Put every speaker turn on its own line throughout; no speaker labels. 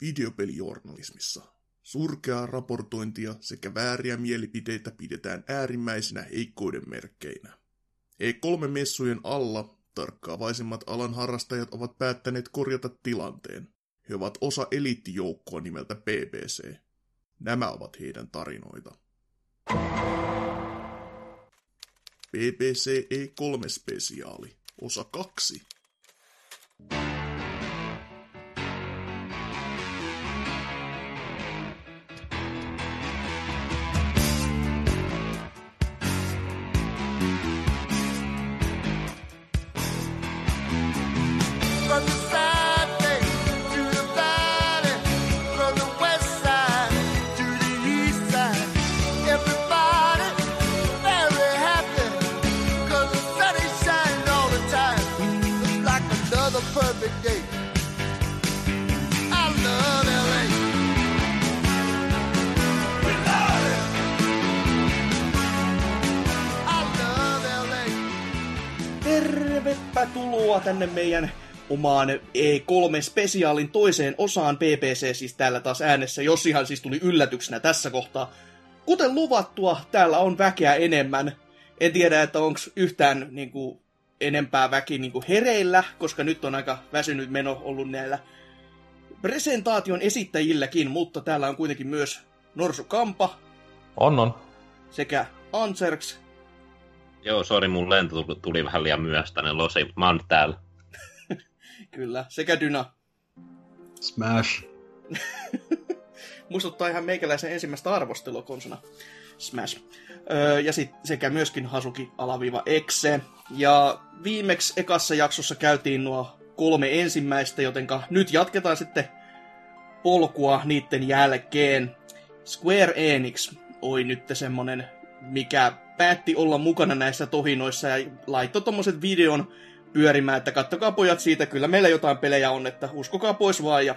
Videopelijournalismissa surkeaa raportointia sekä vääriä mielipiteitä pidetään äärimmäisinä heikkouden merkkeinä. E3-messujen alla tarkkaavaisimmat alan harrastajat ovat päättäneet korjata tilanteen. He ovat osa eliittijoukkoa nimeltä BBC. Nämä ovat heidän tarinoita. BBC E3-spesiaali, osa 2.
meidän omaan E3-spesiaalin toiseen osaan PPC, siis täällä taas äänessä, jos ihan siis tuli yllätyksenä tässä kohtaa. Kuten luvattua, täällä on väkeä enemmän. En tiedä, että onko yhtään niin kuin, enempää väki niin kuin hereillä, koska nyt on aika väsynyt meno ollut näillä presentaation esittäjilläkin, mutta täällä on kuitenkin myös Norsu Kampa
On, on.
sekä Anserks
Joo, sori, mun lento tuli- tuli vähän liian myöhäistä, niin losi, mä oon täällä.
Kyllä, sekä Dyna.
Smash.
Muistuttaa ihan meikäläisen ensimmäistä arvostelua konsona. Smash. Öö, ja sit sekä myöskin Hasuki alaviiva Exe. Ja viimeksi ekassa jaksossa käytiin nuo kolme ensimmäistä, jotenka nyt jatketaan sitten polkua niiden jälkeen. Square Enix oli nyt semmonen, mikä päätti olla mukana näissä tohinoissa ja laittoi tommoset videon pyörimään, että kattokaa pojat siitä, kyllä meillä jotain pelejä on, että uskokaa pois vaan. Ja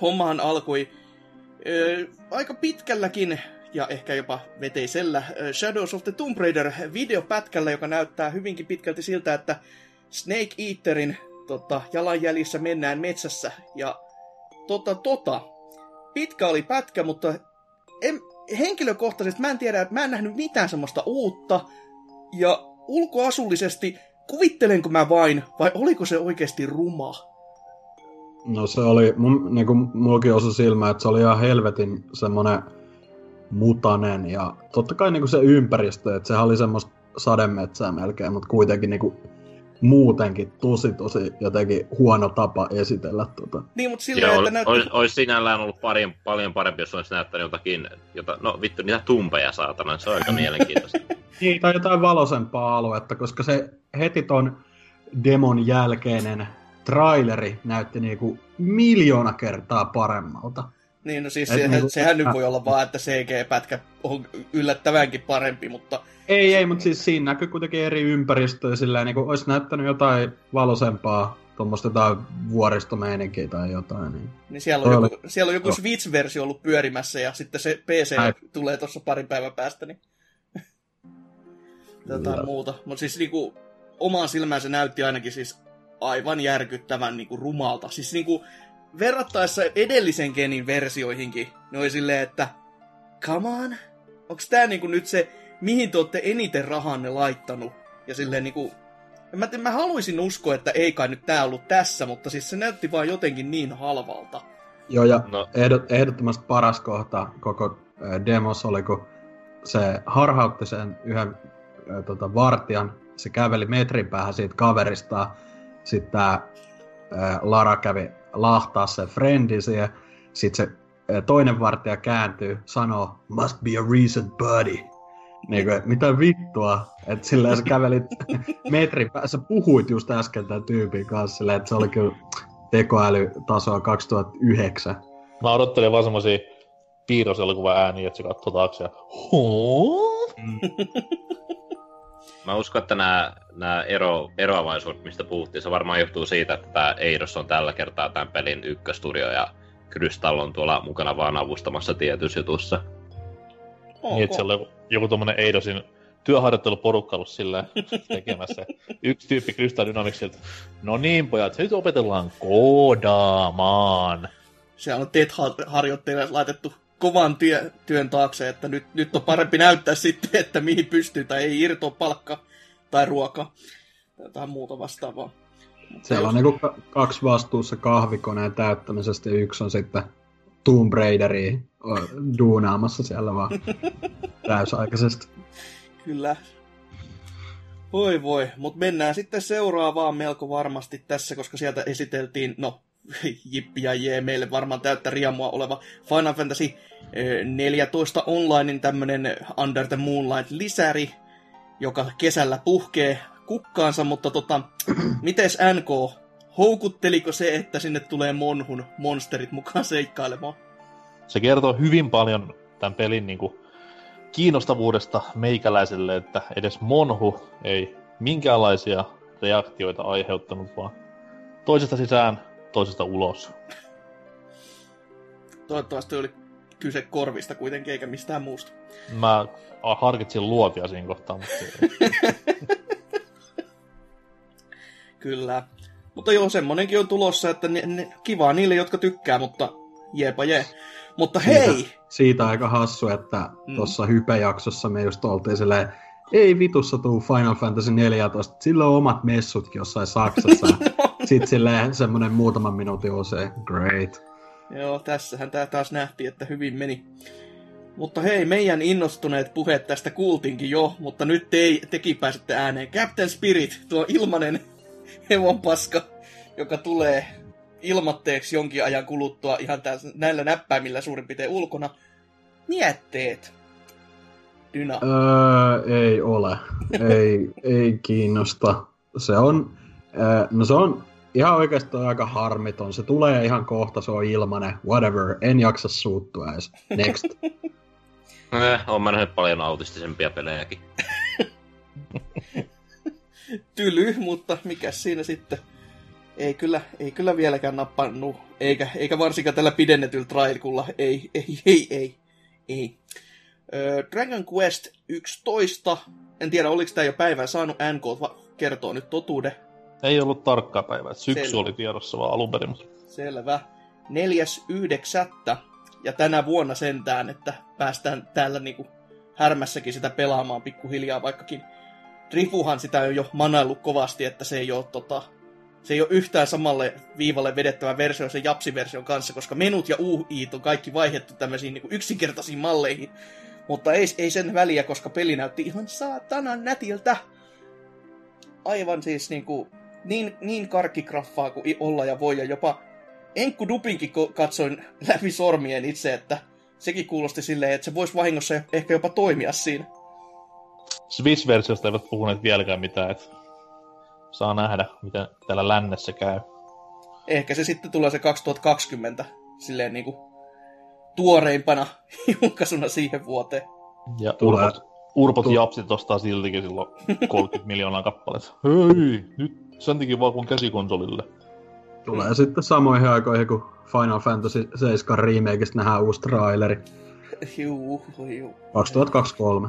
hommahan alkoi ö, aika pitkälläkin ja ehkä jopa veteisellä Shadows of the Tomb Raider videopätkällä, joka näyttää hyvinkin pitkälti siltä, että Snake Eaterin tota, jalanjäljissä mennään metsässä. Ja tota, tota, pitkä oli pätkä, mutta en, henkilökohtaisesti mä en tiedä, että mä en nähnyt mitään semmoista uutta. Ja ulkoasullisesti kuvittelenko mä vain, vai oliko se oikeasti ruma?
No se oli, mun, niin kuin mullakin osui silmä, että se oli ihan helvetin semmonen mutanen ja totta kai niin kuin se ympäristö, että sehän oli semmoista sademetsää melkein, mutta kuitenkin niin kuin muutenkin tosi tosi jotenkin huono tapa esitellä tota.
Niin, mutta silleen,
Joo,
että näytti...
olisi, olisi sinällään ollut paljon, paljon parempi, jos olisi näyttänyt jotakin, jota, no vittu, niitä tumpeja saatana, se on aika mielenkiintoista.
Niin, tai jotain valoisempaa aluetta, koska se heti ton demon jälkeinen traileri näytti niinku miljoona kertaa paremmalta.
Niin, no siis
Et
sehän,
niinku-
sehän nyt voi olla vaan, että CG-pätkä on yllättävänkin parempi, mutta
Ei, ei, mutta siis siinä näkyy kuitenkin eri ympäristöjä silleen, niin kuin olisi näyttänyt jotain valoisempaa, tuommoista jotain vuoristomeininkiä tai jotain. Niin.
niin siellä, on
Toi
joku, siellä on joku. Switch-versio ollut pyörimässä ja sitten se PC
Ai.
tulee tuossa parin päivän päästä, niin jotain
Kyllä.
muuta. Mutta siis niinku, omaan silmään se näytti ainakin siis aivan järkyttävän niinku rumalta. Siis niinku, verrattaessa edellisen genin versioihinkin, ne oli silleen, että come on, onks tää niinku nyt se, mihin te olette eniten rahanne laittanut? Ja silleen niinku, mä, mä haluaisin uskoa, että ei kai nyt tää ollut tässä, mutta siis se näytti vaan jotenkin niin halvalta.
Joo, ja
No,
ehdot, ehdottomasti paras kohta koko äh, demos oli, kun se harhautti sen yhden äh, tota, vartijan, se käveli metrin päähän siitä kaverista, sitten tämä äh, Lara kävi lahtaa sen friendin siihen, sitten se äh, toinen vartija kääntyy, sanoo, must be a recent buddy. Niin kuin, mitä vittua, että silleen sä kävelit metrin päässä, puhuit just äsken tämän tyypin kanssa, silleen, että se oli kyllä tekoälytasoa 2009.
Mä odottelin vaan semmosia piirroselokuva ääniä, että se katsoo taakse ja
mä uskon, että nämä, nämä ero, eroavaisuudet, mistä puhuttiin, se varmaan johtuu siitä, että tämä Eidos on tällä kertaa tämän pelin ykköstudio ja Krystall on tuolla mukana vaan avustamassa tietyissä jutussa.
Ok.
Niin, että siellä on joku, tommonen Eidosin työharjoitteluporukka ollut sillä tekemässä. Yksi tyyppi Crystal Dynamicsilta, no niin pojat, nyt opetellaan koodaamaan.
siellä on TED-harjoittajille laitettu kovan työ, työn taakse, että nyt, nyt on parempi näyttää sitten, että mihin pystyy tai ei irtoa palkka tai ruoka tai jotain muuta vastaavaa.
Siellä on ka- kaksi vastuussa kahvikoneen täyttämisestä ja yksi on sitten Tomb Raideria duunaamassa siellä vaan täysaikaisesti.
Kyllä. Voi voi, mutta mennään sitten seuraavaan melko varmasti tässä, koska sieltä esiteltiin, no, jippi ja jee, meille varmaan täyttä riemua oleva Final Fantasy eh, 14 Onlinein tämmönen Under the Moonlight-lisäri, joka kesällä puhkee kukkaansa, mutta tota, mites NK, houkutteliko se, että sinne tulee Monhun monsterit mukaan seikkailemaan?
Se kertoo hyvin paljon tämän pelin niin kuin, kiinnostavuudesta meikäläiselle, että edes Monhu ei minkäänlaisia reaktioita aiheuttanut, vaan toisesta sisään, toisesta ulos.
Toivottavasti oli kyse korvista kuitenkin, eikä mistään muusta.
Mä harkitsin luotia siinä kohtaa, mutta
Kyllä. Mutta joo, semmonenkin on tulossa, että ne, ne, kivaa niille, jotka tykkää, mutta jeepa jee. Mutta hei!
Siitä aika hassu, että
Mm.
mm. tuossa hypejaksossa me just oltiin silleen, ei vitussa tuu Final Fantasy 14, sillä on omat messutkin jossain Saksassa. Sitten silleen semmonen muutaman minuutin on se, great.
Joo, tässähän tää taas nähtiin, että hyvin meni. Mutta hei, meidän innostuneet puheet tästä kuultiinkin jo, mutta nyt te, tekin pääsette ääneen. Captain Spirit, tuo ilmanen hevon paska, joka tulee ilmatteeksi jonkin ajan kuluttua ihan täs, näillä näppäimillä suurin piirtein ulkona. Mietteet. Dyna.
Öö, ei ole. Ei, ei kiinnosta. Se on, öö, no se on ihan oikeastaan aika harmiton. Se tulee ihan kohta, se on ilmanen, whatever. En jaksa suuttua edes. Next.
Eh, on mä nähnyt paljon autistisempia pelejäkin.
Tyly, mutta mikä siinä sitten? Ei kyllä, ei kyllä vieläkään nappannu, eikä, eikä varsinkaan tällä pidennetyllä trailkulla. Ei, ei, ei, ei, ei. Ö, Dragon Quest 11, en tiedä oliko tämä jo päivän saanut, NK kertoo nyt totuuden.
ei ollut tarkkaa päivää. Syksy
Selvä.
oli tiedossa vaan alun perin.
Selvä. 4.9. Ja tänä vuonna sentään, että päästään täällä niinku härmässäkin sitä pelaamaan pikkuhiljaa, vaikkakin Drifuhan sitä on jo manaillut kovasti, että se ei ole, tota, se ei ole yhtään samalle viivalle vedettävä versio sen Japsi-version kanssa, koska menut ja UIt on kaikki vaihdettu tämmöisiin niin yksinkertaisiin malleihin. Mutta ei, ei sen väliä, koska peli näytti ihan saatanan nätiltä. Aivan siis niinku, niin, niin karkkigraffaa kuin olla ja voi, ja jopa Enkku Dupinkin katsoin läpi sormien itse, että sekin kuulosti silleen, että se voisi vahingossa ehkä jopa toimia siinä.
Swiss-versiosta eivät puhuneet vieläkään mitään, että saa nähdä, miten täällä lännessä käy.
Ehkä se sitten tulee se 2020 silleen niinku tuoreimpana julkaisuna siihen vuoteen.
Ja
Tulee.
urpot, urpot
Tu-
japsit ostaa siltikin silloin 30 miljoonaa kappaletta. Hei, nyt sen takia vaan kun käsikonsolille.
Tulee sitten samoihin aikoihin, kun Final Fantasy 7 remakeista nähdään uusi traileri.
Juu, juu.
2023.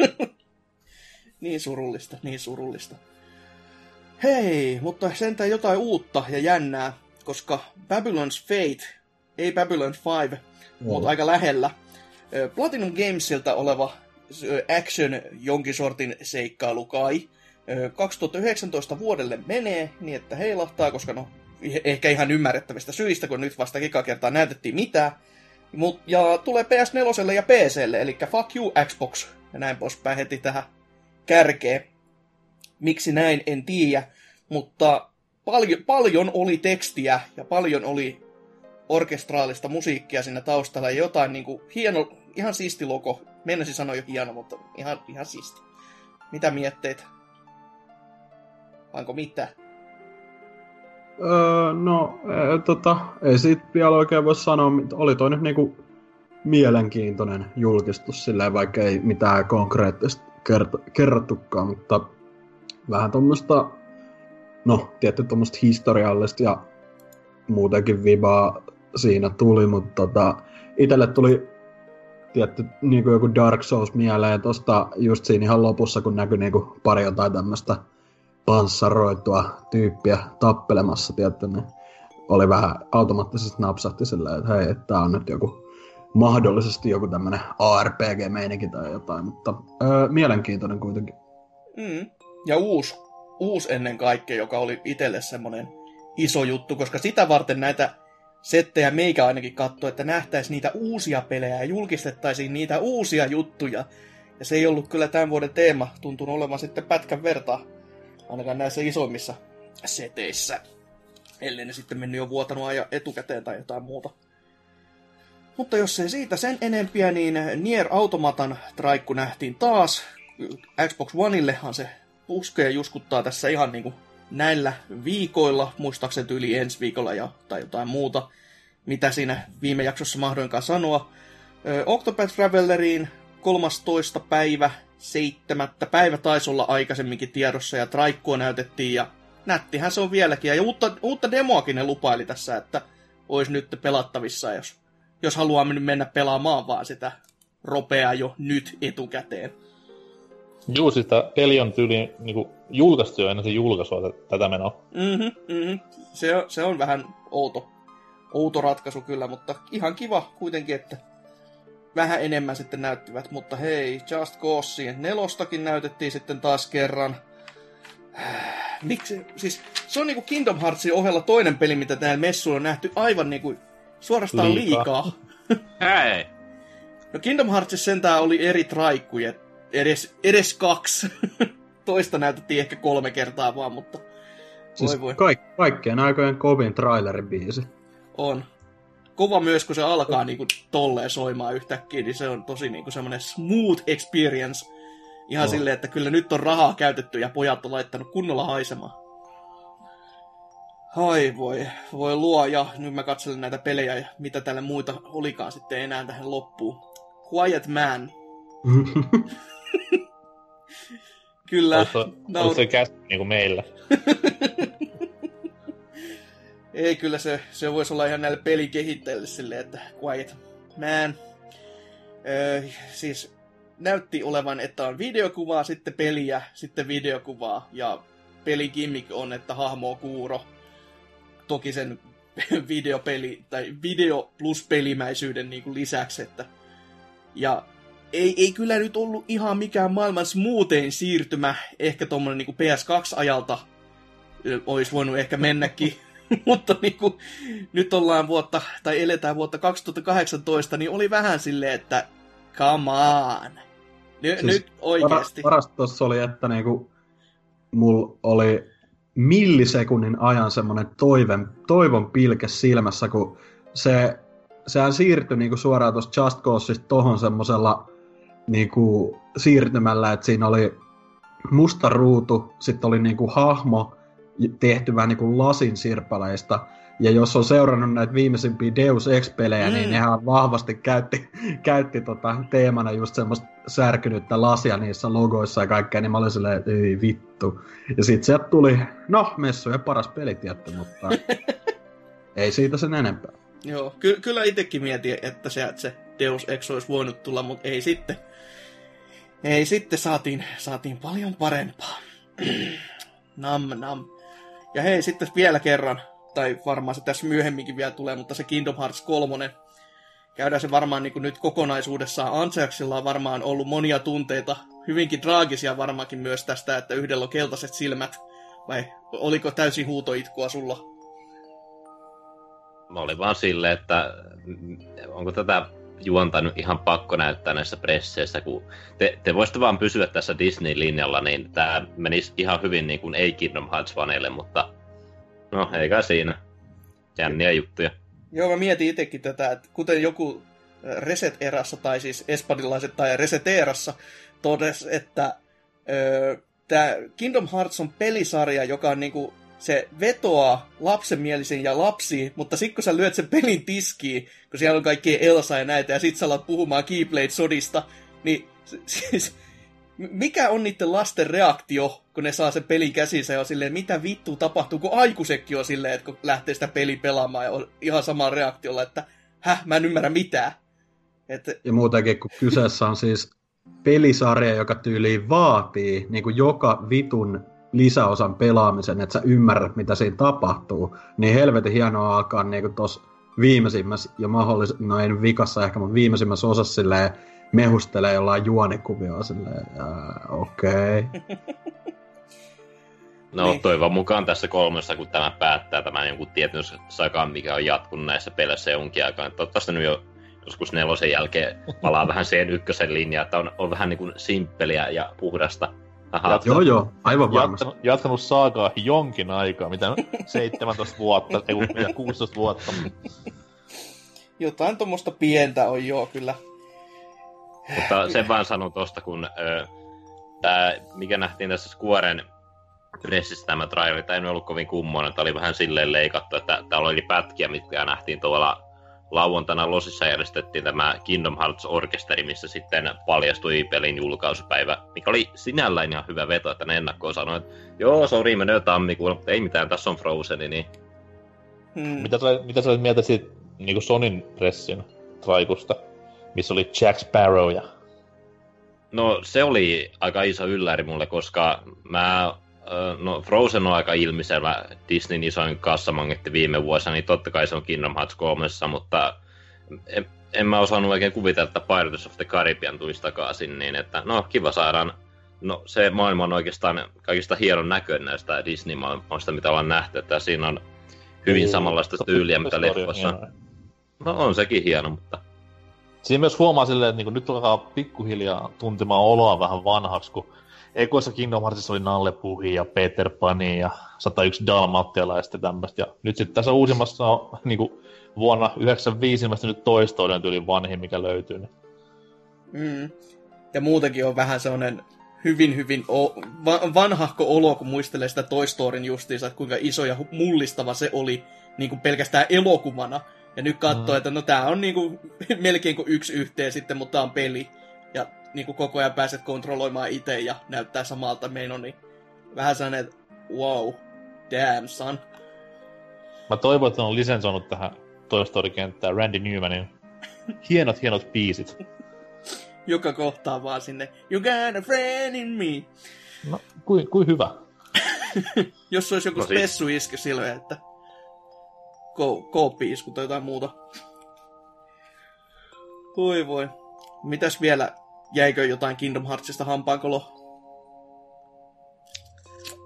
Niin surullista, niin surullista. Hei, mutta sentään jotain uutta ja jännää, koska Babylon's Fate, ei Babylon 5, mutta aika lähellä. Platinum Gamesilta oleva action jonkin sortin seikkailu kai. Ö, 2019 vuodelle menee niin, että heilahtaa, koska no eh- ehkä ihan ymmärrettävistä syistä, kun nyt vasta eka kertaa näytettiin mitään. Mut, ja tulee PS4 ja PClle, eli fuck you Xbox, ja näin poispäin heti tähän kärkeen. Miksi näin, en tiedä, mutta paljon, paljon oli tekstiä ja paljon oli orkestraalista musiikkia siinä taustalla ja jotain niinku hieno, ihan siisti logo. Mennäisin sanoa jo hieno, mutta ihan, ihan siisti. Mitä mietteitä? Onko mitään?
Öö, no, ee, tota, ei siitä vielä oikein voi sanoa, oli toi nyt niinku mielenkiintoinen julkistus silleen, vaikka ei mitään konkreettista kert- kerrottukaan, mutta vähän tuommoista, no, tietty tuommoista historiallista ja muutenkin vibaa siinä tuli, mutta tota, itelle tuli tietty niin kuin joku Dark Souls mieleen tosta just siinä ihan lopussa, kun näkyi niin kuin pari jotain tämmöistä panssaroitua tyyppiä tappelemassa, tietty, niin oli vähän automaattisesti napsahti silleen, että hei, tää on nyt joku mahdollisesti joku tämmönen ARPG-meininki tai jotain, mutta öö, mielenkiintoinen kuitenkin.
Mm. Ja uusi, uusi ennen kaikkea, joka oli itselle semmoinen iso juttu, koska sitä varten näitä settejä meikä ainakin katsoi, että nähtäisiin niitä uusia pelejä ja julkistettaisiin niitä uusia juttuja. Ja se ei ollut kyllä tämän vuoden teema, tuntunut olevan sitten pätkän vertaa, ainakaan näissä isoimmissa seteissä. Ellei ne sitten mennyt jo vuotanut ajan etukäteen tai jotain muuta. Mutta jos ei siitä sen enempiä, niin Nier Automatan traikku nähtiin taas. Xbox Oneillehan se puskee ja juskuttaa tässä ihan niinku näillä viikoilla, muistaakseni yli ensi viikolla ja, tai jotain muuta, mitä siinä viime jaksossa mahdoinkaan sanoa. Octopath Traveleriin 13. päivä, 7. päivä taisi olla aikaisemminkin tiedossa ja Traikkua näytettiin ja nättihän se on vieläkin. Ja uutta, uutta demoakin ne lupaili tässä, että olisi nyt pelattavissa, jos, jos haluaa mennä pelaamaan vaan sitä ropeaa jo nyt etukäteen.
Juu, siis tää peli on tyyli niinku, julkaistu jo ennen sen julkaisua tä- tätä menoa.
Mhm, mhm. Se, on, se on vähän outo, outo ratkaisu kyllä, mutta ihan kiva kuitenkin, että vähän enemmän sitten näyttivät. Mutta hei, Just Causein nelostakin näytettiin sitten taas kerran. Miksi? Siis se on niinku Kingdom Heartsin ohella toinen peli, mitä täällä messuilla on nähty aivan niinku suorastaan
Liikaa.
liikaa.
Hei!
No Kingdom Heartsissa sentään oli eri traikkuja, edes, edes kaksi. Toista näytettiin ehkä kolme kertaa vaan, mutta
Siis
voi voi.
Kaik- kaikkien aikojen kovin traileribiisi.
On. Kova myös, kun se alkaa niinku tolleen soimaan yhtäkkiä, niin se on tosi niinku semmoinen smooth experience. Ihan
On.
silleen, että kyllä nyt on rahaa käytetty ja pojat on laittanut kunnolla haisemaan. Hai voi, voi luo ja nyt mä katselen näitä pelejä ja mitä täällä muita olikaan sitten enää tähän loppuun. Quiet Man. Kyllä. Naur-
olis se käs niinku meillä.
Ei, kyllä se, se voisi olla ihan näille pelikehittäjille silleen, että quiet man. Öö, siis näytti olevan, että on videokuvaa, sitten peliä, sitten videokuvaa. Ja peligimmick on, että hahmo on kuuro. Toki sen videopeli, tai video plus pelimäisyyden niin kuin lisäksi, että ja ei, ei kyllä nyt ollut ihan mikään maailman smoothein siirtymä. Ehkä tuommoinen niin PS2-ajalta ö, olisi voinut ehkä mennäkin. Mutta niin kuin, nyt ollaan vuotta, tai eletään vuotta 2018, niin oli vähän silleen, että come on. Ny,
Siis
nyt oikeasti.
Paras tossa oli, että niinku, mulla oli millisekunnin ajan semmoinen toivon, toivon pilke silmässä, kun se, sehän siirtyi niinku suoraan tuosta Just Causeista tohon semmosella niinku siirtymällä, että siinä oli musta ruutu, sitten oli niinku hahmo tehty vähän niinku lasin sirpaleista, ja jos on seurannut näitä viimeisimpiä Deus Ex-pelejä,
Mm.
mm. niin nehän vahvasti käytti, käytti tota teemana just semmoista särkynyttä lasia niissä logoissa ja kaikkea, niin mä olin silleen, että ei vittu. Ja sit sieltä tuli, no, messujen paras peli tietty, mutta ei siitä sen enempää.
Joo, ky- kyllä itsekin mietin, että se, se Deus Ex olisi voinut tulla, mutta ei sitten. Ei sitten, saatiin, saatiin paljon parempaa. nam, nam. Ja hei, sitten vielä kerran, tai varmaan se tässä myöhemminkin vielä tulee, mutta se Kingdom Hearts 3. Käydään se varmaan niin kuin nyt kokonaisuudessaan. Anseaksilla on varmaan ollut monia tunteita, hyvinkin traagisia varmaankin myös tästä, että yhdellä on keltaiset silmät. Vai oliko täysin huutoitkua sulla?
Mä olin vaan silleen, että onko tätä juonta nyt ihan pakko näyttää näissä presseissä, kun te, te voisitte vaan pysyä tässä Disney-linjalla, niin tämä menisi ihan hyvin niin kuin ei Kingdom Hearts-faneille, mutta no eikä siinä. Jänniä juttuja.
Joo, mä mietin itsekin tätä, että kuten joku äh, Reset-erässä, tai siis espanjalaiset tai Reset-erassa, todes, että tämä Kingdom Hearts on pelisarja, joka on niinku, se vetoaa lapsenmielisiin ja lapsiin, mutta sitten kun sä lyöt sen pelin tiskiin, kun siellä on kaikkea Elsa ja näitä, ja sit sä alat puhumaan Keyblade-sodista, niin siis, mikä on niiden lasten reaktio, kun ne saa sen pelin käsinsä ja on silleen, mitä vittu tapahtuu, kun aikuisetkin on silleen, että kun lähtee sitä peliä pelaamaan ja on ihan samalla reaktiolla, että häh, mä en ymmärrä mitään. Että,
Ja muutenkin, kun kyseessä on siis pelisarja, joka tyyliin vaatii niin kuin joka vitun lisäosan pelaamisen, että sä ymmärrät, mitä siinä tapahtuu, niin helvetin hienoa alkaa niinku tossa viimeisimmässä ja mahdollis... no nyt vikassa ehkä, mutta viimeisimmässä osassa silleen mehustelee jollain juonikuvioa silleen, okei. Okay.
No niin. toivon mukaan tässä kolmessa, kun tämä päättää tämän jonkun tietyn sakan, mikä on jatkunut näissä peleissä jonkin aikaa. Niin toivottavasti nyt jo joskus nelosen jälkeen palaa vähän siihen ykkösen linjaan, että on, on vähän niin kuin simppeliä ja puhdasta.
Aha. Joo, joo, aivan varmasti.
Jatkanut, jatkanut saakaa jonkin aikaa, mitä 17 vuotta, ei 16 vuotta.
Jotain tuommoista pientä on joo kyllä.
Mutta sen vaan sanon tosta, kun ö, tää, mikä nähtiin tässä Squaren pressissä tämä traileri, tämä ei ollut kovin kummonen, tämä oli vähän silleen leikattu, että täällä oli pätkiä, mitkä nähtiin tuolla lauantaina Losissa järjestettiin tämä Kingdom Hearts Orkesteri, missä sitten paljastui pelin julkaisupäivä, mikä oli sinällään ihan hyvä veto, että ne ennakkoon sanoi, että joo, sori, menee tammikuulla, mutta ei mitään, tässä on Frozen, niin...
Hmm. Mitä, sä, mitä sä olit mieltä siitä niin Sonin pressin traikusta, missä oli Jack Sparrow ja...
No se oli aika iso ylläri mulle, koska mä no Frozen on aika ilmiselvä Disneyn isoin kassamangetti viime vuosina, niin totta kai se on Kingdom Hearts 3, mutta en, en mä osannut oikein kuvitella, että Pirates of the Caribbean tulisi takaisin, niin että no kiva saadaan No se maailma on oikeastaan kaikista hienon näköinen näistä Disney-maailmoista, mitä ollaan nähty, että siinä on hyvin mm, samanlaista tyyliä, mitä leffoissa. No on sekin hieno, mutta...
Siinä myös huomaa silleen, että niin nyt alkaa pikkuhiljaa tuntemaan oloa vähän vanhaksi, kun Ekoissa Kingdom Heartsissa oli Nalle Puhi ja Peter Pani ja 101 Dalmattialaista ja tämmöistä. Ja nyt sitten tässä uusimmassa on niin kuin vuonna 95 nyt toistoinen tyyli vanhin, mikä löytyy. Niin.
Mm. Ja muutenkin on vähän sellainen hyvin, hyvin o- va- vanhahko olo, kun muistelee sitä Toy Storyn justiinsa, kuinka iso ja mullistava se oli niin kuin pelkästään elokuvana. Ja nyt katsoo, mm. että no tää on niin kuin, melkein kuin yksi yhteen sitten, mutta tää on peli. Ja niin kuin koko ajan pääset kontrolloimaan itse ja näyttää samalta meno, niin vähän sellainen, että wow, damn son.
Mä toivon, että on lisensoinut tähän Toy Story-kenttään Randy Newmanin hienot, hienot biisit.
Joka kohtaa vaan sinne, you got a friend in me.
No, kuin, kuin hyvä.
Jos olisi joku no, siis- spessu iske silleen, että kooppi-isku tai jotain muuta. Voi voi. Mitäs vielä jäikö jotain Kingdom Heartsista hampaankolo?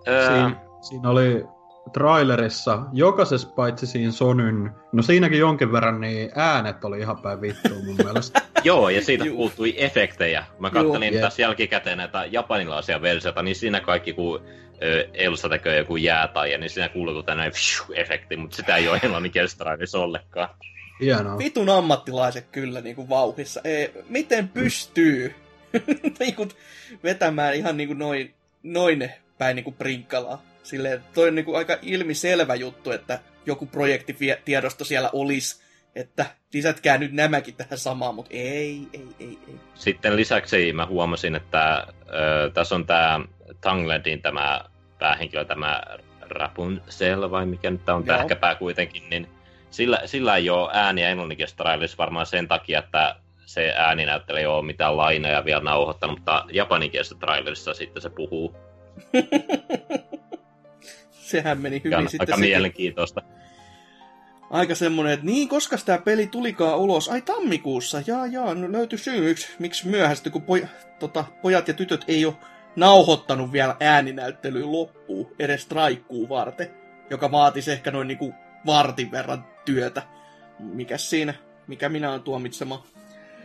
Siin, siinä oli trailerissa, jokaisessa paitsi siinä Sonyn, no siinäkin jonkin verran, niin äänet oli ihan päin vittuun mun mielestä.
Joo, ja siitä puuttui efektejä. Mä kattelin tässä jälkikäteen näitä japanilaisia versioita, niin siinä kaikki kun Elsa tekee joku jäätaija, niin siinä kuuluu tämmöinen efekti, mutta sitä ei ole englanninkielistä ollenkaan.
Hienoa. Vitun ammattilaiset kyllä niin kuin vauhissa. Ei, miten pystyy niin kuin vetämään ihan niin kuin noin, noin päin niin kuin prinkkalaa. Silleen, toi on niin kuin aika ilmiselvä juttu, että joku projektitiedosto siellä olisi, että lisätkää nyt nämäkin tähän samaan, mutta ei, ei, ei, ei.
Sitten lisäksi mä huomasin, että ö, tässä on tämä Tangledin tämä päähenkilö, tämä Rapunzel, vai mikä nyt on tähkäpää kuitenkin, niin sillä, sillä ei ole ääniä englanninkielisessä varmaan sen takia, että se ääninäyttelijä ei ole mitään lainoja vielä nauhoittanut, mutta japaninkielisessä trailerissa sitten se puhuu.
Sehän meni hyvin
Aika
sitten.
Aika mielenkiintoista.
Aika semmonen, että niin, koska tämä peli tulikaan ulos? Ai tammikuussa, jaa jaa, no löytyi syy miksi, miksi myöhästy, kun poj, tota, pojat ja tytöt ei ole nauhoittanut vielä ääninäyttelyä loppuun, edes traikkuu varten, joka vaatisi ehkä noin niinku vartin verran työtä. Mikä siinä? Mikä minä olen tuomitsema?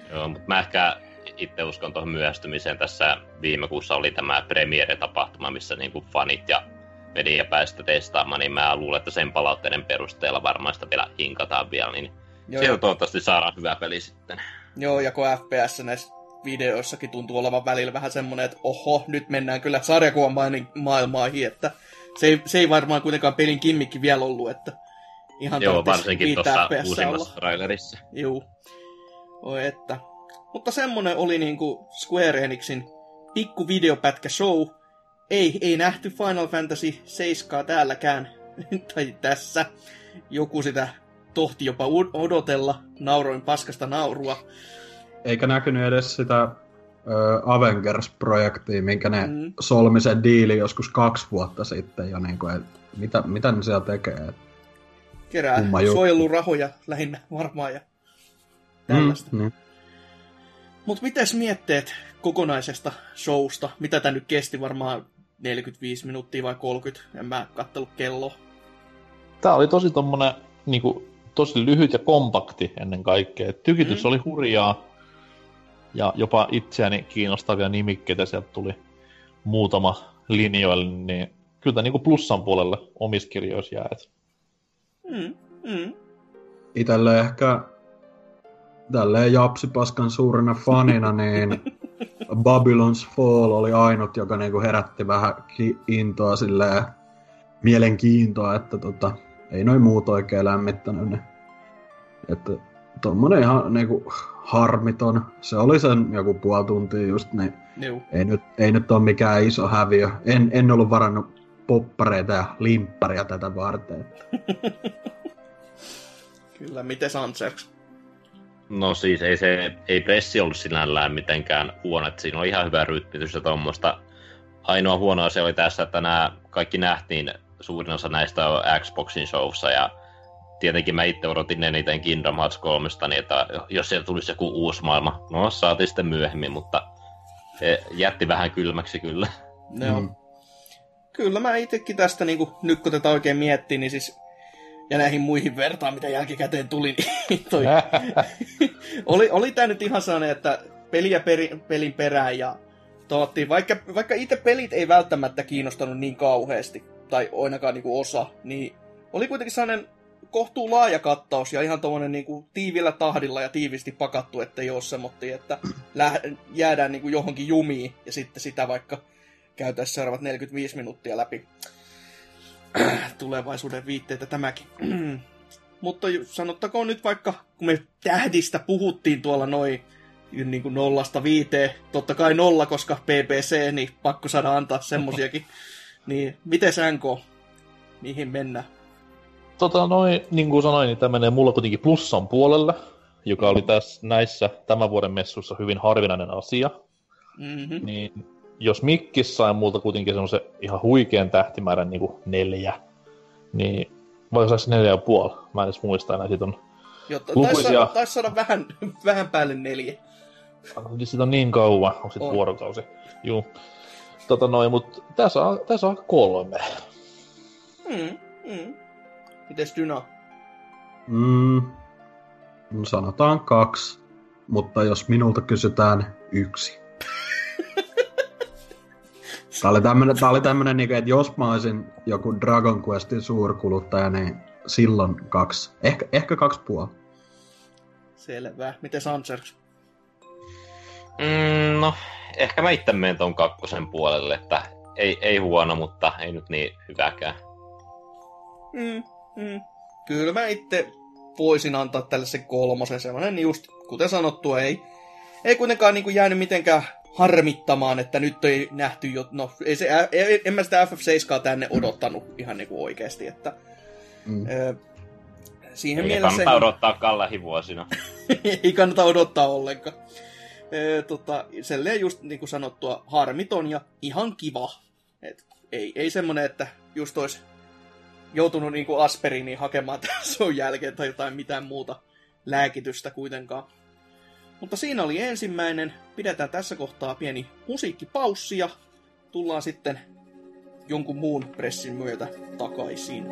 Joo, mutta mä ehkä itse uskon tuohon myöhästymiseen. Tässä viime kuussa oli tämä premiere-tapahtuma, missä niinku fanit ja media päästä testaamaan, niin mä luulen, että sen palautteiden perusteella varmaan sitä vielä hinkataan vielä, niin Joo, sieltä toivottavasti saadaan hyvä peli sitten.
Joo, ja kun FPS näissä videoissakin tuntuu olevan välillä vähän semmoinen, että oho, nyt mennään kyllä sarjakuvan maailmaahin, että se ei, se ei varmaan kuitenkaan pelin kimmikki vielä ollut, että
ihan Joo, varsinkin tuossa uusimmassa trailerissa.
Joo. Oi että. Mutta semmonen oli niinku Square Enixin pikku videopätkä show. Ei, ei nähty Final Fantasy 7 täälläkään. tai tässä. Joku sitä tohti jopa odotella. Nauroin paskasta naurua.
Eikä näkynyt edes sitä ö, Avengers-projektiin, minkä ne
Mm.
mm. solmi sen diili joskus kaksi vuotta sitten. Ja niin kuin, et, mitä, mitä ne siellä tekee? Et,
Kerää
Kumma juttu.
suojelurahoja lähinnä varmaan ja tällaista.
mm, niin.
Mutta mites mietteet kokonaisesta showsta? Mitä tämä nyt kesti? Varmaan 45 minuuttia vai 30? En mä kattellut kello.
Tää oli tosi tommonen, niinku, tosi lyhyt ja kompakti ennen kaikkea. Et Tykitys
Mm.
oli hurjaa ja jopa itseäni kiinnostavia nimikkeitä sieltä tuli muutama linjoille, niin kyllä tää niinku plussan puolelle omissa kirjoissa jää. Et
Mm, mm.
Itelle ehkä tälleen Japsipaskan suurena fanina, niin Babylon's Fall oli ainut, joka niinku herätti vähän ki- intoa silleen, mielenkiintoa, että tota, ei noin muut oikein lämmittänyt ne. Että tommonen ihan niinku harmiton. Se oli sen joku puoli tuntia just, niin
Juu.
ei nyt, ei nyt ole mikään iso häviö. En, en ollut varannut poppareita ja limpparia tätä varten.
Kyllä, miten Sanserks?
No siis ei se, ei pressi ollut sinällään mitenkään huono, että siinä oli ihan hyvä rytmitys ja tuommoista. Ainoa huono asia oli tässä, että nämä kaikki nähtiin, suurin osa näistä on Xboxin showssa ja tietenkin mä itse odotin eniten Kingdom Hearts 3, niin että jos siellä tulisi joku uusi maailma, no saatiin sitten myöhemmin, mutta jätti vähän kylmäksi kyllä.
Joo.
Mm.
Kyllä mä itsekin tästä niinku, nyt kun tätä oikein miettii, niin siis ja näihin muihin vertaan, mitä jälkikäteen tuli, niin toi, oli, oli tää nyt ihan sellainen, että peliä peri, pelin perään ja toottiin, vaikka, vaikka itse pelit ei välttämättä kiinnostanut niin kauheasti, tai ainakaan niinku osa, niin oli kuitenkin sellainen kohtuu laaja kattaus ja ihan tuommoinen niinku tiivillä tahdilla ja tiivisti pakattu, ettei ole semmotti, että jäädään niinku johonkin jumiin ja sitten sitä vaikka käytäisiin seuraavat 45 minuuttia läpi tulevaisuuden viitteitä tämäkin. Mutta sanottakoon nyt vaikka, kun me tähdistä puhuttiin tuolla noin niin kuin nollasta viiteen, totta kai nolla, koska PPC, niin pakko saada antaa semmosiakin. niin miten NK? Mihin mennään?
Tota noin, niin kuin sanoin, niin tämä menee mulla kuitenkin plussan puolelle, joka oli tässä näissä tämän vuoden messuissa hyvin harvinainen asia.
Mm-hmm.
Niin jos Mikkis sai multa kuitenkin semmoisen ihan huikean tähtimäärän niin kuin neljä, niin vai saisi neljä ja puoli? Mä en edes muista enää, siitä on,
Jotta
Lukuisia-
taisi saada, tais saada vähän, vähän päälle neljä.
siitä on niin kauan, onko sitten
On.
vuorokausi? Juu. Tota noin, mutta tässä on, tässä on kolme.
Mm, mm. Mites Dyna?
Mm, no sanotaan kaksi, mutta jos minulta kysytään yksi. Tämä oli tämmönen, tää oli tämmönen niinku, että jos mä olisin joku Dragon Questin suurkuluttaja, niin silloin kaksi. Ehkä, ehkä kaksi puoli.
Selvä. Miten Sanserks?
Mm, no, ehkä mä itse menen ton kakkosen puolelle, että ei, ei huono, mutta ei nyt niin hyväkään.
Mm, mm. Kyllä mä itse voisin antaa tälle sen kolmosen semmoinen just, kuten sanottua, ei, ei kuitenkaan niin kuin jäänyt mitenkään harmittamaan, että nyt ei nähty jo, no ei se, ei, en mä sitä FF7 tänne odottanut ihan niin kuin oikeasti, että
Mm.
ö, siihen
Eikä
mielessä
kannata odottaa lähivuosina.
ei kannata odottaa ollenkaan. Ö, tota, selleen just niin kuin sanottua, harmiton ja ihan kiva. Et ei, ei semmonen, että just olisi joutunut niin kuin aspiriiniin hakemaan tämän jälkeen tai jotain mitään muuta lääkitystä kuitenkaan. Mutta siinä oli ensimmäinen. Pidetään tässä kohtaa pieni musiikkipaussi ja tullaan sitten jonkun muun pressin myötä takaisin.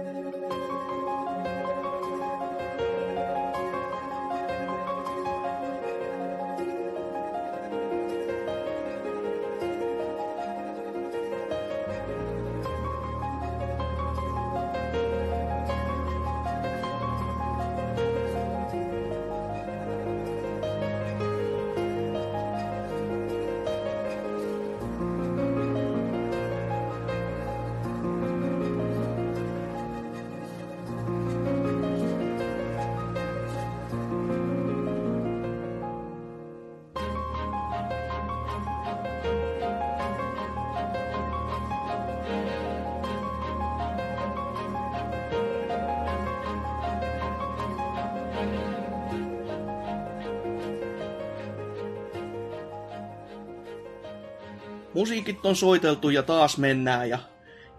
Musiikit on soiteltu ja taas mennään ja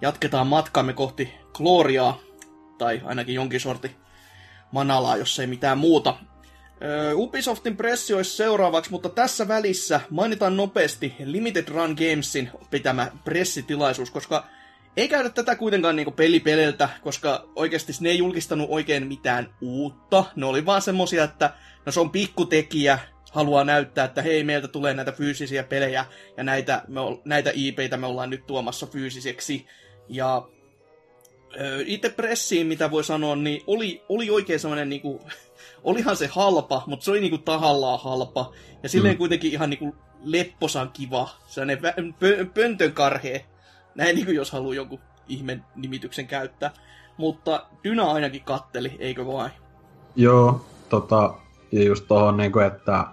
jatketaan matkamme kohti Gloriaa, tai ainakin jonkin sorti manalaa, jos ei mitään muuta. Ubisoftin pressi olisi seuraavaksi, mutta tässä välissä mainitaan nopeasti Limited Run Gamesin pitämä pressitilaisuus, koska ei käydä tätä kuitenkaan niinku pelipeleltä, koska oikeasti ne ei julkistanut oikein mitään uutta. Ne oli vaan semmosia, että no se on pikkutekijä, haluaa näyttää, että hei, meiltä tulee näitä fyysisiä pelejä, ja näitä, me, näitä IPitä me ollaan nyt tuomassa fyysiseksi. Ja itse pressiin, mitä voi sanoa, niin oli, oli oikein semmoinen niinku, olihan se halpa, mutta se oli niinku tahallaan halpa. Ja silleen mm. kuitenkin ihan niinku lepposan kiva, sellainen vä- pö- pöntön karhea. Näin niinku jos haluaa jonkun ihmen nimityksen käyttää. Mutta Dyna ainakin katteli, eikö vain?
Joo, tota, ja just tohon niinku, että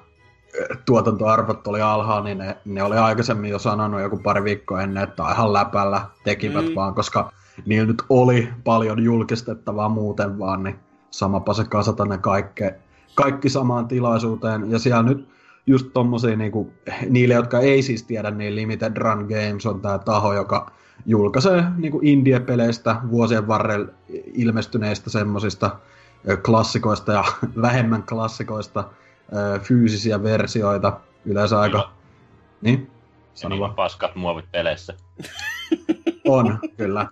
tuotantoarvot oli alhaalla, niin ne, ne oli aikaisemmin jo sanonut joku pari viikkoa ennen, että ihan läpällä tekivät
Mm.
vaan, koska niillä nyt oli paljon julkistettavaa muuten vaan, niin samapa se kasata ne kaikke, kaikki samaan tilaisuuteen. Ja siellä nyt just tommosia niinku, niille, jotka ei siis tiedä, niin Limited Run Games on tää taho, joka julkaisee niinku indie-peleistä vuosien varrella ilmestyneistä semmosista ö, klassikoista ja vähemmän klassikoista ö, fyysisiä versioita. Yleensä aika...
Kyllä.
Niin? Sano
niillä
vaan.
paskat muovit peleissä.
On, kyllä.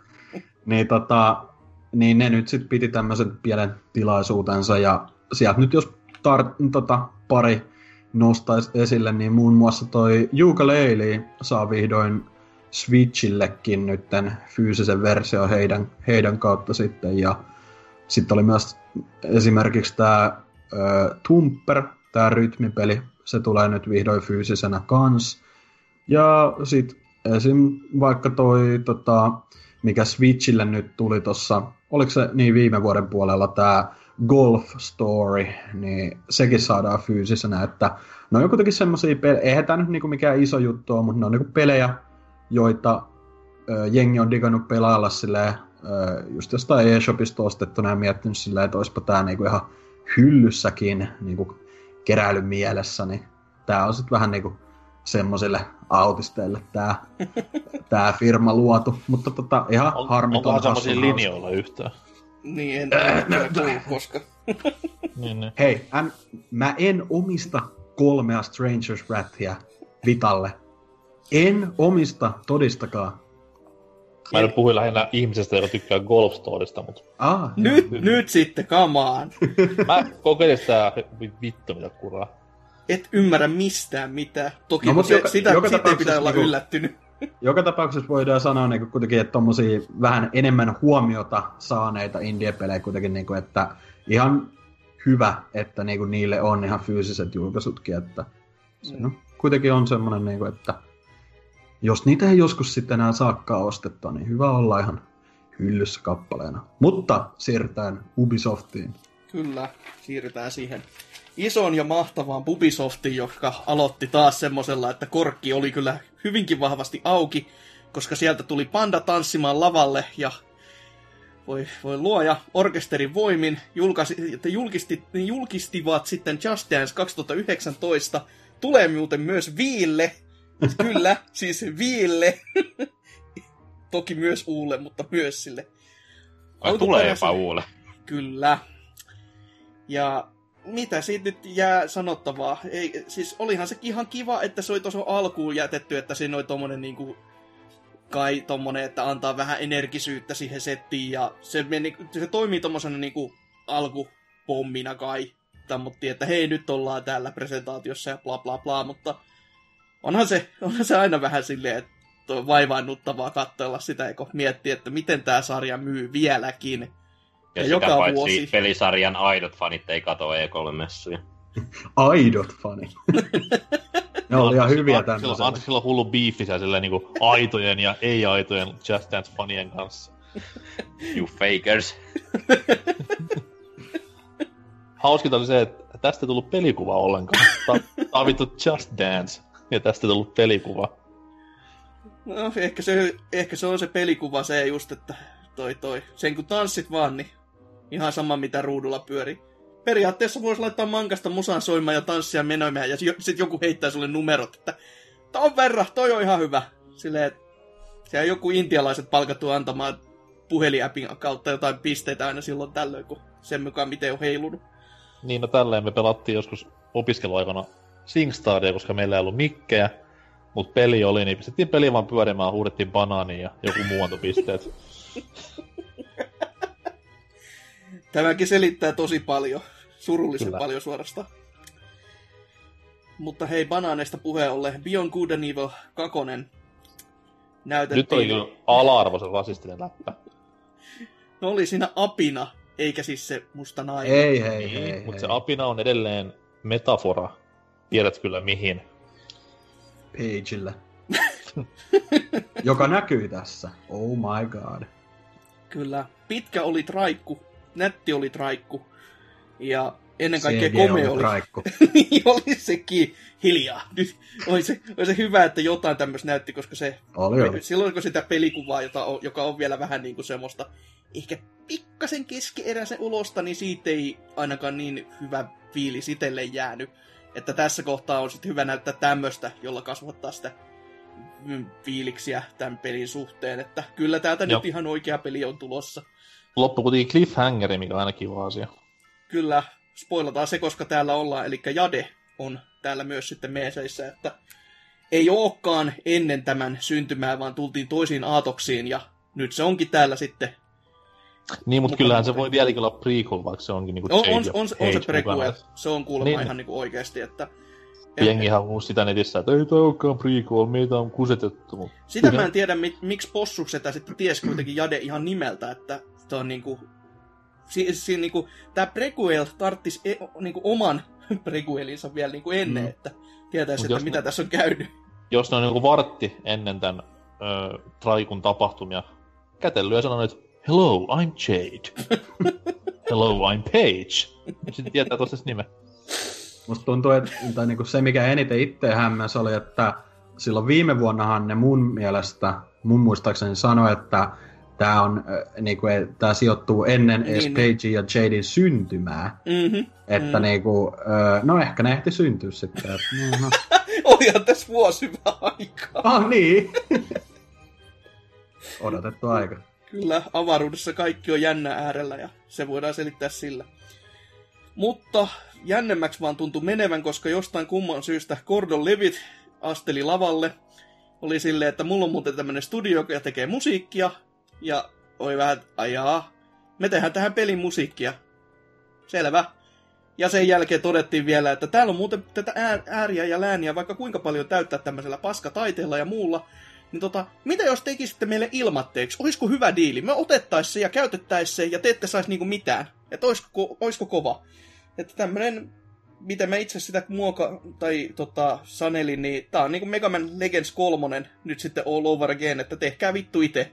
Niin, tota, niin ne nyt sitten piti tämmöisen pienen tilaisuutensa ja sieltä nyt jos tar- tota, pari nostaisi esille, niin muun muassa toi Ukulele saa vihdoin Switchillekin nytten fyysisen versio heidän, heidän kautta sitten ja sitten oli myös esimerkiksi tämä Tumper, tämä rytmipeli, se tulee nyt vihdoin fyysisenä kans. Ja sitten esim. vaikka toi, tota, mikä Switchille nyt tuli tuossa, oliko se niin viime vuoden puolella tämä Golf Story, niin sekin saadaan fyysisenä, että ne on kuitenkin semmoisia pelejä, eihän tämä nyt niinku mikään iso juttu ole, mutta ne on niinku pelejä, joita ö, jengi on digannut pelailla silleen, ö, just jostain eShopista ostettuna ja miettinyt silleen, että olisipa tämä niinku ihan hyllyssäkin niinku keräilyn mielessä, niin tämä on sitten vähän niinku semmoisille autisteille tämä tää firma luotu, mutta tota, ihan
On,
harmiton hassun
semmoisia linjoilla yhtään?
Niin, en kuullut koska.
Niin, niin.
Hei, en, mä en omista kolmea Strangers Rathia Vitalle. En omista, todistakaa.
Mä nyt puhuin lähinnä ihmisestä, joka tykkää Golf Storista, mutta
Ah,
Nyt, nyt sitten, come on.
mä kokeilin sitä vittu mitä kuraa.
Et ymmärrä mistään mitään. Toki
No, mut
se,
joka-
sitä,
joka
pitää olla
niinku-
yllättynyt.
Joka tapauksessa voidaan sanoa niin kuitenkin, että tommosia vähän enemmän huomiota saaneita indie-pelejä kuitenkin, niin kuin, että ihan hyvä, että niin kuin niille on ihan fyysiset julkaisutkin, että se no, kuitenkin on semmoinen, niin kuin, että jos niitä ei joskus sitten enää saakkaan ostettua, niin hyvä olla ihan hyllyssä kappaleena. Mutta siirrytään Ubisoftiin.
Kyllä, siirrytään siihen ison ja mahtavaan Ubisoftiin, joka aloitti taas semmosella, että korkki oli kyllä hyvinkin vahvasti auki, koska sieltä tuli panda tanssimaan lavalle ja voi, voi luoja orkesterin voimin julkaisi, että julkisti, julkistivat sitten Just Dance 2019. Tulee muuten myös Viille. Kyllä, siis Viille. Toki myös Uulle, mutta myös sille.
Vai tulee jopa uule.
Kyllä. Ja mitä siitä nyt jää sanottavaa? Ei, siis olihan se ihan kiva, että se oli tuossa alkuun jätetty, että siinä oli tommonen niinku kai tommonen, että antaa vähän energisyyttä siihen settiin ja se, meni, se toimii tommosena niinku alkupommina kai. Tammuttiin, että hei nyt ollaan täällä presentaatiossa ja bla bla bla, mutta onhan se, onhan se aina vähän silleen, että toi vaivaannuttavaa katsella sitä, eikö miettiä, että miten tämä sarja myy vieläkin.
Ja,
Ja
sitä
joka
paitsi
vuosi.
pelisarjan aidot fanit ei kato E3-messuja.
Aidot fani. ne oli ihan hyviä tämmöisellä.
Antti, silloin hullu biifi siellä silleen niinku aitojen ja ei-aitojen Just Dance-fanien kanssa.
You fakers.
Hauskinta oli se, että tästä ei tullut pelikuva ollenkaan. Tää on vittu Just Dance, ja tästä tullut pelikuva.
No, ehkä se, ehkä se on se pelikuva se just, että toi toi. Sen kun tanssit vaan, niin ihan sama mitä ruudulla pyörii. Periaatteessa voisi laittaa mankasta musan soimaan ja tanssia menoimaan ja sitten joku heittää sulle numerot, että on verran, toi on ihan hyvä. Silleen, että siellä joku intialaiset palkattu antamaan puheliäpin kautta jotain pisteitä aina silloin tällöin, kun sen mukaan miten on heilunut.
Niin, no tälleen me pelattiin joskus opiskeluaikana SingStaria, koska meillä ei ollut mikkejä, mutta peli oli, niin pistettiin peli vaan pyörimään, huudettiin banaania ja joku muu antoi pisteet.
Tämäkin selittää tosi paljon. Surullisen
Kyllä.
paljon suorastaan. Mutta hei, banaaneista puheen ollen. Beyond Good and Evil 2 näytettiin.
Nyt oli kyllä ala-arvoisen rasistinen läppä.
No oli siinä apina, eikä siis se musta nainen.
Ei, hei,
Niin,
hei,
mutta
hei.
se apina on edelleen metafora. Tiedät kyllä mihin.
Pageillä. Joka näkyy tässä. Oh my god.
Kyllä. Pitkä oli traikku, nätti oli traikku. Ja ennen kaikkea
CG
komea oli.
traikku.
niin oli sekin hiljaa. Nyt oli se, oli se hyvä, että jotain tämmöistä näytti, koska se
Oli, oli.
silloin kun sitä pelikuvaa, jota on, joka on vielä vähän niin kuin semmoista ehkä pikkasen keskeeräisen ulosta, niin siitä ei ainakaan niin hyvä fiilis itselle jäänyt. Että tässä kohtaa on sitten hyvä näyttää tämmöistä, jolla kasvattaa sitä mm, fiiliksiä tämän pelin suhteen. Että kyllä täältä
Joo.
nyt ihan oikea peli on tulossa.
Loppu kuitenkin cliffhangeri, mikä on aina kiva asia.
Kyllä, spoilataan se, koska täällä ollaan, eli Jade on täällä myös sitten meeseissä, että ei olekaan ennen tämän syntymää, vaan tultiin toisiin aatoksiin, ja nyt se onkin täällä sitten.
Niin, mutta kyllähän se voi vieläkin olla prequel, vaikka se onkin niinku
On,
Jade
on,
ja
on, on se prequel, se on kuulemma
Niin.
ihan niin kuin oikeasti, että...
Jengihän huusi sitä netissä, että ei toi olekaan prequel, meitä on kusetettu. Mutta
Sitä mä en tiedä, mi- miksi Possu sitä sitten ties kuitenkin Jade ihan nimeltä, että se on niinku... Si- si- niinku, tää prequel tarttis e- niinku oman prequelinsa vielä niinku ennen,
Mm.
että tietäisi, että
jos
mitä
ne-
tässä on käynyt.
jos ne on niinku vartti ennen tämän ö, Traikun tapahtumia kätellyt ja sanonut, että Hello, I'm Jade. Hello, I'm Page. Sitten tietää tuossa nimen.
Musta tuntuu, että tai niinku se, mikä eniten itse hämmäs oli, että silloin viime vuonnahan ne mun mielestä, mun muistaakseni sanoi, että tämä on, äh, niinku, tää sijoittuu ennen
Niin,
edes. Page ja Jadin syntymää.
Mm-hmm.
Että
Mm.
niinku, äh, no ehkä ne ehti syntyä sitten. No, no.
Olihan tässä vuosi hyvä aikaa.
Ah niin! Odotettu aika.
Kyllä, avaruudessa kaikki on jännä äärellä ja se voidaan selittää sillä. Mutta jännemmäksi vaan tuntui menevän, koska jostain kumman syystä Gordon Levitt asteli lavalle. Oli silleen, että mulla on muuten tämmönen studio, joka tekee musiikkia. Ja oli vähän, ajaa, me tehdään tähän pelin musiikkia. Selvä. Ja sen jälkeen todettiin vielä, että täällä on muuten tätä ää- ääriä ja lääniä vaikka kuinka paljon täyttää tämmöisellä paskataiteella ja muulla. Niin tota, mitä jos tekisitte meille ilmatteeksi? Olisiko hyvä diili? Me otettais se ja käytettäis se ja te ette sais niinku mitään. Että oisko, oisko kova? Että tämmönen, miten mä itse sitä muoka, tai tota, sanelin, niin tää on niinku Mega Man Legends 3 nyt sitten all over again, että tehkää vittu itse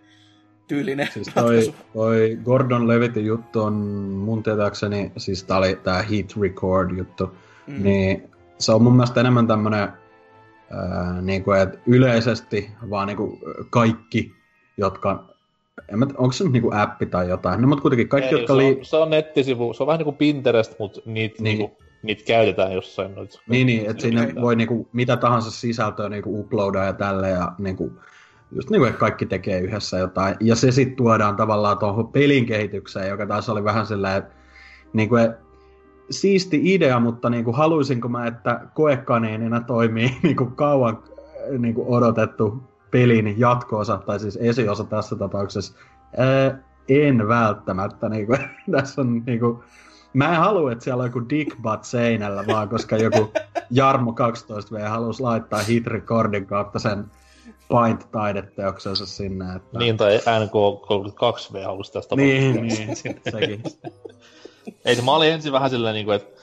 tyylinen
Siis
ratkaisu.
toi, toi Gordon Levitin juttu on mun tietääkseni, siis tää oli tää Heat Record juttu,
Mm.
niin se on mun mielestä enemmän tämmönen, ää, niinku, että yleisesti vaan niinku kaikki, jotka, en mä, onko se nyt niinku appi tai jotain, no mutta kuitenkin kaikki,
Ei,
jotka
se,
li...
on, se on nettisivu, se on vähän niinku Pinterest, mutta niitä
Niin.
niinku, niit käytetään jossain. Noit.
Niin, niin, että sinne
Okei.
voi niinku mitä tahansa sisältöä niinku uploadaa ja tälle ja niinku, just niinku, että kaikki tekee yhdessä jotain. Ja se sitten tuodaan tavallaan tuohon pelin kehitykseen, joka taas oli vähän sellainen, että niinku, et, siisti idea, mutta niinku, haluaisinko mä, että koekaniinina toimii niinku, kauan äh, niinku, odotettu pelin jatko-osa, tai siis esiosa tässä tapauksessa. Ää, en välttämättä. Niinku, tässä on niinku, Mä en halua, että siellä on joku dick butt seinällä, vaan koska joku Jarmo 12V halusi laittaa hit recordin kautta sen Paint-taideteoksensa sinne. Että...
Niin, tai NK32V halusi tästä
niin, niin, sekin.
Ei mä olin ensin vähän niin kuin, että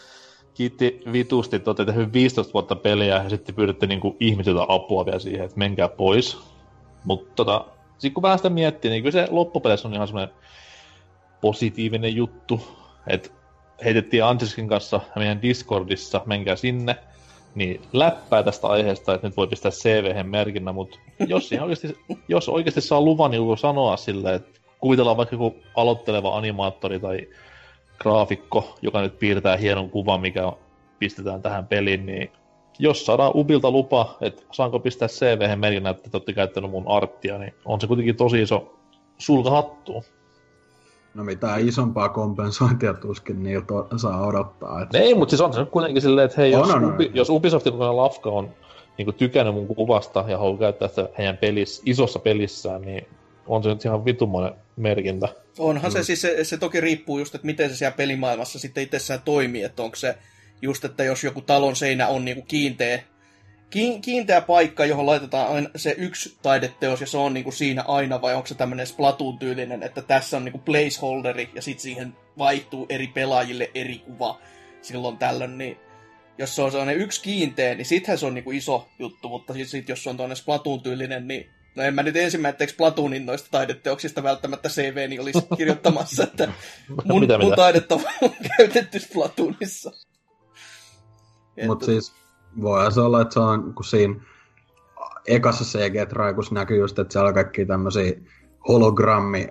kiitti vitusti, että olette tehnyt 15 vuotta peliä ja sitten pyydätte niin kuin, ihmisiltä apua vielä siihen, että menkää pois. Mutta tota, sitten kun vähän sitä miettii, niin kyllä se loppupeleissä on ihan semmoinen positiivinen juttu, että heitettiin Anseskin kanssa meidän Discordissa, menkää sinne, niin läppää tästä aiheesta, että nyt voi pistää cv merkinnä, mutta jos, oikeasti, jos oikeasti saa luvan, niin sanoa silleen, että kuvitellaan vaikka joku aloitteleva animaattori tai graafikko, joka nyt piirtää hienon kuvan, mikä pistetään tähän peliin, niin jos saadaan Ubilta lupa, että saanko pistää CV merkinnä, että te olette käyttänyt mun arttia, niin on se kuitenkin tosi iso sulka hattuun.
No mitään isompaa kompensointia tuskin niiltä saa odottaa. Et...
Ei, mutta siis on se nyt kuitenkin silleen, että hei,
On,
jos,
on, on.
Ubi, jos Ubisoftin kokoinen lafka on niin tykännyt mun kuvasta ja haluaa käyttää sitä heidän pelissä, isossa pelissään, niin on se nyt ihan vitumoinen merkintä.
Onhan se siis, se, se toki riippuu just, että miten se siellä pelimaailmassa sitten itsessään toimii, että onko se just, että jos joku talon seinä on niinku kiinteä, ki- kiinteä paikka, johon laitetaan aina se yksi taideteos ja se on niinku siinä aina, vai onko se tämmöinen Splatoon-tyylinen, että tässä on niinku placeholderi ja sitten siihen vaihtuu eri pelaajille eri kuva silloin tällöin, niin jos se on sellainen yksi kiinteä, niin sittenhän se on niinku iso juttu, mutta sit, sit jos se on tuonne Splatoon-tyylinen, niin No en mä nyt ensimmäiseksi Platoonin noista taideteoksista välttämättä CVni olisi kirjoittamassa, että mun,
Mitä,
mun
mitä?
taidetta on käytetty Splatoonissa.
Mutta siis voihan se olla, että se on, kun siinä ekassa CG-traikussa näkyy just, että siellä on kaikki tämmöisiä hologrammi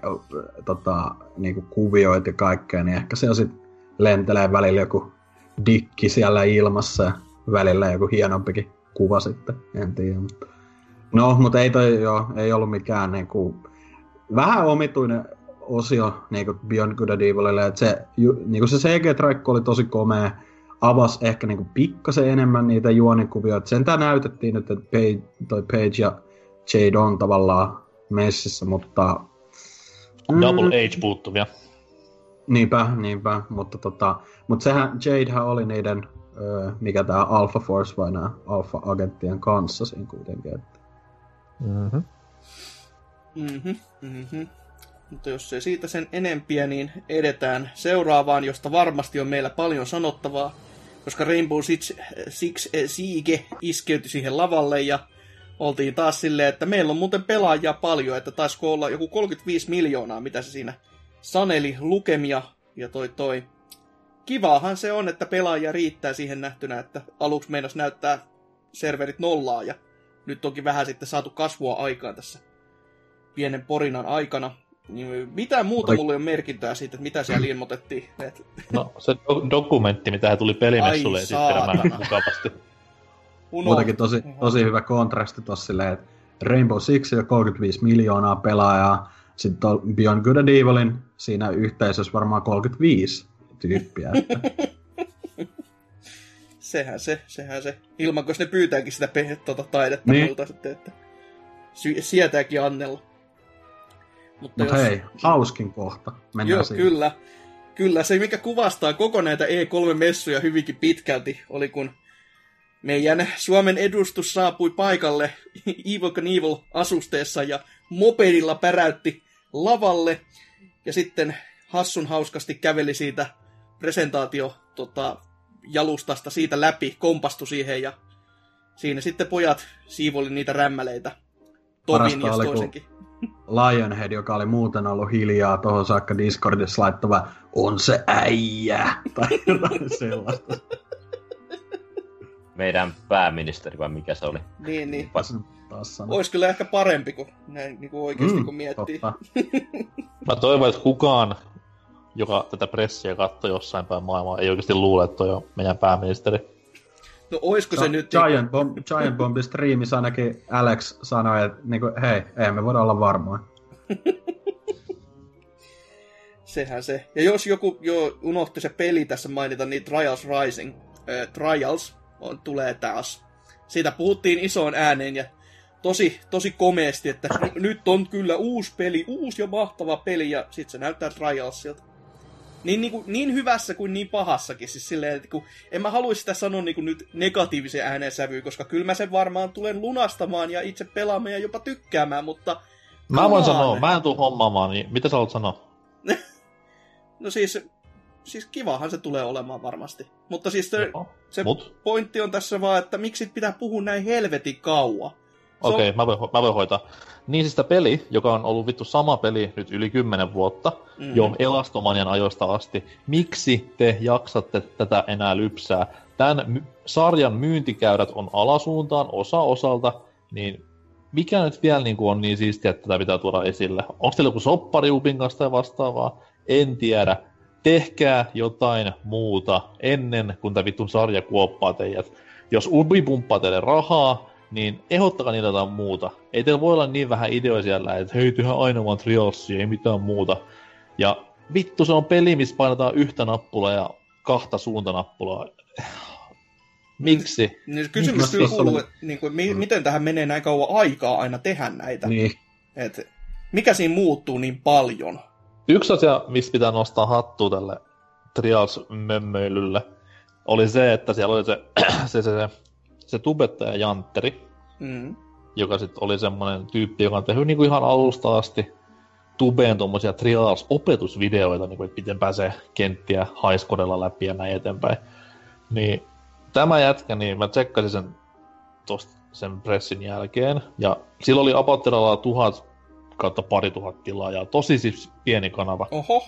tota, niinku kuvioita ja kaikkea, niin ehkä se on sit lentelee välillä joku dikki siellä ilmassa ja välillä joku hienompikin kuva sitten, en tiedä. Mutta... No, mutta ei toi joo, ei ollut mikään niinku, vähän omituinen osio niinku Beyond Good and Evilille, että se, ju, niinku se CG-traikku oli tosi komea, avasi ehkä niinku pikkasen enemmän niitä juonikuvioita. Sentään näytettiin nyt, että Page, toi Page ja Jade on tavallaan messissä, mutta...
Double H puuttuvia.
Niinpä, niinpä, mutta tota, mutta sehän, Jadehän oli niiden, ö, mikä tää Alpha Force vai nää Alpha-agenttien kanssa siinä kuitenkin, että
Mm-hmm.
Mhm, mhm. Mutta jos ei siitä sen enempiä, niin edetään seuraavaan, josta varmasti on meillä paljon sanottavaa, koska Rainbow Six, Six eh, Siege iskeytyi siihen lavalle ja oltiin taas silleen, että meillä on muuten pelaajia paljon, että taisiko olla joku 35 miljoonaa, mitä se siinä saneli lukemia ja toi toi. Kivaahan se on, että pelaajia riittää siihen nähtynä, että aluksi meinas näyttää serverit nollaa ja nyt onkin vähän sitten saatu kasvua aikaan tässä pienen porinan aikana. Niin mitään muuta
Oi.
mulla ei ole merkintää siitä, että mitä siellä ilmoitettiin. Et,
No, se do- dokumentti, mitä tuli pelimessulle esittelemään mukavasti.
uno-
muutenkin tosi, tosi hyvä kontrasti tossa silleen, että Rainbow Six ja 35 miljoonaa pelaajaa, sitten Beyond Good and Evilin siinä yhteisössä varmaan 35 tyyppiä. Että
Sehän se, sehän se. Ilman, jos ne pyytääkin sitä pe- tuota taidetta
Niin.
muilta sitten, että sy- sietääkin annella. Mutta
Mutta hei, hauskin kohta. Mennään
Joo,
siihen.
kyllä. Kyllä, se mikä kuvastaa koko näitä E3-messuja hyvinkin pitkälti oli, kun meidän Suomen edustus saapui paikalle Evil Knievel asusteessa ja mopedilla päräytti lavalle ja sitten hassun hauskasti käveli siitä presentaatio tota, jalustasta siitä läpi, kompastui siihen ja siinä sitten pojat siivoli niitä rämmäleitä. Tovin
Parasta
ja toisenkin.
Lionhead, joka oli muuten ollut hiljaa tuohon saakka Discordissa laittava, on se äijä, tai jotain sellaista.
Meidän pääministeri vai mikä se oli?
Niin, niin.
Taas.
Olisi kyllä ehkä parempi, kuin näin niin kuin oikeasti kun miettii.
totta.
Mä toivon, että kukaan, joka tätä pressiä katsoi jossain päin maailmaa, ei oikeasti luule, että toi on meidän pääministeri.
No oisko se
Gi-
nyt...
Giant, Bomb, Giant Bombin striimissä ainakin Alex sanoi, että niinku, hei, ei me voida olla varmoja.
Sehän se. Ja jos joku jo unohti se peli tässä mainita, niin Trials Rising, äh, Trials on, tulee taas. Siitä puhuttiin isoon ääneen ja tosi, tosi komeasti, että n- nyt on kyllä uusi peli, uusi ja mahtava peli, ja sitten se näyttää Trialsilta. Niin, niin, kuin, niin hyvässä kuin niin pahassakin. Siis silleen, että kun, en mä haluaisi sitä sanoa niin kuin nyt negatiivisen ääneen sävyyn, koska kyllä mä sen varmaan tulen lunastamaan ja itse pelaamaan ja jopa tykkäämään, mutta
Mä voin sanoa, mä en tuu hommaamaan, niin mitä sä haluat sanoa?
No siis, siis kivahan se tulee olemaan varmasti. Mutta siis se,
Joo.
se
Mut?
pointti on tässä vaan, että miksi pitää puhua näin helvetin kauan.
Okei, okay, mä, voin, mä voin hoitaa. Niin siis tämä peli, joka on ollut vittu sama peli nyt yli 10 vuotta,
Mm.
jo Elastomanian ajoista asti. Miksi te jaksatte tätä enää lypsää? Tämän my- sarjan myyntikäyrät on alasuuntaan osa osalta, niin mikä nyt vielä niin kuin on niin siistiä, että tätä pitää tuoda esille? Onko teillä joku soppari Upin kanssa tai vastaavaa? En tiedä. tehkää jotain muuta ennen kuin tämä vittun sarja kuoppaa teidät. Jos Ubi pumppaa teille rahaa, niin ehdottakaa niitä jotain muuta. Ei teillä voi olla niin vähän ideoja siellä, että hei, tyhä aina vaan triossia, ei mitään muuta. Ja vittu, se on peli, missä painetaan yhtä nappulaa ja kahta suuntanappulaa. Miksi?
Niin kysymys
Niin,
kyllä
mä-
kuuluu, että niin kuin, mi- miten tähän menee näin kauan aikaa aina tehdä näitä.
Niin.
Et, mikä siinä muuttuu niin paljon?
Yksi asia, mistä pitää nostaa hattua tälle Trials-mömmöilylle, oli se, että siellä oli se, se, se, se, se tubettaja Jantteri,
Mm.
joka sitten oli semmoinen tyyppi, joka on tehnyt niinku ihan alusta asti tubeen tuommoisia Trials-opetusvideoita, niinku, että miten pääsee kenttiä haiskodella läpi ja näin eteenpäin. Niin tämä jätkä, niin mä tsekkasin sen tosta sen pressin jälkeen, ja sillä oli apotteralla tuhat kautta pari tuhat tilaajaa, tosi siis pieni kanava
Oho,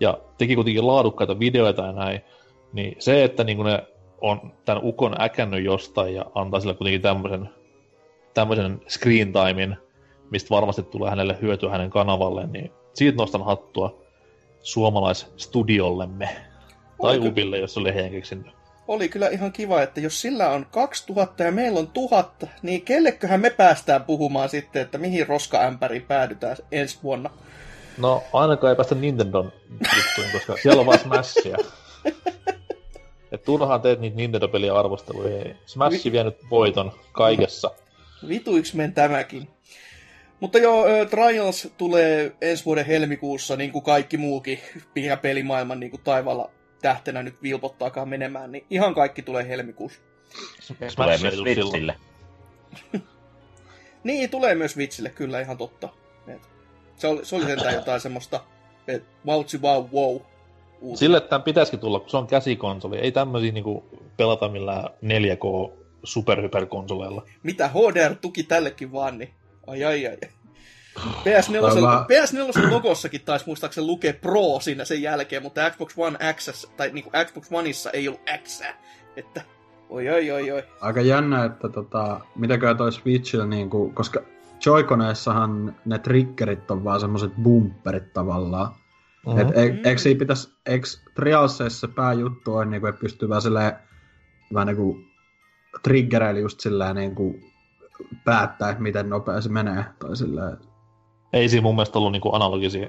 ja teki kuitenkin laadukkaita videoita ja näin, niin se, että niin ne on tämän ukon äkännyt jostain ja antaa sille kuitenkin tämmöisen, tämmöisen screen timein, mistä varmasti tulee hänelle hyötyä hänen kanavalle, niin siitä nostan hattua suomalaisstudiollemme. Tai
Oli ky-
Ubille, jos oli heidän
oli kyllä ihan kiva, että jos sillä on 2000 ja meillä on 1000, niin kelleköhän me päästään puhumaan sitten, että mihin roskaämpäriin päädytään ensi vuonna.
No, ainakaan ei päästä Nintendon juttuihin, koska siellä on vaan Smashia. Et turhaan teet niitä Nintendo-pelien arvosteluja. Ei. Smash vie nyt voiton kaikessa.
Vituiks men tämäkin. Mutta joo, Trials tulee ensi vuoden helmikuussa, niin kuin kaikki muukin, mikä pelimaailman niin kuin taivaalla tähtenä nyt vilpottaakaan menemään, niin ihan kaikki tulee helmikuussa.
Tulee
Smash
myös. Switchille.
Niin, tulee myös Switchille, kyllä ihan totta. Et se oli, se oli sentään jotain semmoista, että wow, wow, wow. Uusi.
Sille tämän pitäisikin tulla, kun se on käsikonsoli. Ei tämmöisiä niinku pelata millään 4K superhyperkonsoleilla.
Mitä HDR-tuki tällekin vaan, niin ai ai ai. PS4,
Aivan.
PS4 logossakin taisi muistaakseni lukea Pro siinä sen jälkeen, mutta Xbox One X, tai niinku Xbox Oneissa ei ollut X. Että oi oi oi oi.
Aika jännä, että tota, mitäkään toi Switchillä niinku, koska Joy-koneissahan ne triggerit on vaan semmoset bumperit tavallaan. Mm-hmm. Et, e, eikö siinä pitäis, eikö Trialseissa pääjuttu on niinku, että pystyy vaan silleen, vähän niinku triggereillä just silleen niinku päättää, että miten nopea se menee. Tai silleen,
Ei siinä mun mielestä ollut niinku analogisia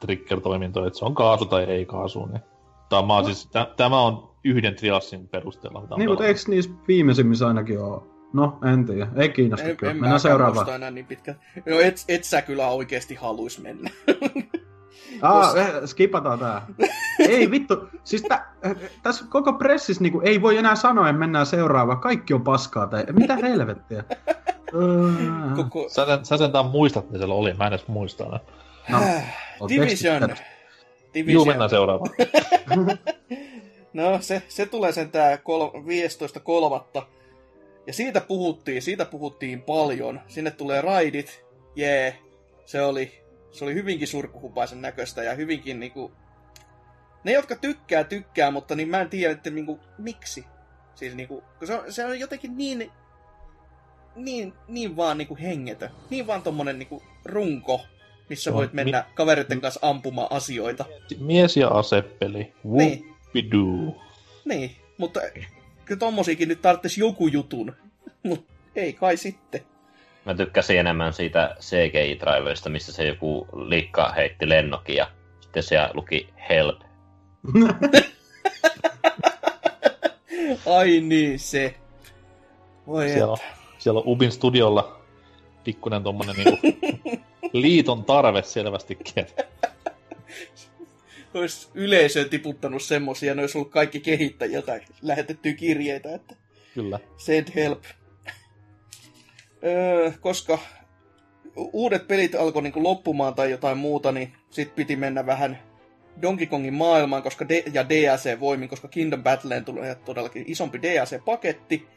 trigger-toimintoja, että se on kaasu tai ei kaasu. Niin. Tämä, on siis, tä, tämä on yhden triassin perusteella.
Niin, mutta
pelannut.
eikö niissä viimeisimmissä ainakin ole? No, en tiedä. Ei kiinnosta
En,
kyllä.
en
Mennään
mä
seuraavaan.
enää niin pitkä. No et, et sä kyllä oikeesti haluis mennä.
Aa, eh, skipataan tää. ei vittu, siis tä, eh, tässä koko pressissä niinku, ei voi enää sanoa, että mennään seuraavaan. Kaikki on paskaa. Tai, mitä helvettiä?
Koko
Sä, sen- sä sentään muistat, mitä siellä oli. Mä en edes muista
no, on
Äh, Division.
tekstit-
Juu,
Division.
mennään seuraavaan.
No, se, se tulee sen tää kol- 15.3. Ja siitä puhuttiin, siitä puhuttiin paljon. Sinne tulee raidit, jee. Yeah. Se oli, se oli hyvinkin surkuhupaisen näköistä ja hyvinkin niinku... Ne, jotka tykkää, tykkää, mutta niin mä en tiedä, että niinku, miksi. Siis niinku, kun se on, se on jotenkin niin... Niin, niin vaan niinku hengetö. Niin vaan tommonen niinku runko, missä
on
voit mennä kavereiden kanssa ampumaan asioita.
Mies ja asepeli.
Niin.
Whoopidoo.
Niin, mutta kyllä tommosiakin nyt tarvitsisi joku jutun. Mut ei kai sitten.
Mä tykkäsin enemmän siitä CGI-driverista, missä se joku likka heitti lennokin ja sitten siellä luki help.
Ai niin, se. Voi
Siellä on, siellä on Ubin studiolla pikkuinen tommonen niinku liiton tarve selvästikin.
Olisi yleisöön tiputtanut semmosia, ne olisi ollut kaikki kehittäjiä tai lähetettyä kirjeitä, että
Kyllä.
send help. Öö, koska uudet pelit alkoi niinku loppumaan tai jotain muuta, niin sit piti mennä vähän Donkey Kongin maailmaan koska D- ja DLC-voimin, koska Kingdom Battleen tulee todellakin isompi DLC-paketti.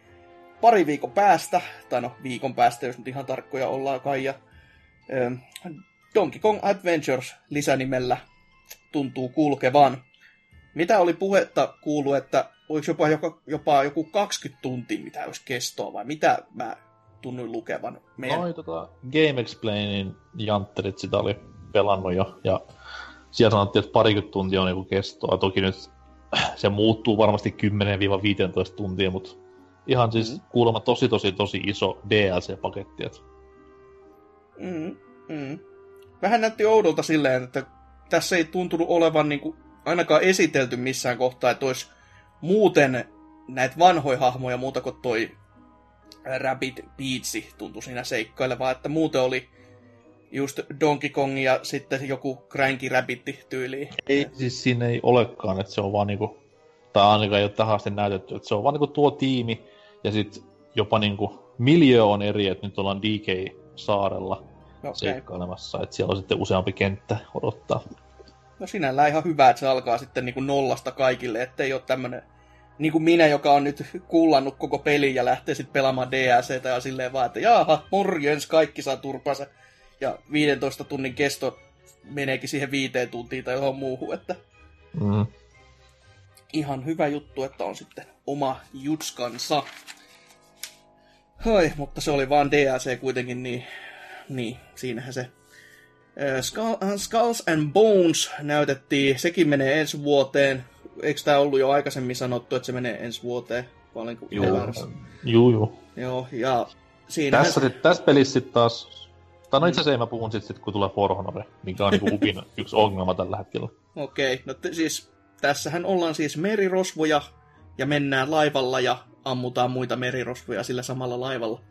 Pari viikon päästä, tai no viikon päästä, jos nyt ihan tarkkoja ollaan kai, ja öö, Donkey Kong Adventures lisänimellä tuntuu kulkevan. Mitä oli puhetta kuulu, että oliko jopa, jopa, jopa joku 20 tuntia, mitä olisi kestoa, vai mitä mä tunnuin lukevan meidän...
Noi tota Game Explainin jantterit sitä oli pelannut jo, ja siellä sanottiin, että parikymmentä tuntia on niinku kestoa. Toki nyt se muuttuu varmasti 10-15 tuntia, mutta ihan siis
Mm.
mm. kuulemma tosi tosi tosi iso DLC-paketti. Et
Mm, mm. Vähän näytti oudolta silleen, että tässä ei tuntunut olevan niin kuin, ainakaan esitelty missään kohtaa, että olisi muuten näitä vanhoja hahmoja muuta kuin toi Rabbit Beatsi tuntui siinä seikkailevaa, että muuten oli just Donkey Kong ja sitten joku Cranky Rabbitti tyyliin.
ei, siis siinä ei olekaan, että se on vaan niinku, tai ainakaan ei ole tähän asti näytetty, että se on vaan niinku tuo tiimi, ja sitten jopa niinku miljö on eri, että nyt ollaan DK-saarella
No, okay.
seikkailemassa, että siellä on sitten useampi kenttä odottaa.
no sinällään ihan hyvä, että se alkaa sitten niin kuin nollasta kaikille, ettei ole tämmönen niin kuin minä, joka on nyt kullannut koko pelin ja lähtee sitten pelaamaan DLCtä ja silleen vaan, että jaaha, morjens, kaikki saa turpansa. Ja 15 tunnin kesto meneekin siihen viiteen tuntiin tai johon muuhun, että
Mm.
ihan hyvä juttu, että on sitten oma jutskansa. Hoi, mutta se oli vaan DLC kuitenkin, niin, niin siinähän se. Äh, Skull, äh, Skulls and Bones näytettiin, sekin menee ensi vuoteen. Eikö tämä ollut jo aikaisemmin sanottu, että se menee ensi vuoteen? Vai olenko itse
Juu,
väärässä?
juu, juu.
Joo, ja siinä...
Tässä, sit, tässä pelissä sitten taas... Tai no itse asiassa ei mä puhun sitten, sit, kun tulee For Honor, mikä on niinku Upin yksi ongelma tällä hetkellä.
Okei, no t- siis tässähän ollaan siis merirosvoja ja mennään laivalla ja ammutaan muita merirosvoja sillä samalla laivalla.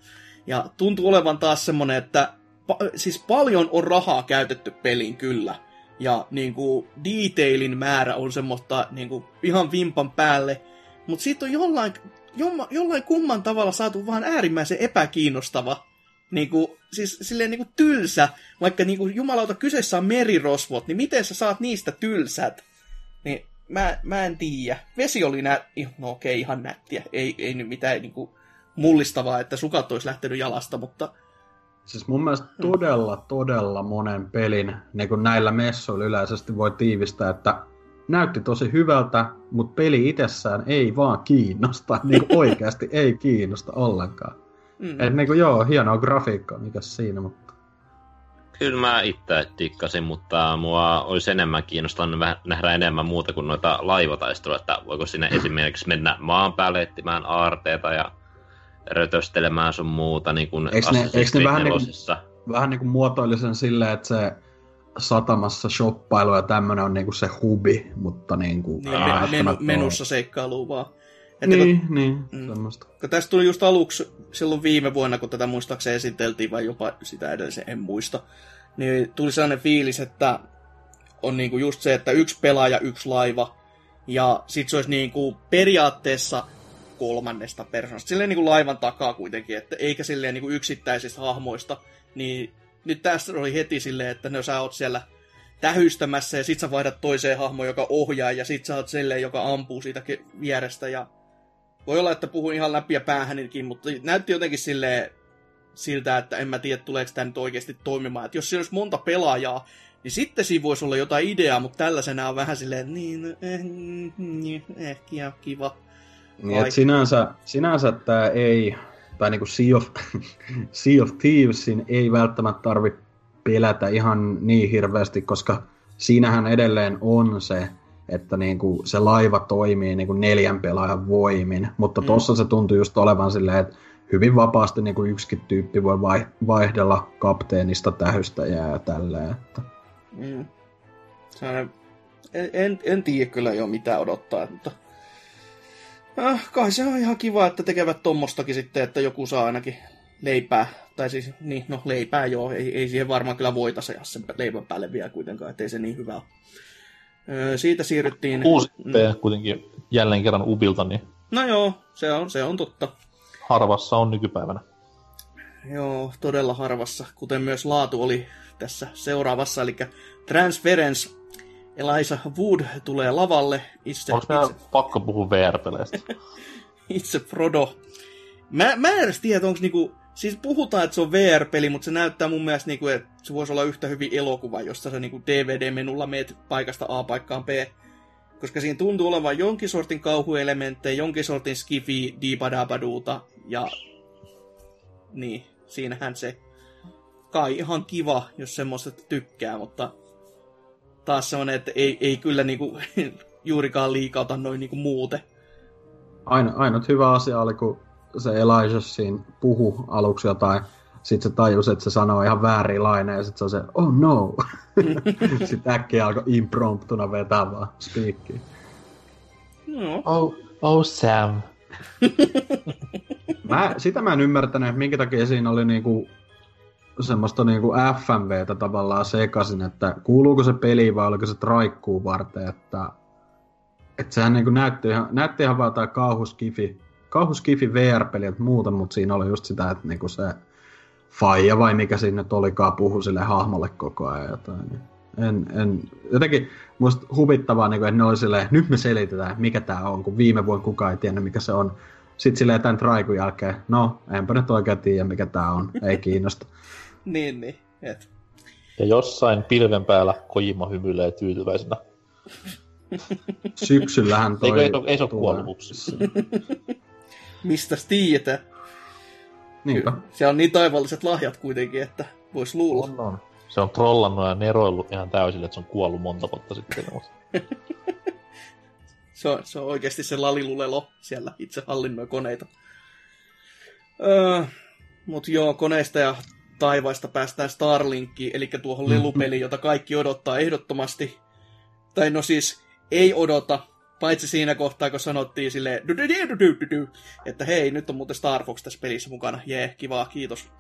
Ja tuntuu olevan taas semmonen, että pa- siis paljon on rahaa käytetty peliin kyllä. Ja niinku detailin määrä on semmoista niinku ihan vimpan päälle. Mutta siitä on jollain, jomma, jollain kumman tavalla saatu vaan äärimmäisen epäkiinnostava niinku, siis silleen niinku tylsä, vaikka niinku jumalauta kyseessä on merirosvot, niin miten sä saat niistä tylsät? Niin mä, mä en tiedä. Vesi oli nä... No okei, ihan nättiä. Ei, ei nyt mitään niinku mullistavaa, että sukat olisi lähtenyt jalasta, mutta
Siis mun mielestä todella, todella monen pelin, niin kuin näillä messuilla yleisesti voi tiivistää, että näytti tosi hyvältä, mutta peli itsessään ei vaan kiinnosta, niin kuin oikeasti ei kiinnosta ollenkaan.
mm,
Et niin kuin, joo, hienoa grafiikkaa, mikä siinä, mutta
Kyllä mä itse tikkasin, mutta mua olisi enemmän kiinnostanut vähän nähdä enemmän muuta kuin noita laivataisteluja, että voiko sinne esimerkiksi mennä maan päälle etsimään aarteita ja rötöstelemään sun muuta, niin kuin
Eiks ne-
Assassin's
eiks ne vähän niinku-
4.
vähän niin kuin muotoillisen silleen, että se satamassa shoppailu ja tämmönen on niin kuin se hubi, mutta niin kuin,
niin,
ei
me, menu, menussa seikkailu vaan. Että
Niin, niin,
Mm.
semmoista.
kun tästä tuli just aluksi silloin viime vuonna, kun tätä muistaakseni esiteltiin, vai jopa sitä edellisen, en muista, niin tuli sellainen fiilis, että on niinku just se, että yksi pelaaja, yksi laiva, ja sit se olisi niinku periaatteessa kolmannesta persoonasta. Silleen niinku laivan takaa kuitenkin, että eikä silleen niinku yksittäisistä hahmoista. Niin nyt tässä oli heti silleen, että no sä oot siellä tähystämässä ja sit sä vaihdat toiseen hahmoon, joka ohjaa ja sit sä oot silleen, joka ampuu siitä vierestä ja voi olla, että puhun ihan läpi ja päähänkin, mutta näytti jotenkin silleen siltä, että en mä tiedä, tuleeko tämä nyt oikeasti toimimaan. Että jos siinä olisi monta pelaajaa, niin sitten siinä voisi olla jotain ideaa, mutta tällaisena on vähän silleen, niin, no, eh, mm, eh, kiva, kiva.
Niin, et sinänsä, sinänsä tämä ei, tai niinku sea of, sea of Thievesin ei välttämättä tarvi pelätä ihan niin hirveästi, koska siinähän edelleen on se, että niinku se laiva toimii niinku neljän pelaajan voimin, mutta
Mm.
mm. se tuntuu just olevan silleen, että hyvin vapaasti niinku yksikin tyyppi voi vai- vaihdella kapteenista tähystäjää ja tälleen. Että.
Mm. En, en, en tiedä kyllä jo mitä odottaa, mutta äh, kai se on ihan kiva, että tekevät tommostakin sitten, että joku saa ainakin leipää. Tai siis, niin, no leipää joo, ei, ei siihen varmaan kyllä voita se sen leivän päälle vielä kuitenkaan, ettei se niin hyvä ole. Öö, siitä siirryttiin...
Uusi. IP kuitenkin jälleen kerran Ubilta, niin
No joo, se on, se on totta.
harvassa on nykypäivänä.
Joo, todella harvassa, kuten myös laatu oli tässä seuraavassa, eli Transference. Eliza Wood tulee lavalle, itse,
Onko
itse,
pakko puhua VR-peleistä?
itse Frodo. Mä, mä en edes tiedä, onko niinku, siis puhutaan, että se on VR-peli, mutta se näyttää mun mielestä niinku, että se voisi olla yhtä hyvin elokuva, josta sä niinku DVD-menulla meet paikasta A paikkaan B. Koska siinä tuntuu olevan jonkin sortin kauhuelementtejä, jonkin sortin skifi, diipadabaduuta, ja niin, siinähän se kai ihan kiva, jos semmoista tykkää, mutta taas semmoinen, että ei, ei kyllä niinku, juurikaan liikauta noin niinku muuten.
Aino, ainut hyvä asia oli, kun se Elijah siinä puhu aluksi jotain, sitten se tajusi, että se sanoo ihan väärin laineja, ja sitten se on se, oh no. sitten äkkiä alkoi impromptuna vetää vaan speakkiin.
No.
Oh, oh Sam.
Mä, sitä mä en ymmärtänyt, että minkä takia siinä oli niinku semmoista niinku FMVtä tavallaan sekaisin, että kuuluuko se peli vai oliko se traikkuu varten, että, että sehän niinku näytti ihan, näytti ihan vaan jotain kauhuskifi, kauhuskifi VR-peliä muuta, mutta siinä oli just sitä, että niinku se faija vai mikä siinä nyt olikaan puhu sille hahmolle koko ajan jotain. En, en, jotenkin musta huvittavaa, niin kuin, että ne oli silleen, nyt me selitetään, mikä tämä on, kun viime vuonna kukaan ei tiennyt, mikä se on. Sitten silleen tämän traikun jälkeen, no, enpä nyt oikein tiedä, mikä tämä on, ei kiinnosta.
Niin, niin. Et.
Ja jossain pilven päällä Kojima hymyilee tyytyväisenä.
Syksyllähän toi
Eikö, ei, se ole- ei se ole kuollut upsi.
Mistä tiedetään?
Niinpä.
Se on niin taivalliset lahjat kuitenkin, että vois luulla.
On, on. Se on trollannut ja neroillut ihan täysille, että se on kuollut monta vuotta sitten. Mutta...
Se on, se on oikeasti se lalilulelo siellä itse hallinnoi koneita. Öö, Mutta joo, koneista ja taivaista päästään Starlinkkiin, eli tuohon lelupeliin, jota kaikki odottaa ehdottomasti. Tai no siis, ei odota, paitsi siinä kohtaa, kun sanottiin silleen, "Du- du- du- du- du- du", että hei, nyt on muuten Star Fox tässä pelissä mukana, jee, kivaa, kiitos.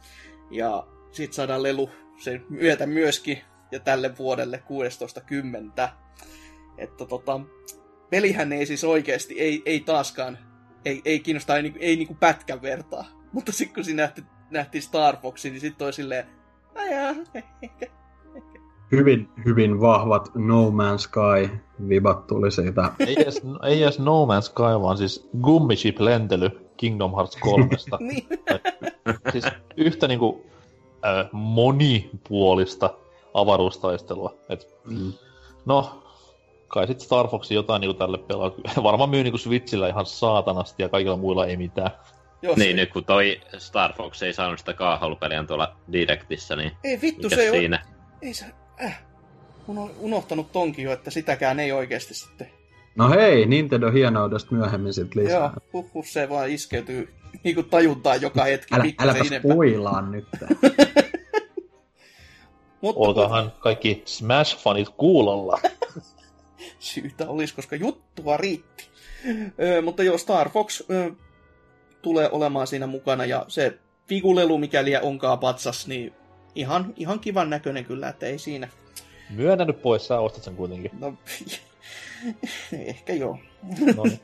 Ja sit saadaan lelu sen myötä myöskin, ja tälle vuodelle 16.10. Että tota, pelihän ei siis oikeasti, ei, ei taaskaan, ei, ei kiinnosta, ei, niinku- ei niinku pätkän vertaa. Mutta sitten kun siinä nähti, nähtiin Star Foxin, niin sitten toi silleen, ajaa, ehkä.
Hyvin, hyvin vahvat No Man's Sky-vibat tuli siitä.
ei, edes, ei edes No Man's Sky, vaan siis Gummiship-lentely Kingdom Hearts 3.
niin.
siis yhtä niinku äh, monipuolista avaruustaistelua. Et,
Mm.
no, kai sit Star Foxin jotain niinku tälle pelaa. Varmaan myy niinku Switchillä ihan saatanasti ja kaikilla muilla ei mitään.
Jos,
Niin, nyt kun toi Star Fox ei saanut sitä kaahallupeliä tuolla Directissä, niin
Ei vittu,
mikä
se ei ole,
siinä?
ei se, äh, mun on unohtanut tonkin jo, että sitäkään ei oikeasti sitten.
No hei, Nintendo hienoudesta myöhemmin sit lisää.
Joo, huh, huh, se vaan iskeytyy niinku tajuntaan joka hetki.
Älä,
pikkasen
äläpä
enempää.
spoilaa nyt.
Mutta
Olkaahan kaikki Smash-fanit kuulolla.
syytä olisi, koska juttua riitti. Ö, mutta joo, Star Fox ö, tulee olemaan siinä mukana, ja se figulelu, mikäli onkaan patsas, niin ihan, ihan kivan näköinen kyllä, että ei siinä.
Myönnä nyt pois, sä ostat sen kuitenkin.
No, ehkä joo.
No niin.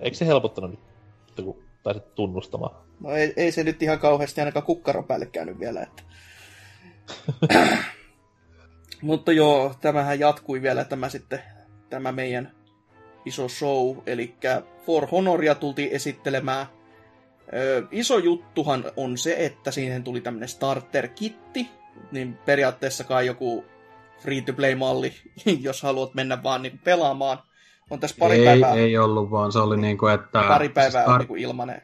Eikö se helpottanut nyt, että kun pääsit tunnustamaan?
No ei, ei se nyt ihan kauheasti ainakaan kukkaron päälle käynyt vielä. Että. Mutta joo, tämähän jatkui vielä tämä sitten, tämä meidän iso show, eli For Honoria tultiin esittelemään. Ö, iso juttuhan on se, että siihen tuli tämmönen starter-kitti, niin periaatteessa kai joku free-to-play-malli, jos haluat mennä vaan niinku pelaamaan. On tässä pari
ei,
päivää,
ei ollut vaan, se oli niinku, että...
pari päivää
se,
on
start-
niinku ilmanen.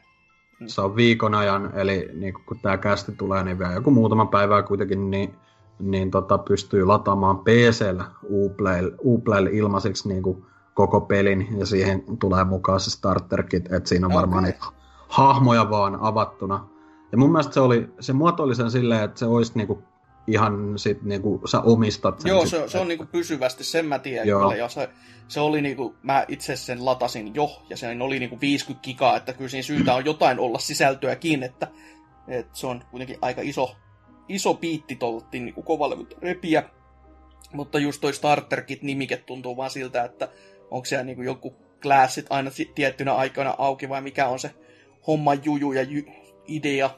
se on viikon ajan, eli niinku, kun tämä kästi tulee, niin vielä joku muutama päivää kuitenkin, niin, niin tota, pystyy lataamaan PCllä Uplaylle, ilmaiseksi niinku, koko pelin, ja siihen tulee mukaan se starter kit, että siinä on varmaan
Okei.
niitä hahmoja vaan avattuna. Ja mun mielestä se, oli, se muotoili sen silleen, että se olisi niinku, ihan sit niinku, sä omistat sen
Joo,
sit,
se, se on niinku pysyvästi, sen mä tiedän
Joo.
kyllä. Ja se, se oli niinku, mä itse sen latasin jo, ja se oli niinku 50 gigaa, että kyllä siinä syytä on jotain olla sisältöäkin, että, että se on kuitenkin aika iso, iso piitti tollettiin niinku kovalevyltä repiä. Mutta just toi starter kit nimike tuntuu vaan siltä, että onko siellä niinku joku classit aina tiettynä aikana auki vai mikä on se homman juju ja jy- idea.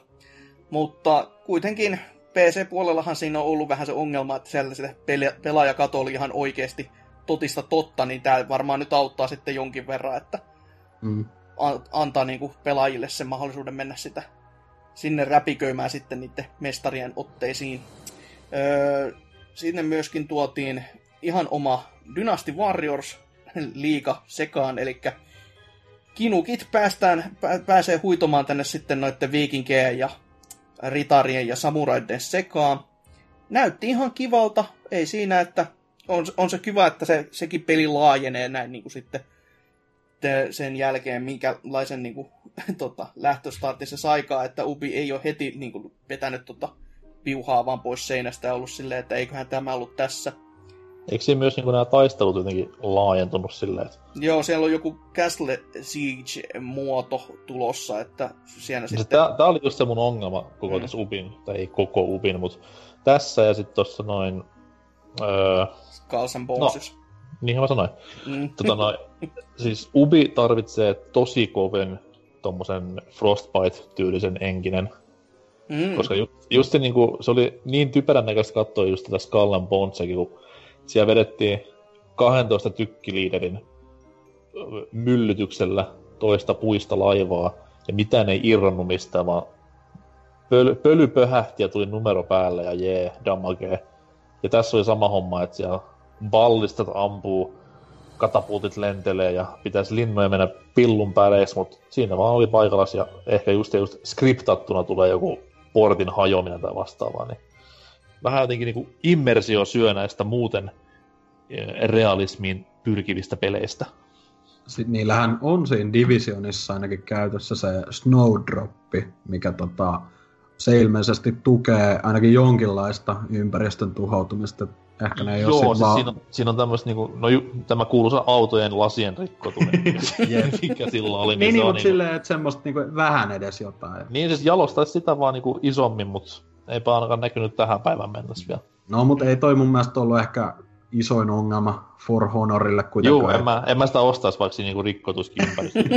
Mutta kuitenkin PC-puolellahan siinä on ollut vähän se ongelma, että siellä peli- pelaajakato oli ihan oikeasti totista totta, niin tämä varmaan nyt auttaa sitten jonkin verran, että
Mm.
an- antaa niinku pelaajille sen mahdollisuuden mennä sitä sinne räpiköimään sitten niiden mestarien otteisiin. Öö, sinne myöskin tuotiin ihan oma Dynasty Warriors liiga sekaan, eli kinukit päästään, pä- pääsee huitomaan tänne sitten noiden viikinkeen ja ritarien ja samuraiden sekaan. Näytti ihan kivalta, ei siinä, että on, on se kiva, että se, sekin peli laajenee näin niin kuin sitten te- sen jälkeen, minkälaisen niin kuin, tota, lähtöstartin se saikaa, että Ubi ei ole heti niin kuin, vetänyt tota, piuhaa vaan pois seinästä ja ollut silleen, että eiköhän tämä ollut tässä.
Eikö siinä myös niin nämä taistelut jotenkin laajentunut silleen, että
Joo, siellä on joku Castle Siege-muoto tulossa, että siinä
Se,
sitten...
tää, tää oli just se mun ongelma koko
Mm.
tässä Ubin, tai ei koko Ubin, mutta tässä ja sitten tuossa noin, öö,
Skulls and Bones.
niinhän mä sanoin,
Mm.
tota noin, siis Ubi tarvitsee tosi kovin tommosen Frostbite-tyylisen enkinen,
Mm.
koska ju, just se, niinku, se oli niin typerän näköistä katsoa just tätä Skull and Bonesakin, kun siellä vedettiin 12 tykkiliiderin myllytyksellä toista puista laivaa, ja mitään ei irronnut mistään, vaan pöly, pöly pöhähti ja tuli numero päälle ja jee, damagee. Ja tässä oli sama homma, että siellä ballistat ampuu, katapultit lentelee ja pitäisi linnoja mennä pillun päälle, mutta siinä vaan oli paikallas ja ehkä just, just skriptattuna tulee joku portin hajoaminen tai vastaavaa, niin vähän jotenkin niinku immersio syö näistä muuten eh, realismiin pyrkivistä peleistä.
Sitten niillähän on siinä Divisionissa ainakin käytössä se Snowdroppi, mikä tota, se ilmeisesti tukee ainakin jonkinlaista ympäristön tuhoutumista. Ehkä ne ei
Joo, siis
vaan...
siinä, on, siinä on tämmöistä, niinku, no ju, tämä kuuluisa autojen lasien rikkotuminen, mikä sillä oli.
Niin, niin
on
mutta
niinku-
silleen, että semmoista niinku vähän edes jotain.
Niin siis jalostaisi sitä vaan niinku isommin, mutta eipä ainakaan näkynyt tähän päivän mennessä vielä.
No, mutta ei toi mun mielestä ollut ehkä isoin ongelma For Honorille kuitenkaan.
Joo, en mä, en mä sitä ostaisi, vaikka niinku rikkotuskin ympäristö.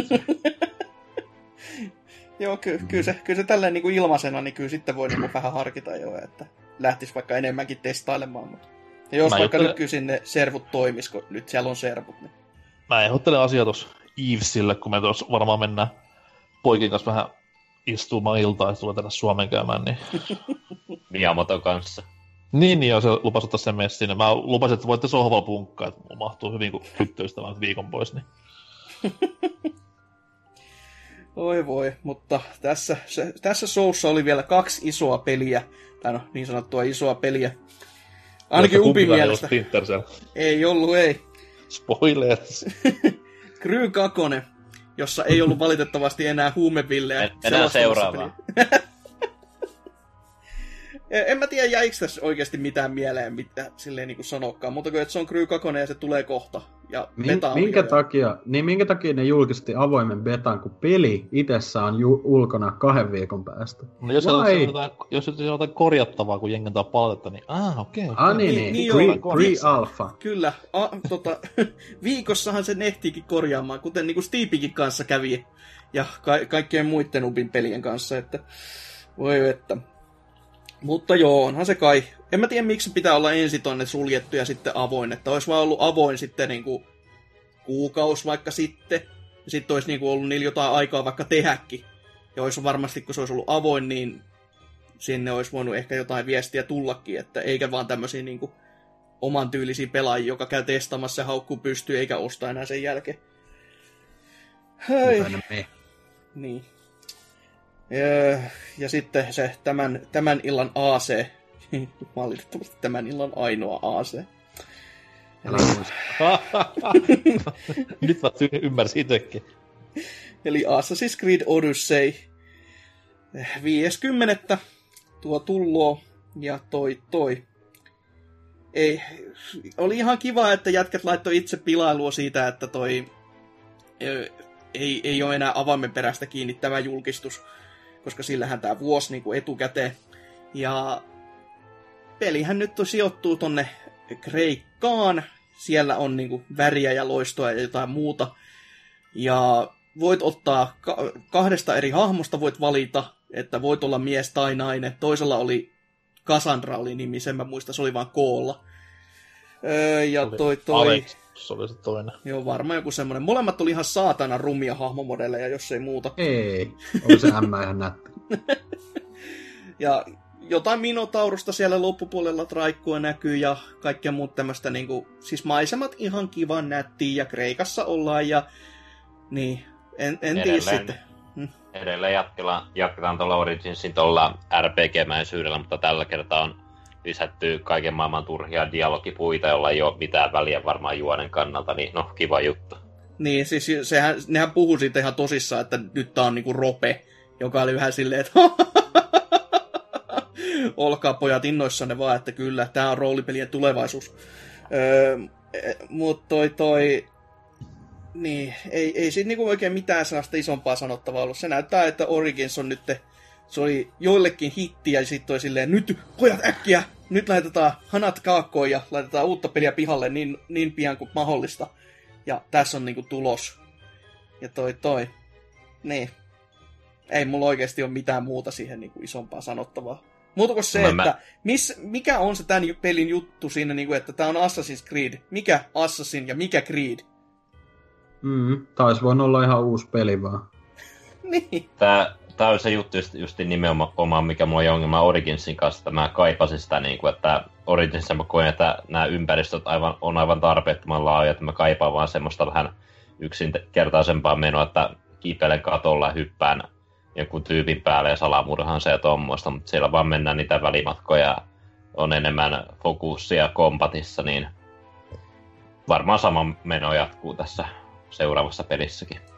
Joo, ky- kyllä, se, kyllä se tälleen niin kuin ilmaisena, niin kyllä sitten voi niin kuin vähän harkita jo, että lähtisi vaikka enemmänkin testailemaan. Mutta... Ja jos
Mä
vaikka
juttelen-
nyt kysin ne servut toimis, kun nyt siellä on servut, niin
mä ehdottelen asiaa tuossa Eavesille, kun me tuossa varmaan mennään poikien kanssa vähän istumaan iltaa, ja tulee tänne Suomen käymään, niin...
Miyamoto kanssa.
Niin, niin, joo, se lupasi ottaa sen messin. Mä lupasin, että voitte sohvalla punkkaa, että mulla mahtuu hyvin, kun tyttöystävän viikon pois, niin...
Oi voi, mutta tässä, se, tässä showssa oli vielä kaksi isoa peliä, tai no niin sanottua isoa peliä. Ainakin
Jotta
Upin mielestä. Ei ollut, ei.
Spoilers.
Crew 2, jossa ei ollut valitettavasti enää huumevillejä.
En- enää
selostamassa
seuraavaa.
peliä. en mä tiedä, jäikö tässä oikeasti mitään mieleen, mitä silleen niin kuin sanokaan, mutta kuin, että se on Crew 2 ja se tulee kohta. Ja
Min, minkä, takia, niin minkä takia ne julkisti avoimen betan, kun peli itsessään on ju, ulkona kahden viikon päästä?
No jos,
Vai?
on, jotain, jos on jotain korjattavaa, kun jengen antaa palautetta, niin ah, okei. Okay,
Ah niin,
Niin,
niin,
niin
niin pre-alpha.
Kyllä, a, tota, viikossahan se nehtiikin korjaamaan, kuten niin kuin Steepikin kanssa kävi ja ka- kaikkien muiden Ubin pelien kanssa, että voi että. Mutta joo, onhan se kai. En mä tiedä, miksi pitää olla ensin tonne suljettu ja sitten avoin, että olisi vaan ollut avoin sitten niin kuin kuukaus vaikka sitten, ja sitten olisi niin kuin ollut niillä jotain aikaa vaikka tehäkin. Ja olisi varmasti, kun se olisi ollut avoin, niin sinne olisi voinut ehkä jotain viestiä tullakin, että eikä vaan tämmöisiä niin kuin oman tyylisiä pelaajia, joka käy testaamassa ja haukkuu pystyy eikä osta enää sen jälkeen. Hei. Niin. Ja, ja sitten se tämän, tämän illan AC. Valitettavasti tämän illan ainoa AC.
Muista.
Nyt mä ymmärsin itsekin.
Eli Assassin's Creed Odyssey. 50. Tuo tulloo ja toi toi. Ei, oli ihan kiva, että jätkät laittoi itse pilailua siitä, että toi ei, ei ole enää avaimen perästä kiinni tämä julkistus, koska sillähän tämä vuosi niin kuin etukäteen. Ja pelihän nyt sijoittuu tonne Kreikkaan. Siellä on niin kuin väriä ja loistoa ja jotain muuta. Ja voit ottaa ka- kahdesta eri hahmosta voit valita, että voit olla mies tai nainen. Toisella oli Cassandra oli nimi, sen mä muistan, se oli vaan koolla. Öö, ja toi, toi...
Alex, se oli se toinen.
Joo, varmaan joku semmonen. Molemmat oli ihan saatana rumia hahmomodeleja, jos ei muuta.
Ei, oli se M ihan nätti.
Ja jotain Minotaurusta siellä loppupuolella traikkua näkyy ja kaikkea muut tämmöistä niinku, siis maisemat ihan kivan nättiä ja Kreikassa ollaan ja niin, en, en tiedä
Edelleen.
sitten.
Edelleen jatketaan, jatketaan tuolla Originsin tuolla RPG-mäisyydellä, mutta tällä kertaa on lisätty kaiken maailman turhia dialogipuita, jolla ei ole mitään väliä varmaan juonen kannalta, niin no, kiva juttu.
Niin, siis sehän, nehän puhuu siitä ihan tosissaan, että nyt tää on niinku rope, joka oli vähän silleen, että olkaa pojat innoissanne vaan, että kyllä, tää on roolipelien tulevaisuus. Öö, Mutta toi, toi, niin, ei, ei siitä niinku oikein mitään sellaista isompaa sanottavaa ollut. Se näyttää, että Origins on nyt, se oli joillekin hitti ja sitten toi silleen, nyt pojat äkkiä, nyt laitetaan hanat kaakkoon ja laitetaan uutta peliä pihalle niin, niin pian kuin mahdollista. Ja tässä on niinku tulos. Ja toi toi. Niin. Ei mulla oikeasti ole mitään muuta siihen niinku isompaa sanottavaa. Muuta kuin se,
No
että
mä-
miss, mikä on se tämän pelin juttu siinä, niinku, että tämä on Assassin's Creed. Mikä Assassin ja mikä Creed?
Mm, taisi voinut olla ihan uusi peli vaan.
Niin.
Tää, tää on se juttu just, just nimenomaan, mikä mulla on ongelma Originsin kanssa, että mä kaipasin sitä, niin kuin, että Originsissa mä koen, että nämä ympäristöt aivan, on aivan tarpeettoman laaja, että mä kaipaan vaan semmoista vähän yksinkertaisempaa menoa, että kiipeilen katolla ja hyppään jonkun tyypin päälle ja salamurhan se ja tommoista, mutta siellä vaan mennään niitä välimatkoja, on enemmän fokussia kompatissa, niin varmaan sama meno jatkuu tässä seuraavassa pelissäkin.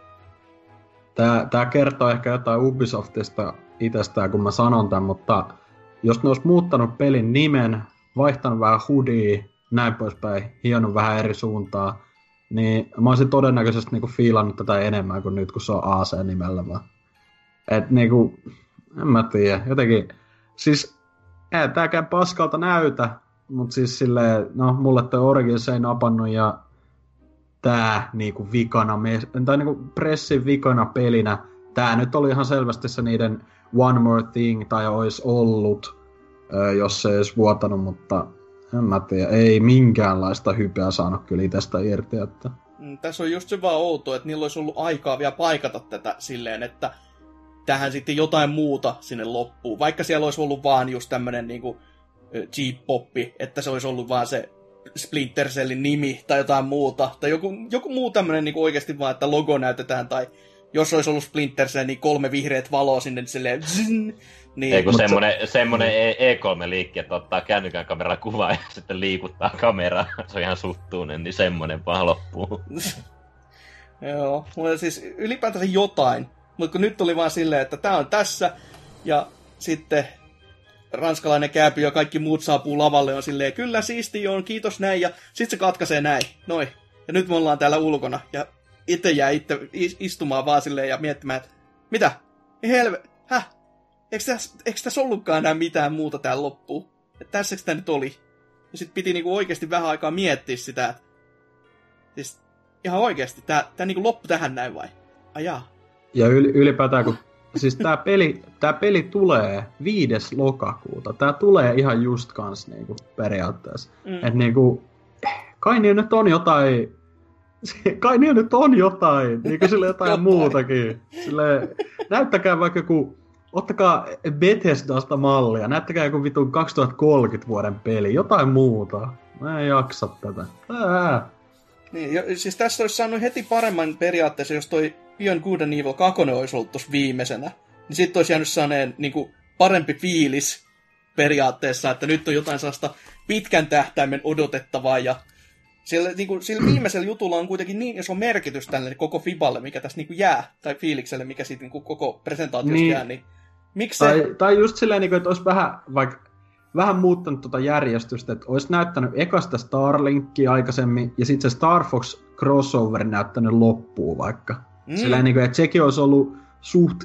Tää, tää kertoo ehkä jotain Ubisoftista itsestään, kun mä sanon tämän, mutta jos ne olisi muuttanut pelin nimen, vaihtanut vähän hoodie, näin poispäin, hionnut vähän eri suuntaa, niin mä olisin todennäköisesti niinku fiilannut tätä enemmän kuin nyt, kun se on AC-nimellä vaan. Et niinku, en mä tiedä, jotenkin, siis ei tääkään paskalta näytä, mutta siis silleen, no mulle toi Origins ei napannut ja tää niinku vikana, tai niinku pressin vikana pelinä, tää nyt oli ihan selvästi se niiden One More Thing, tai olisi ollut, jos se ei olisi vuotanut, mutta en mä tiedä, ei minkäänlaista hypeä saanut kyllä itsestä irti, että.
Mm, Tässä on just se vaan outo, että niillä olisi ollut aikaa vielä paikata tätä silleen, että tähän sitten jotain muuta sinne loppuun. Vaikka siellä olisi ollut vaan just tämmönen niinku ö, Jeep-poppi, että se olisi ollut vaan se Splinter Cellin nimi tai jotain muuta. Tai joku, joku muu tämmönen niinku oikeasti vaan, että logo näytetään tai jos olisi ollut Splinter Cell, niin kolme vihreät valoa sinne niin silleen, zzz, niin,
Ei kun
Mut se-
semmonen, E- E3-liikki, että ottaa kännykän kamera kuvaa ja sitten liikuttaa kameraa. Se on ihan suttuinen, niin semmonen vaan loppuu.
Joo, mutta siis ylipäätänsä jotain. Mutta kun nyt oli vaan silleen, että tää on tässä, ja sitten ranskalainen kääpi ja kaikki muut saapuu lavalle on silleen, kyllä siisti on, kiitos näin, ja sitten se katkaisee näin, noin. Ja nyt me ollaan täällä ulkona, ja itse jää itse is- istumaan vaan silleen ja miettimään, että mitä? Helve, häh? Eikö tässä, tässä ollutkaan enää mitään muuta täällä loppuun? Että tässäkö tämä nyt oli? Ja sitten piti niinku oikeasti vähän aikaa miettiä sitä, että siis ihan oikeasti, tää, tää niinku loppu tähän näin vai? Ajaa.
Ja yl, ylipäätään, kun siis tää peli, tää peli tulee 5. lokakuuta. Tää tulee ihan just kans niinku periaatteessa.
Mm.
Et niinku, kai niillä nyt on jotain, kai niillä nyt on jotain, niinku sille jotain,
Jotain.
muutakin. Sille, näyttäkää vaikka joku, ottakaa Bethesdasta mallia, näyttäkää joku vitun 2030 vuoden peli, jotain muuta. Mä en jaksa tätä. Ää.
Niin, jo, siis tässä olisi saanut heti paremman periaatteessa, jos toi Beyond Good and Evil 2 olisi ollut tuossa viimeisenä. Niin sitten olisi jäänyt saaneen niin kuin, parempi fiilis periaatteessa, että nyt on jotain sellaista pitkän tähtäimen odotettavaa ja sillä, niin kuin, sillä viimeisellä jutulla on kuitenkin niin iso merkitys tälle koko Fiballe, mikä tässä niin kuin jää, tai fiilikselle, mikä siitä niin kuin, koko presentaatiosta
Niin.
jää, niin miksi se...
Tai, tai just silleen, niin kuin, että olisi vähän, vaikka, vähän muuttanut tuota järjestystä, että olisi näyttänyt ekasta Starlinkkia aikaisemmin, ja sitten se Star Fox crossover näyttänyt loppuun vaikka.
Mm.
Mm. Silleen, niin kuin, että sekin olisi ollut suht,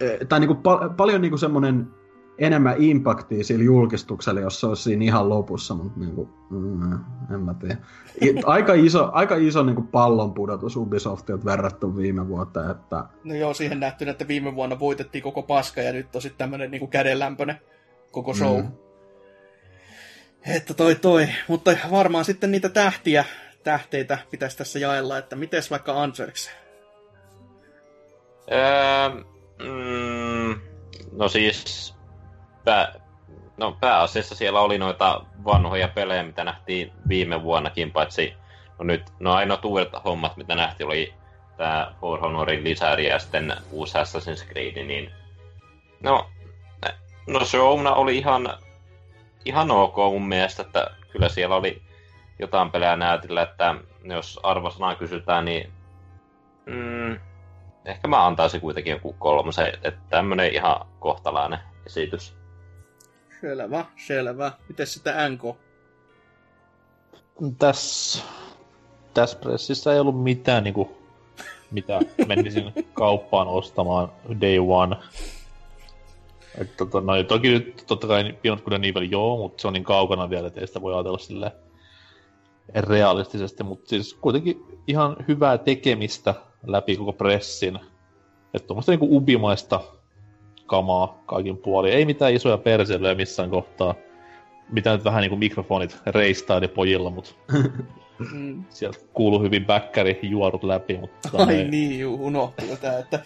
eh, tai niin kuin, pal- paljon niin kuin semmoinen enemmän impaktia sillä julkistuksella, jos se olisi siinä ihan lopussa, mutta niin kuin, mm, en mä tiedä. Aika iso, aika iso niin kuin pallonpudotus Ubisoftilta verrattuna viime vuoteen, että
No joo, siihen nähtynä, että viime vuonna voitettiin koko paska ja nyt on sitten tämmönen niinku kädenlämpöinen koko show. Mm.
Mm.
Että toi toi, mutta varmaan sitten niitä tähtiä, tähteitä pitäisi tässä jaella, että miten vaikka Anserks?
Öö, mm, no siis, pää, no pääasiassa siellä oli noita vanhoja pelejä, mitä nähtiin viime vuonnakin, paitsi no nyt, no ainoat uudet hommat, mitä nähtiin, oli tämä For Honorin lisäri ja sitten uusi Assassin's Creed, niin no, no showna oli ihan ihan ok mun mielestä, että kyllä siellä oli jotain pelejä näytillä, että jos arvosanaa kysytään, niin mm, ehkä mä antaisin kuitenkin joku kolmosen, että tämmönen ihan kohtalainen esitys.
Selvä, selvä. Miten sitä NK?
Tässä, tässä pressissä ei ollut mitään, niin kuin, mitä menisin kauppaan ostamaan day one. Et, tota, no, toki nyt totta kai Beyond Good and Evil joo, mutta se on niin kaukana vielä, että ei sitä voi ajatella silleen realistisesti, mutta siis kuitenkin ihan hyvää tekemistä läpi koko pressin. Että tuommoista niinku ubimaista kamaa kaikin puolin. Ei mitään isoja perseilyjä missään kohtaa. Mitä nyt vähän niinku mikrofonit reistaa pojilla, mutta
Mm.
sieltä kuuluu hyvin bäkkäri juorut läpi. Mutta
Ai
ne-
niin, juu, unohtui tää, että...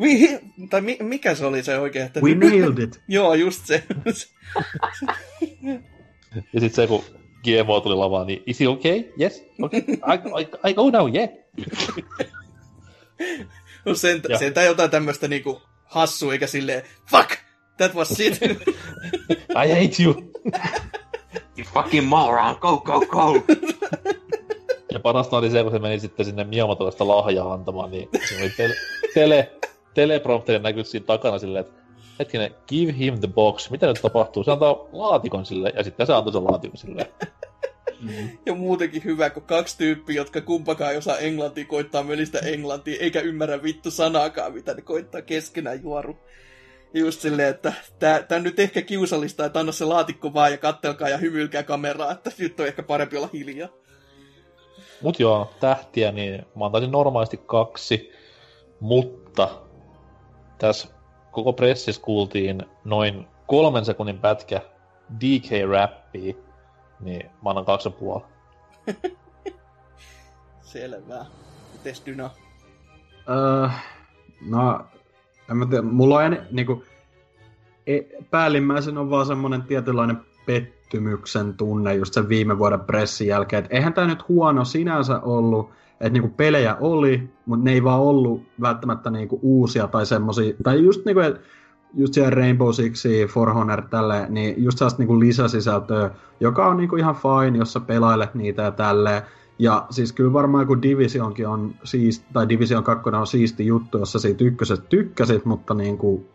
Vi, tai mi, mikä se oli se oikein? Että...
We nailed it!
Joo, just se.
Ja sitten se, kun GMO tuli lavaan, niin is he okay? Yes? Okay. I, I, I go now, yeah.
no sen,
Joo.
sentään jotain tämmöistä niinku hassua, eikä silleen, fuck, that was shit.
I hate you.
You fucking moron, go, go, go!
Ja parasta oli se, kun se meni sitten sinne Miyamotolle sitä lahjaa antamaan, niin se oli tele, tele, teleprompterin näkyy siinä takana silleen, että hetkinen, give him the box. Mitä nyt tapahtuu? Se antaa laatikon sille, ja sitten se antoi sen laatikon sille.
Ja muutenkin hyvä, kun kaksi tyyppiä, jotka kumpakaan ei osaa englantia, koittaa mölistä englantia, eikä ymmärrä vittu sanaakaan, mitä ne koittaa keskenään juoru. Ja just silleen, että on nyt ehkä kiusallista, että anna se laatikko vaan ja kattelkaa ja hymyilkää kameraa, että nyt on ehkä parempi olla hiljaa.
Mut joo, tähtiä, niin mä antaisin normaalisti kaksi, mutta tässä koko pressissä kuultiin noin kolmen sekunnin pätkä DK-räppiä, niin mä annan kaksi puoli.
Selvä. Mites Dyna?
Öö, no, en mä tiedä, mulla on en, niinku, e, päällimmäisen on vaan semmonen tietynlainen pettymyksen tunne just sen viime vuoden pressin jälkeen. Et eihän tää nyt huono sinänsä ollut, että niinku pelejä oli, mutta ne ei vaan ollut välttämättä niinku uusia tai semmosia, tai just niinku, et, just siellä Rainbow Six, For Honor, tälle, niin just sellaista niinku lisäsisältöä, joka on niinku ihan fine, jos sä pelailet niitä ja tälleen. Ja siis kyllä varmaan kun Divisionkin on siis, tai Division 2 on siisti juttu, jos sä siitä ykkösestä tykkäsit, mutta niin kuin,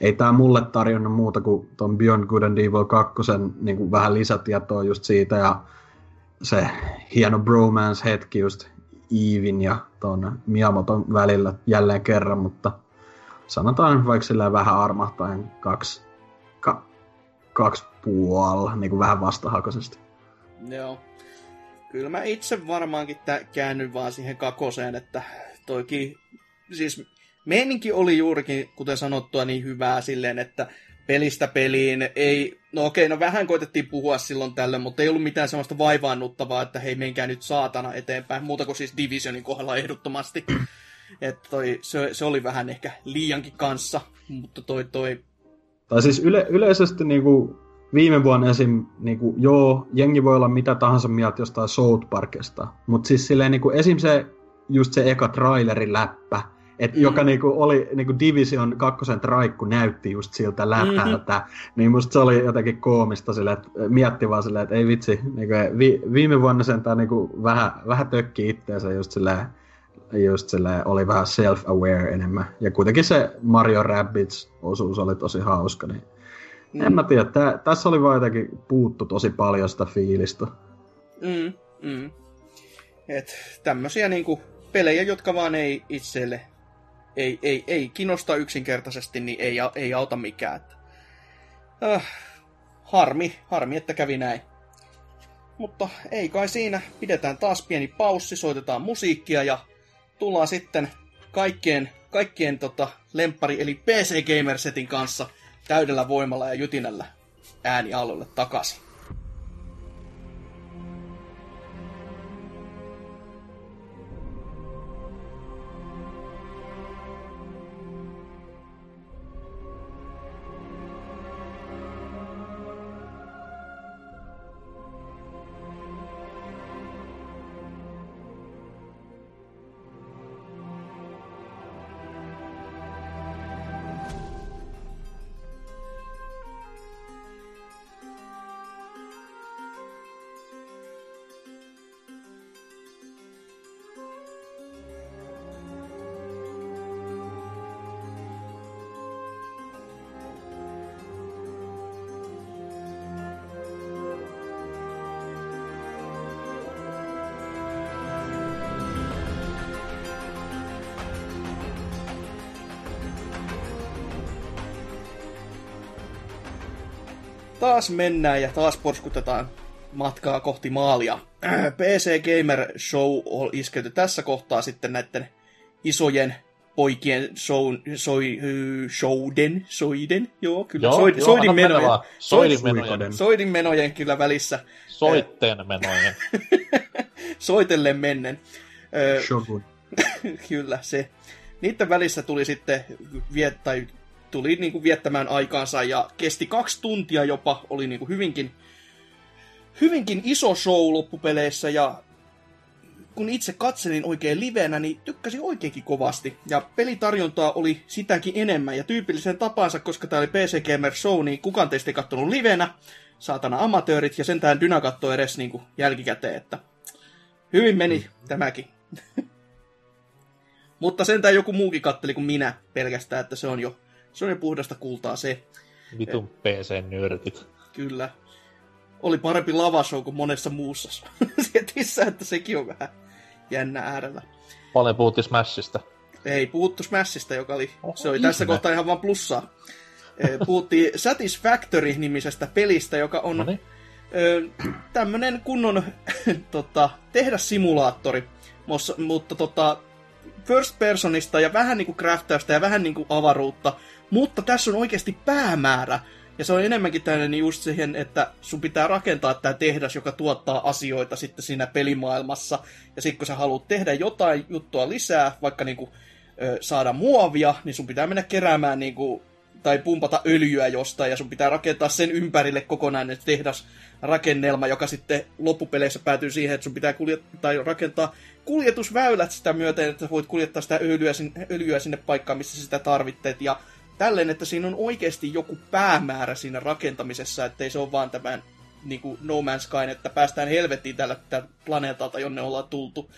ei tää mulle tarjonnut muuta kuin ton Beyond Good and Evil 2 niin kuin vähän lisätietoa just siitä ja se hieno bromance-hetki just Eevin ja ton Miyamoton välillä jälleen kerran, mutta sanotaan vaikka silleen vähän armahtaen kaksi, ka, kaksi puoli, niin kuin vähän vastahakoisesti.
Joo. Kyllä mä itse varmaankin tä- käännyn vaan siihen kakoseen, että toikin, siis meininki oli juurikin, kuten sanottua, niin hyvää silleen, että pelistä peliin ei, no okei, no vähän koitettiin puhua silloin tällöin, mutta ei ollut mitään semmoista vaivaannuttavaa, että hei, menkää nyt saatana eteenpäin, muuta kuin siis Divisionin kohdalla ehdottomasti. Että toi, se, se, oli vähän ehkä liiankin kanssa, mutta toi, toi
Tai siis yle, yleisesti niinku viime vuonna esim. Niinku, joo, jengi voi olla mitä tahansa mieltä jostain South Parkista, mutta siis silleen niinku, esim. se, just se eka trailerin läppä, et,
Mm.
joka niinku oli niinku Division kakkosen traikku näytti just siltä läpältä, mm-hmm. niin musta se oli jotenkin koomista silleen, että mietti vaan silleen, että ei vitsi, niinku, vi, viime vuonna sentään niinku vähän, vähän tökki itteensä just silleen, just silleen, oli vähän self-aware enemmän. Ja kuitenkin se Mario Rabbids-osuus oli tosi hauska, niin
Mm.
en mä tiedä, tä, tässä oli vaan jotenkin puuttu tosi paljon sitä fiilistä.
Mm, mm. Et tämmösiä niinku pelejä, jotka vaan ei itselle ei, ei, ei kiinnosta yksinkertaisesti, niin ei, ei auta mikään. Että, äh, harmi, harmi, että kävi näin. Mutta ei kai siinä. Pidetään taas pieni paussi, soitetaan musiikkia ja tullaan sitten kaikkien, kaikkien tota, lemppari eli PC Gamer Setin kanssa täydellä voimalla ja jytinällä äänialoille takaisin. Taas mennään ja taas porskutetaan matkaa kohti maalia. PC Gamer Show on iskeyty tässä kohtaa sitten näiden isojen poikien show, soi, showden, soiden, joo, kyllä,
Joo,
soid,
joo,
soidin menojen,
vaan. Soidin menojen.
soidin menojen kyllä välissä,
Soitteen menojen.
soitellen mennen.
Shogun.
Kyllä, se. Niiden välissä tuli sitten viet, tai tuli niin kuin viettämään aikaansa ja kesti kaksi tuntia jopa, oli niin kuin hyvinkin, hyvinkin iso show loppupeleissä ja kun itse katselin oikein livenä, niin tykkäsin oikeinkin kovasti. Ja pelitarjontaa oli sitäkin enemmän. Ja tyypillisen tapansa, koska tämä oli PC Gamer Show, niin kukaan teistä ei kattonut livenä. Saatana amatöörit, ja sentään Dyna katsoi edes niin kuin jälkikäteen, että hyvin meni mm. tämäkin. Mutta sentään joku muukin katteli kuin minä pelkästään, että se on jo, se jo puhdasta kultaa se.
Vitun PC-nörtit.
Kyllä. Oli parempi lavashow kuin monessa muussa setissä, että sekin on vähän jännä äärellä.
Paljon puhuttiin Smashista.
Ei, puhuttu Smashista, joka oli,
Oho,
se oli
ihme.
tässä kohtaa ihan vaan plussaa. Eh, Puhuttiin Satisfactory-nimisestä pelistä, joka on
No niin.
ö, tämmönen kunnon tota, tehdä simulaattori, mutta, tota, first personista ja vähän niinku craftausta ja vähän niinku avaruutta, mutta tässä on oikeasti päämäärä. Ja se on enemmänkin tämmöinen just siihen, että sun pitää rakentaa tämä tehdas, joka tuottaa asioita sitten siinä pelimaailmassa. Ja sitten kun sä haluat tehdä jotain juttua lisää, vaikka niinku, ö, saada muovia, niin sun pitää mennä keräämään niinku, tai pumpata öljyä jostain, ja sun pitää rakentaa sen ympärille kokonainen tehdasrakennelma, joka sitten loppupeleissä päätyy siihen, että sun pitää kuljet- tai rakentaa kuljetusväylät sitä myöten, että voit kuljettaa sitä öljyä sinne, öljyä sinne paikkaan, missä sitä tarvitteet, ja tälleen, että siinä on oikeasti joku päämäärä siinä rakentamisessa, ettei se ole vaan tämän niin kuin No Man's Sky, että päästään helvettiin tällä, tällä planeetalta, jonne ollaan tultu.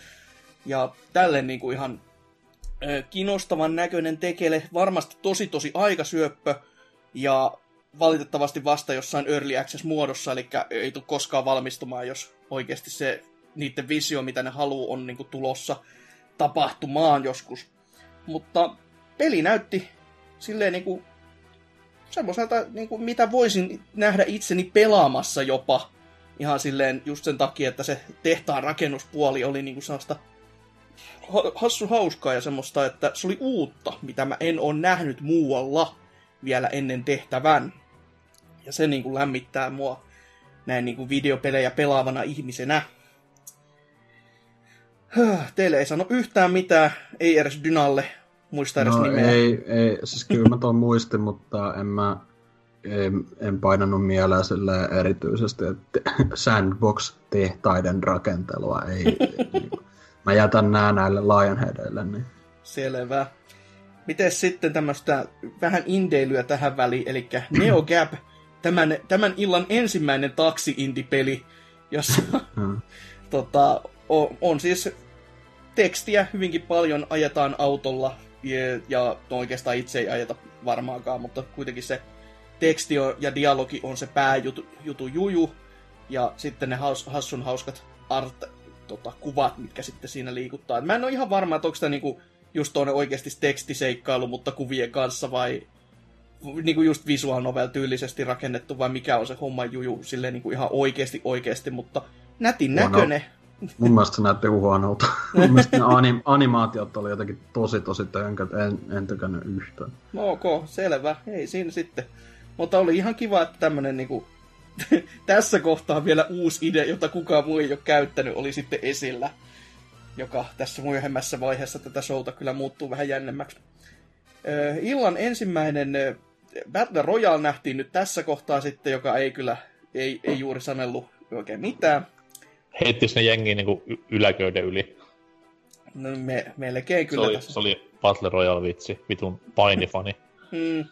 Ja tälleen niin kuin ihan ö, kiinnostavan näköinen tekele, varmasti tosi tosi aikasyöppö, ja valitettavasti vasta jossain Early Access-muodossa, eli ei tule koskaan valmistumaan, jos oikeasti se niiden visio, mitä ne haluaa, on niin kuin tulossa tapahtumaan joskus. Mutta peli näytti silleen niin kuin semmoiselta, niin kuin, mitä voisin nähdä itseni pelaamassa jopa. Ihan silleen just sen takia, että se tehtaan rakennuspuoli oli niin kuin sellaista ha- hassu hauskaa ja semmoista, että se oli uutta, mitä mä en ole nähnyt muualla vielä ennen tehtävän. Ja se niin kuin lämmittää mua näin niin kuin videopelejä pelaavana ihmisenä. Teille ei sano yhtään mitään, ei edes Dynalle, muista edes
No
nimeä.
ei, ei, siis kyllä mä tuon muistin, mutta en mä en, en painanut mieleen silleen erityisesti, että sandbox-tehtaiden rakentelua ei, niinku. Mä jätän nää näille Lionheadille, niin
Selvä. Miten sitten tämmöistä vähän indeilyä tähän väliin, eli NeoGab, tämän, tämän illan ensimmäinen taksi-indipeli, jossa
hmm.
tota, on, on siis tekstiä hyvinkin paljon, ajetaan autolla, ja, ja no oikeastaan itse ei ajeta varmaankaan, mutta kuitenkin se teksti ja dialogi on se pääjutu jutu juju, ja sitten ne haus, hassun hauskat art, tota, kuvat, mitkä sitten siinä liikuttaa. Mä en ole ihan varma, että onko tämä niinku just tuonne oikeasti tekstiseikkailu, mutta kuvien kanssa, vai niinku just visual novel tyylisesti rakennettu, vai mikä on se homma juju silleen niinku ihan oikeasti oikeasti, mutta nätin
Huono. Mun mielestä se näytti huonolta. mun mielestä ne anim, animaatiot oli jotenkin tosi tosi tönkät, en, en tykännyt yhtään.
No ok, selvä. Ei siinä sitten. Mutta oli ihan kiva, että tämmönen niinku, tässä kohtaa vielä uusi idea, jota kukaan muu ei ole käyttänyt, oli sitten esillä. Joka tässä myöhemmässä vaiheessa tätä showta kyllä muuttuu vähän jännemmäksi. Ö, illan ensimmäinen Battle Royale nähtiin nyt tässä kohtaa sitten, joka ei kyllä, ei, ei juuri sanellut oikein mitään.
Heitti sinne jengiin niinku y- yläköyden yli.
No, me, melkein
Se
kyllä
oli,
tässä.
se oli Battle Royale vitsi, vitun painifani.
Hmm.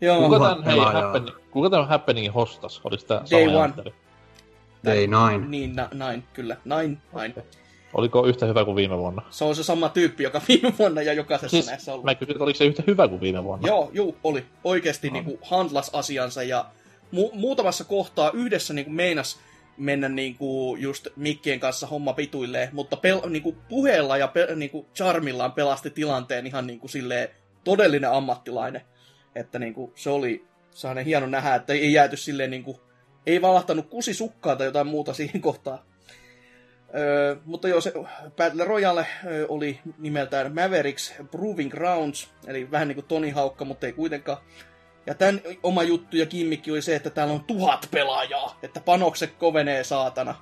Joo,
Kuka tämän, hei, happen, kuka tämän happeningin hostas? Olis tää
Day
sama
one.
Ei näin.
niin, na, näin, kyllä. Näin, näin.
Oliko yhtä hyvä kuin viime vuonna?
Se on se sama tyyppi, joka viime vuonna ja jokaisessa
Siis,
näissä on ollut.
mä kysyin, että oliko se yhtä hyvä kuin viime vuonna?
Joo, juu, oli. Oikeasti
No.
niinku handlas asiansa ja mu- muutamassa kohtaa yhdessä niinku meinas mennä niinku just mikkien kanssa homma pituilleen, mutta pel- niinku puheella ja pe- niinku charmillaan pelasti tilanteen ihan niinku silleen todellinen ammattilainen. Että niinku se oli, sehän hieno nähdä, että ei jääty silleen niin kuin, ei valahtanut kusi sukkaa tai jotain muuta siihen kohtaan. Öö, mutta joo, se Battle Royale oli nimeltään Mavericks Proving Grounds, eli vähän niin kuin Toni Haukka, mutta ei kuitenkaan. Ja tämän oma juttu ja kimmikki oli se, että täällä on tuhat pelaajaa, että panokset kovenee saatana.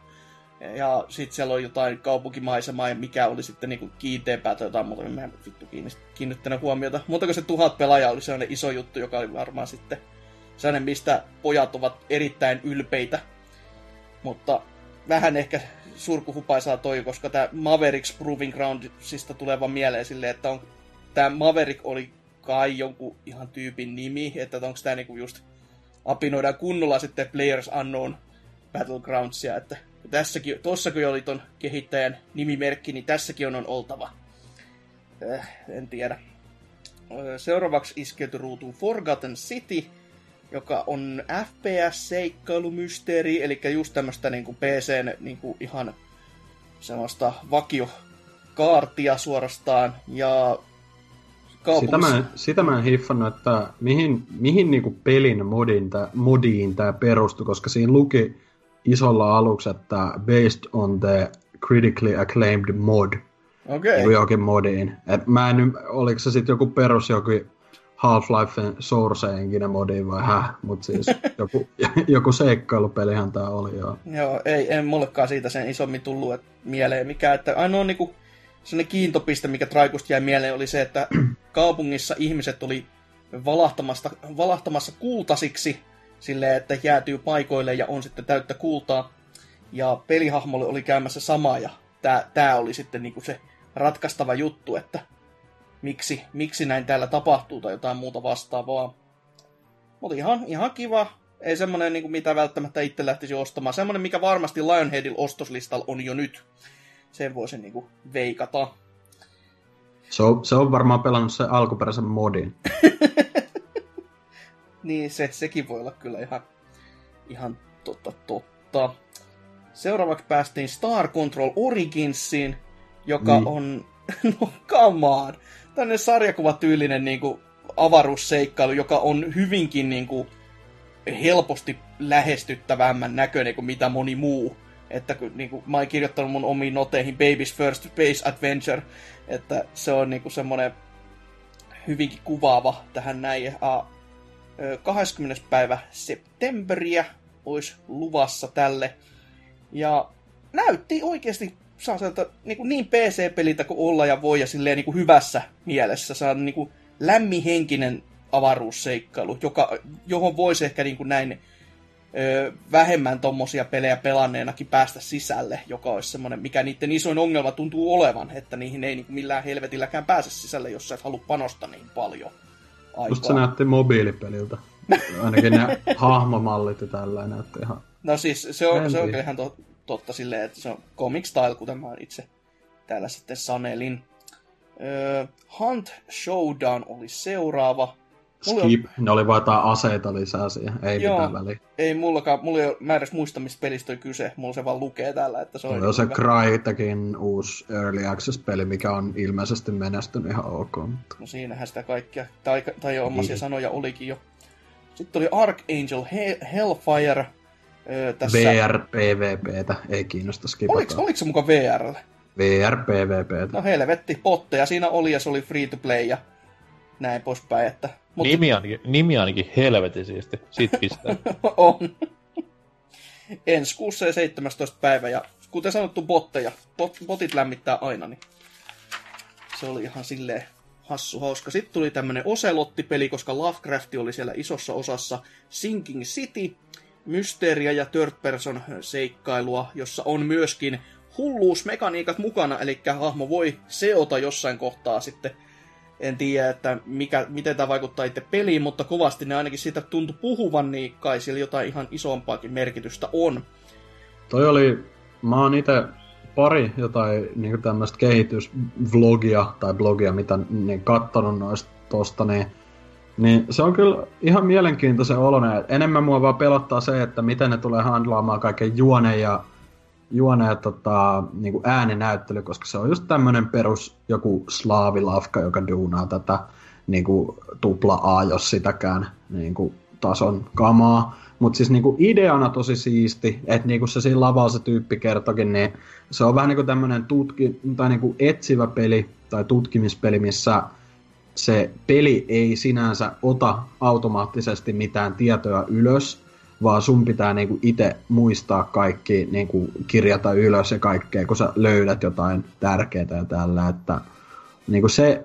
Ja sitten siellä on jotain kaupunkimaisemaa, ja mikä oli sitten niinku kiinteämpää tai jotain muuta, mä en vittu kiinnittänyt huomiota. Mutta se tuhat pelaajaa oli sellainen iso juttu, joka oli varmaan sitten sellainen, mistä pojat ovat erittäin ylpeitä. Mutta vähän ehkä surkuhupaisaa toi, koska tämä Mavericks Proving Groundsista tulee vaan mieleen silleen, että on, tämä Maverick oli kai jonkun ihan tyypin nimi, että onko tämä niinku just apinoidaan kunnolla sitten Players Unknown Battlegroundsia, että tässäkin, tossakin oli ton kehittäjän nimimerkki, niin tässäkin on, on oltava. Äh, en tiedä. Seuraavaksi iskeytyi ruutuun Forgotten City, joka on FPS-seikkailumysteeri, eli just tämmöistä niinku PCn niinku ihan semmoista vakiokaartia suorastaan, ja
sitä mä, sitä mä en hiffannut, että mihin, mihin niinku pelin modin tää, modiin tämä perustui, koska siinä luki isolla aluksi, että based on the critically acclaimed mod.
Okei.
Okay. Jokin modiin. Et mä en, oliko se sitten joku perus joku Half-Life Source ikinä modi vai häh, mutta siis joku, joku seikkailupelihän tää oli joo.
Joo, ei, en mullekaan siitä sen isommin tullut et, mieleen mikä, että ainoa niinku sellainen kiintopiste, mikä Traikusta jäi mieleen, oli se, että kaupungissa ihmiset oli valahtamassa, valahtamassa kultasiksi silleen, että jäätyy paikoille ja on sitten täyttä kultaa. Ja pelihahmolle oli käymässä sama ja tää, tää oli sitten niinku se ratkaistava juttu, että miksi, miksi näin täällä tapahtuu tai jotain muuta vastaavaa. Mutta ihan, ihan kiva. Ei semmonen, niin mitä välttämättä itse lähtisi ostamaan. Semmonen, mikä varmasti Lionheadin ostoslistalla on jo nyt. Sen voisin niin kuin veikata.
Se on, se on varmaan pelannut sen alkuperäisen modin.
niin, se, sekin voi olla kyllä ihan, ihan totta, totta. Seuraavaksi päästiin Star Control Originsiin, joka niin. on... no, come on! Tänne sarjakuvatyylinen niin kuin, avaruusseikkailu, joka on hyvinkin niin kuin, helposti lähestyttävämmän näköinen kuin mitä moni muu. Että kun, niin kuin, mä oon kirjoittanut mun omiin noteihin Baby's First Space Adventure, että se on niin kuin, semmoinen hyvinkin kuvaava tähän näin. Ja, 20. päivä septemberiä olisi luvassa tälle. Ja näytti oikeasti sellaiselta niin, kuin niin PC-peliltä kuin olla ja voi ja silleen niin kuin hyvässä mielessä. Saa niin kuin lämmihenkinen avaruusseikkailu, joka, johon voisi ehkä niin kuin näin vähemmän tommosia pelejä pelanneenakin päästä sisälle, joka olisi semmoinen, mikä niiden isoin ongelma tuntuu olevan, että niihin ei niin kuin millään helvetilläkään pääse sisälle, jos sä et halua panostaa niin paljon
aikaa. Just se näytti mobiilipeliltä. Ainakin ne hahmomallit ja tällä näytti ihan...
No siis se on, se on kyllä ihan to, totta silleen, että se on comic style, kuten mä itse täällä sitten sanelin. Öö, Hunt Showdown oli seuraava.
Mulla Skip, on... ne oli vain jotain aseita lisää siihen, ei Joo, mitään väliä.
Ei mullakaan, mulla ei ole, mä edes muista, mistä pelistä on kyse, mulla se vaan lukee täällä, että se on...
Tuo on se Crytekin uusi Early Access-peli, mikä on ilmeisesti menestynyt ihan ok. Mutta...
No siinähän sitä kaikkia, tai, tai omaisia niin. sanoja olikin jo. Sitten oli Archangel Hellfire,
tässä... VR PvPtä ei kiinnosta skipata.
Oliko, oliko se mukaan VR?
VR PvPtä.
No helvetti, potteja siinä oli ja se oli free to play ja näin poispäin. Että,
mutta... nimi, ainakin, nimi ainakin helvetin siisti. Siitä pistää.
on. Ensi kuussa ja 17. päivä ja kuten sanottu botteja. Bot, botit lämmittää aina, niin se oli ihan silleen hassu hauska. Sitten tuli tämmönen Oselotti-peli, koska Lovecraft oli siellä isossa osassa Sinking City, mysteeriä ja third person seikkailua, jossa on myöskin hulluusmekaniikat mukana, eli hahmo voi seota jossain kohtaa sitten. En tiedä, että mikä, miten tämä vaikuttaa itse peliin, mutta kovasti ne ainakin siitä tuntui puhuvan, niin kai siellä jotain ihan isompaakin merkitystä on.
Toi oli, mä oon itse pari jotain niin tämmöistä kehitysvlogia tai blogia, mitä niin kattonut noista tosta, niin niin se on kyllä ihan mielenkiintoisen oloinen. Enemmän mua vaan pelottaa se, että miten ne tulee handlaamaan kaiken juone ja, juone ja tota, niin kuin ääninäyttely, koska se on just tämmöinen perus joku slaavilafka, joka duunaa tätä niin kuin tupla A, jos sitäkään niin kuin tason kamaa. Mutta siis niinku ideana tosi siisti, että niinku se siinä lavalla se tyyppi kertokin, niin se on vähän niinku tämmöinen tutki, tai niinku etsivä peli tai tutkimispeli, missä se peli ei sinänsä ota automaattisesti mitään tietoja ylös, vaan sun pitää niinku itse muistaa kaikki, niinku kirjata ylös ja kaikkea, kun sä löydät jotain tärkeää ja tällä, että niinku se,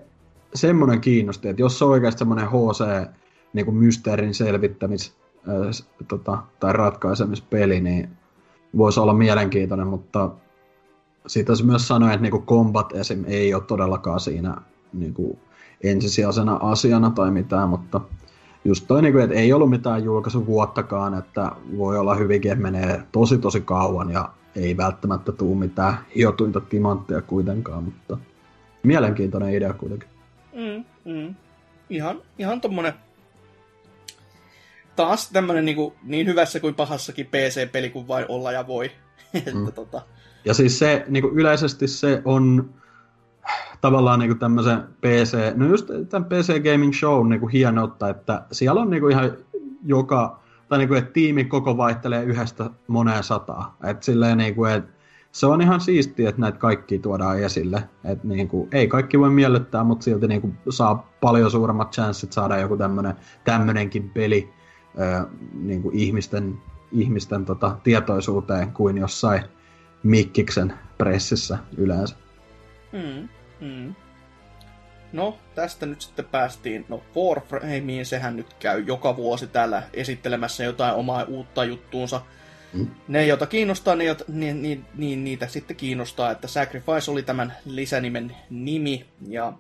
semmoinen kiinnosti, että jos se on oikeasti semmoinen HC niinku mysteerin selvittämis s- tota, tai ratkaisemispeli, niin voisi olla mielenkiintoinen, mutta siitä se myös sanoi, että niinku combat esim. ei ole todellakaan siinä niinku ensisijaisena asiana tai mitään, mutta just toi, niinku, että ei ollut mitään julkaisuvuottakaan, että voi olla hyvinkin, että menee tosi tosi kauan ja ei välttämättä tule mitään hiotuinta timanttia kuitenkaan, mutta mielenkiintoinen idea kuitenkin.
Mm, mm. Ihan, ihan tommonen taas tämmönen niinku, niin hyvässä kuin pahassakin PC-peli kuin vain olla ja voi. että
Mm.
tota,
Ja siis se, niin kuin yleisesti se on tavallaan niin kuin tämmöisen PC, no just tämän PC Gaming Show niin kuin hienoutta, että siellä on niin kuin ihan joka, tai niin kuin, että tiimi koko vaihtelee yhdestä moneen sataa. Että silleen niin kuin, että se on ihan siistiä, että näitä kaikki tuodaan esille. Että niin kuin, ei kaikki voi miellyttää, mutta silti niin kuin saa paljon suuremmat chanssit saada joku tämmönen, tämmönenkin peli ö, niin kuin ihmisten, ihmisten tota, tietoisuuteen kuin jossain Mikkiksen pressissä yleensä.
mm, mm. No, tästä nyt sitten päästiin, no Warframeen, sehän nyt käy joka vuosi täällä esittelemässä jotain omaa uutta juttuunsa.
Mm.
Ne, joita kiinnostaa, ne, jota, niin, niin, niin, niitä sitten kiinnostaa, että Sacrifice oli tämän lisänimen nimi, ja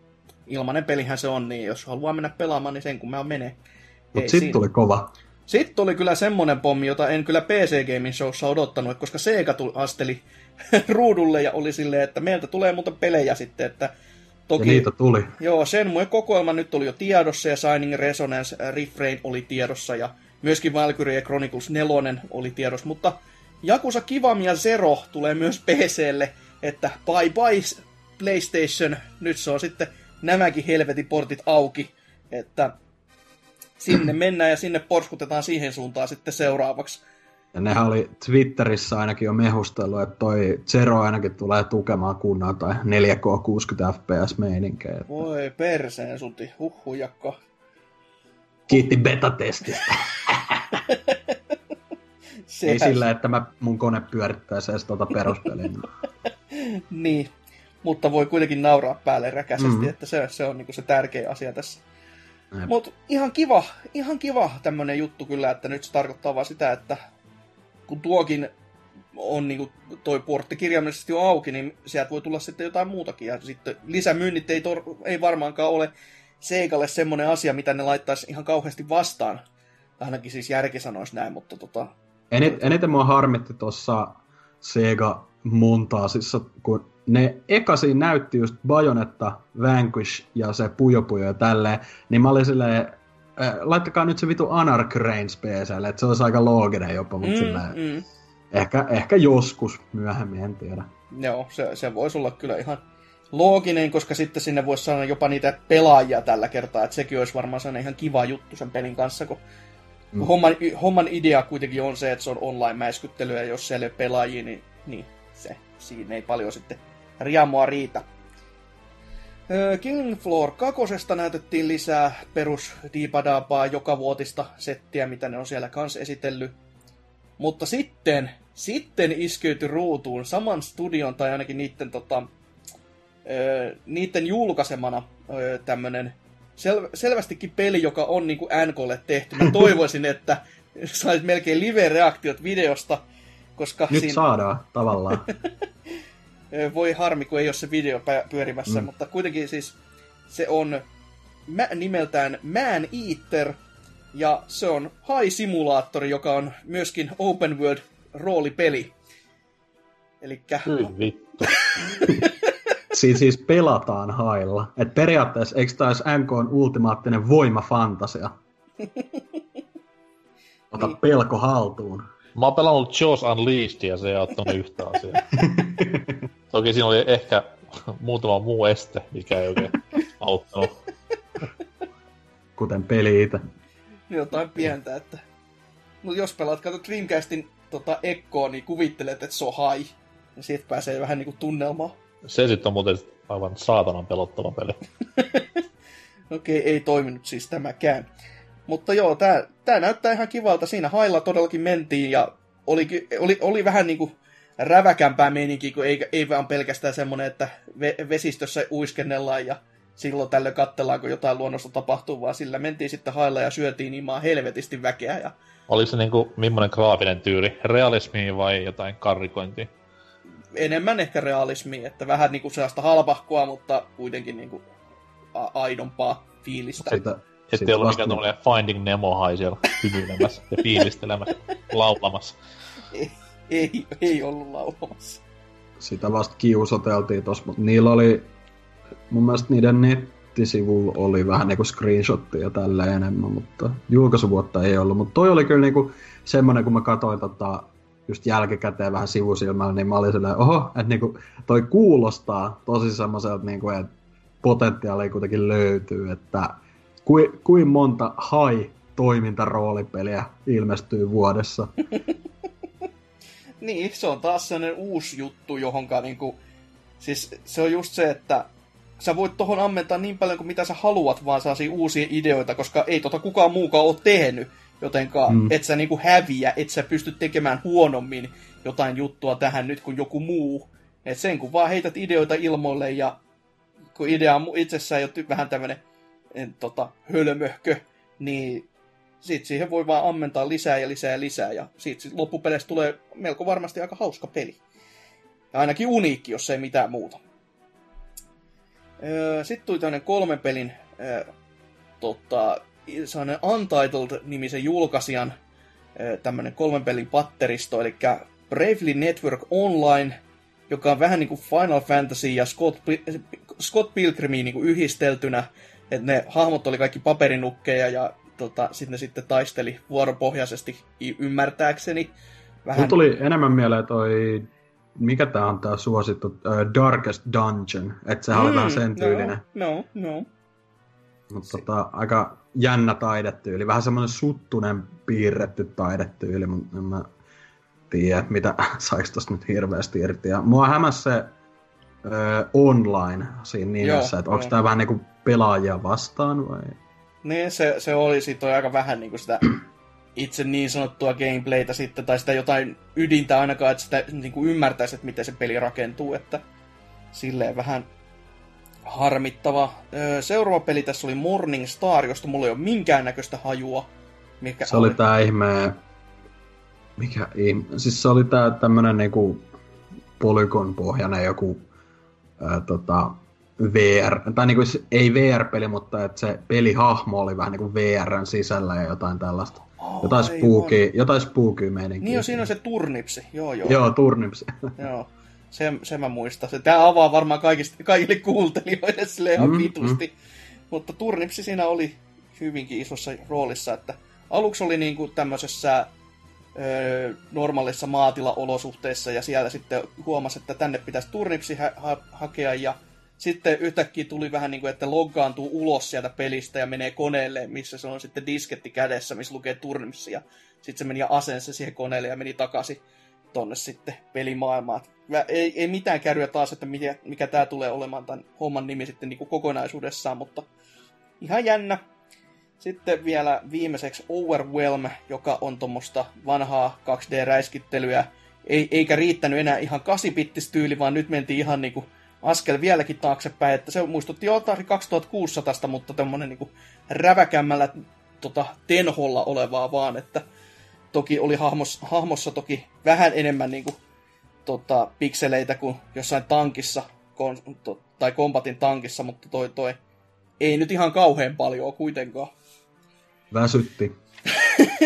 ilmanen pelihän se on, niin jos haluaa mennä pelaamaan, niin sen kun mä menee.
Mutta sitten
siinä.
tuli kova.
Sitten oli kyllä semmonen pommi, jota en kyllä PC Gaming Showssa odottanut, koska Sega tuli, asteli ruudulle ja oli silleen, että meiltä tulee muuten pelejä sitten, että
Ja
toki...
niitä tuli.
Joo, Shenmue kokoelma nyt oli jo tiedossa ja Shining Resonance äh, Refrain oli tiedossa ja myöskin Valkyrie Chronicles 4 oli tiedossa, mutta Jakusa Kiwami Zero tulee myös PClle, että bye bye PlayStation, nyt se on sitten nämäkin helvetin portit auki, että sinne mennään ja sinne porskutetaan siihen suuntaan sitten seuraavaksi.
Ja nehän oli Twitterissä ainakin jo mehustellut, että toi Zero ainakin tulee tukemaan kunnan tai 4K 60 FPS meininkejä.
Voi perseen suti, huhhuh jakka.
Kiitti betatestistä. Ei
Sehän-
sillä, että mä, mun kone pyörittäisi edes tuota peruspeliä.
Niin, mutta voi kuitenkin nauraa päälle räkäisesti,
Mhm.
mm-hmm. että se, se on niinku se tärkeä asia tässä. Mutta ihan kiva, ihan kiva tämmönen juttu kyllä, että nyt se tarkoittaa vaan sitä, että kun tuokin on niinku toi portti kirjaimellisesti jo auki, niin sieltä voi tulla sitten jotain muutakin. Ja sitten lisämyynnit ei, tor- ei varmaankaan ole Seikalle semmoinen asia, mitä ne laittaisi ihan kauheasti vastaan. Ainakin siis järki sanoisi näin, mutta tota,
Enit, eniten mua harmitti tuossa Sega montaasissa, kun ne ekasi näytti just Bayonetta, Vanquish ja se Puyo Puyo ja tälleen, niin mä olin silleen, äh, laittakaa nyt se vitu Anarch Reigns PClle, että se olisi aika looginen jopa, mutta mm,
mm.
ehkä, ehkä joskus myöhemmin, en tiedä.
Joo, se, se voisi olla kyllä ihan looginen, koska sitten sinne voisi saada jopa niitä pelaajia tällä kertaa, että sekin olisi varmaan sellainen ihan kiva juttu sen pelin kanssa, kun mm. homman, homman idea kuitenkin on se, että se on online-mäiskyttely, ja jos siellä ei ole pelaajia, niin, niin se, siinä ei paljon sitten riamua riitä. Killing Floor 2 näytettiin lisää perus diipadapaa joka vuotista settiä, mitä ne on siellä kanssa esitellyt. Mutta sitten, sitten iskeytyi ruutuun saman studion tai ainakin niiden, tota, niiden julkaisemana tämmönen sel- selvästikin peli, joka on niinku NKlle tehty. Mä toivoisin, että saisit melkein live-reaktiot videosta, koska
Nyt
siinä
saadaan tavallaan.
voi harmi, kun ei ole se video pyörimässä,
Mm.
mutta kuitenkin siis se on mä- nimeltään Man Eater, ja se on High-simulaattori, joka on myöskin open world roolipeli. Elikkä
vittu.
Siinä siis pelataan hailla. Et periaatteessa, eikö tämä olisi NKn ultimaattinen voimafantasia? Ota
Niin.
pelko haltuun.
Mä oon pelannut Jaws Unleashed ja se ei auttanut yhtään asiaa. Toki siinä oli ehkä muutama muu este, mikä ei oikein auttanut.
Kuten peli itse.
jotain pientä, että... Mutta jos pelaat, kato Dreamcastin tota, Ekkoa, niin kuvittelet, että se on hai. Ja siitä pääsee vähän niinku tunnelmaan.
Se sitten on muuten aivan saatanan pelottava peli.
Okei, ei toiminut siis tämäkään. Mutta joo, tää, tää näyttää ihan kivalta. Siinä hailla todellakin mentiin ja oli, oli, oli vähän niinku räväkämpää meininkiä, kun ei, ei vaan pelkästään semmonen, että ve, vesistössä uiskennellaan ja silloin tällöin kattellaan, kun jotain luonnosta tapahtuu, vaan sillä mentiin sitten hailla ja syötiin niin maan helvetisti väkeä. Ja...
Oliko se niinku, millainen graafinen tyyli? Realismia vai jotain karrikointia?
Enemmän ehkä realismia, että vähän niinku sellaista halpahkoa, mutta kuitenkin niinku a- aidompaa fiilistä.
Sitä,
Ettei
Sitten
ollut
vasta-
mikään Finding Nemo-hai siellä hymyilemässä ja fiilistelemässä, laulamassa.
Ei, ei, ollut laulamassa.
sitä vasta kiusoteltiin tossa, mutta niillä oli, mun mielestä niiden nettisivulla oli vähän niinku screenshottia tällä enemmän, mutta julkaisuvuotta ei ollut. Mutta toi oli kyllä niinku semmonen, kun mä katsoin tota, just jälkikäteen vähän sivusilmällä, niin mä olin silleen, oho, että niinku, toi kuulostaa tosi semmoiselta, niinku, että potentiaalia kuitenkin löytyy, että kuin, kuin monta hai toimintaroolipeliä ilmestyy vuodessa.
Niin, se on taas sellainen uusi juttu, johonka niinku... Siis se on just se, että sä voit tohon ammentaa niin paljon kuin mitä sä haluat, vaan saa uusia ideoita, koska ei tota kukaan muukaan ole tehnyt. Jotenka
Mm.
et sä niinku häviä, et sä pysty tekemään huonommin jotain juttua tähän nyt kuin joku muu. Et sen kun vaan heität ideoita ilmoille ja kun idea on itsessään jo vähän tämmönen en, tota, hölmöhkö, niin sit siihen voi vaan ammentaa lisää ja lisää ja lisää, ja siitä sit loppupeleistä tulee melko varmasti aika hauska peli. Ja ainakin uniikki, jos ei mitään muuta. Öö, Sitten tuli tämmönen kolmen pelin öö, tota, Untitled-nimisen julkaisijan öö, tämmönen kolmen pelin patteristo, eli Bravely Network Online, joka on vähän niin kuin Final Fantasy ja Scott, Scott Pilgrimiin niin kuin yhdisteltynä, että ne hahmot oli kaikki paperinukkeja ja tota, sitten ne sitten taisteli vuoropohjaisesti ymmärtääkseni.
Mulla tuli enemmän mieleen toi, mikä tää on tää suosittu, uh, Darkest Dungeon, että sehän oli vähän sen tyylinen,
No, no, no.
mutta tota, aika jännä taidetyyli, vähän semmoinen suttunen piirretty taidetyyli, mutta en mä tiedä, mitä saiko tosta nyt hirveästi irti. Ja mua hämäs se uh, online siinä nimessä, että onko tää vähän niinku pelaajia vastaan vai?
Niin, se, se oli sit toi aika vähän niin sitä itse niin sanottua gameplaytä sitten, tai sitä jotain ydintä ainakaan, että sitä niin kuin ymmärtäisi, että miten se peli rakentuu, että silleen vähän harmittava. Öö, Seuraava peli tässä oli Morning Star, josta mulla ei ole minkäännäköistä hajua. Mikä
Se oli tää ihme... Mikä ihme? Siis se oli tää tämmönen niinku polygon pohjainen joku ää, tota, VR, tai niinku se- ei VR-peli, mutta että se pelihahmo oli vähän niinku VRn sisällä ja jotain tällaista.
Oh,
Jotain spooky, jotain spooky meininkiä.
Niin jo, siinä on se turnipsi. Joo, joo.
Joo, Turnips.
Joo. Se, se mä muistan. Tää avaa varmaan kaikista, kaikille kuuntelijoille sille ihan
Mm,
mm, vitusti. Mutta Turnipsi siinä oli hyvinkin isossa roolissa, että aluksi oli niinku tämmöisessä ö, normaalissa maatilaolosuhteissa ja siellä sitten huomasi, että tänne pitäisi Turnipsi ha- ha- hakea ja sitten yhtäkkiä tuli vähän niin kuin, että loggaantuu ulos sieltä pelistä ja menee koneelle, missä se on sitten disketti kädessä, missä lukee Turnipsi ja sitten se meni ja asensi siihen koneelle ja meni takaisin tonne sitten pelimaailmaan. Mä- Ei, ei mitään kärryä taas, että mikä, mikä tämä tulee olemaan tämän homman nimi sitten niin kuin kokonaisuudessaan, mutta ihan jännä. Sitten vielä viimeiseksi Overwhelm, joka on tuommoista vanhaa 2D-räiskittelyä. Ei, eikä riittänyt enää ihan 8-bittistyyli, vaan nyt mentiin ihan niinku askel vieläkin taaksepäin. Että se muistutti jo Atari 2600, mutta tämmönen niinku räväkämmällä tota, tenholla olevaa vaan, että toki oli hahmos, hahmossa toki vähän enemmän niinku, tota, pikseleitä kuin jossain tankissa, kon, to, tai kombatin tankissa, mutta toi, toi ei nyt ihan kauhean paljon kuitenkaan.
Väsytti.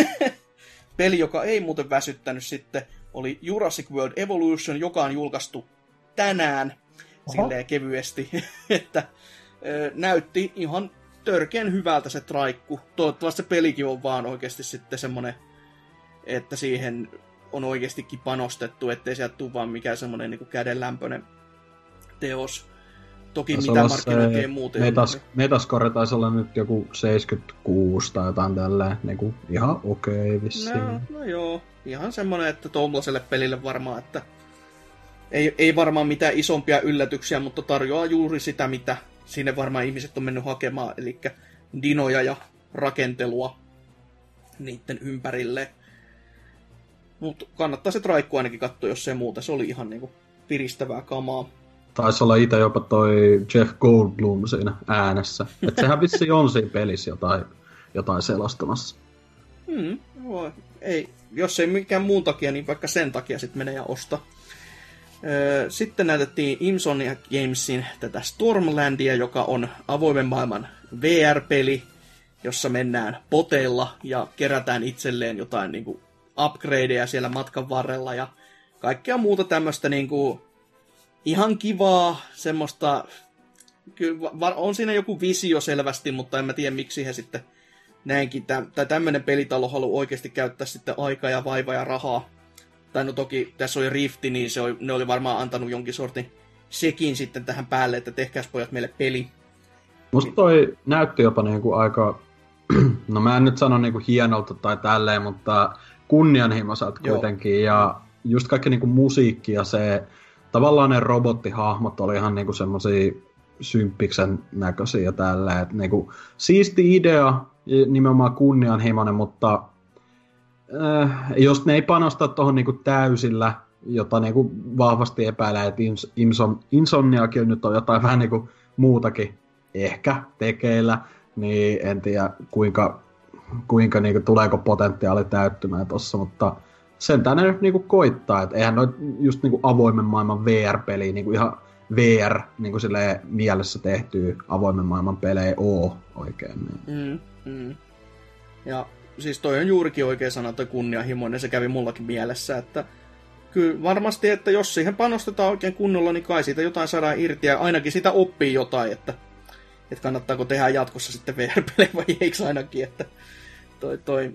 Peli, joka ei muuten väsyttänyt sitten, oli Jurassic World Evolution, joka on julkaistu tänään silleen kevyesti, että näytti ihan törkeän hyvältä se traikku. Toivottavasti se pelikin on vaan oikeasti sitten semmonen, että siihen on oikeastikin panostettu, ettei sieltä tule vaan mikään semmonen niin kädenlämpöinen teos. toki
Taisi
mitä markkinointia ja muuten.
Metas, Metascore taisi olla nyt joku 76 tai jotain tälleen, niin kuin ihan okei okay, vissiin.
No, no joo, ihan semmonen, että tuommoiselle pelille varmaan, että ei, ei varmaan mitään isompia yllätyksiä, mutta tarjoaa juuri sitä, mitä sinne varmaan ihmiset on mennyt hakemaan, eli dinoja ja rakentelua niiden ympärille. Mutta kannattaa se traikku ainakin katsoa, jos ei muuta. Se oli ihan niinku piristävää kamaa.
Taisi olla itse jopa toi Jeff Goldblum siinä äänessä. Että sehän vissi on siinä pelissä jotain, jotain selostamassa.
Hmm, voi. Ei, jos ei mikään muun takia, niin vaikka sen takia sitten menee ja osta. Öö, Sitten näytettiin Insomnia Gamesin tätä Stormlandia, joka on avoimen maailman VR-peli, jossa mennään poteilla ja kerätään itselleen jotain niin kuin, upgradeja siellä matkan varrella ja kaikkea muuta tämmöistä niin kuin, ihan kivaa, semmoista, kyllä on siinä joku visio selvästi, mutta en mä tiedä miksi he sitten näinkin, tai tämmöinen pelitalo haluaa oikeasti käyttää sitten aikaa ja vaivaa ja rahaa. Tai no toki tässä oli Rifti, niin se oli, ne oli varmaan antanut jonkin sortin sekin sitten tähän päälle, että tehkääs pojat meille peli.
Musta toi näytti jopa niinku aika, no mä en nyt sano niinku hienolta tai tälleen, mutta kunnianhimoiselta kuitenkin. Ja just kaikki niinku musiikki ja se, tavallaan ne robottihahmot oli ihan niinku semmosia symppiksen näköisiä tälleen. Et niinku, siisti idea, nimenomaan kunnianhimoinen, mutta äh, jos ne ei panosta tuohon niinku täysillä, jota niinku vahvasti epäilee, että Ins- Insom- Insomniakin nyt on jotain vähän niinku muutakin ehkä tekeillä, niin en tiedä kuinka, kuinka niinku, tuleeko potentiaali täyttymään tossa, mutta sen tänne nyt niinku koittaa, että eihän noit just niinku avoimen maailman VR-peli niinku ihan VR niinku mielessä tehtyä avoimen maailman pelejä oo oikein. Niin.
Mm, mm. Ja siis toi on juurikin oikea sana, toi kunnianhimoinen, se kävi mullakin mielessä, että kyllä varmasti, että jos siihen panostetaan oikein kunnolla, niin kai siitä jotain saadaan irti ja ainakin sitä oppii jotain, että, että kannattaako tehdä jatkossa sitten VR-pelejä vai eikö ainakin, että toi, toi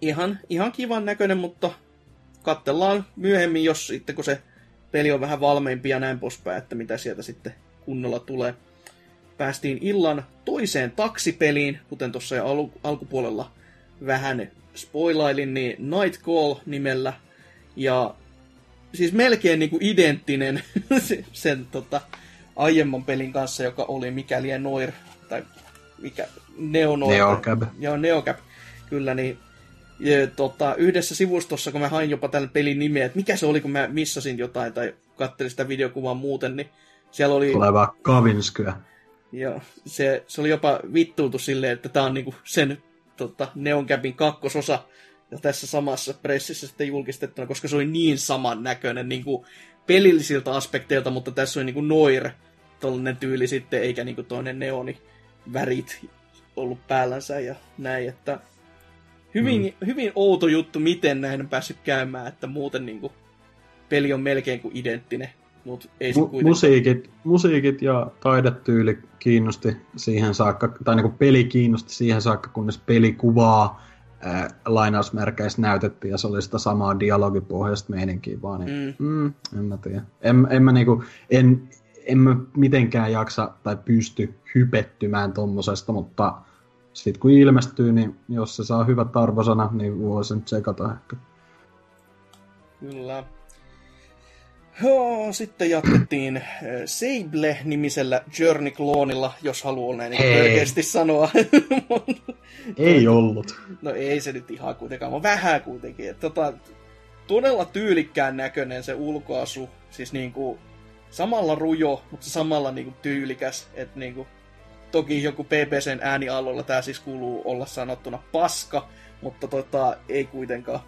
ihan, ihan kivan näköinen, mutta katsellaan myöhemmin, jos sitten kun se peli on vähän valmeimpi ja näin poispäin, että mitä sieltä sitten kunnolla tulee. Päästiin illan toiseen taksipeliin, kuten tuossa jo al- alkupuolella vähän spoilailin, niin Night Call nimellä. Ja siis melkein niinku identtinen se- sen tota, aiemman pelin kanssa, joka oli mikäli Noir, tai mikä, Neonoir.
Neocab.
Joo, Neocap, kyllä, niin ja, tota, yhdessä sivustossa, kun mä hain jopa tällä pelin nimeä, että mikä se oli, kun mä missasin jotain tai kattelin sitä videokuvaa muuten, niin siellä oli...
Tulevaa Kavinskyä.
Joo, se, se oli jopa vittuutu silleen, että tämä on niinku sen tota, Neoncapin kakkososa ja tässä samassa pressissä sitten julkistettuna, koska se oli niin saman näköinen niinku pelillisiltä aspekteilta, mutta tässä oli niinku noir tollanen tyyli sitten, eikä niinku toinen neoni värit ollut päällänsä ja näin, että hyvin, mm. hyvin outo juttu, miten näin on päässyt käymään, että muuten niinku peli on melkein kuin identtinen, mutta ei
Mu- musiikit, musiikit ja taidetyyli kiinnosti siihen saakka, tai niinku peli kiinnosti siihen saakka, kunnes pelikuvaa ää, lainausmerkeissä näytettiin, ja se oli sitä samaa dialogipohjaista meininkiä vaan. Niin, mm. Mm, en mä tiedä. En, en mä niinku, en, en mä mitenkään jaksa tai pysty hypettymään tommosesta, mutta sitten kun ilmestyy, niin jos se saa hyvät arvosana, niin voisin tsekata ehkä.
Kyllä. Joo, sitten jatkettiin äh, Sable-nimisellä Journey-kloonilla, jos haluaa näin niin oikeasti sanoa.
Ei ollut.
no ei se nyt ihan kuitenkaan, mutta vähän kuitenkin. Tota, todella tyylikkään näköinen se ulkoasu. Siis niinku samalla rujo, mutta samalla niinku tyylikäs. Et niinku, toki joku PPCn ääniallolla tää siis kuuluu olla sanottuna paska, mutta tota, ei kuitenkaan.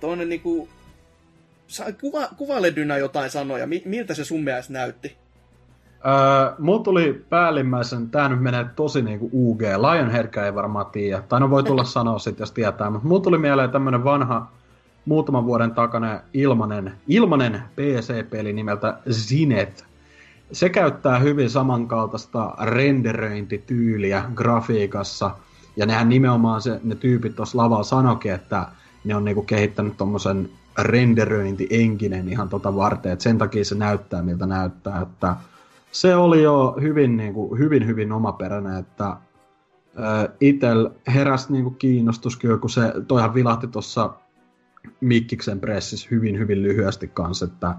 Toinen niinku, kuva, kuvaile Dyna jotain sanoja, Mi- miltä se sun mielestä näytti?
Öö, mulla tuli päällimmäisen, tää nyt menee tosi niinku UG, Lionheadkään ei varmaan tiedä, tai no voi tulla sanoa sit, jos tietää, mutta mulla tuli mieleen tämmönen vanha, muutaman vuoden takana ilmanen, ilmanen PC-peli nimeltä Zinet. Se käyttää hyvin samankaltaista renderöintityyliä grafiikassa, ja nehän nimenomaan se, ne tyypit tuossa lavalla sanoikin, että ne on niinku kehittänyt tommosen renderöinti-enkinen ihan tota varten, että sen takia se näyttää miltä näyttää, että se oli jo hyvin, niin kuin, hyvin, hyvin omaperäinen, että itel heräsi niin kuin kiinnostus kyllä, kun se, toihan vilahti tuossa Mikkiksen pressissä hyvin, hyvin lyhyesti kanssa, että.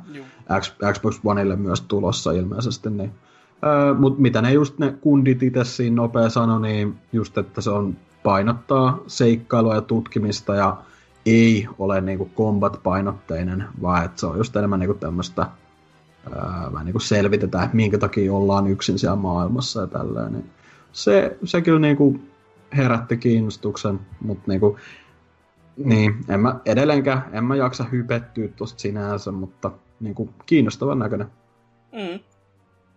X, Xbox Oneille myös tulossa ilmeisesti, niin Mutta mitä ne just ne kundit itse siinä nopea sanoi, niin just, että se on painottaa seikkailua ja tutkimista ja ei ole niinku combat-painotteinen, vaan että se on just enemmän niinku tämmöistä vähän niinku selvitetään, että minkä takia ollaan yksin siellä maailmassa ja tälleen. Niin se, se kyllä niinku herätti kiinnostuksen, mutta niinku, niin, en mä edelleenkään, en mä jaksa hypettyä tosta sinänsä, mutta niinku kiinnostavan näköinen.
Mm.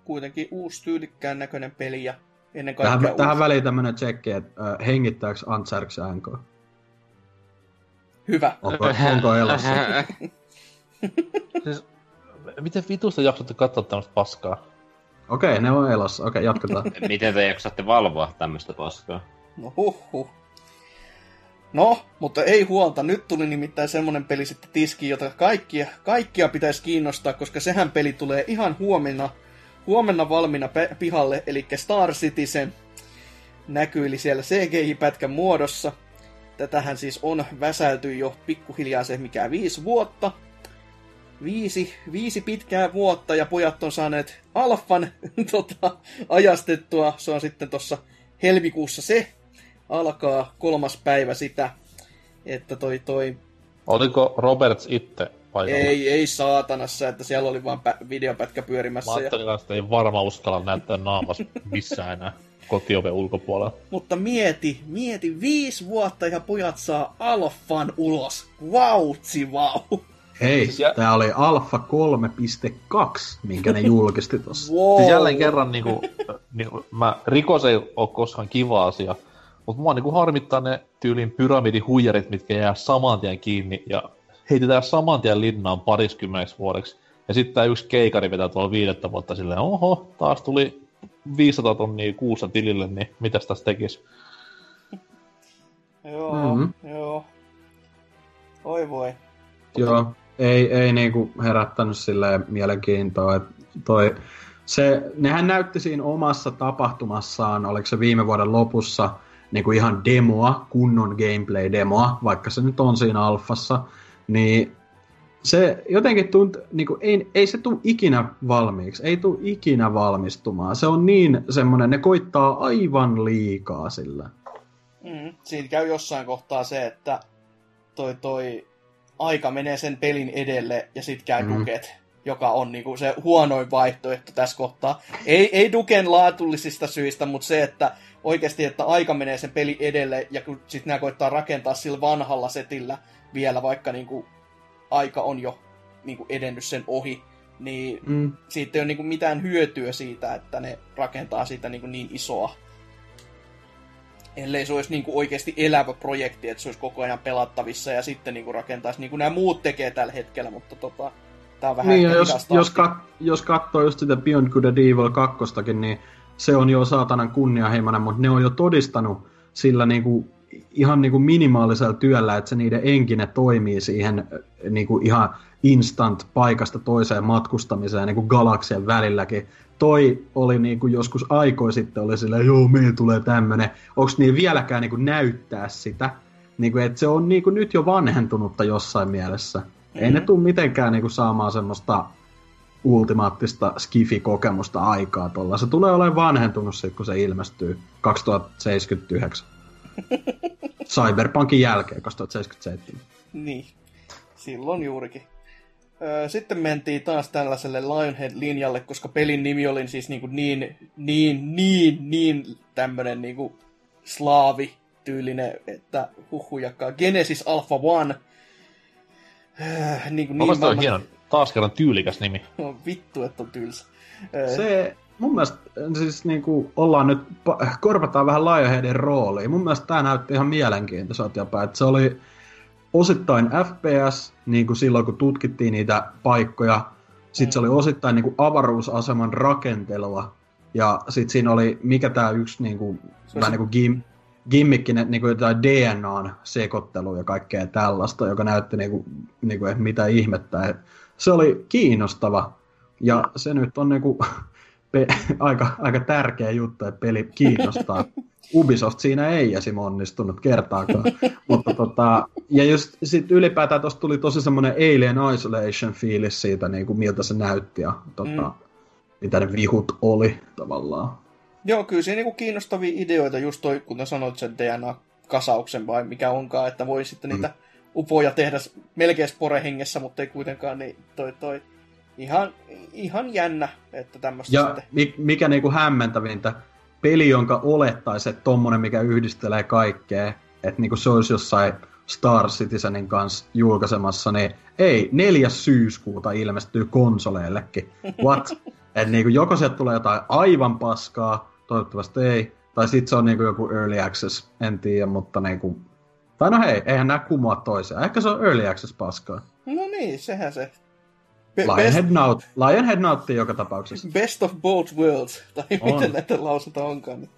Kuitenkin uusi tyylikkään näköinen peli ja ennen kaikkea
Tähän,
uusi.
tähän väliin tämmönen tsekki, että äh, hengittääkö Antsärks NK?
Hyvä.
Onko, onko elossa?
Siis, miten vitusta jaksatte katsoa tämmöistä paskaa?
Okei, ne on elossa. Okei, jatketaan.
Miten te jaksatte valvoa tämmöistä paskaa?
No huhhuh. No, mutta ei huolta. Nyt tuli nimittäin semmonen peli sitten tiskiin, jota kaikkia, kaikkia pitäisi kiinnostaa, koska sehän peli tulee ihan huomenna, huomenna valmiina pe- pihalle, eli Star Citizen näkyili siellä CGI-pätkän muodossa. Tätähän siis on väsäyty jo pikkuhiljaa se mikä viisi vuotta. Viisi, viisi pitkää vuotta ja pojat on saaneet alfan tota, ajastettua. Se on sitten tuossa helmikuussa se alkaa kolmas päivä sitä, että toi toi
Oliko Roberts itse paikalla?
ei, ei saatanassa, että siellä oli vaan pä- videopätkä
Mä
pyörimässä. Ja,
ajattelin kanssa, että ei varmaan uskalla näyttää naamas missään enää kotioven ulkopuolella.
mutta mieti, mieti, viisi vuotta ja pojat saa alfan ulos. Vautsi vau.
Hei,
Siis jä-
tää oli Alpha 3.2, minkä ne julkisti tossa.
Wow.
Siis jälleen kerran niinku, niinku, mä, rikos ei ole koskaan kiva asia, mutta mua niinku harmittaa ne tyylin pyramidihuijarit, mitkä jää saman tien kiinni ja heitetään saman tien linnaan pariskymmeneksi vuodeksi. Ja sitten tää yksi keikari vetää tuolla viidettä vuotta silleen, oho, taas tuli 500 tonnia kuussa tilille, niin mitäs tässä tekis?
Joo,
Mhm.
mm-hmm. joo. Oi voi.
Joo, ei, ei niinku herättänyt silleen mielenkiintoa, että toi, se, nehän näytti siinä omassa tapahtumassaan, oliko se viime vuoden lopussa, niinku ihan demoa, kunnon gameplay-demoa, vaikka se nyt on siinä alfassa, niin se jotenkin tunt, niinku, ei, ei se tule ikinä valmiiksi, ei tule ikinä valmistumaan. Se on niin semmoinen, ne koittaa aivan liikaa sillä.
Mm. Siinä käy jossain kohtaa se, että toi, toi aika menee sen pelin edelle ja sit käy
Mm.
Duket, joka on niinku se huonoin vaihtoehto tässä kohtaa. Ei, ei Duken laatullisista syistä, mutta se, että oikeasti, että aika menee sen peli edelle ja kun sit nää koittaa rakentaa sillä vanhalla setillä vielä, vaikka niinku aika on jo niinku edennyt sen ohi, niin
Mm.
siitä ei ole niinku mitään hyötyä siitä, että ne rakentaa siitä niinku niin isoa. Ellei se olisi niinku oikeasti elävä projekti, että se olisi koko ajan pelattavissa ja sitten niinku rakentaisi niin kuin nämä muut tekee tällä hetkellä, mutta tota, tää on vähän
Niin, jos, jos, kat, jos katsoo just sitä Beyond Good and Evil 2, niin se on jo saatanan kunnianhimoinen, mutta ne on jo todistanut sillä niinku, ihan niinku minimaalisella työllä, että se niiden enkinen toimii siihen äh, niinku ihan instant paikasta toiseen matkustamiseen niinku galaksien välilläkin. Toi oli niinku joskus aikoi sitten oli silleen, joo, meillä tulee tämmönen. Onks niin vieläkään niinku näyttää sitä? Niinku, että se on niinku nyt jo vanhentunutta jossain mielessä. Mm-hmm. Ei ne tule mitenkään niinku saamaan semmoista ultimaattista skifi-kokemusta aikaa tuolla. Se tulee olemaan vanhentunut sitten, kun se ilmestyy 2079. Cyberpunkin jälkeen 2077.
Niin, silloin juurikin. Sitten mentiin taas tällaiselle Lionhead-linjalle, koska pelin nimi oli siis niin, niin, niin, niin, niin tämmönen niin slaavi-tyylinen, että huhujakkaa. Genesis Alpha One. Öö, niin, kuin
Niin,
niin
on hieno, taas kerran tyylikäs nimi.
No, vittu, että on tylsä.
Se, mun mielestä siis niinku ollaan nyt, korvataan vähän Lionheadin rooliin. Mun mielestä tää näytti ihan mielenkiintoiselta jopa, että se oli osittain FPS, niin kuin silloin kun tutkittiin niitä paikkoja. Sitten se oli osittain niin kuin avaruusaseman rakentelua. Ja sitten siinä oli, mikä tämä yksi niin kuin,
Se
vähän niin kuin gim, gimmickinen niin kuin jotain DNAn sekoittelu ja kaikkea tällaista, joka näytti niin kuin, niin kuin, että mitä ihmettä. Et Se oli kiinnostava. Ja se nyt on niin kuin, pe- aika, aika tärkeä juttu, että peli kiinnostaa. Ubisoft siinä ei esim. onnistunut kertaakaan. Mutta tota, ja just sit ylipäätään tuosta tuli tosi semmoinen Alien Isolation fiilis siitä, niin kuin miltä se näytti ja tota,
Mm.
mm. mitä ne vihut oli tavallaan.
Joo, kyllä siinä niinku kiinnostavia ideoita, just toi, kun sanoit sen DNA-kasauksen vai mikä onkaan, että voi sitten niitä upoja tehdä melkein sporehengessä, mutta ei kuitenkaan, niin toi, toi ihan, ihan jännä, että tämmöistä
Ja
sitten.
mi- mikä niinku hämmentävintä, peli, jonka olettaisi, että tommonen, mikä yhdistelee kaikkea, että niinku se olisi jossain Star Citizenin kanssa julkaisemassa, niin ei, 4. syyskuuta ilmestyy konsoleillekin. What? Et niinku joko sieltä tulee jotain aivan paskaa, toivottavasti ei, tai sitten se on niinku joku early access, en tiedä, mutta niinku... Tai no hei, eihän nämä kumoa toisiaan. Ehkä se on early access paskaa.
No niin, sehän se.
Lionhead, naut, Lionhead nauttii joka tapauksessa.
best of both worlds, tai
On.
miten näitä lausuta onkaan.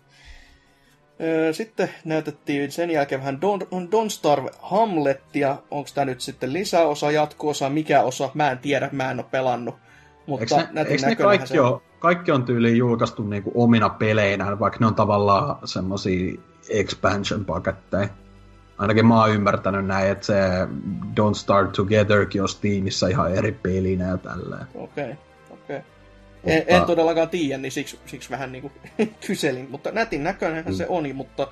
Sitten näytettiin sen jälkeen vähän Don, Don Starve Hamlettia. Onko tämä nyt sitten lisäosa, jatko-osa, mikä osa? Mä en tiedä, mä en ole pelannut. Mutta
Eikö ne, eikö ne kaikki,
se
on. kaikki on tyyliin julkaistu niinku omina peleinään, vaikka ne on tavallaan semmosia expansion paketteja. Ainakin mä oon ymmärtänyt näin, että se Don't Start Togetherkin on Steamissa ihan eri pelinä ja tälleen.
Okei, okei. En, en todellakaan tiedä, niin siksi, siksi vähän niinku kyselin. Mutta nätin näköinenhän
Mm.
se on, mutta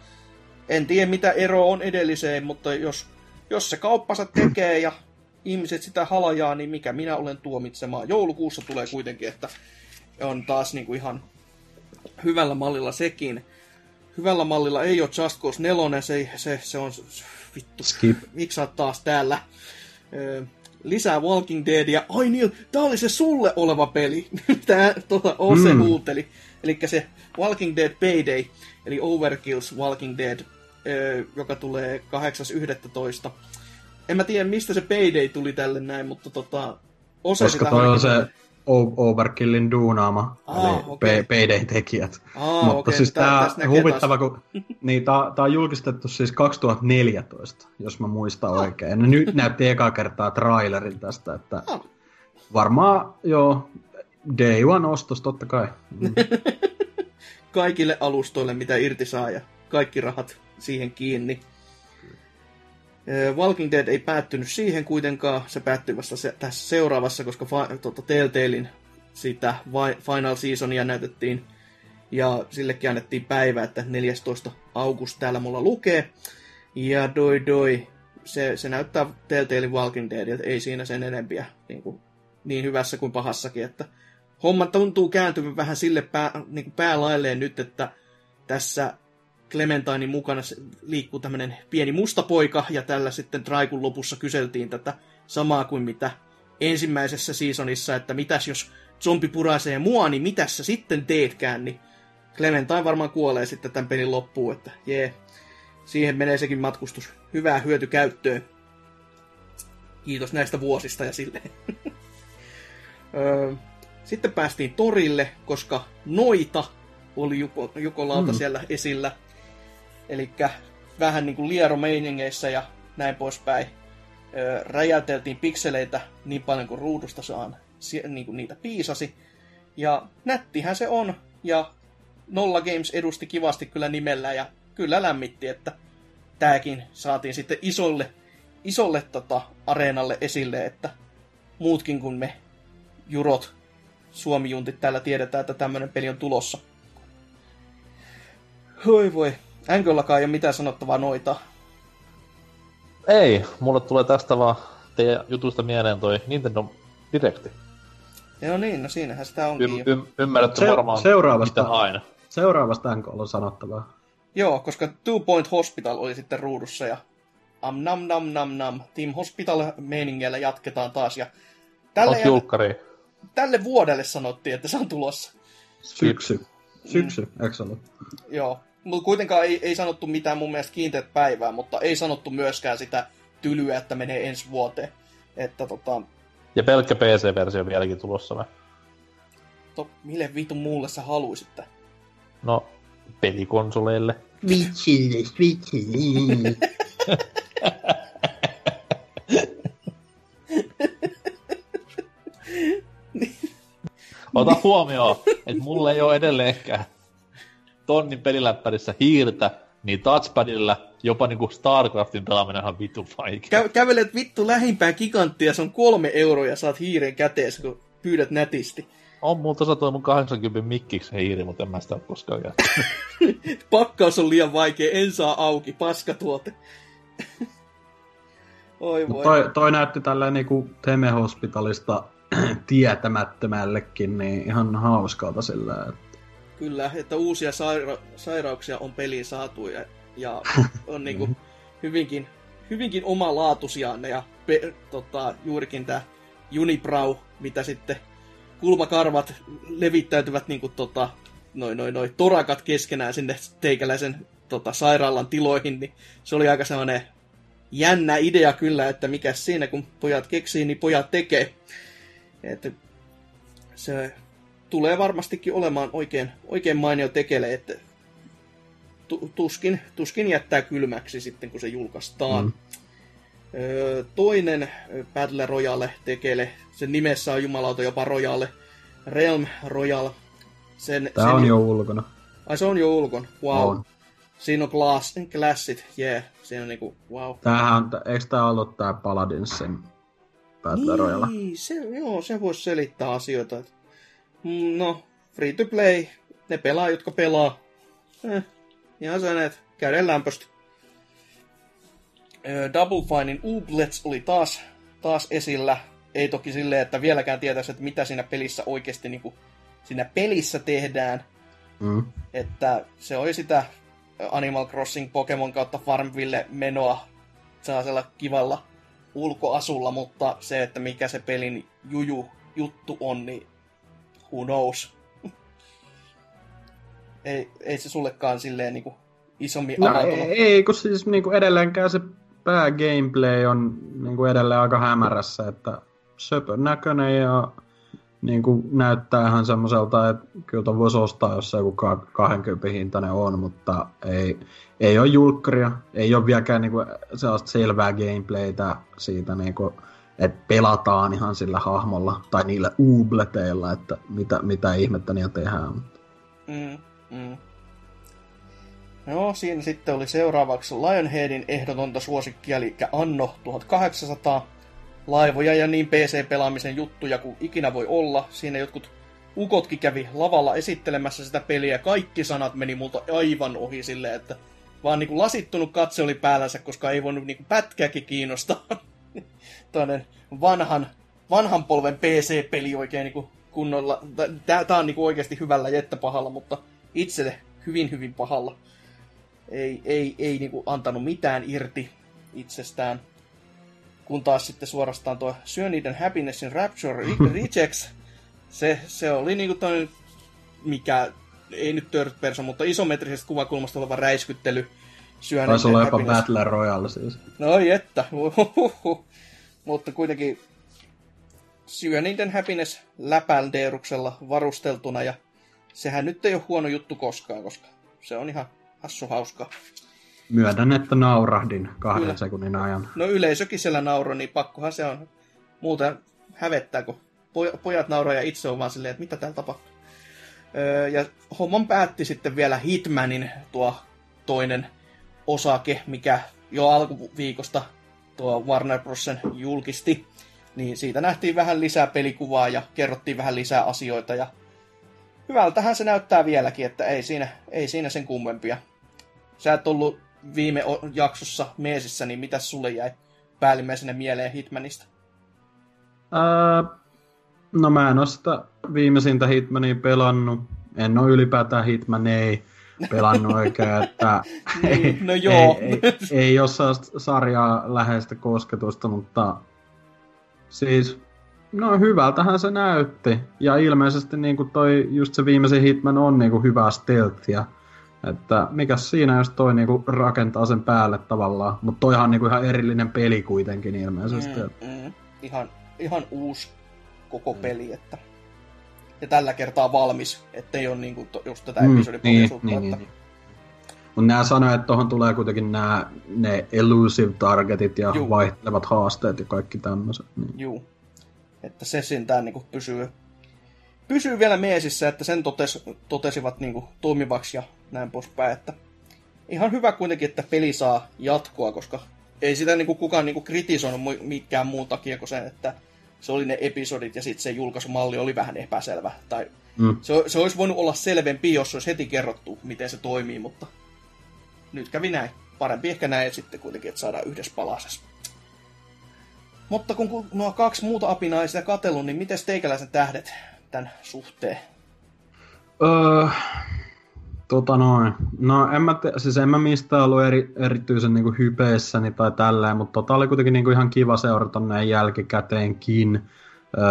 en tiedä mitä ero on edelliseen, mutta jos, jos se kauppansa tekee ja ihmiset sitä halajaa, niin mikä minä olen tuomitsemaan. Joulukuussa tulee kuitenkin, että on taas niinku ihan hyvällä mallilla sekin. Hyvällä mallilla ei ole Just Cause 4, se, se, se on vittu.
Skip.
Miksi taas täällä? Öö, lisää Walking Deadia. Ai niin, tää oli se sulle oleva peli, mitä tuota Ose
Mm.
huuteli. Eli se Walking Dead Payday, eli Overkills Walking Dead, öö, joka tulee 8.11. En mä tiedä, mistä se Payday tuli tälle näin, mutta tota, Ose
Koska
sitä
toi on se Overkillin duunaama,
Aa,
eli
okei.
P- Paydayn tekijät.
Aa,
Mutta
okei,
siis
näkee
huvittava, kun niin, tää, tää on julkistettu siis 2014, jos mä muistan
Ah.
oikein. Ja nyt näytti eka kertaa trailerin tästä, että
Ah.
varmaan joo, Day One ostos totta kai. Mm.
kaikille alustoille, mitä irti saa, ja kaikki rahat siihen kiinni. Ö, Walking Dead ei päättynyt siihen kuitenkaan, se päättyy vasta se, tässä seuraavassa, koska fa, tota, Telltalein sitä Final Seasonia näytettiin, ja sillekin annettiin päivä, että 14. august täällä mulla lukee. Ja doi doi, se, se näyttää Telltalein Walking Deadiltä, ei siinä sen enempiä niin, kuin, niin hyvässä kuin pahassakin, että homma tuntuu kääntyvän vähän sille pää, niin kuin päälailleen nyt, että tässä Clementinein mukana liikkuu tämmöinen pieni musta poika, ja tällä sitten Traikun lopussa kyseltiin tätä samaa kuin mitä ensimmäisessä seasonissa, että mitäs jos zombi puraisee mua, niin mitäs sä sitten teetkään, niin Clementine varmaan kuolee sitten tämän pelin loppuun, että jee, siihen menee sekin matkustus hyvää hyötykäyttöön. Kiitos näistä vuosista ja silleen. Sitten päästiin torille, koska noita oli joko, joko lauta
Mm.
siellä esillä. Eli vähän niin kuin lieromeiningeissä ja näin poispäin. Räjäyteltiin pikseleitä niin paljon kuin ruudusta saan, niin kuin niitä piisasi. Ja nättihän se on, ja Nolla Games edusti kivasti kyllä nimellä, ja kyllä lämmitti, että tääkin saatiin sitten isolle, isolle tota, areenalle esille, että muutkin kuin me jurot, suomijuntit täällä tiedetään, että tämmöinen peli on tulossa. Hoi voi. Änköllakaan ei ole mitään sanottavaa noita.
Ei, mulle tulee tästä vaan teidän jutusta mieleen toi Nintendo Directi.
Ja no niin, no siinähän sitä onkin
Y- y- ymmärrätte
Se-
varmaan
seuraavasta.
mitä aina.
Seuraavasta NK on sanottavaa.
Joo, koska Two Point Hospital oli sitten ruudussa ja am nam nam nam nam. Team Hospital meiningillä jatketaan taas ja tälle,
julkkari?
tälle vuodelle sanottiin, että se on tulossa.
Syksy. Syksy, eikö se ollut?
Joo, kuitenkaan ei, ei sanottu mitään mun mielestä kiinteät päivää, mutta ei sanottu myöskään sitä tylyä, että menee ensi vuoteen. Että tota,
Ja pelkkä PC-versio vieläkin tulossa vai?
to, mille vitun muulle sä haluisit
No, pelikonsoleille.
Switchille, Switchille.
Ota huomioon, että mulla ei ole edelleenkään tonnin peliläppärissä hiirtä, niin touchpadilla jopa niinku Starcraftin pelaaminen on vitu vaikea.
Kä- kävelet vittu lähimpään giganttia, se on kolme euroa ja saat hiiren käteessä, kun pyydät nätisti.
On mulla tuossa toi mun 80 mikkiksi hiiri, mutta en mä sitä ole koskaan käyttänyt.
Pakkaus on liian vaikea, en saa auki, paskatuote. Oi voi.
toi, toi näytti tälleen niinku Teme Hospitalista tietämättömällekin, niin ihan hauskalta sillä, että
Kyllä, että uusia saira- sairauksia on peliin saatu ja, ja on niinku hyvinkin, hyvinkin omalaatuisia ne ja pe- tota, juurikin tämä Unibrau, mitä sitten kulmakarvat levittäytyvät niinku tota, noin noi, noi torakat keskenään sinne teikäläisen tota, sairaalan tiloihin, niin se oli aika sellainen jännä idea kyllä, että mikä siinä kun pojat keksii, niin pojat tekee. Että se tulee varmastikin olemaan oikein, oikein mainio tekele, että tu- tuskin, tuskin jättää kylmäksi sitten, kun se julkaistaan. Mm. Öö, toinen Battle Royale tekele, sen nimessä on jumalauta jopa Royale, Realm Royale. Sen,
tää
sen
on jo ulkona.
Ai se on jo ulkon, wow.
On.
Siinä on glass, glassit, yeah. Siinä on niinku, wow.
Tämähän on, eikö tää ollut tää Paladinsin Battle Royale?
Niin, se, joo, se voisi selittää asioita. Mm, No, free to play, ne pelaa, jotka pelaa. Eh, ihan sen, että käden lämpöstä. Ö, Double Finein Ooblets oli taas, taas esillä. Ei toki silleen, että vieläkään tietäisi, että mitä siinä pelissä oikeasti niin siinä pelissä tehdään.
Mm.
Että se oli sitä Animal Crossing Pokemon kautta Farmville menoa sellaisella kivalla ulkoasulla, mutta se, että mikä se pelin juju juttu on, niin who knows. ei, ei se sullekaan silleen niinku isommin
No
avautunut.
ei, ei, kun siis niinku edelleenkään se päägameplay on niinku edelleen aika hämärässä, että söpön näköinen ja niinku näyttää ihan semmoiselta, että kyllä ton voisi ostaa, jos se joku ka- 20 hintainen on, mutta ei, ei ole julkkaria, ei ole vieläkään niinku sellaista selvää gameplaytä siitä, niinku, että pelataan ihan sillä hahmolla tai niillä uubleteilla, että mitä, mitä ihmettä niillä tehdään.
Mm, mm. No, siinä sitten oli seuraavaksi Lionheadin ehdotonta suosikkia, eli Anno 1800. Laivoja ja niin PC-pelaamisen juttuja kuin ikinä voi olla. Siinä jotkut ukotkin kävi lavalla esittelemässä sitä peliä. Kaikki sanat meni multa aivan ohi silleen, että vaan niinku lasittunut katse oli päällänsä, koska ei voinut niinku pätkääkin kiinnostaa. Toinen vanhan, vanhan polven PC-peli oikein niinku kunnolla. Tää, tää on niinku oikeasti hyvällä jettä pahalla, mutta itselle hyvin hyvin pahalla. Ei, ei, ei niinku antanut mitään irti itsestään. Kun taas sitten suorastaan tuo Syöniden Happinessin Rapture Re- Rejects, se, se oli niinku toi, mikä, ei nyt third person, mutta isometrisestä kuvakulmasta oleva räiskyttely. Syöniden
Taisi olla jopa. Battle Royale siis.
No ei että. Mutta kuitenkin Syöniden Happiness läpändeeruksella varusteltuna ja sehän nyt ei ole huono juttu koskaan, koska se on ihan hassu hauskaa.
Myönnän, että naurahdin kahden
Kyllä.
sekunnin ajan.
No yleisökin siellä nauro, niin pakkohan se on. Muuten hävettää, kun poj- pojat nauraa ja itse on vaan silleen, että mitä täällä tapahtuu. Öö, ja homman päätti sitten vielä Hitmanin tuo toinen osake, mikä jo alkuviikosta tuo Warner Bros. julkisti. Niin siitä nähtiin vähän lisää pelikuvaa ja kerrottiin vähän lisää asioita. Ja hyvältähän se näyttää vieläkin, että ei siinä, ei siinä sen kummempia. Sä et ollut viime jaksossa meesissä, niin mitä sulle jäi päällimmäisenä mieleen Hitmanista?
Ää, no mä en oo sitä viimeisintä Hitmania pelannut. En oo ylipäätään Hitman ei pelannut oikein, että
Niin, no joo.
ei, ei, ei ole sarjaa läheistä kosketusta, mutta siis no hyvältähän se näytti. Ja ilmeisesti niin kuin toi, just se viimeisin Hitman on niin kuin hyvää stealthia. Että mikä siinä, jos toi niinku rakentaa sen päälle tavallaan. Mutta toihan niinku ihan erillinen peli kuitenkin ilmeisesti.
Mm, mm, ihan, ihan uusi koko peli, että ja tällä kertaa valmis, ettei ole niinku to, just tätä
Mm,
episodipohjaisuutta.
niin, niin,
että,
niin. Mutta nämä sanoo, että tuohon tulee kuitenkin nämä ne elusive targetit ja
Juu.
vaihtelevat haasteet ja kaikki tämmöiset. Niin.
Juu. Että se sentään niinku pysyy, pysyy vielä meesissä, että sen totes, totesivat niin kuin, toimivaksi ja näin poispäin. Että ihan hyvä kuitenkin, että peli saa jatkoa, koska ei sitä niin kuin, kukaan niin kuin, kritisoinut mikään muun takia kuin sen, että se oli ne episodit ja sitten se julkaisumalli oli vähän epäselvä. Tai
Mm.
se, se olisi voinut olla selvempi, jos olisi heti kerrottu, miten se toimii, mutta nyt kävi näin. Parempi ehkä näin sitten kuitenkin, että saadaan yhdessä palasessa. Mutta kun nuo kaksi muuta apinaa ei sitä katsellut, niin miten teikäläisen tähdet tämän suhteen?
Öö, tota noin. No en mä, te, siis en mä mistään ollut eri, erityisen niinku hypeessäni tai tälleen, mutta tota oli kuitenkin niinku ihan kiva seurata näin jälkikäteenkin. Öö,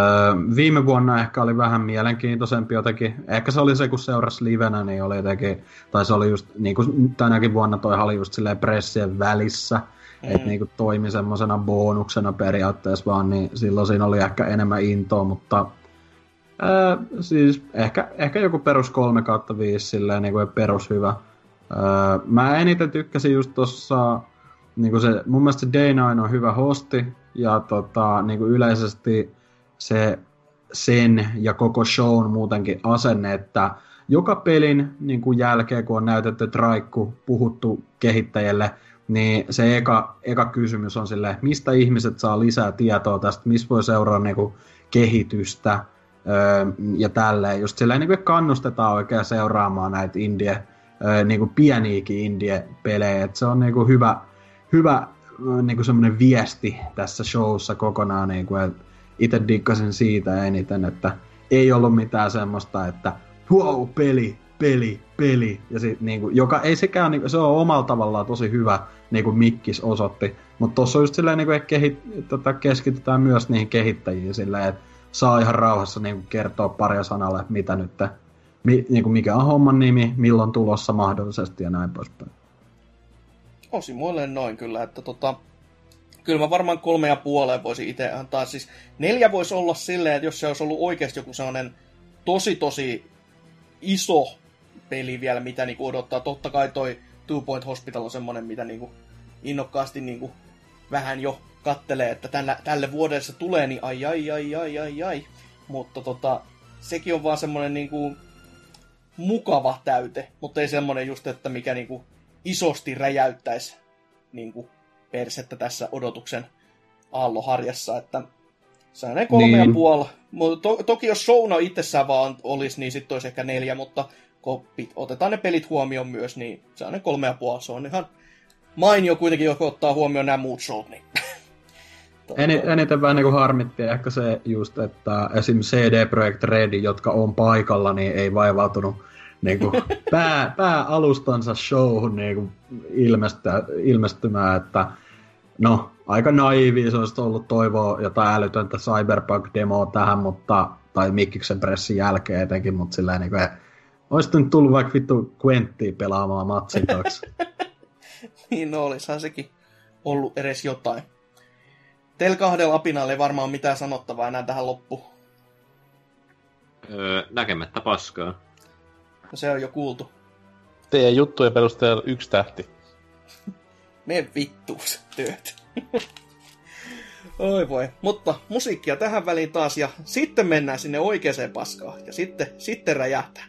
viime vuonna ehkä oli vähän mielenkiintoisempi jotenkin. Ehkä se oli se, kun seurasi livenä, niin oli jotenkin, tai se oli just, niin kuin tänäkin vuonna toi oli just silleen pressien välissä, mm. että niinku toimi semmoisena bonuksena periaatteessa vaan, niin silloin siinä oli ehkä enemmän intoa, mutta Ää, siis ehkä, ehkä joku perus 3 kautta 5 silleen niin kuin perus hyvä. Ää, mä eniten tykkäsin just tossa, niin kuin se, mun mielestä se Day9 on hyvä hosti, ja tota, niin kuin yleisesti se sen ja koko shown muutenkin asenne, että joka pelin niin kuin jälkeen, kun on näytetty traikku, puhuttu kehittäjälle, niin se eka, eka kysymys on silleen, mistä ihmiset saa lisää tietoa tästä, missä voi seuraa niin kuin kehitystä, ja tälleen. Just silleen niin kannustetaan oikein seuraamaan näitä indie, öö, niin kuin pieniäkin indie-pelejä. Et se on niin kuin hyvä, hyvä niin kuin semmoinen viesti tässä showssa kokonaan. Niin kuin, itse dikkasin siitä eniten, että ei ollut mitään semmoista, että wow, peli, peli, peli. Ja sit, niin kuin, joka ei sekään, niin kuin, se on omalla tavallaan tosi hyvä, niin kuin Mikkis osoitti. Mutta tuossa on just silleen, niin kuin, että kehit, tota, keskitytään myös niihin kehittäjiin silleen, että saa ihan rauhassa niin kertoa paria sanalle, mitä nyt, mi, niin kuin mikä on homman nimi, milloin tulossa mahdollisesti ja näin poispäin.
Osi muille noin kyllä, että tota, kyllä mä varmaan kolme ja puoleen voisin itse antaa. Siis neljä voisi olla silleen, että jos se olisi ollut oikeasti joku sellainen tosi tosi iso peli vielä, mitä niinku odottaa. Totta kai toi Two Point Hospital on semmonen, mitä niinku innokkaasti niinku vähän jo kattelee, että tällä, tälle vuodelle se tulee, niin ai ai ai ai ai ai. Mutta tota, sekin on vaan semmonen niinku mukava täyte, mutta ei semmonen just, että mikä niinku isosti räjäyttäisi niinku persettä tässä odotuksen aalloharjassa, että sellainen kolme niin. ja puoli. Mutta to, toki jos showna itsessään vaan olisi, niin sitten olisi ehkä neljä, mutta kun otetaan ne pelit huomioon myös, niin sellainen kolme ja puoli, se on ihan mainio kuitenkin, joka ottaa huomioon nämä muut showt, niin Tota,
Eni, eniten vähän niin harmitti ehkä se just, että esim. CD Projekt Red, jotka on paikalla, niin ei vaivautunut niin kuin pää, pääalustansa showhun niin kuin ilmestä, ilmestymään, että no, aika naivi se olisi ollut toivoa jotain älytöntä Cyberpunk-demoa tähän, mutta, tai Mikkiksen pressin jälkeen etenkin, mutta silleen niin kuin, olisi nyt tullut vaikka vittu Quenttia pelaamaan matsin taakse.
niin no olisihan sekin ollut edes jotain. Teillä kahdella apinalla ei varmaan mitään sanottavaa enää tähän loppuun.
Öö, näkemättä paskaa.
No se on jo kuultu.
Teidän juttujen perusteella yksi tähti.
Mene vittuus, työt. Oi voi. Mutta musiikkia tähän väliin taas ja sitten mennään sinne oikeaan paskaan. Ja sitten, sitten räjähtää.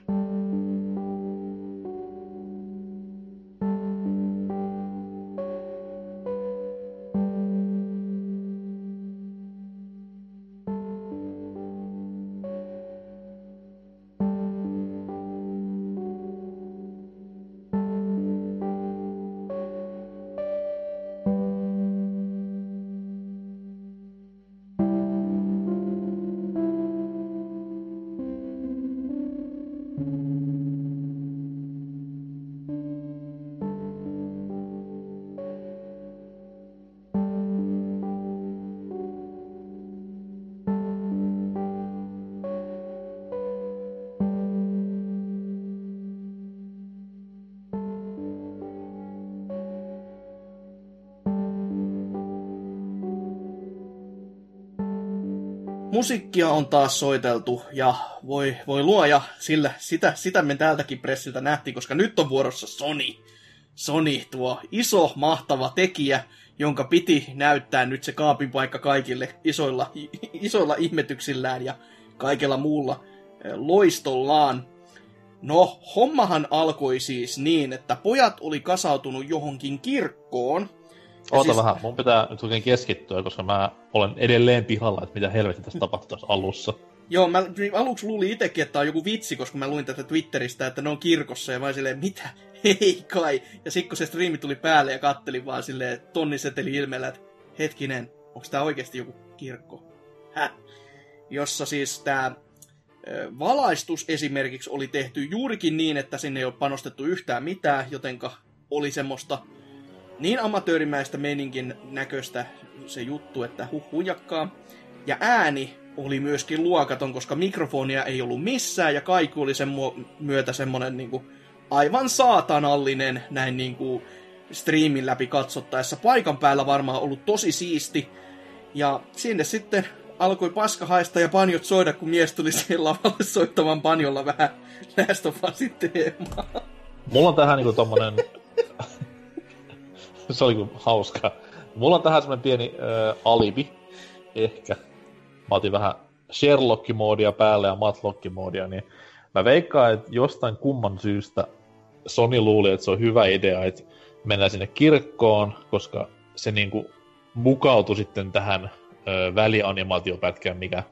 Musiikkia on taas soiteltu ja voi, voi luoja, sillä sitä, sitä me täältäkin pressiltä nähtiin, koska nyt on vuorossa Sony. Sony, tuo iso, mahtava tekijä, jonka piti näyttää nyt se kaapin paikka kaikille isoilla, isoilla ihmetyksillään ja kaikella muulla. loistollaan. No, hommahan alkoi siis niin, että pojat oli kasautunut johonkin kirkkoon.
Oota
siis-
vähän, mun pitää nyt oikein keskittyä, koska mä olen edelleen pihalla, että mitä helvetti tässä tapahtui tässä alussa.
Joo, mä aluksi luulin itsekin, että tämä on joku vitsi, koska mä luin tätä Twitteristä, että ne on kirkossa, ja mä silleen, mitä? Ei kai. Ja sitten kun se striimi tuli päälle ja kattelin vaan silleen tonniseteli ilmeellä, että hetkinen, onko tämä oikeasti joku kirkko? Häh? Jossa siis tämä valaistus esimerkiksi oli tehty juurikin niin, että sinne ei ole panostettu yhtään mitään, jotenka oli semmoista niin amatöörimäistä meininkin näköistä se juttu, että huh hujakkaa. Ja ääni oli myöskin luokaton, koska mikrofonia ei ollut missään ja kaiku oli sen myötä semmonen niinku aivan saatanallinen näin niinku striimin läpi katsottaessa. Paikan päällä varmaan ollut tosi siisti. Ja sinne sitten alkoi paska haista ja banjot soida, kun mies tuli siihen lavalle soittamaan banjolla vähän Last of Usin teemaa.
Mulla on tähän niinku tommonen... se oli kyllä hauskaa. Mulla on tähän semmonen pieni äh, alibi, ehkä. Mä otin vähän Sherlock-moodia päälle ja Matlock-moodia, niin mä veikkaan, että jostain kumman syystä Sony luuli, että se on hyvä idea, että mennään sinne kirkkoon, koska se niinku mukautui sitten tähän ö, välianimaatiopätkään, mikä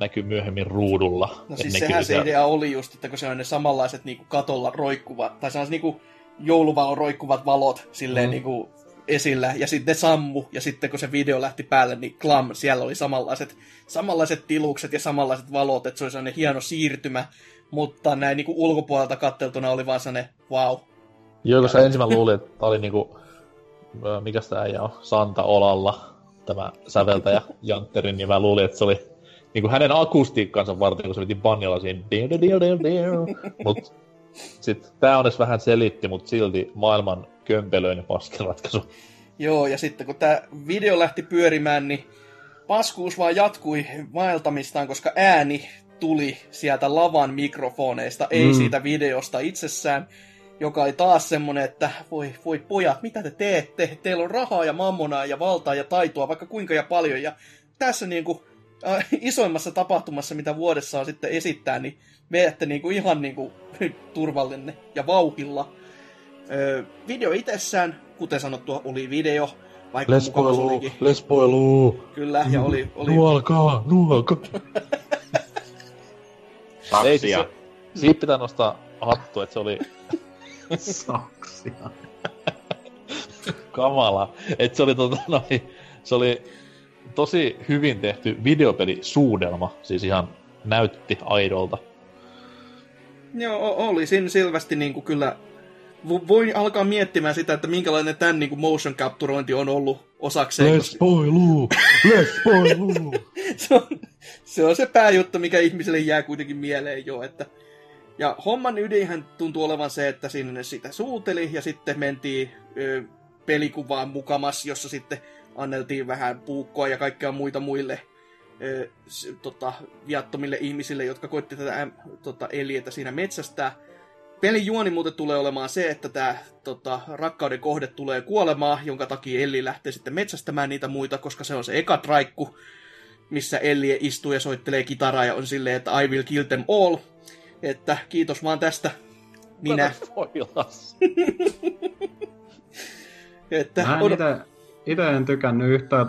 näkyy myöhemmin ruudulla.
No siis sehän se idea oli just, että kun se on ne samanlaiset niinku katolla roikkuvat, tai sellaiset niinku jouluvalon roikkuvat valot silleen
Mm.
mm. niinku esillä, ja sitten ne sammu, ja sitten kun se video lähti päälle, niin klam, siellä oli samanlaiset, samanlaiset tilukset ja samanlaiset valot, että se oli sellainen hieno siirtymä, mutta näin niinku ulkopuolelta katteltuna oli vaan sellainen, wow.
Joo, koska ensin mä luulin, että oli niinku, mikä sitä äijä on, Santa Olalla, tämä säveltäjä Jantteri, niin mä luulin, että se oli niinku hänen akustiikkansa varten, kun se veti banjalla siinä. diu, diu, diu, diu, diu. Mut sit tää onnes vähän selitti, mut silti maailman kömpelöinen paskiratkaisu.
Joo, ja sitten kun tämä video lähti pyörimään, niin paskuus vaan jatkui vaeltamistaan, koska ääni tuli sieltä lavan mikrofoneista, ei
Mm.
siitä videosta itsessään, joka oli taas semmonen, että voi, voi pojat, mitä te teette? Teillä on rahaa ja mammonaa ja valtaa ja taitoa vaikka kuinka ja paljon, ja tässä niinku äh, isoimmassa tapahtumassa, mitä vuodessa on sitten esittää, niin menette niinku ihan niinku turvallinen ja vauhilla. Öö, video itsessään, kuten sanottua, oli video, vaikka olikin.
lesboiluu,
Kyllä, ja oli, oli
nuolkaa, nuolkaa. Ei, siis
Saksia.
se, siitä pitää nostaa hattu, että se oli
Saksia.
kamala. Että se oli, tota, noin, se oli tosi hyvin tehty videopelisuudelma, siis ihan näytti aidolta.
Joo, o- oli siinä selvästi niin kuin kyllä... vo- Voin alkaa miettimään sitä, että minkälainen tämän niin kuin motion capturointi on ollut osakseen. koska
Lesboiluu, lesboiluu.
se, on, se on se pääjuttu, mikä ihmiselle jää kuitenkin mieleen jo. Että... Ja homman ydinhän tuntuu olevan se, että sinne ne sitä suuteli ja sitten mentiin ö, pelikuvaan mukamas, jossa sitten anneltiin vähän puukkoa ja kaikkea muita muille ö, s, tota, viattomille ihmisille, jotka koitti tätä tota, eliötä siinä metsästää. Pelin juoni muuten tulee olemaan se, että tämä tota, rakkauden kohde tulee kuolemaan, jonka takia Elli lähtee sitten metsästämään niitä muita, koska se on se eka traikku, missä Ellie istuu ja soittelee kitaraa ja on silleen, että I will kill them all. Että kiitos vaan tästä. Minä. Että
Mä en
odot-
ite, ite en tykännyt yhtään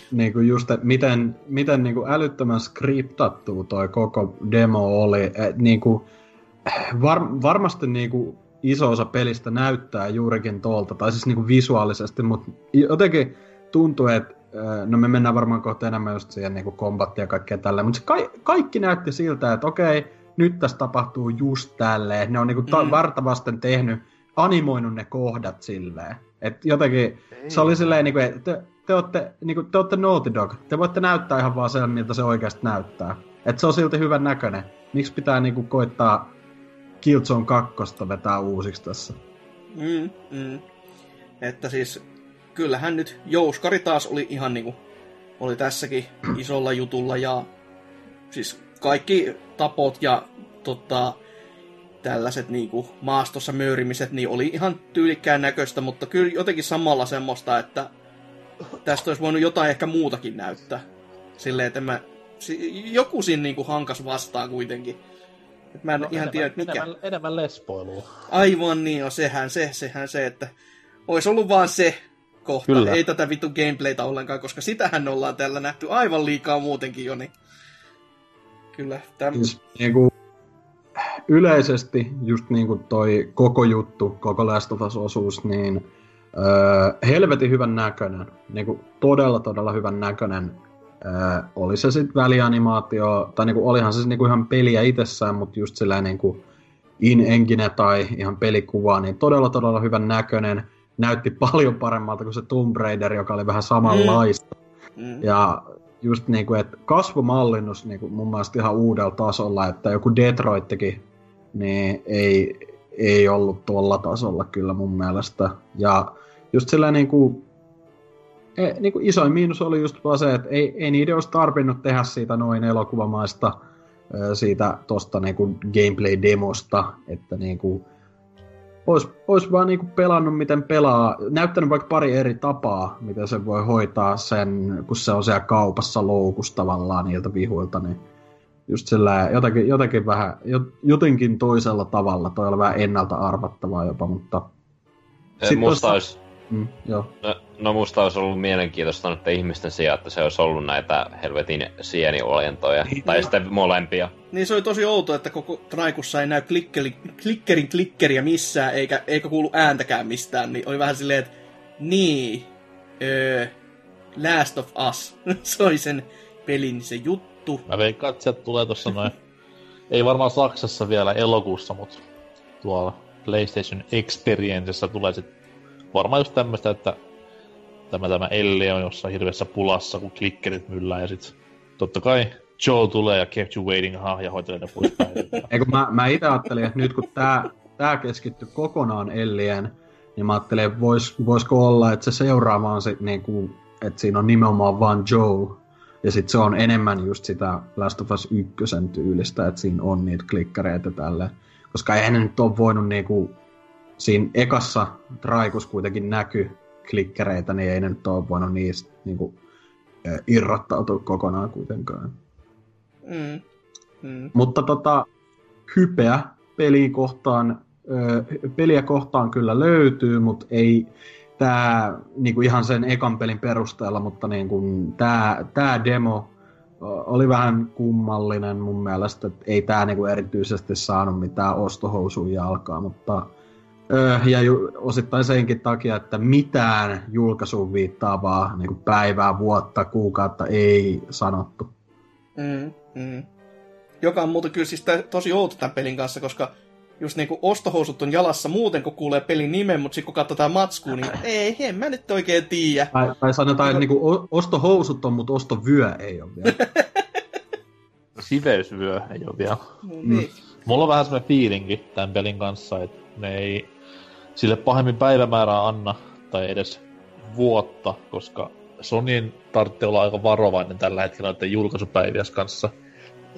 tosta niinku just, että miten, miten niinku älyttömän skriptattu toi koko demo oli. Et niinku, var, varmasti niinku iso osa pelistä näyttää juurikin tuolta, tai siis niinku visuaalisesti, mutta jotenkin tuntuu, että no me mennään varmaan kohta enemmän just siihen niinku kombattia ja kaikkea tällä, mutta ka- kaikki näytti siltä, että okei, nyt tässä tapahtuu just tälleen. Ne on niinku ta-
Mm.
vartavasten tehnyt, animoinut ne kohdat silleen. Et jotenkin, se oli silleen niinku, että te, te ootte, niinku, te ootte Naughty Dog. Te voitte näyttää ihan vaan sen, miltä se oikeasti näyttää. Et se on silti hyvän näköinen. Miksi pitää niinku koittaa Killzone 2 vetää uusiksi tässä?
Mm, mm. Että siis, kyllähän nyt Jouskari taas oli ihan niinku, oli tässäkin isolla jutulla ja siis kaikki tapot ja tota, tällaiset niinku maastossa möörimiset, niin oli ihan tyylikkään näköistä, mutta kyllä jotenkin samalla semmoista, että tästä olisi voinut jotain ehkä muutakin näyttää. Silleen, että mä joku siinä niinku hankas vastaan kuitenkin. Et mä en no, ihan tiedä, mikä.
Enemmän, enemmän lespoilua.
Aivan niin, on sehän se, sehän se, että olisi ollut vaan se kohta.
Kyllä.
Ei tätä vittu gameplaytä ollenkaan, koska sitähän ollaan täällä nähty aivan liikaa muutenkin jo, niin... Kyllä, täm...
Siis, niinku, yleisesti just niinku toi koko juttu, koko Last of Us-osuus, niin öö, helvetin hyvän näköinen. Niinku, todella, todella hyvän näköinen. Öö, oli se sitten välianimaatio, tai niinku, olihan se niinku ihan peliä itsessään, mutta just sillä niinku in-engine tai ihan pelikuva, niin todella, todella hyvän näköinen. Näytti paljon paremmalta kuin se Tomb Raider, joka oli vähän samanlaista.
Mm.
Ja just niinku, että kasvomallinnus niinku mun mielestä ihan uudella tasolla, että joku Detroittikin, niin ei, ei ollut tuolla tasolla kyllä mun mielestä. Ja just sillä niinku, e, niinku isoin miinus oli just vaan se, että ei, ei niiden olisi tarvinnut tehdä siitä noin elokuvamaista siitä tosta niinku gameplay-demosta, että niinku, ois, ois vaan niinku pelannut, miten pelaa, näyttänyt vaikka pari eri tapaa, miten se voi hoitaa sen, kun se on siellä kaupassa loukus tavallaan niiltä vihuilta, niin just sillä jotenkin, jotenkin vähän, jot- jotenkin toisella tavalla, toi oli vähän ennalta arvattavaa jopa, mutta...
Eh,
Sit
Musta olisi,
Mm, joo.
no, no musta olisi ollut mielenkiintoista nyt ihmisten sijaan, että se olisi ollut näitä helvetin sieniolentoja.
Niin.
tai sitten molempia.
Niin se oli tosi outo, että koko Traikussa ei näy klikkeri, klikkerin klikkeriä missään, eikä, eikä kuulu ääntäkään mistään, niin oli vähän silleen, että niin, öö, Last of Us, se oli sen pelin se juttu.
Mä veikkaan, että sieltä tulee tossa noin... Ei varmaan Saksassa vielä elokuussa, mutta tuolla PlayStation Experiencessa tulee sit varmaan just tämmöstä, että tämä, tämä Elle on jossain hirveässä pulassa, kun klikkerit myllää ja sit totta kai Joe tulee ja kept you waiting, ha, ja hoitelee ne poispäin.
Ei, kun mä, mä itse ajattelin, että nyt kun tää, tää keskittyy kokonaan Ellien, niin mä ajattelin, että vois, voisiko olla, että se seuraava on sit niinku, että siinä on nimenomaan vaan Joe, ja sitten se on enemmän just sitä Last of Us 1 tyylistä, että siinä on niitä klikkareita tälle. Koska eihän ne nyt ole voinut niinku, siinä ekassa Traikus kuitenkin näky klikkareita, niin ei ne nyt ole voinut niistä niinku, eh, irrottautua kokonaan kuitenkaan.
Mm. Mm.
Mutta tota, hypeä peliin kohtaan, ö, peliä kohtaan kyllä löytyy, mutta ei tää niinku ihan sen ekan pelin perusteella, mutta niinku tää, tää demo oli vähän kummallinen mun mielestä, että ei tää niinku erityisesti saanut mitään ostohousuun jalkaa, mutta ö, ja ju, osittain senkin takia, että mitään julkaisuun viittaavaa niinku päivää, vuotta, kuukautta ei sanottu.
Mm, mm. Joka on muuten kyllä siis tosi outo tämän pelin kanssa, koska just niinku ostohousut on jalassa muuten, kun kuulee pelin nimen, mutta sitten kun katsotaan matskua, niin ei, en mä nyt oikein tiedä.
Tai, tai sanotaan, että niinku o- ostohousut on, mutta ostovyö ei ole vielä.
Siveysvyö ei ole vielä.
No, niin.
Mulla on vähän semmoinen fiilinki tämän pelin kanssa, että ne ei sille pahemmin päivämäärää anna, tai edes vuotta, koska Sonyin tarvitsee olla aika varovainen tällä hetkellä näiden julkaisupäiviäs kanssa.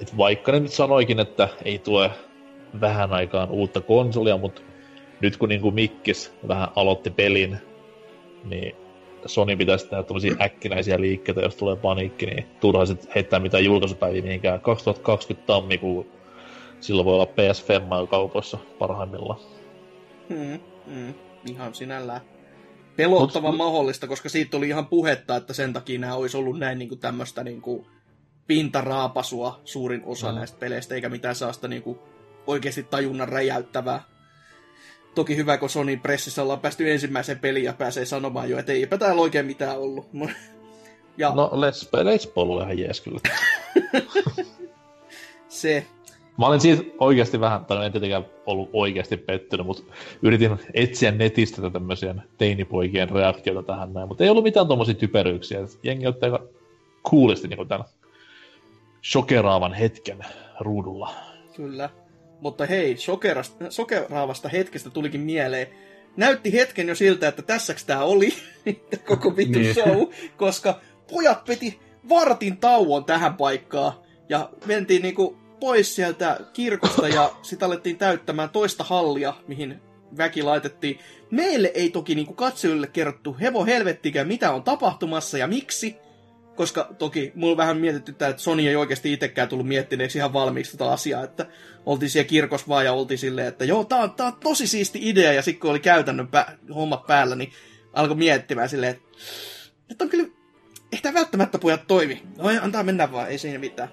Et vaikka ne nyt sanoikin, että ei tule vähän aikaan uutta konsolia, mutta nyt kun niinku Mikkis vähän aloitti pelin, niin Sony pitäisi tehdä tämmöisiä äkkinäisiä liikkeitä, jos tulee paniikki, niin turha sit heittää mitään julkaisupäiviä mihinkään. 2020 tammikuu, silloin voi olla PS Femma kaupoissa parhaimmillaan.
Mm, mm. Ihan sinällään pelottavan
Mut-
mahdollista, koska siitä oli ihan puhetta, että sen takia nämä olisi ollut näin niin tämmöistä niin pintaraapasua suurin osa
Mm.
näistä peleistä, eikä mitään sellaista niin kuin, oikeasti tajunnan räjäyttävää. Toki hyvä, kun Sony pressissä ollaan päästy ensimmäiseen peliin ja pääsee sanomaan jo, että eipä täällä oikein mitään ollut. ja
No, Lespo oli ihan jees kyllä.
se,
Mä olin siitä oikeasti vähän, tai en tietenkään ollut oikeasti pettynyt, mutta yritin etsiä netistä tämmöisiä teinipoikien reaktioita tähän näin, mutta ei ollut mitään tommosia typeryyksiä. Jengi otti aika coolisti niin tämän shokeraavan hetken ruudulla.
Kyllä. Mutta hei, sokeraavasta hetkestä tulikin mieleen. Näytti hetken jo siltä, että tässäks tää oli, koko vittu
Niin.
show, koska pojat peti vartin tauon tähän paikkaan ja mentiin niinku pois sieltä kirkosta ja sitten alettiin täyttämään toista hallia, mihin väki laitettiin. Meille ei toki niinku katsojille kerrottu hevo helvettikään, mitä on tapahtumassa ja miksi, koska toki mulla vähän mietitty, että Sony ei oikeasti itsekään tullut miettineeksi ihan valmiiksi tätä asiaa, että oltiin siellä kirkossa vaan ja oltiin silleen, että joo, tää on, tää on tosi siisti idea, ja sitten kun oli käytännön pä- hommat päällä, niin alkoi miettimään silleen, että nyt on kyllä, ei tämä välttämättä pojat toimi. No antaa mennä vaan, ei siinä mitään.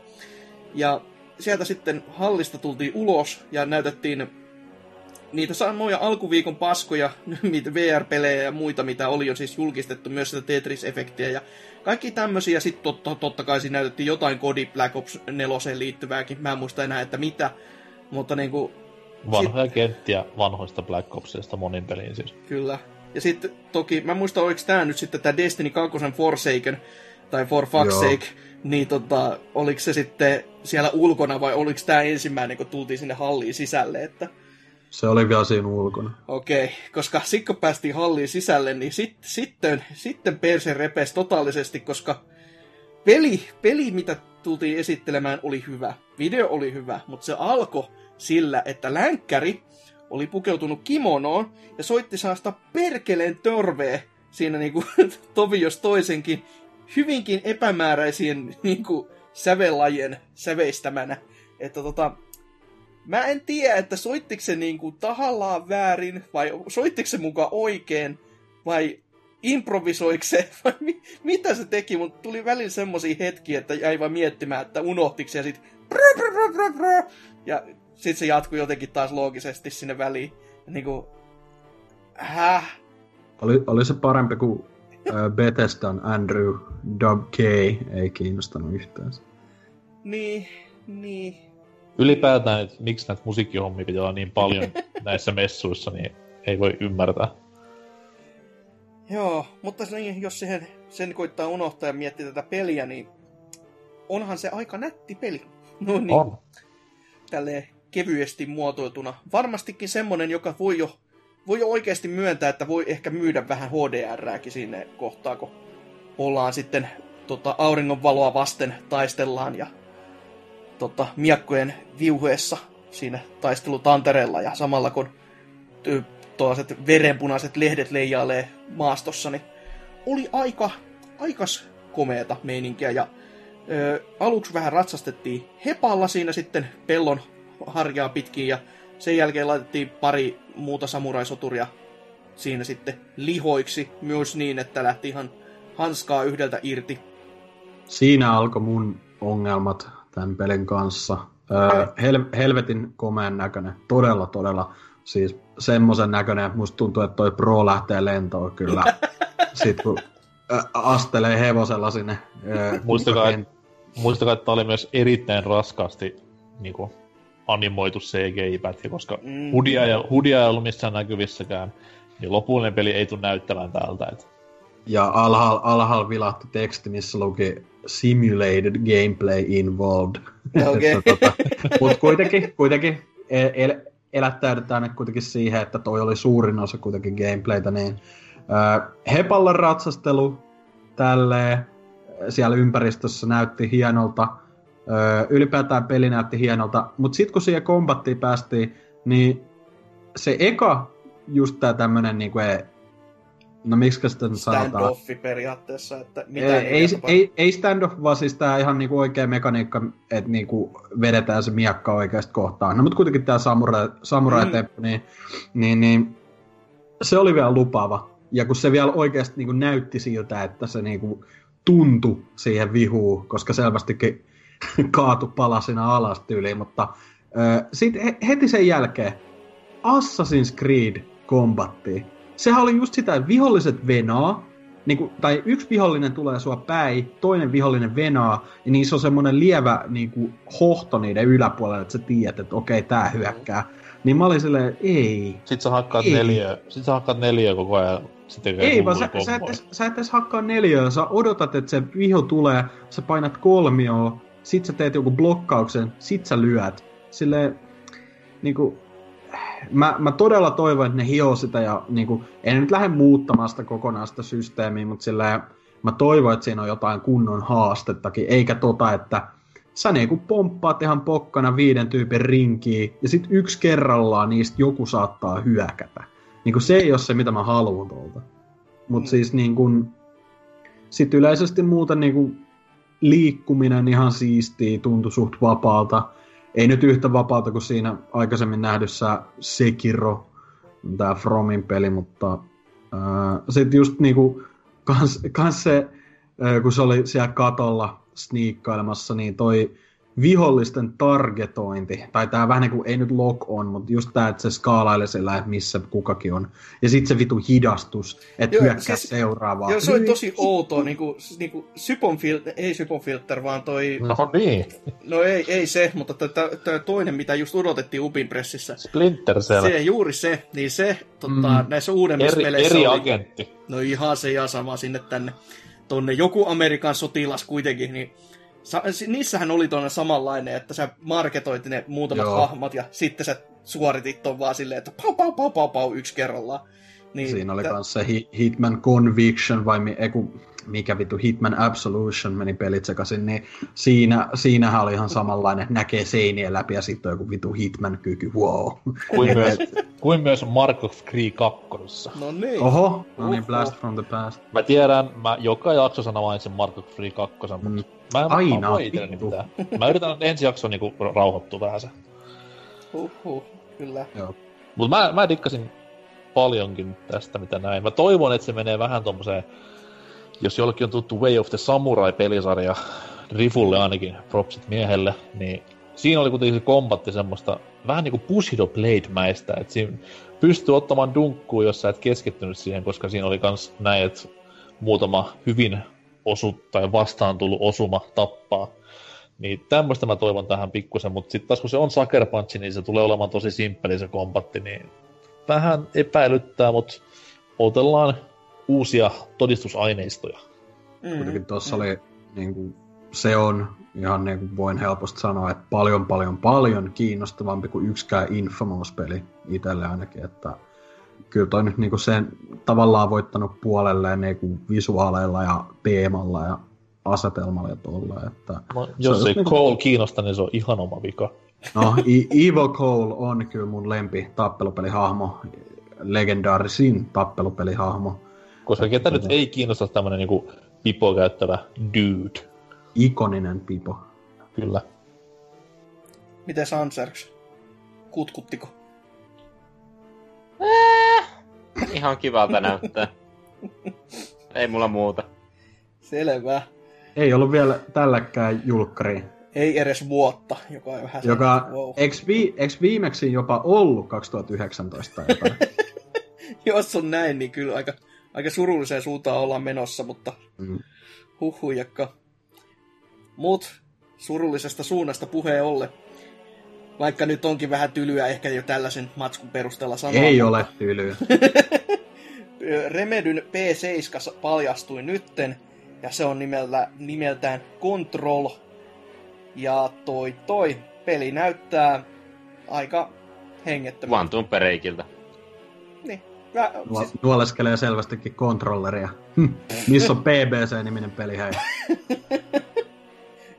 Ja sieltä sitten hallista tultiin ulos ja näytettiin niitä samoja alkuviikon paskoja, niitä VR-pelejä ja muita, mitä oli jo siis julkistettu, myös sitä Tetris-efektiä ja kaikki tämmöisiä. Sitten totta, totta kai siinä näytettiin jotain Kodi Black Ops 4 liittyvääkin. Mä en muista enää, että mitä. Mutta niinku,
Vanhoja kenttiä vanhoista Black Opsista monin peliin siis.
Kyllä. Ja sitten toki, mä en muista oliko tää nyt sitten tämä Destiny 2 Forsaken, tai For Fuck's
Joo.
Sake, niin tota, oliko se sitten siellä ulkona vai oliko tämä ensimmäinen, kun tultiin sinne halliin sisälle, että
Se oli vielä siinä ulkona.
okei, koska sitten kun päästiin halliin sisälle, niin sit, sitten, sitten perse repesi totaalisesti, koska peli, peli, mitä tultiin esittelemään, oli hyvä. Video oli hyvä, mutta se alkoi sillä, että länkkäri oli pukeutunut kimonoon ja soitti saasta perkeleen törveä siinä niinku tovi jos toisenkin hyvinkin epämääräisien niinku sävelajien säveistämänä. Että tota, mä en tiedä, että soittiko se niinku tahallaan väärin vai soittiko se mukaan oikein vai improvisoiko se vai mi- mitä se teki, mutta tuli välillä semmosia hetkiä, että jäi vaan miettimään, että unohtiko se ja sit ja sit se jatkui jotenkin taas loogisesti sinne väliin. Ja niinku, häh?
Oli, oli se parempi kuin Bethesdan Andrew Dub K. Ei kiinnostanut yhtään.
Niin, niin.
Ylipäätään, että miksi näitä musiikkihommia pitää olla niin paljon näissä messuissa, niin ei voi ymmärtää.
Joo, mutta niin, jos sen, sen koittaa unohtaa ja miettiä tätä peliä, niin onhan se aika nätti peli. No niin,
On.
tälleen kevyesti muotoiltuna. Varmastikin semmonen, joka voi jo, voi oikeasti myöntää, että voi ehkä myydä vähän HDRääkin sinne kohtaa, kun ollaan sitten tota, auringonvaloa vasten taistellaan ja tota, miakkojen viuhuessa siinä taistelutantereella. Ja samalla kun tuollaiset verenpunaiset lehdet leijailee maastossa, niin oli aika, aikas komeeta meininkiä. Ja ö, aluksi vähän ratsastettiin hepalla siinä sitten pellon harjaa pitkin ja sen jälkeen laitettiin pari muuta samuraisoturia siinä sitten lihoiksi myös niin, että lähti ihan hanskaa yhdeltä irti.
Siinä alkoi mun ongelmat tämän pelin kanssa. Öö, hel, helvetin komeen näköinen. Todella, todella. Siis semmoisen näköinen, että musta tuntuu, että toi Pro lähtee lentoon kyllä. Sitten kun ö, astelee hevosella sinne. Öö,
Muistakaa, Muistakaa, että tämä oli myös erittäin raskaasti niin kuin, animoitu CGI-pätkä, koska
Mm.
hudia, ei, hudia ei ollut missään näkyvissäkään, niin lopullinen peli ei tule näyttämään tältä. Et.
Ja alhaalla alhaal vilahti teksti, missä luki Simulated Gameplay Involved.
Okei.
Että tota, Mutta kuitenkin, kuitenkin el- el- elättäydytään nyt kuitenkin siihen, että toi oli suurin osa kuitenkin gameplaytä, niin äh, Hepalla ratsastelu tälleen siellä ympäristössä näytti hienolta, äh, ylipäätään peli näytti hienolta, mutta sitten kun siihen kombattiin päästiin, niin se eka just tää tämmönen niinku, e- no miksi sitä nyt sanotaan?
Standoffi periaatteessa, että mitä
Ei, ei, ei, ei stand-off, vaan siis tää ihan niinku oikea mekaniikka, että niinku vedetään se miakka oikeasta kohtaan. No mutta kuitenkin tää samurai, samurai
Mm.
temppu, niin, niin, niin, se oli vielä lupaava. Ja kun se vielä oikeasti niinku näytti siltä, että se niinku tuntui siihen vihuun, koska selvästikin kaatu palasina alas tyyliin, mutta sitten he, heti sen jälkeen Assassin's Creed kombattiin. Sehän oli just sitä, että viholliset venaa, niin kuin, tai yksi vihollinen tulee sua päin, toinen vihollinen venaa, ja niissä on semmoinen lievä niin kuin, hohto niiden yläpuolella, että sä tiedät, että okei, tää hyökkää. Niin mä olin silleen, ei.
Sit sä hakkaat
Ei.
neljä, sit sä hakkaat neljä koko ajan.
Ei, vaan sä, sä, et sä et edes hakkaa neljöä, sä odotat, että se viho tulee, sä painat kolmioon, sit sä teet joku blokkauksen, sit sä lyöt. Silleen, niinku, mä, mä todella toivon, että ne hioo sitä ja niinku, ei ne nyt lähde muuttamaan sitä kokonaan sitä systeemiä, mutta silleen, mä toivon, että siinä on jotain kunnon haastettakin, eikä tota, että sä niinku pomppaat ihan pokkana viiden tyypin rinkiin, ja sit yksi kerrallaan niistä joku saattaa hyökätä. Niinku se ei ole se, mitä mä haluan tuolta. Mut
Mm.
siis niinku, sit yleisesti muuten niinku, liikkuminen ihan siistiä, tuntui suht vapaalta. Ei nyt yhtä vapaalta kuin siinä aikaisemmin nähdyssä Sekiro, tämä Fromin peli, mutta sitten just niinku, kans, kans se, äh, kun se oli siellä katolla sniikkailemassa, niin toi vihollisten targetointi, tai tää vähän niin kuin, ei nyt lock on, mutta just tää, että se skaalailee sillä, että missä kukakin on. Ja sitten se vitu hidastus, että
Joo,
hyökkää
siis-
seuraavaa.
Joo, se oli tosi outoa, niinku, niinku Syponfilter, ei Syponfilter, vaan toi,
No niin,
no ei, ei se, mutta tämä toinen, mitä just odotettiin Upin pressissä.
Splinter Cell.
Se, juuri se, niin se tota,
Mm.
näissä uudemmissa
Eri,
peleissä
eri
oli,
agentti.
no ihan se ja sama sinne tänne, tonne joku Amerikan sotilas kuitenkin, niin sa, si- niissähän oli tuonne samanlainen, että sä marketoit ne muutamat
Joo.
hahmot ja sitten sä suoritit ton vaan silleen, että pau pau pau pau pau yksi kerrallaan. Niin,
Siinä oli
tä-
myös se Hi- Hitman Conviction, vai mi- ei, kun, mikä vitu Hitman Absolution meni pelit sekaisin, niin siinä, siinähän oli ihan samanlainen, että näkee seinien läpi ja sitten on joku vitu Hitman-kyky, wow.
Kuin myös, kuin myös Mark of Cree 2.
No niin.
Oho, no niin. Blast from the Past.
Mä tiedän, mä joka jaksossa aina mainitsen Mark of Free 2, mutta
Mm.
Mä en
Aina,
mitään. Mä yritän ensi jakson niinku rauhoittua vähän se.
Huhhuh, kyllä.
Mutta mä, mä dikkasin paljonkin tästä, mitä näin. Mä toivon, että se menee vähän tommoseen, jos jollekin on tuttu Way of the Samurai-pelisarja, Rifulle ainakin, propsit miehelle, niin siinä oli kuitenkin se kombatti semmoista vähän niinku Bushido Blade-mäistä, että siinä pystyy ottamaan dunkkuun, jos sä et keskittynyt siihen, koska siinä oli kans näin, että muutama hyvin osu tai vastaan tullut osuma tappaa. Niin tämmöistä mä toivon tähän pikkusen, mutta sitten taas kun se on Sucker Punch, niin se tulee olemaan tosi simppeli se kombatti, niin vähän epäilyttää, mutta otellaan uusia todistusaineistoja.
Mm.
Kuitenkin tuossa oli, niin kuin, se on ihan niin kuin voin helposti sanoa, että paljon paljon paljon kiinnostavampi kuin yksikään Infamous-peli itselle ainakin, että kyllä toi nyt niin kuin sen tavallaan voittanut puolelleen niin kuin visuaaleilla ja teemalla ja asetelmalla ja tolla, että
No,
Se
jos ei
niinku-
Cole kiinnosta, niin se on ihan oma vika.
No, Evil Cole on kyllä mun lempi tappelupelihahmo, legendaarisin tappelupelihahmo,
Koska ketä nyt ei kiinnosta tämmönen niinku pipo käyttävä dude.
ikoninen pipo.
Kyllä.
Miten Sanserks? Kutkuttiko?
Ihan kivalta näyttää. Ei mulla muuta.
Selvä.
Ei ollut vielä tälläkään julkkariin.
Ei edes vuotta, joka on vähän
Joka,
wow.
eikö, vi, eikö viimeksi jopa ollut 2019 tai jotain?
Jos on näin, niin kyllä aika, aika surulliseen suuntaan ollaan menossa, mutta
Mm.
huhujakka. Mut surullisesta suunnasta puheen olle. Vaikka nyt onkin vähän tylyä ehkä jo tällaisen matskun perusteella sanoa.
Ei ole tylyä.
Remedyn P7 paljastui nytten, ja se on nimellä, nimeltään Control. Ja toi toi peli näyttää aika hengettömältä.
Tomb Raideriltä.
Niin. Vä,
Nuo-
siis,
Nuoleskelee selvästikin kontrolleria. Hm, Missä on PBC-niminen peli, hei?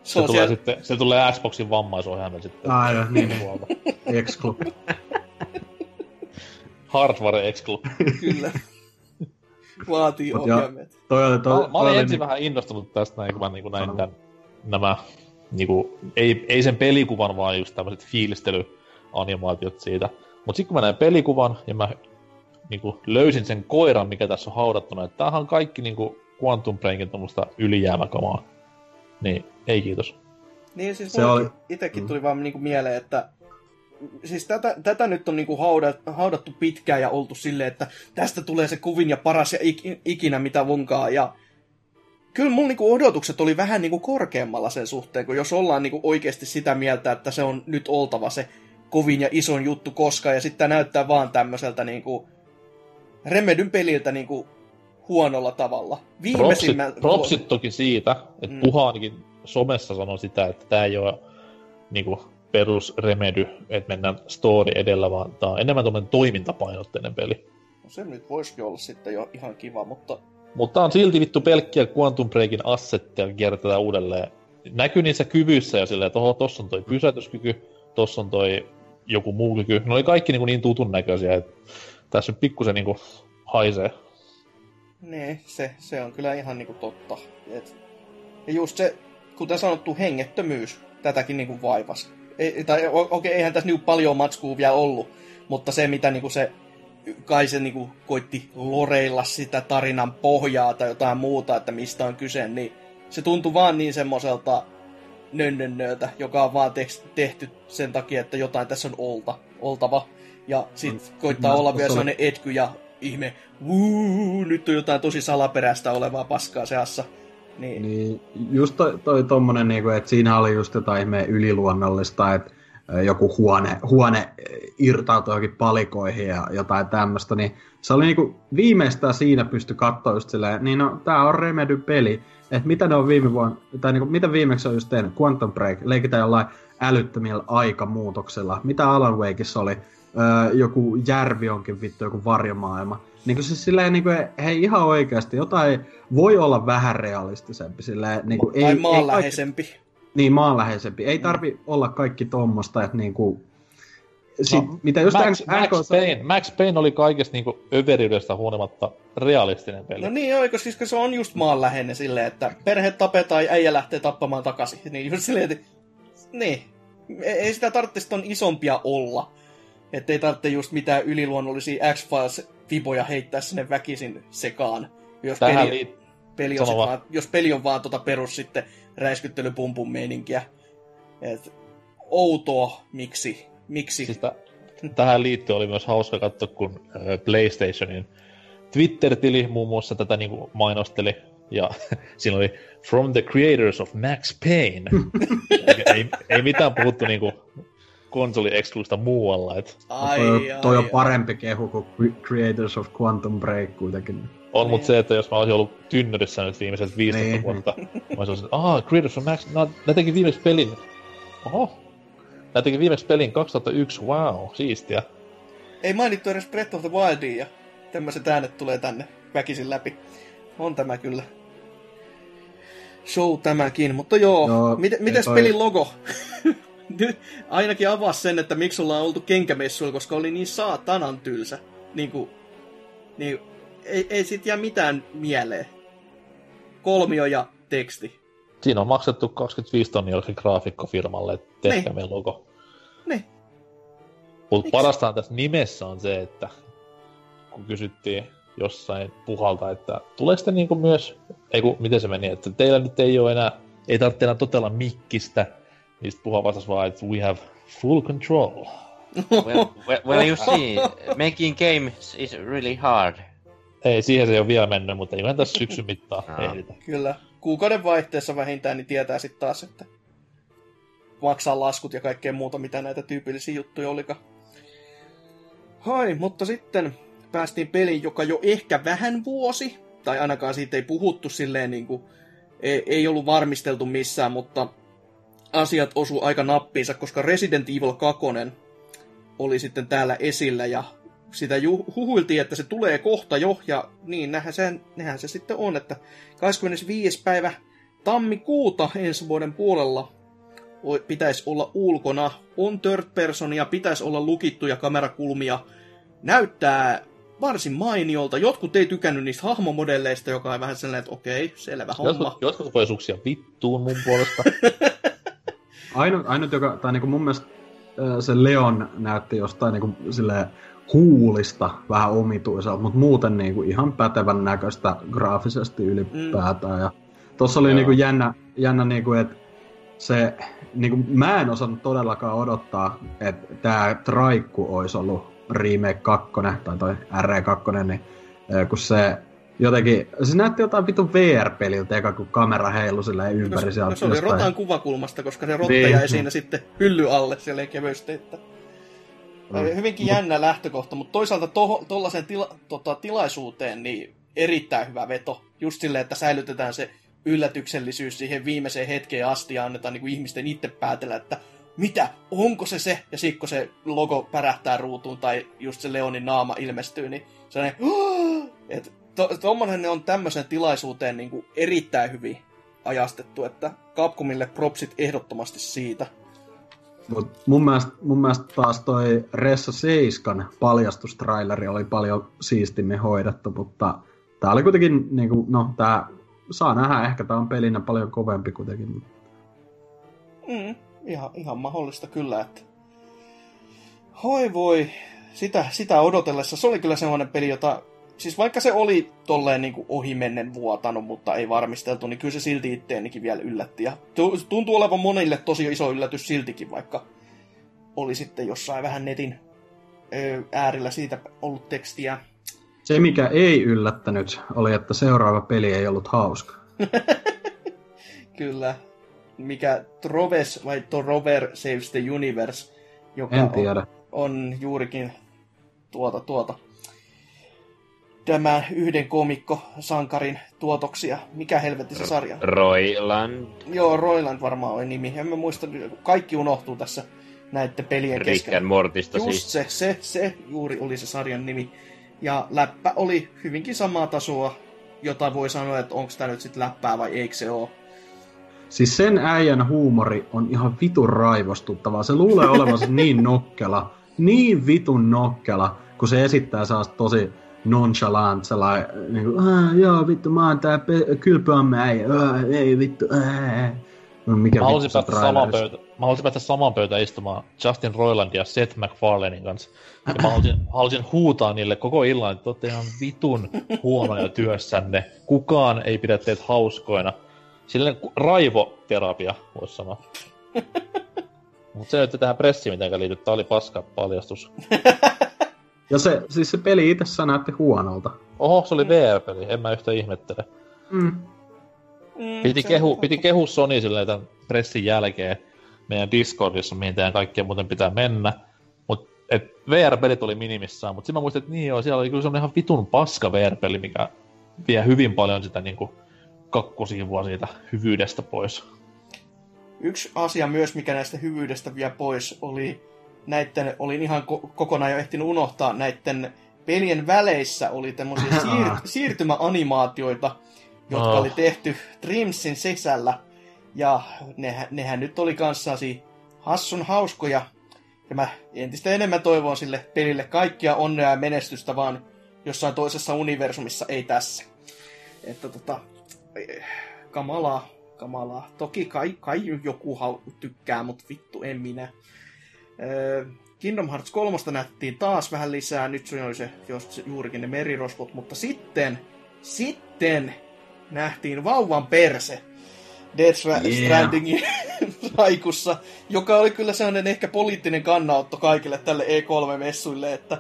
se,
Se, tulee
siellä,
sitten, se tulee Xboxin vammaisohjelma sitten.
Ai, joo, niin. Exclu.
Hardware Exclu.
kyllä. Vaatii
Mut joo.
ohjaimet.
Toi oli, toi,
Mä, mä olin
oli
ensin
niin-
vähän innostunut tästä näin, kun mä niin näin
Sano.
tämän, nämä, niin kuin, ei, ei sen pelikuvan, vaan just tämmöiset fiilistelyanimaatiot siitä. Mutta sitten kun mä näin pelikuvan ja mä niin kuin, löysin sen koiran, mikä tässä on haudattuna, että tämähän on kaikki niin kuin Quantum Breakin tuommoista ylijäämäkamaa. Niin, ei kiitos.
Niin siis
Se oli-
itsekin
Mm.
tuli vaan niinku mieleen, että siis tätä, tätä nyt on niinku haudat, haudattu pitkään ja oltu silleen, että tästä tulee se kuvin ja paras ja ik, ikinä mitä vonkaa. Ja kyllä mun niinku odotukset oli vähän niinku korkeammalla sen suhteen, kun jos ollaan niinku oikeasti sitä mieltä, että se on nyt oltava se kovin ja ison juttu koskaan, ja sitten tää näyttää vaan tämmöiseltä niinku Remedyn peliltä niinku huonolla tavalla.
Propsit,
Viimeisimmän...
propsit toki siitä, että
Mm.
Puha ainakin somessa sanoi sitä, että tämä ei ole niinku, perus remedy, että mennään story edellä, vaan tämä on enemmän tuommoinen toimintapainotteinen peli.
No se nyt voisikin olla sitten jo ihan kiva, mutta
Mutta on silti vittu pelkkiä Quantum Breakin assetteja kiertetään uudelleen. Näkyy niissä kyvyissä jo silleen, että oho, tossa on toi pysäytyskyky, tossa on toi joku muu kyky. Ne oli kaikki niin, niin tutun näköisiä, että tässä nyt pikkusen niin haisee.
Nee, se, se on kyllä ihan niinku totta. Et, ja just se, kuten sanottu, hengettömyys tätäkin niinku vaivas. Ei, tai okei, eihän tässä niinku paljon matskua vielä ollut, mutta se mitä niinku se kai se niinku koitti loreilla sitä tarinan pohjaa tai jotain muuta, että mistä on kyse, niin se tuntui vaan niin semmoiselta nönnönnööltä, joka on vaan tehty sen takia, että jotain tässä on olta, oltava. Ja sit
Mm,
koittaa olla vielä sellainen etky ja ihme, Vuu, nyt on jotain tosi salaperäistä olevaa paskaa seassa. Niin,
Niin, just toi, toi tommonen, niinku, että siinä oli just jotain ihme yliluonnollista, että joku huone, huone irtautui johonkin palikoihin ja jotain tämmöistä, niin se oli niinku, viimeistään siinä pysty katsoa just silleen, niin no, tää on Remedy peli, että mitä ne on viime vuonna, tai niinku, mitä viimeksi on just tehnyt, Quantum Break, leikitään jollain älyttömillä aikamuutoksella, mitä Alan Wakeissa oli, öö, joku järvi onkin vittu, joku varjomaailma. Niin kuin se silleen, niin kuin, hei ihan oikeasti, jotain voi olla vähän realistisempi. Silleen, niin kuin,
tai
ei, ei kaikki,
maanläheisempi.
niin, maanläheisempi. Ei tarvi olla kaikki tommosta, että niin kuin, sit,
No,
mitä just
Max,
NK
Max, Payne, Max Payne oli kaikesta niinku överiydestä huolimatta realistinen peli.
No niin, oiko siis se on just maanläheinen silleen, että perhe tapetaan ja äijä lähtee tappamaan takaisin. Niin just silleen, että niin. Ei ei sitä tarvitse ton isompia olla. Että ei tarvitse just mitään yliluonnollisia X-Files-viboja heittää sinne väkisin sekaan. Jos
Tähän
peli,
liit-
peli on
vaan.
jos peli on vaan tota perus sitten räiskyttelypumpun meininkiä. Et outoa, miksi? Miksi?
Siis tä- tähän liittyen oli myös hauska katsoa, kun PlayStationin Twitter-tili muun muassa tätä niinku mainosteli. Ja siinä oli From the creators of Max Payne. Eli ei, ei mitään puhuttu niinku konsoli muualla. Et
ai,
toi,
ai,
toi on
ai.
parempi kehu kuin Cre- Creators of Quantum Break kuitenkin.
on
Niin.
mut se, että jos mä olisin ollut tynnyrissä nyt viimeiset 15
Niin.
vuotta, mä olisin ollut, ah, Creators of Max, no, ne teki viimeksi pelin. Oho. Ne teki viimeksi pelin 2001, wow, siistiä.
Ei mainittu edes Breath of the Wildia, ja tämmöiset äänet tulee tänne väkisin läpi. On tämä kyllä. Show tämäkin, mutta joo,
Joo, ei
mites
toi-
pelin logo? Ainakin avaa sen, että miksi ollaan oltu kenkämessuilla, koska oli niin saatanan tylsä. Niin kuin, niin, ei, ei sit jää mitään mieleen. Kolmio ja teksti.
Siinä on maksettu 25 tonnia jollekin graafikkofirmalle, että tehkää
Niin.
meidän logo.
Niin.
Mutta parastaan tässä nimessä on se, että kun kysyttiin jossain puhalta, että tulee sitten niinku myös, ei kun, miten se meni, että teillä nyt ei ole enää, ei tarvitse enää totella mikkistä, sitten puha vastasi vaan, että we have full control.
Well, well, well, you see, making games is really hard.
Ei, siihen se ei ole vielä mennyt, mutta eiköhän tässä syksyn mittaan
Aa.
ehditä.
Kyllä. Kuukauden vaihteessa vähintään niin tietää sitten taas, että maksaa laskut ja kaikkea muuta, mitä näitä tyypillisiä juttuja olikaan. Hai, mutta sitten päästiin peliin, joka jo ehkä vähän vuosi, tai ainakaan siitä ei puhuttu silleen niin kuin, ei, ei ollut varmisteltu missään, mutta asiat osu aika nappiinsa, koska Resident Evil 2 oli sitten täällä esillä ja sitä ju- huhuiltiin, että se tulee kohta jo, ja niin, nähän se, nähän se sitten on, että 25. päivä tammikuuta ensi vuoden puolella pitäisi olla ulkona, on third personia, pitäisi olla lukittuja kamerakulmia, näyttää varsin mainiolta. Jotkut ei tykännyt niistä hahmomodelleista, joka on vähän sellainen, että okei, selvä homma.
Jotkut, jotkut voi suksia vittuun mun puolesta.
Ainut, ainut joka, tai niinku mun mielestä se Leon näytti jostain niinku silleen huulista vähän omituiselta, mutta muuten niinku ihan pätevän näköistä graafisesti ylipäätään. Ja tossa oli
Joo.
niinku jännä, jännä niinku, että se, niinku, mä en osannut todellakaan odottaa, että tämä Traikku olisi ollut Remake 2, tai toi RE2, niin kun se jotenkin, se näytti jotain vitun VR-peliltä, eka kun kamera heilui silleen ympäri
No,
sieltä
no, se oli
jostain.
rotan kuvakulmasta, koska se rotta
Niin.
jäi siinä sitten hylly alle silleen kevyesti. Että...
Mm.
Hyvinkin jännä lähtökohta, mutta toisaalta tuollaiseen tila, tota, tilaisuuteen niin erittäin hyvä veto. Just silleen, että säilytetään se yllätyksellisyys siihen viimeiseen hetkeen asti ja annetaan niin kuin ihmisten itse päätellä, että mitä, onko se se? Ja sitten kun se logo pärähtää ruutuun tai just se Leonin naama ilmestyy, niin sellainen, että to, tommonen on tämmöisen tilaisuuteen niin kuin erittäin hyvin ajastettu, että Capcomille propsit ehdottomasti siitä.
Mut mun, mielestä, mun mielestä taas toi Ressa 7 paljastustraileri oli paljon siistimmin hoidettu, mutta tää oli kuitenkin, niinku, no tää saa nähdä, ehkä tää on pelinä paljon kovempi kuitenkin.
Mm, ihan, ihan mahdollista kyllä, että... Hoi voi, sitä, sitä odotellessa. Se oli kyllä semmoinen peli, jota... Siis vaikka se oli tolleen niin ohimennen vuotanut, mutta ei varmisteltu, niin kyllä se silti itteenikin vielä yllätti. Ja tu- tuntuu olevan monille tosi iso yllätys siltikin, vaikka oli sitten jossain vähän netin äärellä siitä ollut tekstiä.
Se, mikä ei yllättänyt, oli, että seuraava peli ei ollut hauska.
Kyllä. Mikä Troves vai Trover Saves the Universe, joka
En
on,
tiedä.
on juurikin tuota tuota tämä yhden komikko sankarin tuotoksia. Mikä helvetti se sarja?
Roiland.
Joo, Roiland varmaan oli nimi. En mä muista, kaikki unohtuu tässä näiden pelien
Rick
kesken.
and Mortista
Just
siis.
se, se, se juuri oli se sarjan nimi. Ja läppä oli hyvinkin samaa tasoa, jota voi sanoa, että onko tämä nyt sitten läppää vai eikö se ole.
Siis sen äijän huumori on ihan vitun raivostuttavaa. Se luulee olevansa niin nokkela, niin vitun nokkela, kun se esittää sellaista tosi nonchalant, sellainen, niin kuin, "Ah, joo vittu, mä oon tää pe- kylpyamme äijä, "Ah, ei vittu, ää." No, mikä
Mä haluaisin päästä samaan
trailerissa?
pöytä, mä haluaisin päästä samaan pöytään istumaan Justin Roiland ja Seth MacFarlanein kanssa. Ja mä haluaisin, haluaisin huutaa niille koko illan, että te olette ihan vitun huonoja työssänne. Kukaan ei pidä teitä hauskoina. Silleen raivoterapia, voisi sanoa. Mutta se nyt tähän pressiin mitenkään liity. Tää oli paska paljastus.
Ja se, siis se peli itsessään näytti huonolta.
Oho, se oli VR-peli. En mä yhtä ihmettele.
Mm.
Mm,
Piti, kehu, piti kehu Sony silleen tämän pressin jälkeen meidän Discordissa, mihin teidän kaikkien muuten pitää mennä. Mut, et VR-pelit oli minimissaan, mutta sitten mä muistin, että niin joo, siellä oli kyllä semmonen ihan vitun paska VR-peli, mikä vie hyvin paljon sitä niinku kakkusivua siitä hyvyydestä pois.
Yksi asia myös, mikä näistä hyvyydestä vie pois, oli näitten, olin ihan ko- kokonaan jo ehtinyt unohtaa, näitten pelien väleissä oli tämmöisiä siir- siirtymäanimaatioita, jotka
Oh.
oli tehty Dreamsin sisällä. Ja nehän, nehän nyt oli kanssasi hassun hauskoja. Ja mä entistä enemmän toivon sille pelille kaikkia onnea ja menestystä, vaan jossain toisessa universumissa, ei tässä. Että tota, kamalaa, kamalaa. Toki kai, kai joku hau- tykkää, mutta vittu en minä. Öö, Kingdom Hearts 3 nähtiin taas vähän lisää, nyt se oli se just se- juurikin ne merirosvot, mutta sitten, sitten nähtiin vauvan perse Death
Yeah.
Strandingin raikussa, joka oli kyllä sellainen ehkä poliittinen kannanotto kaikille tälle E3-messuille, että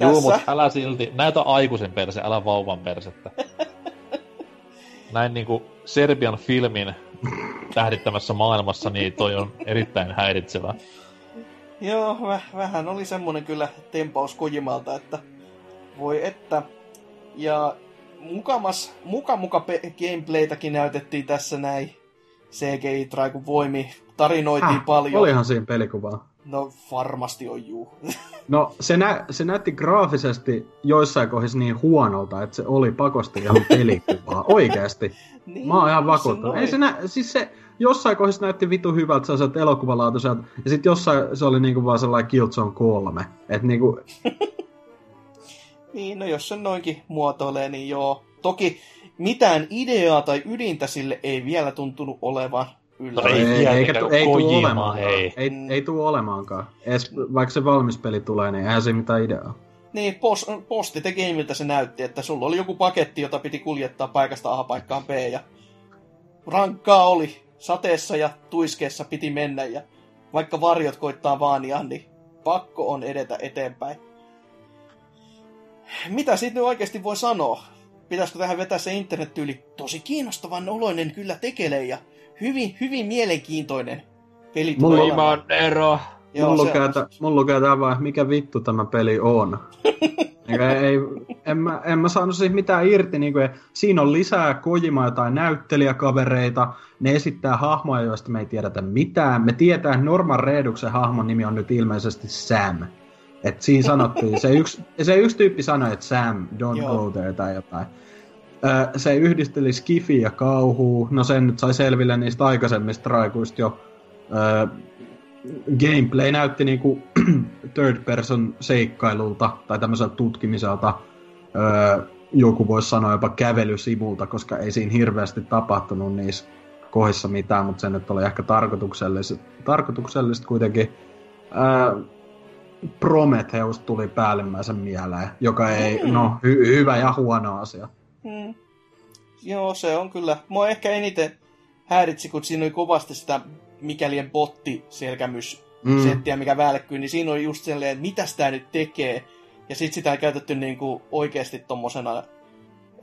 Juu,
tässä,
mut älä silti, näytä aikuisen perse, älä vauvan persettä. Näin niinku Serbian filmin tähdittämässä maailmassa, niin toi on erittäin häiritsevä.
Joo, väh, vähän oli semmonen kyllä tempaus Kojimalta, että voi että. Ja mukamas, muka muka pe- gameplaytäkin näytettiin tässä näin. CGI Traikun voimi. Tarinoitiin
Häh,
paljon.
Olihan siinä pelikuvaa.
No varmasti on juu.
No, se, nä- se näytti graafisesti joissain kohdissa niin huonolta, että se oli pakosti ihan pelikuvaa. Oikeasti.
niin,
Mä oon ihan vakuuttunut. Ei se nä- siis se jossain kohdissa näytti vitu hyvältä sellaiset elokuvalaatuiselta, ja sitten jossain se oli niinku vaan sellainen Killzone 3. Et niinku,
Niin, no jos sen noinkin muotoilee, niin joo. Toki mitään ideaa tai ydintä sille ei vielä tuntunut olevan yllä.
No ei
ei, eikä tu- ei olemaankaan.
hei.
Ei,
Mm.
ei tuu olemaankaan. Edes, vaikka se valmis peli tulee, niin eihän se mitään ideaa.
Niin, post, posti the gameiltä se näytti, että sulla oli joku paketti, jota piti kuljettaa paikasta A paikkaan B, ja rankkaa oli. Sateessa ja tuiskeessa piti mennä, ja vaikka varjot koittaa vaania, niin pakko on edetä eteenpäin. Mitä siitä nyt oikeasti voi sanoa? Pitäisikö tähän vetää se internettyyli? Tosi kiinnostavan oloinen kyllä tekele, ja hyvin, hyvin mielenkiintoinen peli
Mulla-
olemaan.
ero.
Joo,
Mulla lukee,
on-
mulla lukee tää vaan, mikä vittu tämä peli on. Eikä, ei, en, mä, en mä saanut siitä mitään irti. Niin kuin, siinä on lisää Kojima jotain näyttelijäkavereita. Ne esittää hahmoja, joista me ei tiedetä mitään. Me tietää, että Norman Reeduksen hahmon nimi on nyt ilmeisesti Sam. Et siinä sanottiin, se yksi, se yksi tyyppi sanoi, että Sam, don't
Joo.
go there tai jotain. Ö, se yhdisteli Skifi ja kauhuu. No sen nyt sai selville niistä aikaisemmista raikuista jo. Ö, gameplay näytti niinku third person seikkailulta tai tämmöiseltä tutkimiselta. Öö, joku voisi sanoa jopa kävelysivulta, koska ei siinä hirveästi tapahtunut niissä kohdissa mitään, mutta se nyt oli ehkä tarkoituksellista, tarkoituksellista kuitenkin. Ää, Prometheus tuli päällimmäisen mieleen, joka ei,
Mm.
no, hy- hyvä ja huono asia.
Mm. Joo, se on kyllä. Mua ehkä eniten häiritsi, kun siinä oli kovasti sitä mikälien botti selkämys
Mm.
settiä, mikä välkkyy, niin siinä oli just silleen, että mitä sitä nyt tekee. Ja sit sitä on käytetty niinku oikeasti tommosena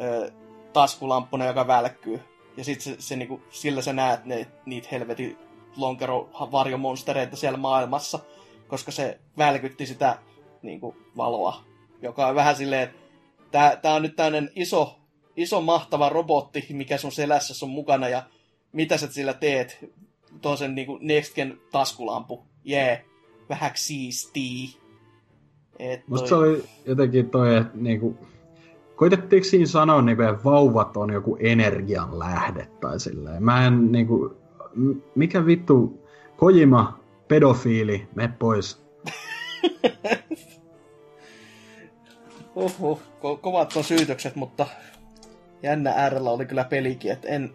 ö, taskulamppuna, joka välkkyy. Ja sit se, se niinku, sillä sä näet ne, niitä helvetin lonkero varjomonstereita siellä maailmassa, koska se välkytti sitä niinku, valoa, joka on vähän silleen, että tää, tää on nyt tämmönen iso, iso mahtava robotti, mikä sun selässä on mukana, ja mitä sä sillä teet? Tuon sen niinku Next Gen taskulampu. Jee, yeah. vähän siistii. Et
Musta
toi-
se oli jotenkin toi, että niinku, koitettiinko siinä sanoa, niinku, että vauvat on joku energian lähde tai silleen. Mä en niinku, mikä vittu, Kojima, pedofiili, me pois.
Uhuh, ko- kovat on syytökset, mutta jännä äärellä oli kyllä pelikin, että en...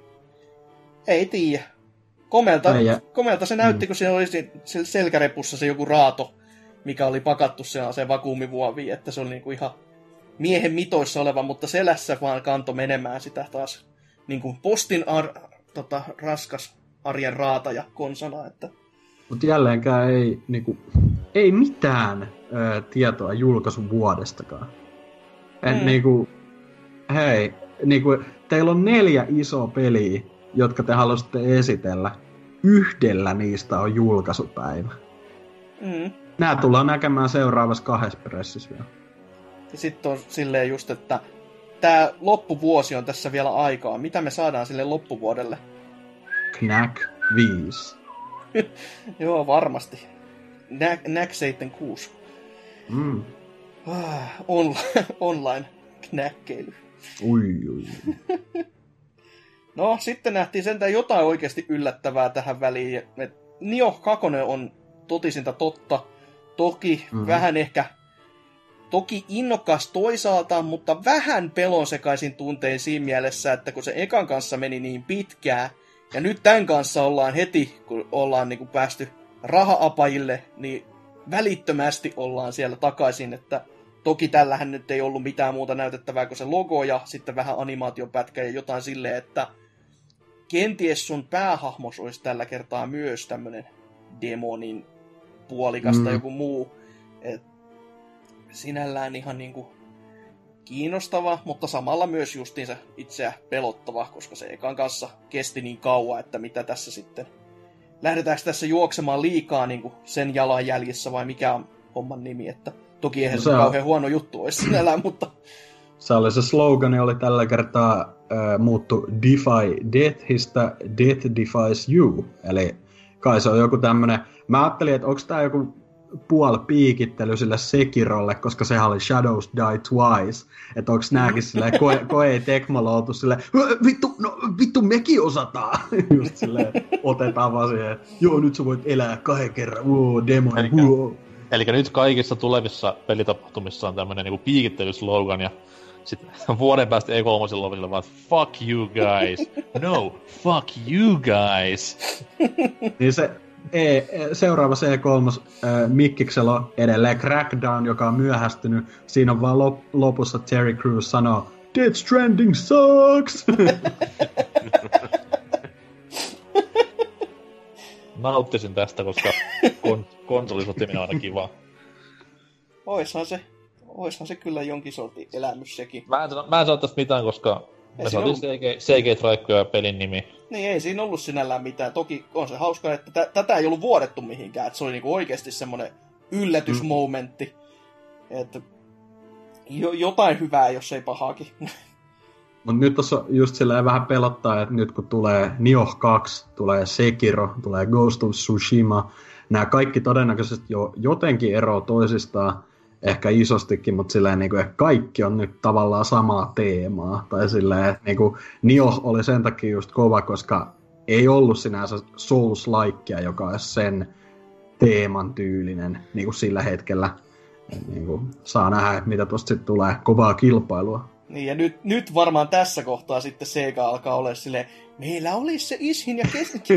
Ei tiedä. Komelta,
ja-
komelta se näytti, kun siinä oli sel- selkärepussa se joku raato, mikä oli pakattu sellaiseen vakuumivuoviin, että se oli niinku ihan miehen mitoissa oleva, mutta selässä vaan kanto menemään sitä taas niin kuin postin ar- tota, raskas arjen raata ja konsana, että
Mutta jälleenkään ei, niinku, ei mitään ö, tietoa julkaisun vuodestakaan. En,
Mm.
mm. niinku, hei, niinku, teillä on neljä isoa peliä, jotka te haluaisitte esitellä. Yhdellä niistä on julkaisupäivä.
mm.
Nää tullaan näkemään seuraavassa kahdessa pressissä vielä.
Ja sitten on silleen just, että tämä loppuvuosi on tässä vielä aikaa. Mitä me saadaan sille loppuvuodelle?
Knack 5.
Joo, varmasti. Nä- NAC 76.
Mm.
Ah, on- online knäkkeily.
Ui, ui.
No, sitten nähtiin sentään jotain oikeasti yllättävää tähän väliin. Et Nio 2 on totisinta totta. Toki mm-hmm.
Mhm.
vähän ehkä... Toki innokas toisaalta, mutta vähän pelon sekaisin tuntein siinä mielessä, että kun se ekan kanssa meni niin pitkään, ja nyt tämän kanssa ollaan heti, kun ollaan niin kuin päästy raha-apajille, niin välittömästi ollaan siellä takaisin, että toki tällähän nyt ei ollut mitään muuta näytettävää kuin se logo ja sitten vähän animaatiopätkä ja jotain silleen, että kenties sun päähahmos olisi tällä kertaa myös tämmönen demonin puolikas tai
Mm.
joku muu. Et sinällään ihan niinku kiinnostava, mutta samalla myös justiinsa itseä pelottava, koska se ekan kanssa kesti niin kauan, että mitä tässä sitten... Lähdetäänkö tässä juoksemaan liikaa niin sen jalanjäljissä vai mikä on homman nimi, että toki eihän
No
se
se on-
kauhean huono juttu olisi sinällään, mutta
Se oli se slogani, oli tällä kertaa äh, muuttu Defy Deathistä, Death Defies You. Eli kai se on joku tämmönen, mä ajattelin, että onko tää joku puol piikittely sille Sekirolle, koska sehän oli Shadows Die Twice. Että onko nääkin silleen, koe, koe "Ö, vittu, no vittu mekin osataan. Just silleen, otetaan vaan siihen, joo nyt sä voit elää kahden kerran, wow,
Elikkä-
wow.
Eli nyt kaikissa tulevissa pelitapahtumissa on tämmönen niinku piikittelyslogan ja sitten vuoden päästä E3 lopilla vaan fuck you guys. No, fuck you guys.
Niin se e, e- seuraava C3 äh, Mikkiksellä on edelleen Crackdown, joka on myöhästynyt. Siinä on vaan lop, lopussa Terry Crews sanoo, Death Stranding sucks!
Nauttisin tästä, koska kon- konsolisotiminen on aina kiva.
oishan se, oishan se kyllä jonkin sortin elämys sekin.
Mä en, mä en sano tästä mitään, koska
Ei
me saatiin CG, CG-traikkoja ja pelin nimi.
Niin ei siinä ollut sinällään mitään. Toki on se hauska, että tä- tätä ei ollut vuodettu mihinkään. Että se oli niinku oikeasti semmoinen yllätysmomentti. Että jo, jotain hyvää, jos ei pahaakin.
Mutta nyt tuossa just silleen vähän pelottaa, että nyt kun tulee Nioh 2, tulee Sekiro, tulee Ghost of Tsushima, nämä kaikki todennäköisesti jo jotenkin eroa toisistaan, ehkä isostikin, mutta silleen niin kuin, että kaikki on nyt tavallaan samaa teemaa. Tai silleen, että niin kuin Nioh oli sen takia just kova, koska ei ollut sinänsä Souls-laikkia, joka olisi sen teeman tyylinen niin kuin sillä hetkellä. Et Niin kuin, saa nähdä, mitä tuosta sitten tulee kovaa kilpailua.
Niin, ja nyt, nyt varmaan tässä kohtaa sitten Sega alkaa olla silleen, meillä olisi se Ishin ja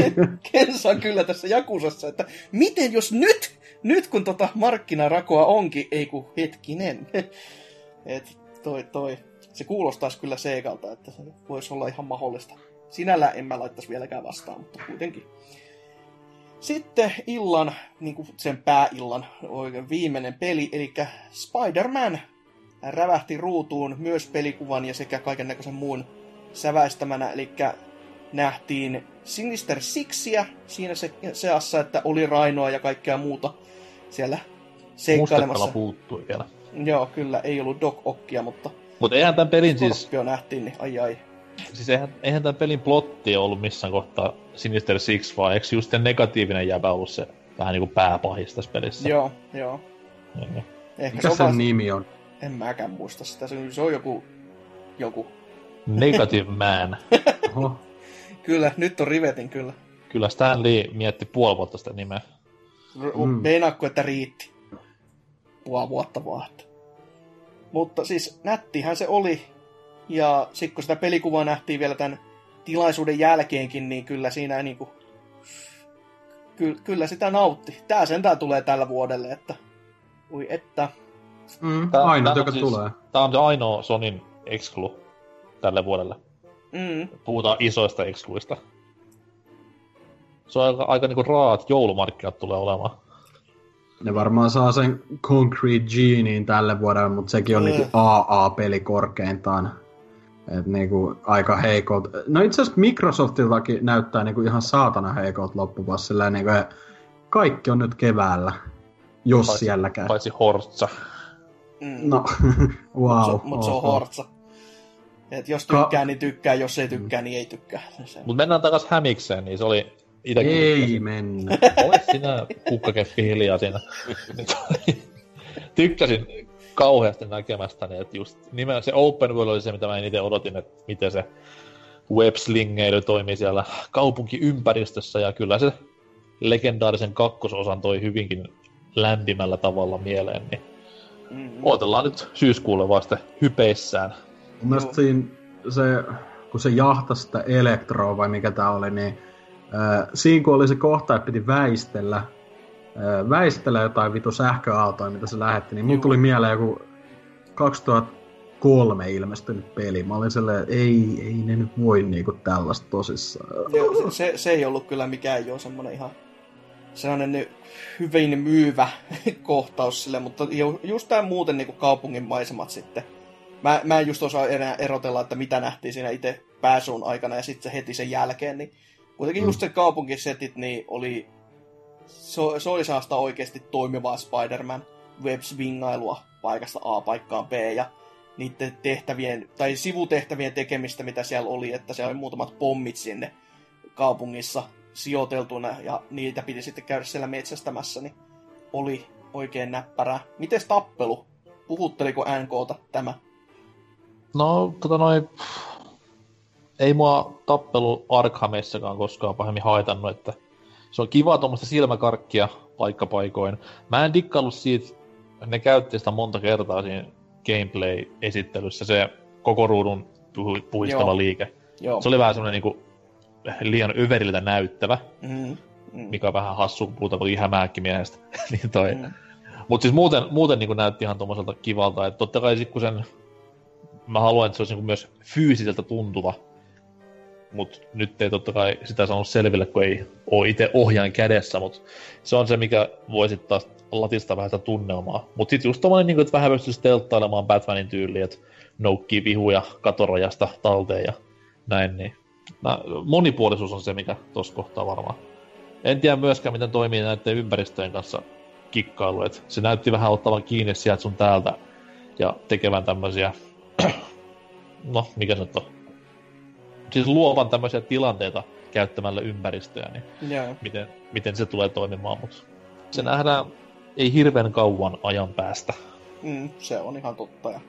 Kensa kyllä tässä Jakusassa, että miten jos nyt, nyt kun tota markkinarakoa onkin, ei kun hetkinen. Et toi, toi. Se kuulostaisi kyllä Segalta, että se voisi olla ihan mahdollista. Sinällä en mä laittaisi vieläkään vastaan, mutta kuitenkin. Sitten illan, niin kuin sen pääillan oikein viimeinen peli, eli Spider-Man rävähti ruutuun myös pelikuvan ja sekä kaiken näköisen muun säväistämänä, eli nähtiin Sinister Sixiä siinä se, seassa, että oli Rainoa ja kaikkea muuta siellä seikkailemassa.
Mustekala puuttui vielä.
Joo, kyllä, ei ollut Doc Ockia, mutta
Mutta eihän tämän pelin siis,
nähtiin, niin ai ai.
siis eihän, eihän tämän pelin plotti ollut missään kohtaa Sinister Six, vaan eikö just se negatiivinen jäbä ollut se vähän niinku pääpahis tässä pelissä?
Joo, joo.
Niin.
Ehkä
Mikä
se
sen
vaan...
nimi on?
En mäkään muista sitä, se on, se on joku... Joku.
Negative Man.
Kyllä, nyt on rivetin kyllä.
Kyllä Stan Lee mietti puoli vuotta sitä nimeä.
Mm.
Meinaatko, että riitti? Puoli vuotta vaan. Mutta siis nättihän se oli. Ja sitten kun sitä pelikuvaa nähtiin vielä tämän tilaisuuden jälkeenkin, niin kyllä siinä niinku... Ky- kyllä sitä nautti. Tää sentään tulee tällä vuodelle, että... Ui että...
Mm,
Tää-
ainoa, joka
siis-
tulee.
Tää on se ainoa Sonin exclu tälle vuodelle.
Mm,
Puhutaan isoista excluista. Se on aika, aika niinku raat joulumarkkinat tulee olemaan.
Ne varmaan saa sen Concrete Geniein tälle vuodelle, mutta sekin on
Mm.
niinku AA-peli korkeintaan. Et niinku aika heikot. No itse asiassa Microsoftiltakin näyttää niinku ihan saatana heikot loppupas. Silleen niinku, kaikki on nyt keväällä, jos
Paitsi-
sielläkään.
Paitsi Horza.
mm.
No, wow.
Mutta mut se on hortsa. Et jos
Ka-
tykkää, niin tykkää, jos ei tykkää, niin ei tykkää. Se,
Mut mennään takas Hämikseen, niin se oli itekin...
Ei mennä.
Ole sinä kukkakeppi hiljaa siinä. Tykkäsin kauheasti näkemästäni, että just nimenomaan se open world oli se, mitä mä itse odotin, että miten se webslingeily toimii siellä kaupunkiympäristössä, ja kyllä se legendaarisen kakkososan toi hyvinkin lämpimällä tavalla mieleen, niin
mm,
odotellaan nyt syyskuulle vasta hypeissään.
Mun mielestä siinä se, kun se jahtasi sitä elektroa vai mikä tää oli, niin äh, siinä kun oli se kohta, että piti väistellä, äh, väistellä jotain vitu sähköautoa, mitä se lähetti, niin mulla tuli mieleen joku 2003 ilmestynyt peli. Mä olin silleen, että ei, ei ne nyt voi niinku tällaista tosissaan.
Joo, se, se, se ei ollut kyllä mikään jo semmoinen ihan sellainen hyvin myyvä kohtaus sille, mutta ju- just tämä muuten niin kaupungin maisemat sitten. Mä, mä en just osaa enää erotella, että mitä nähtiin siinä itse pääsuun aikana ja sitten se heti sen jälkeen, niin kuitenkin
Mm.
just se kaupunkisetit niin oli, se, se oli sellaista oikeasti toimivaa Spider-Man web-swingailua paikasta A paikkaan B ja niiden tehtävien, tai sivutehtävien tekemistä, mitä siellä oli, että siellä oli muutamat pommit sinne kaupungissa sijoiteltuna, ja niitä piti sitten käydä siellä metsästämässä, niin oli oikein näppärää. Mites tappelu? Puhutteliko NKta tämä?
No, tota noin... Ei mua tappelu Arkhamessakaan koskaan pahemmin haitannut, että se on kiva tuommoista silmäkarkkia paikkapaikoin. Mä en dikkaillut siitä, ne käytti sitä monta kertaa siinä gameplay-esittelyssä, se koko ruudun puhistava
Joo.
liike.
Joo.
Se oli vähän semmoinen niinku liian överiltä näyttävä,
Mm, mm,
mikä on vähän hassu, kun puhutaan kuitenkin hämääkkimiehestä. niin toi.
mm.
Mutta siis muuten, muuten niin näytti ihan tuommoiselta kivalta, että totta kai sit kun sen, mä haluan, että se olisi niin myös fyysiseltä tuntuva, mutta nyt ei totta kai sitä saanut selville, kun ei ole itse ohjaan kädessä, mutta se on se, mikä voi sitten taas latistaa vähän sitä tunnelmaa. Mutta sitten just tommonen, niin että vähän pystyisi telttailemaan Batmanin tyyliin, että noukkii vihuja katorajasta talteen ja näin, niin nää, monipuolisuus on se, mikä tuossa kohtaa varmaan. En tiedä myöskään, miten toimii näiden ympäristöjen kanssa kikkailu, että se näytti vähän ottavan kiinni sieltä sun täältä ja tekevän tämmöisiä, no mikä se nyt on, siis luovan tämmöisiä tilanteita käyttämällä ympäristöä, niin
Joo.
miten, miten se tulee toimimaan, mutta se nähdään ei hirveän kauan ajan päästä.
Mm, se on ihan totta. Ja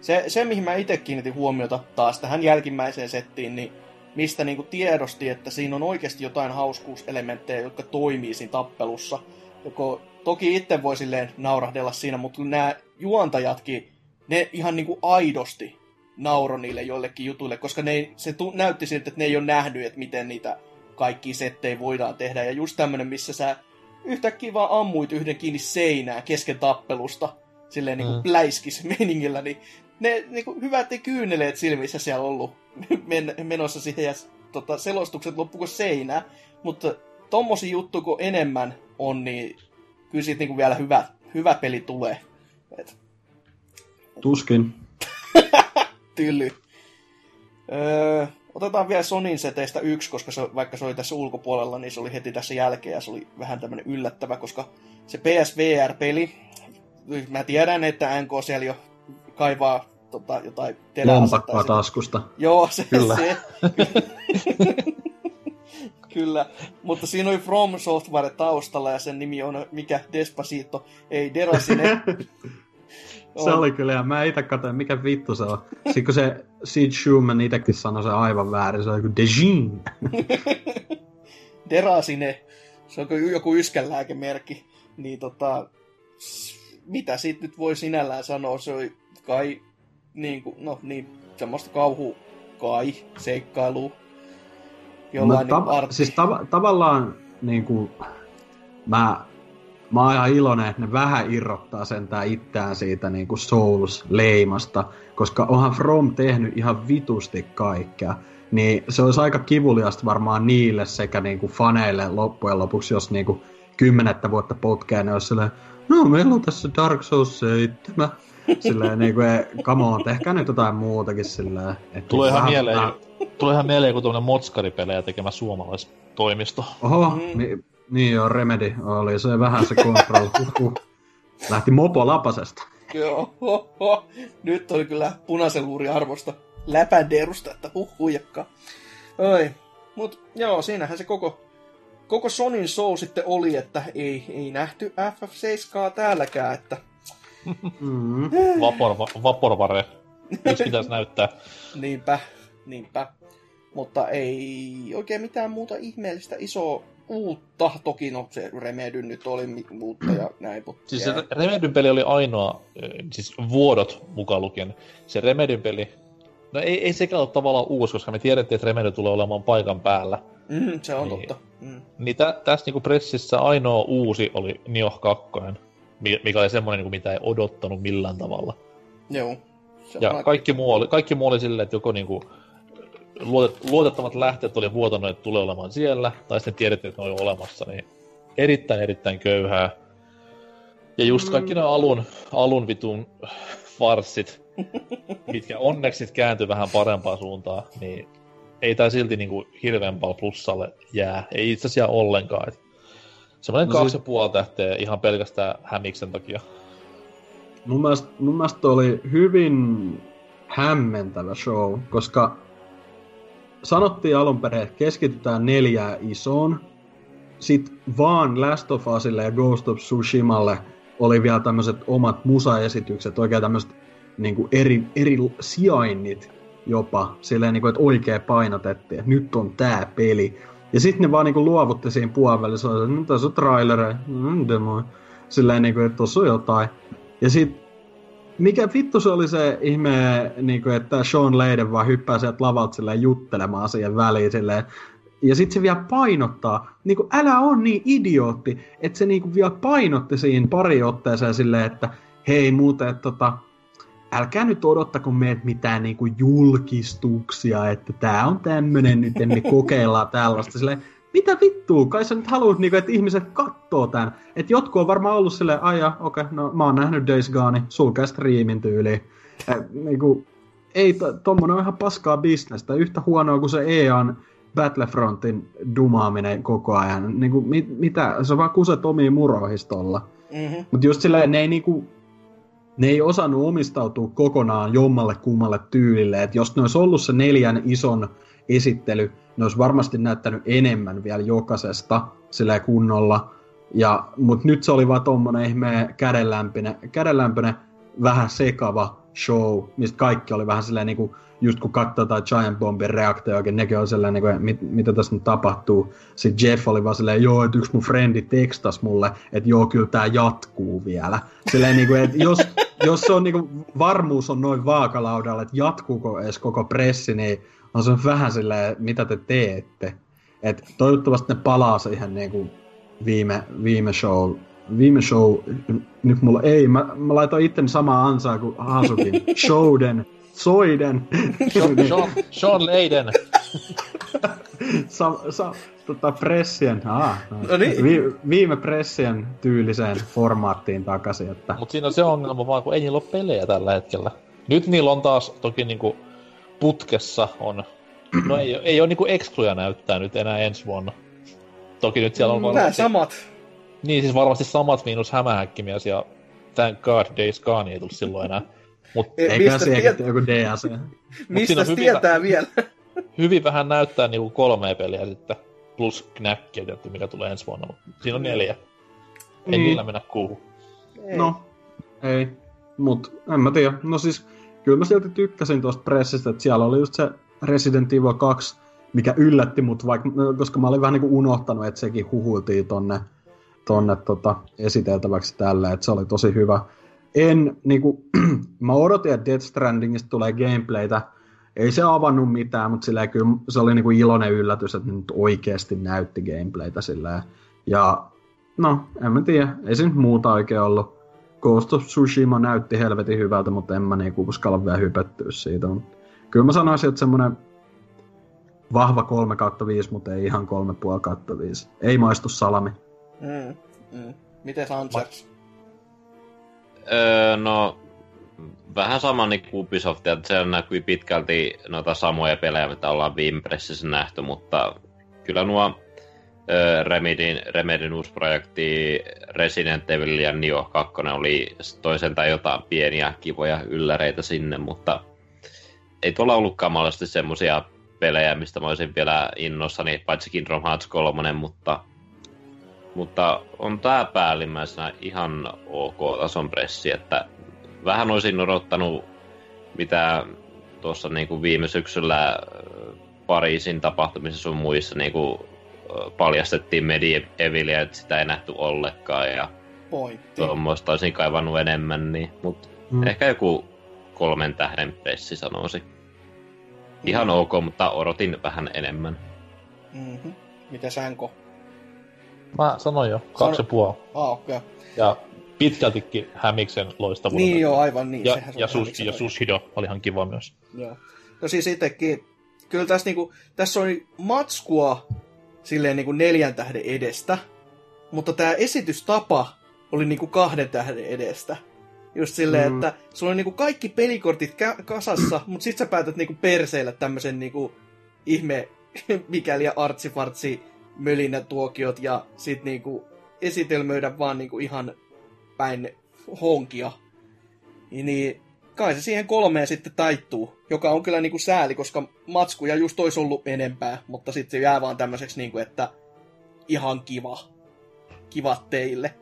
se, se, mihin mä itse kiinnitin huomiota taas tähän jälkimmäiseen settiin, niin mistä niinku tiedosti, että siinä on oikeasti jotain hauskuuselementtejä, jotka toimii siinä tappelussa. Joko, toki itse voi silleen naurahdella siinä, mutta nämä juontajatkin, ne ihan niinku aidosti nauro niille joillekin jutuille, koska ne se tu, näytti siltä, että ne ei ole nähnyt, että miten niitä kaikki settejä voidaan tehdä. Ja just tämmönen, missä sä yhtäkkiä vaan ammuit yhden kiinni seinää kesken tappelusta, silleen niinku
Mm.
mm. pläiskis meningillä, niin ne niinku, hyvät ne kyyneleet silmissä siellä ollut men, menossa siihen ja tota, selostukset loppuko seinää, mutta tommosia juttuja kun enemmän on, niin kyllä siitä niinku vielä hyvä, hyvä peli tulee. Et,
Tuskin.
Tyly. Öö, otetaan vielä Sonin seteistä yksi, koska se, vaikka se oli tässä ulkopuolella, niin se oli heti tässä jälkeen ja se oli vähän tämmönen yllättävä, koska se PSVR-peli, mä tiedän, että NK siellä jo kaivaa tota, jotain teräasetta.
Lompakkoa taskusta.
Joo, se,
Kyllä.
se. Kyllä, mutta siinä oli From Software taustalla ja sen nimi on mikä Despacito, ei Derasine.
Se oli kyllä, ja mä itse katsoin, mikä vittu se on. Sitten kun se Sid Schumann itsekin sanoi se aivan väärin, se oli kuin Dejin.
Derasine, se on joku yskänlääkemerkki, niin tota, mitä siitä nyt voi sinällään sanoa, se oli kai niin kuin, no niin, semmoista kauhu kai, seikkailu, jollain
No,
niin
tav-
artti.
siis tav- tavallaan niin kuin, mä, mä oon ihan iloinen, että ne vähän irrottaa sentään itseään siitä niin kuin Souls-leimasta, koska onhan From tehnyt ihan vitusti kaikkea. Niin se olisi aika kivuliasta varmaan niille sekä niin kuin faneille loppujen lopuksi, jos niin kuin kymmenettä vuotta potkeen, ne olisi silleen, no meillä on tässä Dark Souls 7. Silleen niin kuin, come on, tehkää nyt jotain muutakin silleen. Että
Tulee ihan
vähän-
mieleen, tulee ihan mieleen joku tuommoinen motskaripelejä tekemä suomalaistoimisto.
Oho,
mm.
niin, niin joo, Remedy oli se vähän se control. Uhuh. Lähti mopo lapasesta.
Joo, ho, ho. Nyt oli kyllä punaisen luuri arvosta läpänderusta, että huh huijakka. Oi. Mut joo, siinähän se koko, koko Sonin show sitten oli, että ei, ei nähty FF7 täälläkään, että
Mm.
Vapor, vaporvare. Miksi pitäisi näyttää?
niinpä, niinpä. Mutta ei oikein mitään muuta ihmeellistä isoa uutta. Toki no se Remedy nyt oli uutta ja näin, mutta
Siis se Remedyn peli oli ainoa, siis vuodot mukaan lukien. Se Remedyn peli, no ei, ei sekään ole tavallaan uusi, koska me tiedettiin, että Remedy tulee olemaan paikan päällä.
mm, se on
Niin.
totta. Mm.
Niin tä, tässä niinku pressissä ainoa uusi oli Nioh 2, mi- mikä oli semmoinen, niinku, mitä ei odottanut millään tavalla.
Joo. Se
Ja
aika-
kaikki muu oli, kaikki muu oli silleen, että joko niinku luotettavat lähteet oli vuotanut, että tulee olemaan siellä, tai sitten tiedettiin, että ne oli olemassa, niin erittäin, erittäin köyhää. Ja just kaikki ne alun, alun vitun farssit, mitkä onneksi kääntyi vähän parempaan suuntaan, niin ei tää silti niinku hirveän paljon plussalle jää. Ei itse asiassa ollenkaan. Et semmoinen
No
kaksi ja puoli tähteä ihan pelkästään hämiksen takia.
Mun mielestä, mun mielestä oli hyvin hämmentävä show, koska sanottiin alun perin, että keskitytään neljään isoon. Sitten vaan Last of Usille ja Ghost of Tsushimalle oli vielä tämmöiset omat musaesitykset, oikein tämmöiset niin eri, eri sijainnit jopa, silleen niin kuin, että oikein painotettiin, että nyt on tää peli. Ja sitten ne vaan niin kuin luovutti siinä puolivälissä, että no, tässä on trailereja, mm, demo. Silleen niin kuin, että tossa on jotain. Ja sit, mikä vittu se oli se ihme, niin kuin, että Sean Leiden vaan hyppää sieltä lavalta silleen juttelemaan siihen väliin silleen. Ja sitten se vielä painottaa, niin kuin, älä on niin idiootti, että se niin kuin vielä painotti siinä pari otteeseen silleen, että hei muuten, että tota, älkää nyt odottako meitä mitään niinku julkistuksia, että tää on tämmönen nyt, emme kokeillaan tällaista. Silleen, mitä vittua, kai sä nyt haluat, niinku, että ihmiset kattoo tän. Että jotkut on varmaan ollut silleen, aja, okei, okay, no mä oon nähnyt Days Gone, sulkee striimin tyyliin. Et, niinku, ei, to, tommonen on ihan paskaa bisnestä. Yhtä huonoa kuin se EAN Battlefrontin dumaaminen koko ajan. Niinku, mit, mitä, se vaan kuset omiin muroihistolla.
Mm-hmm.
Mutta just silleen, ne ei niinku, ne ei osannut omistautua kokonaan jommalle kummalle tyylille. Et jos ne olisi ollut se neljän ison esittely, ne olisi varmasti näyttänyt enemmän vielä jokaisesta sillä kunnolla. Ja, mut nyt se oli vaan tommonen ihme kädenlämpöinen, kädenlämpöinen vähän sekava show, mistä kaikki oli vähän silleen niinku, just kun katsoo jotain Giant Bombin reaktioakin, nekin on silleen, niinku, mit, mitä tässä nyt tapahtuu. Sitten Jeff oli vaan silleen, joo, että yksi mun frendi tekstas mulle, että joo, kyllä tää jatkuu vielä. Silleen niinku, että jos, jos se on niinku, varmuus on noin vaakalaudalla, että jatkuuko edes koko pressi, niin on se vähän silleen, mitä te teette. Et toivottavasti ne palaa siihen niinku viime, viime show, viime show, nyt mulla ei, mä, mä laitoin itteni samaa ansaa kuin Hasukin. Showden, Soiden.
Sean, Sean Leiden.
sa, sa, tota, pressien, ah,
No niin.
vi, viime pressien tyyliseen formaattiin takaisin, että
Mutta siinä on se ongelma vaan, kun ei niillä ole pelejä tällä hetkellä. Nyt niillä on taas toki niinku putkessa on... No ei, ei ole niinku excluja näyttää nyt enää ensi vuonna. Toki nyt siellä on
Nämä
varmasti...
samat.
Niin, siis varmasti samat miinus hämähäkkimies ja thank god Days Gone ei tullut silloin enää. Mut
E,
eikä
mistä
siihen
tiet,
joku DLC.
siinä
mistä
on hyvin
tietää vielä?
hyvin vähän näyttää niinku kolme peliä sitten. Plus Knack, tietty, mikä tulee ensi vuonna, mutta siinä on neljä. Ei
Niin.
niillä mennä kuuhun.
No, ei. Mut en mä tiedä. No siis, kyllä mä silti tykkäsin tuosta pressistä, että siellä oli just se Resident Evil 2, mikä yllätti mut, vaikka, no, koska mä olin vähän niinku unohtanut, että sekin huhuiltiin tonne, tonne tota, esiteltäväksi tälle, että se oli tosi hyvä. En, niinku, mä odotin, että Death Strandingista tulee gameplaytä, ei se avannut mitään, mutta silleen kyllä se oli niinku iloinen yllätys, että nyt oikeasti näytti gameplaytä silleen. Ja no, en mä tiedä, ei se nyt muuta oikein ollut. Ghost of Tsushima näytti helvetin hyvältä, mutta en mä niinku uskalla vielä hypettyä siitä. Mut Kyllä mä sanoisin, että semmonen vahva 3 kautta 5, mutta ei ihan 3,5 kautta 5. Ei maistu salami.
Mm, mm. Miten Sanchez?
Öö, no, vähän sama niin kuin Ubisoft, että se näkyy pitkälti noita samoja pelejä, mitä ollaan viime pressissä nähty, mutta kyllä nuo Remedin, Remedin uusi projekti Resident Evil ja Nioh 2 oli toiselta jotain pieniä kivoja ylläreitä sinne, mutta ei tuolla ollutkaan mahdollisesti semmosia pelejä, mistä mä olisin vielä innossani, paitsi Kingdom Hearts 3, mutta mutta on tää päällimmäisenä ihan ok-tason pressi, että vähän olisin odottanut, mitä tuossa niinku viime syksyllä Pariisin tapahtumissa sun muissa niinku paljastettiin Medievalia, että sitä ei nähty ollenkaan ja
Pointti.
tuommoista olisin kaivannut enemmän, niin, mutta
Mm.
ehkä joku kolmen tähden pressi sanoisi. Ihan ok, mutta odotin vähän enemmän.
Mm-hmm. Miten Sänko?
Mä sanoin jo, kaksi ja puoli.
Ah, okei. Okay.
Ja pitkältikin Hämiksen loistavuuden.
Niin joo, aivan niin.
Ja,
sehän
ja, sus, ja. Sushido oli ihan kiva myös.
Joo. No siis itsekin, kyllä tässä, niinku, tässä oli matskua silleen niinku neljän tähden edestä, mutta tämä esitystapa oli niinku kahden tähden edestä. Just silleen,
Mm.
että sulla oli niinku kaikki pelikortit kä- kasassa, mutta sit sä päätät niinku perseillä tämmösen niinku ihme, mikäli ja artsifartsi mölinätuokiot ja sit niinku esitelmöidä vaan niinku ihan päin honkia. Niin kai se siihen kolmeen sitten taittuu, joka on kyllä niinku sääli, koska matskuja just olisi ollut enempää, mutta sitten se jää vaan tämmöiseksi niinku, että ihan kiva. Kivat teille.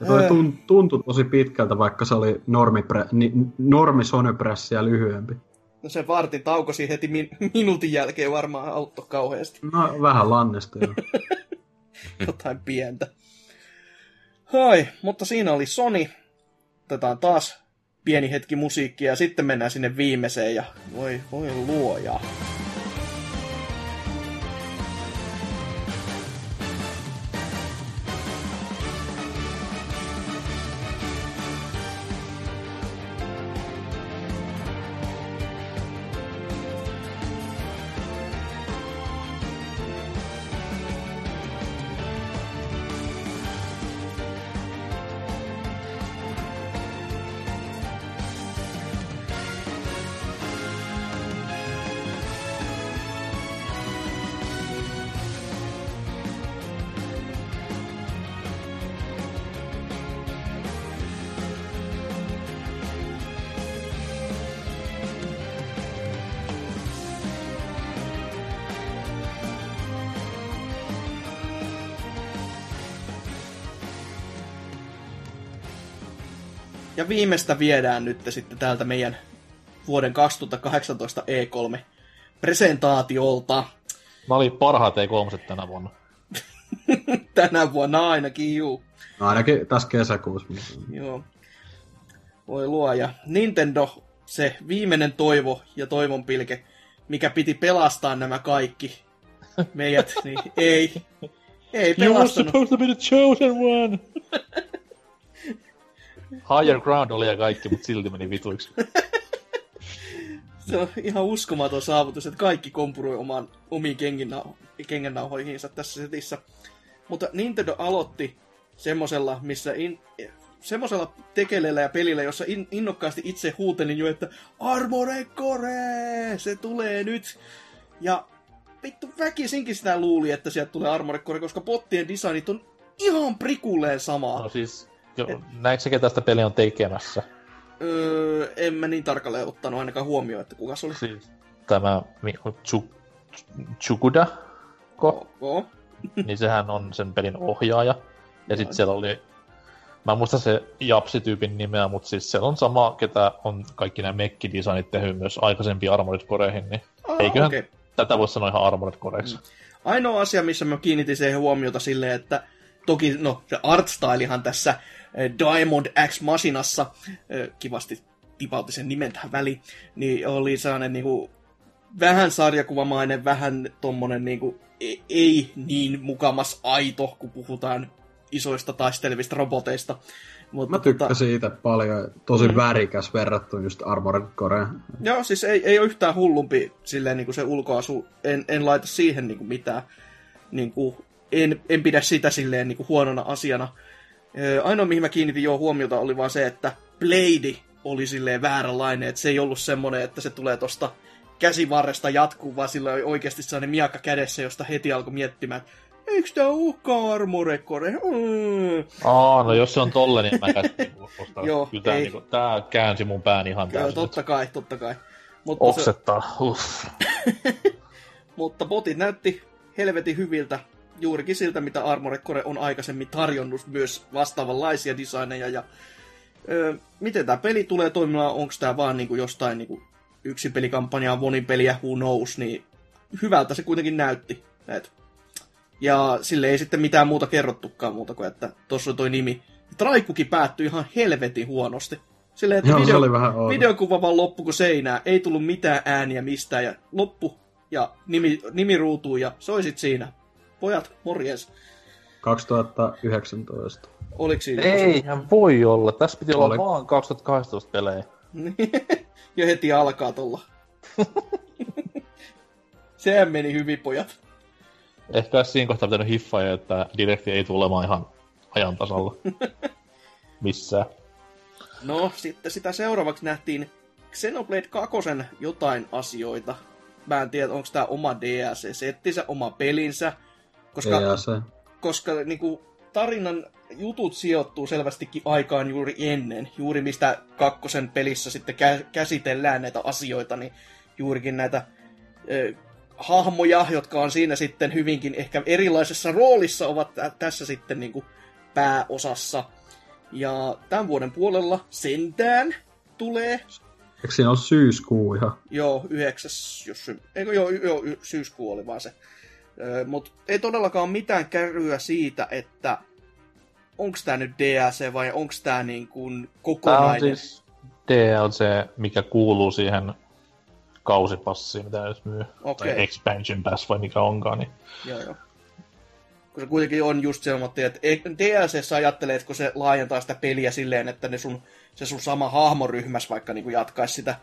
Ja toi
Öö.
tun- tuntui tosi pitkältä, vaikka se oli normi, ni, normi Sony-pressiä lyhyempi.
No se vartin taukosi heti min- minuutin jälkeen varmaan auttoi kauheasti.
No, vähän lannesta jo.
Jotain pientä. Hai, mutta siinä oli Sony. Otetaan taas pieni hetki musiikkia ja sitten mennään sinne viimeiseen ja voi, voi luoja. Viimeistä viedään nyt sitten täältä meidän vuoden 2018 E3 presentaatiolta.
Mä olin parhaat E3 tänä vuonna.
Tänä vuonna ainakin, juu.
No, ainakin tässä kesäkuussa.
Joo. Voi luoja. Nintendo, se viimeinen toivo ja toivon pilke, mikä piti pelastaa nämä kaikki meidät, niin ei. Ei
You were
pelastanut.
supposed to be the chosen one! Higher ground oli ja kaikki, mutta silti meni vituiksi.
Se on ihan uskomaton saavutus, että kaikki kompuroi omaan, omiin kengennau- kengännauhoihinsa tässä setissä. Mutta Nintendo aloitti semmosella, missä in, semmosella tekeleellä ja pelillä, jossa in, innokkaasti itse huutelin jo, että Armore Core! Se tulee nyt! Ja vittu väkisinkin sitä luuli, että sieltä tulee Armore Core, koska bottien designit on ihan prikulleen samaa.
No siis, näetkö sä, ketä tästä peliä on tekemässä?
Öö, en mä niin tarkalleen ottanut ainakaan huomioon, että kuka se oli.
Siis tämä Chukuda, ko,
Oo.
niin sehän on sen pelin ohjaaja. Ja sitten siellä oli, mä en muista se Japsi-tyypin nimeä, mutta siis siellä on sama, ketä on kaikki nämä mekkidesignit tehnyt myös aikaisempiin Armored Coreihin, niin
Ah,
eiköhän
okei.
tätä voi sanoa ihan Armored Coreiksi.
Ainoa asia, missä mä kiinnitin siihen huomiota silleen, että toki no, se artstylihan tässä Diamond X Machinassa, eh, kivasti tipautti sen nimen tähän väliin, niin oli sellainen niinku, vähän sarjakuvamainen, vähän tommonen niinku, e- ei niin mukamas aito, kun puhutaan isoista taistelevista roboteista. Mutta
Mä tykkäsin siitä paljon. Tosi mm. värikäs verrattuna just Armored Core.
Joo, siis ei, ei ole yhtään hullumpi silleen niin kuin se ulkoasu. En, en laita siihen niin kuin mitään. Niin kuin, en, en pidä sitä silleen niin kuin huonona asiana. Ainoa, mihin mä kiinnitin jo huomiota, oli vaan se, että Blade oli silleen vääränlainen. Että se ei ollut semmonen, että se tulee tosta käsivarresta jatkuu, vaan sillä oli oikeasti sellainen miakka kädessä, josta heti alkoi miettimään, että eikö tää uhkaa Armore Core? Mm.
Aa, no jos se on tolle, niin mä käsin ostaa.
Joo,
Kyllä tää, niinku, tää käänsi mun pään ihan
Joo,
täysin.
totta kai, totta kai. Mutta, se,
Oksettaa. Uff.
mutta botit näytti helvetin hyviltä juurikin siltä, mitä Armored Core on aikaisemmin tarjonnut myös vastaavanlaisia designeja. Ja, ö, miten tämä peli tulee toimimaan, onko tämä vaan niinku jostain niinku yksin pelikampanjaa, monin peliä, who knows, niin hyvältä se kuitenkin näytti. Et. Ja sille ei sitten mitään muuta kerrottukaan muuta kuin, että tuossa on toi nimi. Traikukin päättyi ihan helvetin huonosti. Silleen, että
Joo, se
video,
oli vähän outo.
videokuva vaan loppu kuin seinää, ei tullut mitään ääniä mistään ja loppu ja nimi, nimi ruutuu ja soisit siinä. Pojat, morjens.
2019.
Oliko siinä?
Eihän voi olla. Tässä piti olla
Oli.
vaan 2018 pelejä.
jo heti alkaa tulla. Sehän meni hyvin, pojat.
Ehkä olisi siinä kohtaa pitänyt hiffaa, että direkti ei tule olemaan ihan ajan tasalla. Missään.
No, sitten sitä seuraavaksi nähtiin Xenoblade 2 jotain asioita. Mä en tiedä, onko tämä oma DLC-settinsä, oma pelinsä. Koska,
Ja se.
koska niinku, tarinan jutut sijoittuu selvästikin aikaan juuri ennen. Juuri mistä kakkosen pelissä sitten kä- käsitellään näitä asioita, niin juurikin näitä ö, hahmoja, jotka on siinä sitten hyvinkin ehkä erilaisessa roolissa, ovat tä- tässä sitten niinku pääosassa. Ja tämän vuoden puolella sentään tulee,
Eikö siinä ole syyskuu ihan?
joo, yhdeksäs, jos eikö joo, joo syyskuu oli vaan se. Mutta ei todellakaan mitään kärryä siitä, että onko tämä nyt DLC vai onko tämä niin kuin
Tämä on
kokonainen.
siis DLC, mikä kuuluu siihen kausipassiin, mitä nyt myy.
Okei.
Tai expansion pass vai mikä onkaan. Niin.
Joo, joo. Kun se kuitenkin on just semmoinen, että DLCssä ajattelee, että kun se laajentaa sitä peliä silleen, että ne sun, se sun sama hahmoryhmäs vaikka niin jatkaisi sitä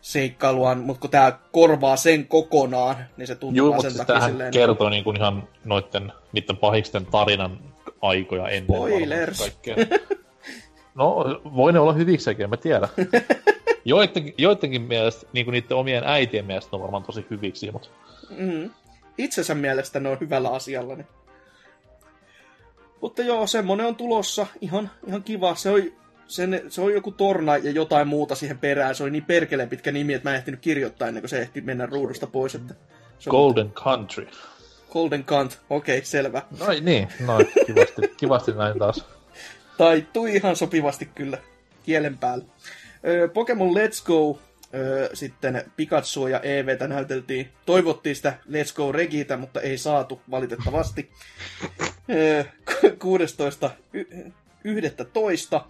seikkailuaan, mutta kun tämä korvaa sen kokonaan, niin se tuntuu
mutta
sen
siis
takia silleen...
kertoo niin kuin ihan noitten, niiden pahisten tarinan aikoja ennen
Spoilers.
No, voi ne olla hyviksikin, en mä tiedä. Joittenkin, joittenkin mielestä, niin kuin niiden omien äitien mielestä ne on varmaan tosi hyviksi, mutta
Mm. Itsensä mielestä ne on hyvällä asialla. Niin. Mutta joo, semmonen on tulossa. Ihan, ihan kiva. Se on, sen, se on joku torna ja jotain muuta siihen perään. Se oli niin perkeleen pitkä nimi, että mä en ehtinyt kirjoittaa ennen kuin se ehti mennä ruudusta pois. Että se on
Golden Country.
Golden Kant. Okei, selvä.
Noin niin, noin, kivasti, kivasti näin taas.
Taittui ihan sopivasti kyllä kielen päällä. Pokemon Let's Go, sitten Pikachu ja EVtä näyteltiin. Toivottiin sitä Let's Go Regitä, mutta ei saatu valitettavasti. Öö, 16. y- 11.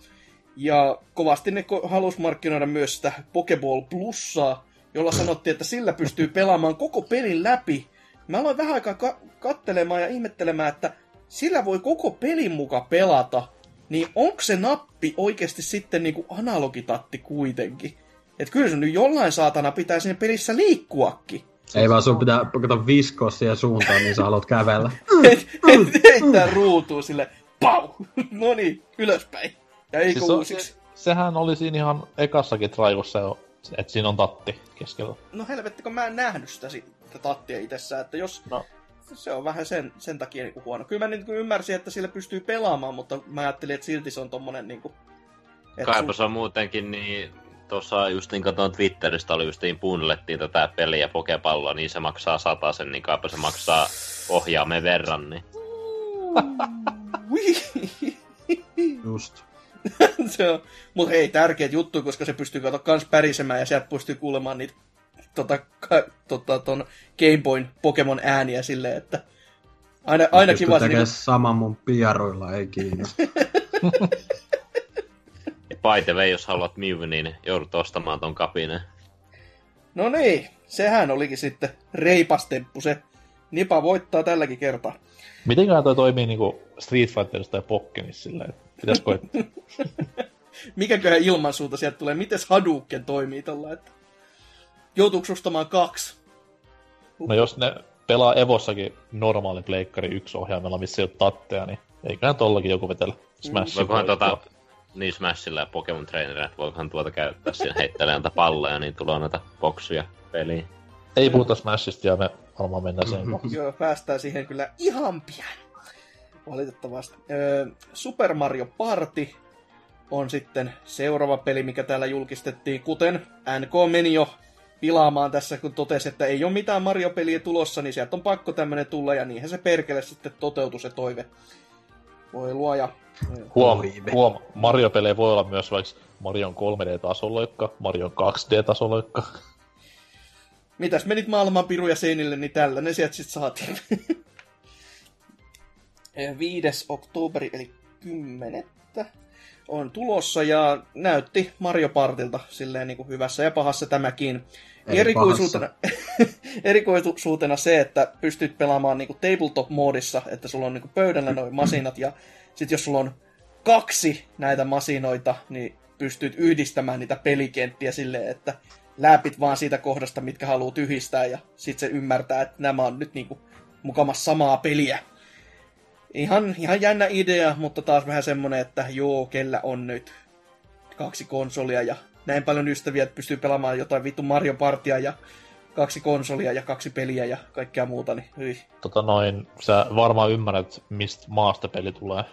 Ja kovasti ne ko- halus markkinoida myös sitä Pokeball Plussaa, jolla sanottiin, että sillä pystyy pelaamaan koko pelin läpi. Mä aloin vähän aikaa ka- kattelemaan ja ihmettelemään, että sillä voi koko pelin muka pelata. Niin onko se nappi oikeasti sitten niinku analogitatti kuitenkin? Että kyllä se nyt jollain saatana pitää siinä pelissä liikkuakin.
Ei vaan sun pitää kato viskoa siihen suuntaan, niin sä haluat kävellä.
Et, et, heittää ruutuun sille, pau! No niin, ylöspäin. Ja ei
Siis
uusiksi.
se, sehän oli siinä ihan ekassakin traivossa jo, että siinä on tatti keskellä.
No helvetti, kun mä en nähnyt sitä, sitä tattia itsessään, että jos...
No.
Se on vähän sen, sen takia niinku huono. Kyllä mä niin ymmärsin, että sillä pystyy pelaamaan, mutta mä ajattelin, että silti se on tommonen niinku... et
Kaipa se on muutenkin niin... Tuossa just niin katsoin Twitteristä, oli just niin puunnellettiin tätä peliä pokepalloa, niin se maksaa sen, niin kaipa se maksaa ohjaamme verran, niin...
Just.
se on, mutta hei, tärkeät juttu, koska se pystyy kato kans pärisemään ja sieltä pystyy kuulemaan niitä tota, ka, tota, ton Game Boyn Pokemon ääniä silleen, että aina, aina kiva se
tekemään
niinku,
saman mun piaroilla, ei kiinnosta.
By the way, jos haluat Mew, niin joudut ostamaan ton kapineen.
No niin, sehän olikin sitten reipastemppu se. Nipa voittaa tälläkin kertaa.
Mitenkään toi toimii niinku Street Fighterista tai Pokkenissa silleen, että pitäis koittaa.
Mikäköhän ilmansuunta sieltä tulee? Mites Hadouken toimii tällä, että joutuuko ostamaan kaksi?
No jos ne pelaa Evossakin normaali pleikkari yksi ohjaimella, missä ei ole tatteja, niin eiköhän tollakin joku vetellä Smash.
Voikohan tota, niin Smashilla ja Pokemon Trainerilla, että voikohan tuota käyttää siinä heittelee näitä palloja, niin tulee näitä boksuja peliin.
Ei puhuta Smashista ja me varmaan mennään sen. mm
Joo, päästään siihen kyllä ihan pian. Valitettavasti. Öö, Super Mario Party on sitten seuraava peli, mikä täällä julkistettiin, kuten NK meni jo pilaamaan tässä, kun totesi, että ei ole mitään Mario-peliä tulossa, niin sieltä on pakko tämmönen tulla, ja niinhän se perkele sitten toteutui se toive. Voi luoja.
Huom, huom, Mario-pelejä voi olla myös vaikka Marion 3D-tasoloikka, Marion 2D-tasoloikka.
Mitäs menit maailman piruja seinille, niin tällä ne sieltä sitten saatiin. 5. oktoberi, eli 10. on tulossa ja näytti Mario Partilta silleen niin kuin hyvässä ja pahassa tämäkin.
Ei
Erikoisuutena, erikoisuutena se, että pystyt pelaamaan niin kuin tabletop-moodissa, että sulla on niin kuin pöydällä noin masinat ja sitten jos sulla on kaksi näitä masinoita, niin pystyt yhdistämään niitä pelikenttiä silleen, että läpit vaan siitä kohdasta, mitkä haluaa tyhjistää, ja sitten se ymmärtää, että nämä on nyt niinku mukamas samaa peliä. Ihan, ihan jännä idea, mutta taas vähän semmonen, että joo, kellä on nyt kaksi konsolia ja näin paljon ystäviä, että pystyy pelaamaan jotain vittu Mario Partia ja kaksi konsolia ja kaksi peliä ja kaikkea muuta, niin hyi.
Tota noin, sä varmaan ymmärrät, mistä maasta peli tulee.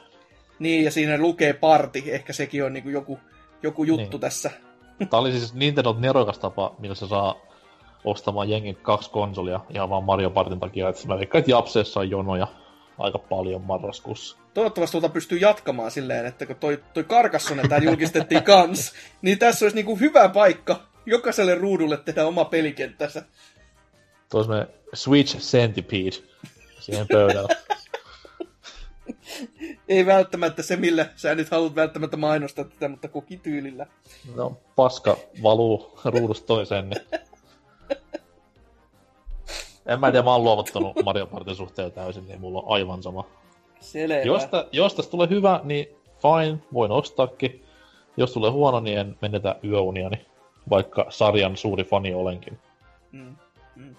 Niin, ja siinä lukee parti, ehkä sekin on niinku joku, joku juttu
Niin.
tässä.
Tää oli siis Nintendo nerokas tapa, millä se saa ostamaan jengin kaksi konsolia ihan vaan Mario Partin takia, että mä veikkaan, että Japseessa on jonoja aika paljon marraskuussa.
Toivottavasti tuota pystyy jatkamaan silleen, että kun toi, toi Carcassonne tää julkistettiin kans, niin tässä olisi niinku hyvä paikka jokaiselle ruudulle tehdä oma pelikenttänsä.
Tuossa me Switch Centipede siihen pöydällä.
Ei välttämättä se, millä sä nyt haluat välttämättä mainostaa tätä, mutta kukin tyylillä.
No, paska valuu ruudusta toiseen, niin... En mä tiedä, mä oon luovuttanut Mario Partin suhteen täysin, niin mulla on aivan sama.
Selvä.
Jos, tä, jos tästä tulee hyvä, niin fine, voin ostaakin. Jos tulee huono, niin en menetä yöuniani, vaikka sarjan suuri fani olenkin.
Mm, mm.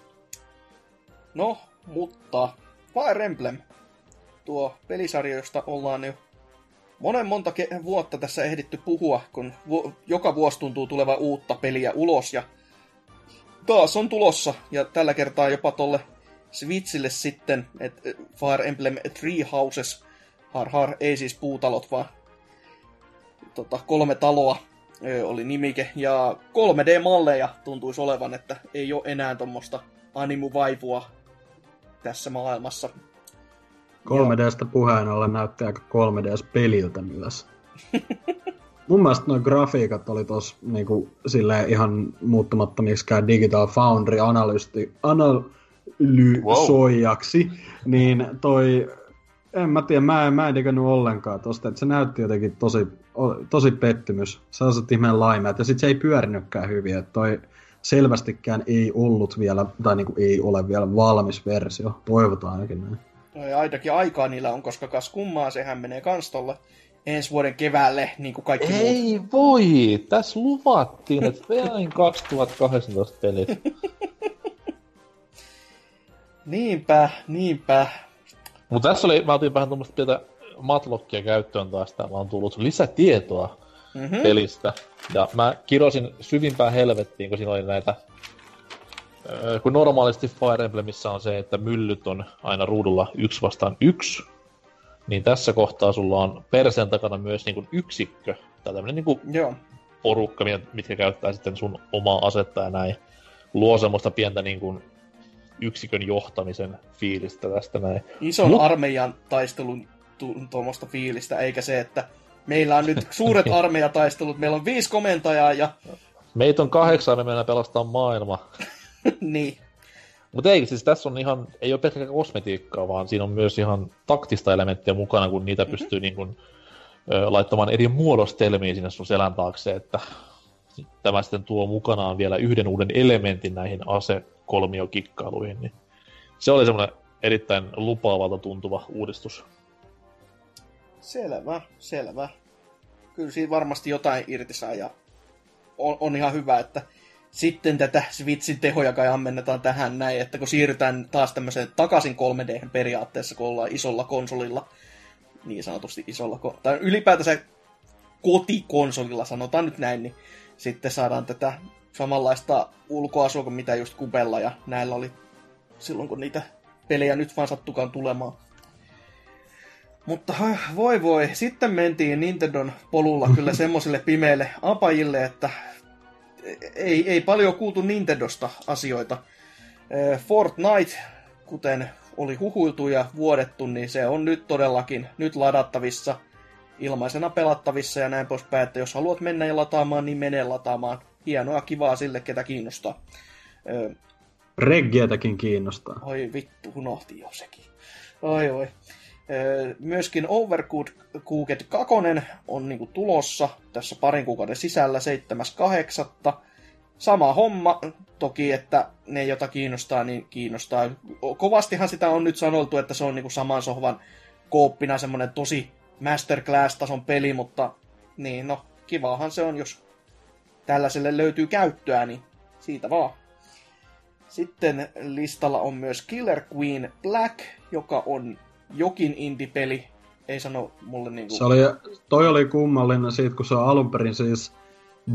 No, mutta Fire Emblem, tuo pelisarja, josta ollaan jo monen monta ke- vuotta tässä ehditty puhua, kun vu- joka vuosi tuntuu tulevan uutta peliä ulos, ja taas on tulossa, ja tällä kertaa jopa tolle Switchille sitten, että Fire Emblem Three Houses, har har, ei siis puutalot, vaan tota, kolme taloa ö, oli nimike, ja 3D-malleja tuntuisi olevan, että ei ole enää tuommoista animuvaivua tässä maailmassa.
3Dstä puheen ollen näytti aika 3DS-peliltä myös. Mun mielestä nuo grafiikat oli tos niinku silleen ihan muuttumatta miksikään Digital Foundry analysti, analysoijaksi, niin toi, en mä tiedä, mä en, mä en digannut ollenkaan tosta, että se näytti jotenkin tosi tosi pettymys. Sellaiset ihmeen laimeet. Ja sit se ei pyörinytkään hyvin. Että toi selvästikään ei ollut vielä, tai niinku ei ole vielä valmis versio. Toivotaan ainakin näin.
No ja ainakin aikaa niillä on, koska kas kummaa, sehän menee kans tolle ensi vuoden keväälle, niin kuin kaikki muut.
Ei voi! Tässä luvattiin, että vain 2018 pelit.
Niinpä, niinpä.
Mutta tässä oli, mä otin vähän tuommoista pientä matlokkia käyttöön taas, täällä on tullut lisätietoa
Mm-hmm.
pelistä. Ja mä kirosin syvimpään helvettiin, kun siinä oli näitä... Kun normaalisti Fire Emblemissa on se, että myllyt on aina ruudulla yksi vastaan yksi, niin tässä kohtaa sulla on perseen takana myös niin kuin yksikkö, tai tämmönen niin kuin
Joo.
porukka, mi- mitkä käyttää sitten sun omaa asetta ja näin. Luo semmoista pientä niin kuin yksikön johtamisen fiilistä tästä näin.
Ison
Mut-
armeijan taistelun tu- tuommoista fiilistä, eikä se, että meillä on nyt suuret armeijataistelut, meillä on viisi komentajaa ja
Meitä on kahdeksan, me mennään pelastaa maailma.
niin.
Mutta ei, siis tässä on ihan, ei ole pelkkää kosmetiikkaa, vaan siinä on myös ihan taktista elementtiä mukana, kun niitä mm-hmm. pystyy niin kuin, ö, laittamaan eri muodostelmiä sinne sun selän taakse, että tämä sitten tuo mukanaan vielä yhden uuden elementin näihin ase-kolmiokikkailuihin, niin se oli semmoinen erittäin lupaavalta tuntuva uudistus.
Selvä, selvä. Kyllä siinä varmasti jotain irti saa ja on, on ihan hyvä, että sitten tätä Switchin tehoja kai ammennetaan tähän näin, että kun siirrytään taas tämmöiseen takaisin 3D periaatteessa, kun ollaan isolla konsolilla, niin sanotusti isolla, tai ylipäätänsä kotikonsolilla, sanotaan nyt näin, niin sitten saadaan tätä samanlaista ulkoasua kuin mitä just Kubella ja näillä oli silloin, kun niitä pelejä nyt vaan sattukaan tulemaan. Mutta voi voi, sitten mentiin Nintendon polulla kyllä semmoisille pimeille apajille, että ei, ei paljon kuultu Nintendosta asioita. Fortnite, kuten oli huhuiltu ja vuodettu, niin se on nyt todellakin nyt ladattavissa, ilmaisena pelattavissa ja näin poispäin, että jos haluat mennä ja lataamaan, niin mene lataamaan. Hienoa, kivaa sille, ketä kiinnostaa.
Reggietäkin kiinnostaa.
Oi vittu, unohti jo sekin. Oi oi. Myöskin Overcooked 2 on niinku tulossa tässä parin kuukauden sisällä 7.8. Sama homma, toki, että ne, jota kiinnostaa, niin kiinnostaa. Kovastihan sitä on nyt sanottu, että se on niinku saman sohvan kooppina semmonen tosi masterclass-tason peli, mutta niin no, kivahan se on, jos tällaiselle löytyy käyttöä, niin siitä vaan. Sitten listalla on myös Killer Queen Black, joka on jokin indie-peli. Ei sano mulle niinku...
Se oli, toi oli kummallinen siitä, kun se on alun perin siis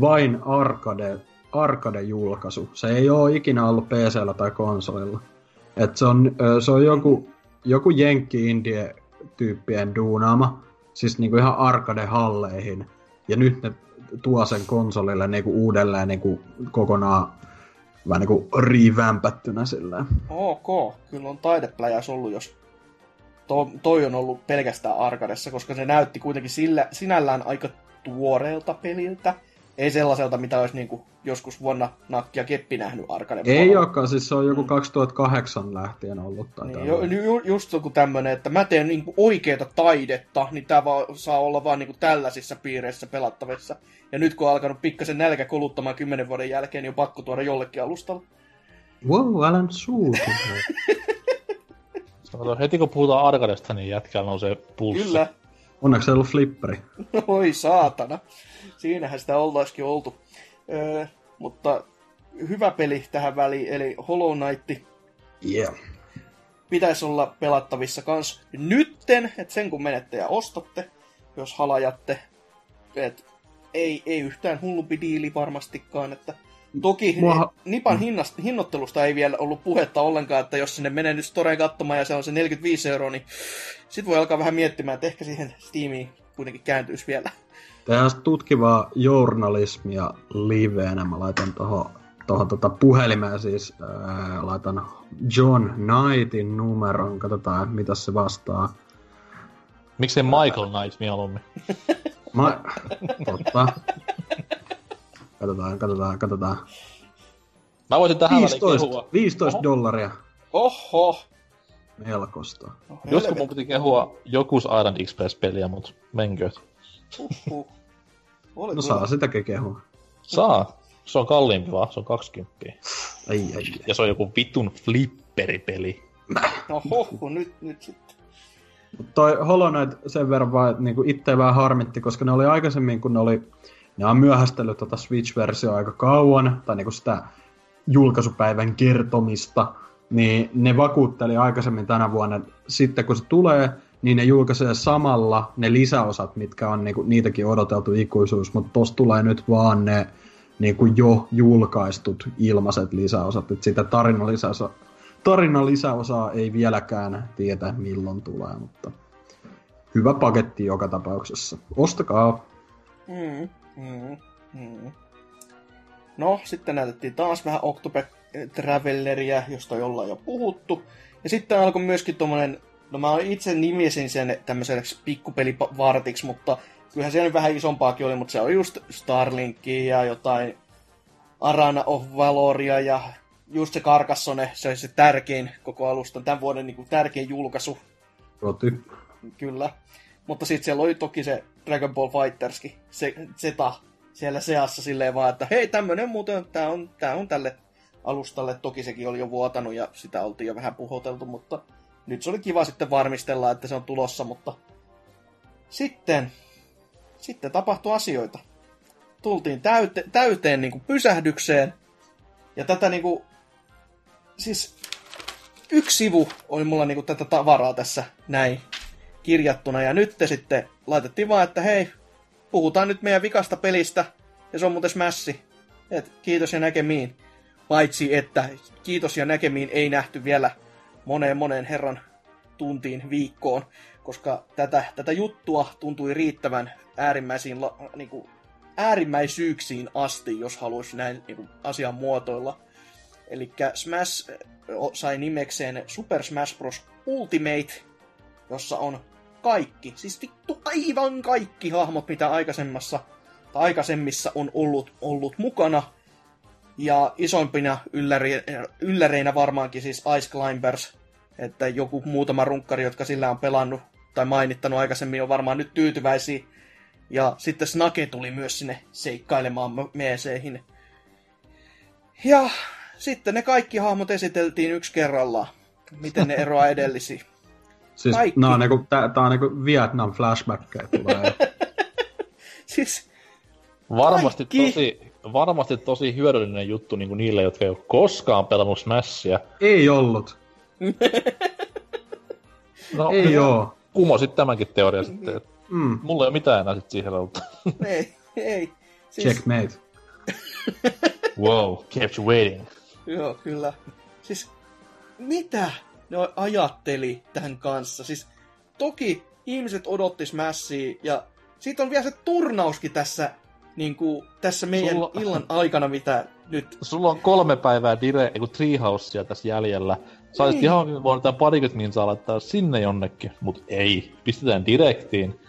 vain arcade, arcade-julkaisu. Se ei ole ikinä ollut PCllä tai konsolilla. Et se on, se on joku, joku jenkki indie tyyppien duunaama, siis niinku ihan arcade-halleihin. Ja nyt ne tuo sen konsolille niinku uudelleen niinku kokonaan vähän niinku revampattynä silleen.
Ok, kyllä on taidepläjäs ollut, jos to, toi on ollut pelkästään arkadessa, koska se näytti kuitenkin sillä, sinällään aika tuoreelta peliltä. Ei sellaiselta, mitä olisi niinku joskus vuonna Nakki ja Keppi nähnyt arkaden
Ei olekaan, siis se on joku 2008 lähtien ollut. Tai
Niin,
tällainen.
ju, ju, just joku tämmönen, että mä teen niinku oikeeta taidetta, niin vaan, saa olla vaan niinku tällaisissa piireissä pelattavissa. Ja nyt kun on alkanut pikkasen nälkä koluttamaan kymmenen vuoden jälkeen, niin on pakko tuoda jollekin alustalle.
Wow, älä nyt suutu.
Sanotaan, heti kun puhutaan Arkadesta, niin jätkällä nousee pulssi.
Kyllä.
Onneksi ei ollut flipperi.
Oi saatana. Siinähän sitä oltaisikin oltu. Öö, mutta hyvä peli tähän väliin, eli Hollow Knight
Yeah.
pitäisi olla pelattavissa kans nytten, että sen kun menette ja ostatte, jos halajatte. Et ei, ei yhtään hullumpi diili varmastikaan, että Toki
Mua-
Nipan hinnasta, hinnoittelusta ei vielä ollut puhetta ollenkaan, että jos sinne menee nyt Storeen katsomaan ja se on se 45 euroa, niin sit voi alkaa vähän miettimään, että ehkä siihen Steamiin kuitenkin kääntyisi vielä.
Tehdään tutkivaa journalismia liveenä. Mä laitan tohon, tohon tota puhelimeen siis, ää, laitan John Knightin numeron. Katsotaan, mitä se vastaa.
Miksei Michael Knight mieluummin?
Mä... Totta. Katsotaan, katsotaan, katsotaan.
Mä voisin tähän väliin
15,
kehua.
15
Oho.
dollaria
Oho!
melkoista.
No,
Joskus mun piti kehua jokus Island Express-peliä, mut menkööt.
Huhhuh. Oli
No
kyllä.
saa sitäkin kehua.
Saa. Se on kalliimpi vaan, se on 20.
Ai, ai, ai.
Ja se on joku vitun flipperipeli.
No hoho, nyt, nyt sitten.
Mut Toi Hollow Knight sen verran vaan, että niinku itse vähän harmitti, koska ne oli aikaisemmin, kun ne oli, ne on myöhästellyt tota Switch-versiota aika kauan, tai niinku sitä julkaisupäivän kertomista, niin ne vakuutteli aikaisemmin tänä vuonna, että sitten kun se tulee, niin ne julkaisee samalla ne lisäosat, mitkä on niinku, niitäkin odoteltu ikuisuus, mutta tossa tulee nyt vaan ne niinku jo julkaistut ilmaiset lisäosat, että sitä tarinan lisäosa, tarinan lisäosaa ei vieläkään tiedä milloin tulee, mutta hyvä paketti joka tapauksessa. Ostakaa.
Mm, mm, mm. No, sitten näytettiin taas vähän Octopath Travelleria, josta ollaan jo puhuttu. Ja sitten alkoi myöskin tommonen, no mä itse nimesin sen tämmöiseksi pikkupelivartiksi, mutta kyllähän siellä vähän isompaakin oli, mutta se on just Starlinkia ja jotain Arana of Valoria ja just se Carcassonne, se oli se tärkein koko alustan, tämän vuoden niin kuin tärkein julkaisu,
Roti.
Kyllä. Mutta sitten siellä oli toki se Dragon Ball Fighterskin, se Zeta siellä seassa silleen vaan, että hei tämmönen muuten, tää on, tää on tälle alustalle. Toki sekin oli jo vuotanut ja sitä oltiin jo vähän puhoteltu, mutta nyt se oli kiva sitten varmistella, että se on tulossa, mutta sitten, sitten tapahtui asioita. Tultiin täyte, täyteen niin kuin pysähdykseen ja tätä niin kuin, siis yksi sivu oli mulla niinku tätä tavaraa tässä näin kirjattuna. Ja nyt te sitten laitettiin vaan, että hei, puhutaan nyt meidän vikasta pelistä. Ja se on muuten Smashi. Et kiitos ja näkemiin. Paitsi, että kiitos ja näkemiin ei nähty vielä moneen moneen herran tuntiin viikkoon, koska tätä, tätä juttua tuntui riittävän äärimmäisiin, la- niinku, äärimmäisyyksiin asti, jos haluaisi näin niinku, asian muotoilla. Eli Smash sai nimekseen Super Smash Bros. Ultimate, jossa on kaikki, siis vittu aivan kaikki hahmot, mitä aikaisemmassa tai aikaisemmissa on ollut, ollut mukana. Ja isoimpina ylläreinä varmaankin siis Ice Climbers, että joku muutama runkkari, jotka sillä on pelannut tai mainittanut aikaisemmin, on varmaan nyt tyytyväisiä. Ja sitten Snake tuli myös sinne seikkailemaan me- meeseihin. Ja sitten ne kaikki hahmot esiteltiin yksi kerrallaan. Miten ne eroaa edellisiin.
Siis
Kaikki.
nää on niinku, tää, tää on niinku Vietnam flashbackkejä tulee.
Siis
Varmasti
Kaikki.
tosi, varmasti tosi hyödyllinen juttu niin kuin niille, jotka ei ole koskaan pelannut Smashia.
ei ollut.
No,
Ei
nyt
oo.
Kumosit tämänkin teoria sitten. että
Mm.
Mulla ei ole mitään enää sit siihen ollut.
ei, ei. Siis,
Checkmate.
wow, kept you waiting.
Joo, kyllä. Siis, mitä ne ajatteli tämän kanssa? Siis, toki ihmiset odotti Smashia, ja siitä on vielä se turnauskin tässä, niin kuin, tässä meidän
Sulla-
illan aikana, mitä nyt...
Sulla on kolme päivää dire, eiku Treehousea tässä jäljellä. Sä olisit
Niin.
ihan voinut tää parikymmentä minsaa laittaa sinne jonnekin, mut ei. Pistetään direktiin.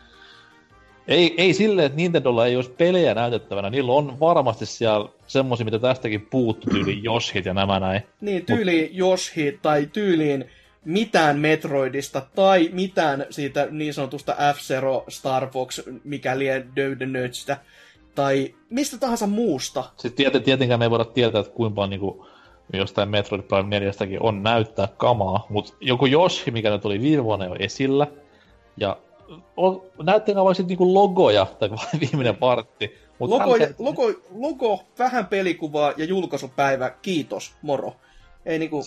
Ei, ei silleen, että Nintendolla ei olisi pelejä näytettävänä. Niillä on varmasti siellä semmosia, mitä tästäkin puuttu, tyyli Yoshit ja nämä näin.
Niin, tyyliin Yoshi tai tyyliin mitään Metroidista tai mitään siitä niin sanotusta F-Zero Star Fox, mikä lie Döydennötsistä, tai mistä tahansa muusta.
Sitten tiet, tietenkään me ei voida tietää, että kuinka paljon niinku, jostain Metroid Prime 4 on näyttää kamaa, mutta joku Yoshi, mikä nyt oli viime vuonna jo esillä, ja on, näyttikää vaikka sit niinku logoja, tai vain viimeinen partti. Mut
Logo,
älkää-
logo, logo, vähän pelikuvaa ja julkaisupäivä, kiitos, moro. Ei niinku,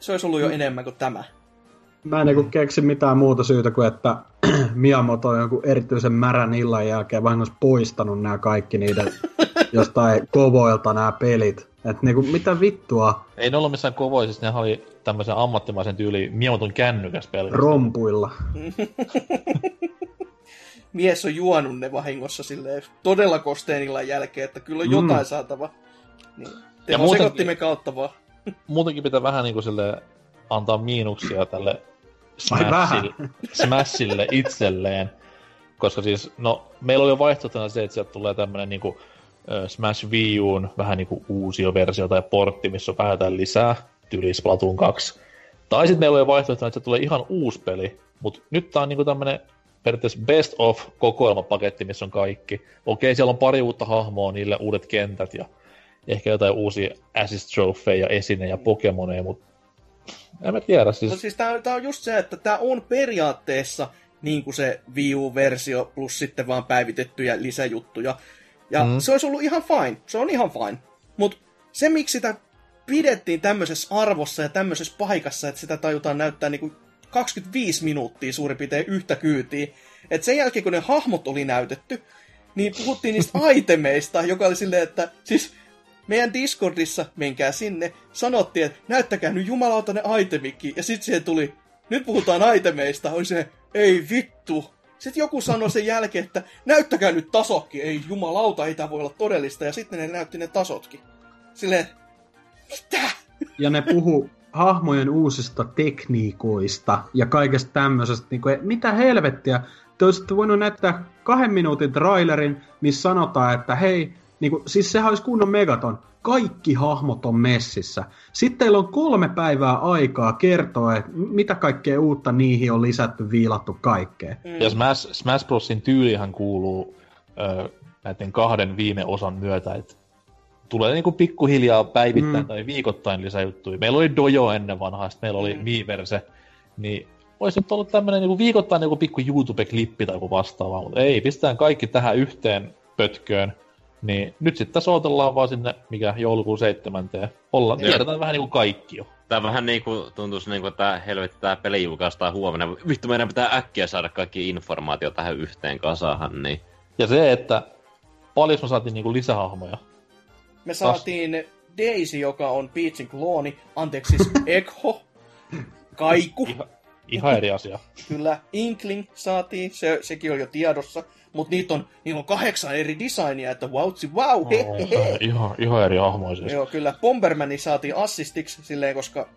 se olisi ollut jo enemmän kuin tämä.
Mä en niinku keksi mitään muuta syytä kuin, että Miyamoto on jonkun erityisen märän illan jälkeen vahingossa poistanut nämä kaikki niiden jostain kovoilta nämä pelit. Et niinku, mitä vittua
Ei ne ollut missään kovoisissa, nehän oli tämmöisen ammattimaisen tyyli Miamoton kännykäs pelkästään.
rompuilla.
Mies on juonut ne vahingossa silleen todella kosteen illan jälkeen, että kyllä on
Mm.
jotain saatava. Niin.
Ja muutenkin-
kautta vaan.
Muutenkin pitää vähän niinku sille antaa miinuksia tälle Smashille, Smashille itselleen. Koska siis, no, meillä oli jo vaihtoehtona se, että sieltä tulee tämmönen niinku Smash Wii Uun vähän niinku uusio versio tai portti, missä on vähän jotain lisää, tyyli Splatoon 2. Tai sitten meillä oli jo vaihtoehtona, että se tulee ihan uusi peli, mutta nyt tää on niinku tämmönen periaatteessa best of kokoelmapaketti, missä on kaikki. Okei, siellä on pari uutta hahmoa, niille uudet kentät ja ehkä jotain uusia assist trofeja, esineitä ja pokemoneja, mutta en mä tiedä. Siis...
No siis tää, tää on just se, että tää on periaatteessa niin kuin se Wii U-versio plus sitten vaan päivitettyjä lisäjuttuja. Ja mm. se olisi ollut ihan fine. Se on ihan fine. Mutta se, miksi sitä pidettiin tämmöisessä arvossa ja tämmöisessä paikassa, että sitä tajutaan näyttää niinku 25 minuuttia suurin piirtein yhtä kyytiä. Että sen jälkeen, kun ne hahmot oli näytetty, niin puhuttiin niistä itemeista, joka oli silleen, että siis meidän Discordissa, menkää sinne, sanottiin, että näyttäkää nyt jumalauta ne itemikki, ja sitten siihen tuli, nyt puhutaan itemeista, oli se, ei vittu. Sitten joku sanoi sen jälkeen, että näyttäkää nyt tasokki, ei jumalauta, ei tämä voi olla todellista, ja sitten ne näytti ne tasotkin. Silleen, mitä?
Ja ne puhu hahmojen uusista tekniikoista ja kaikesta tämmöisestä. Niin kuin, mitä helvettiä? Te olisitte voinut näyttää kahden minuutin trailerin, missä sanotaan, että hei, niin kuin, siis sehän olisi kunnon megaton. Kaikki hahmot on messissä. Sitten teillä on kolme päivää aikaa kertoa, että mitä kaikkea uutta niihin on lisätty, viilattu kaikkea.
Mm. Ja Smash, Smash Brosin tyylihän kuuluu ö, näiden kahden viime osan myötä, että tulee niinku pikkuhiljaa päivittäin mm. tai viikoittain lisäjuttuja. Meillä oli Dojo ennen vanhaa, sitten meillä oli mm. Miiverse, niin olisi nyt ollut tämmöinen niinku viikoittain joku pikku YouTube-klippi tai joku vastaava, mutta ei, pistetään kaikki tähän yhteen pötköön, niin nyt sitten tässä odotellaan vaan sinne, mikä joulukuun 7. Olla, tiedetään vähän niinku kaikki jo.
Tää vähän niinku tuntuisi niinku, että helvetti tää peli julkaistaan huomenna. Vittu, meidän pitää äkkiä saada kaikki informaatio tähän yhteen kasahan, niin...
Ja se, että paljon me saatiin niinku lisähahmoja.
Me saatiin Daisy, joka on Peachin klooni, anteeksi siis Ekho, Kaiku.
Ihan, ihan eri asia.
Kyllä, Inkling saatiin, se, sekin on jo tiedossa. Mutta niitä on, niillä on kahdeksan eri designia, että wautsi wow, he, he, he.
Ihan, ihan eri hahmoja siis.
Joo, kyllä. Bombermani saatiin assistiksi silleen, koska...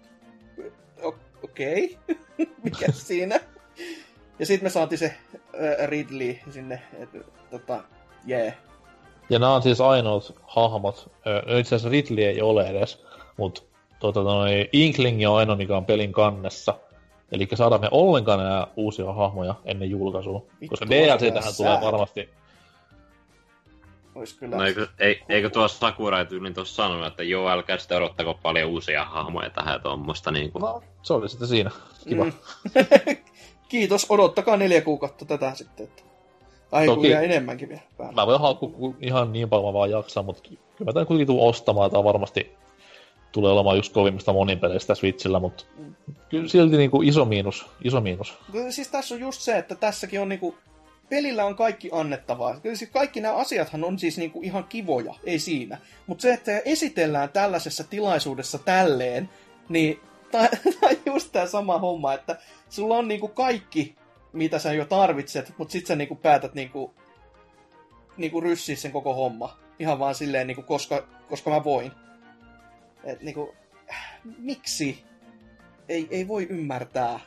Okei, okay. mikä siinä? Ja sitten me saatiin se äh, Ridley sinne, että tota, jee. Yeah.
Ja nämä on siis ainoat hahmot, ö, itse asiassa Ridley ei ole edes, mutta tota, noi, Inkling on ainoa, mikä on pelin kannessa. Eli saadaan me ollenkaan enää uusia hahmoja ennen julkaisua.
Vittu,
koska DLC tähän tulee
säätö.
varmasti...
Ois kyllä...
No eikö, ei, eikö tuo Sakurai tyyliin tuossa sanonut, että joo, älkää sitten odottako paljon uusia hahmoja tähän tuommoista niinku.
No, se oli sitten siinä. Kiva.
Mm. Kiitos, odottakaa neljä kuukautta tätä sitten. Että... Ai
Toki-
enemmänkin vielä päällä.
Mä voin haukkua ku- ihan niin paljon mä vaan jaksaa, mutta kyllä mä tämän kuitenkin tuun ostamaan. Tää varmasti tulee olemaan just kovimmista monipeleistä Switchillä, mutta kyllä silti niinku iso miinus, iso miinus.
Kyllä Siis tässä on just se, että tässäkin on niinku, pelillä on kaikki annettavaa. Kyllä siis kaikki nämä asiathan on siis niinku ihan kivoja, ei siinä. Mutta se, että esitellään tällaisessa tilaisuudessa tälleen, niin tämä on just tämä sama homma, että sulla on niinku kaikki, mitä sä jo tarvitset, mutta sit sä niinku päätät niinku, niinku ryssiä sen koko homma. Ihan vaan silleen, niinku, koska, koska mä voin. Et niinku, miksi? Ei, ei voi ymmärtää,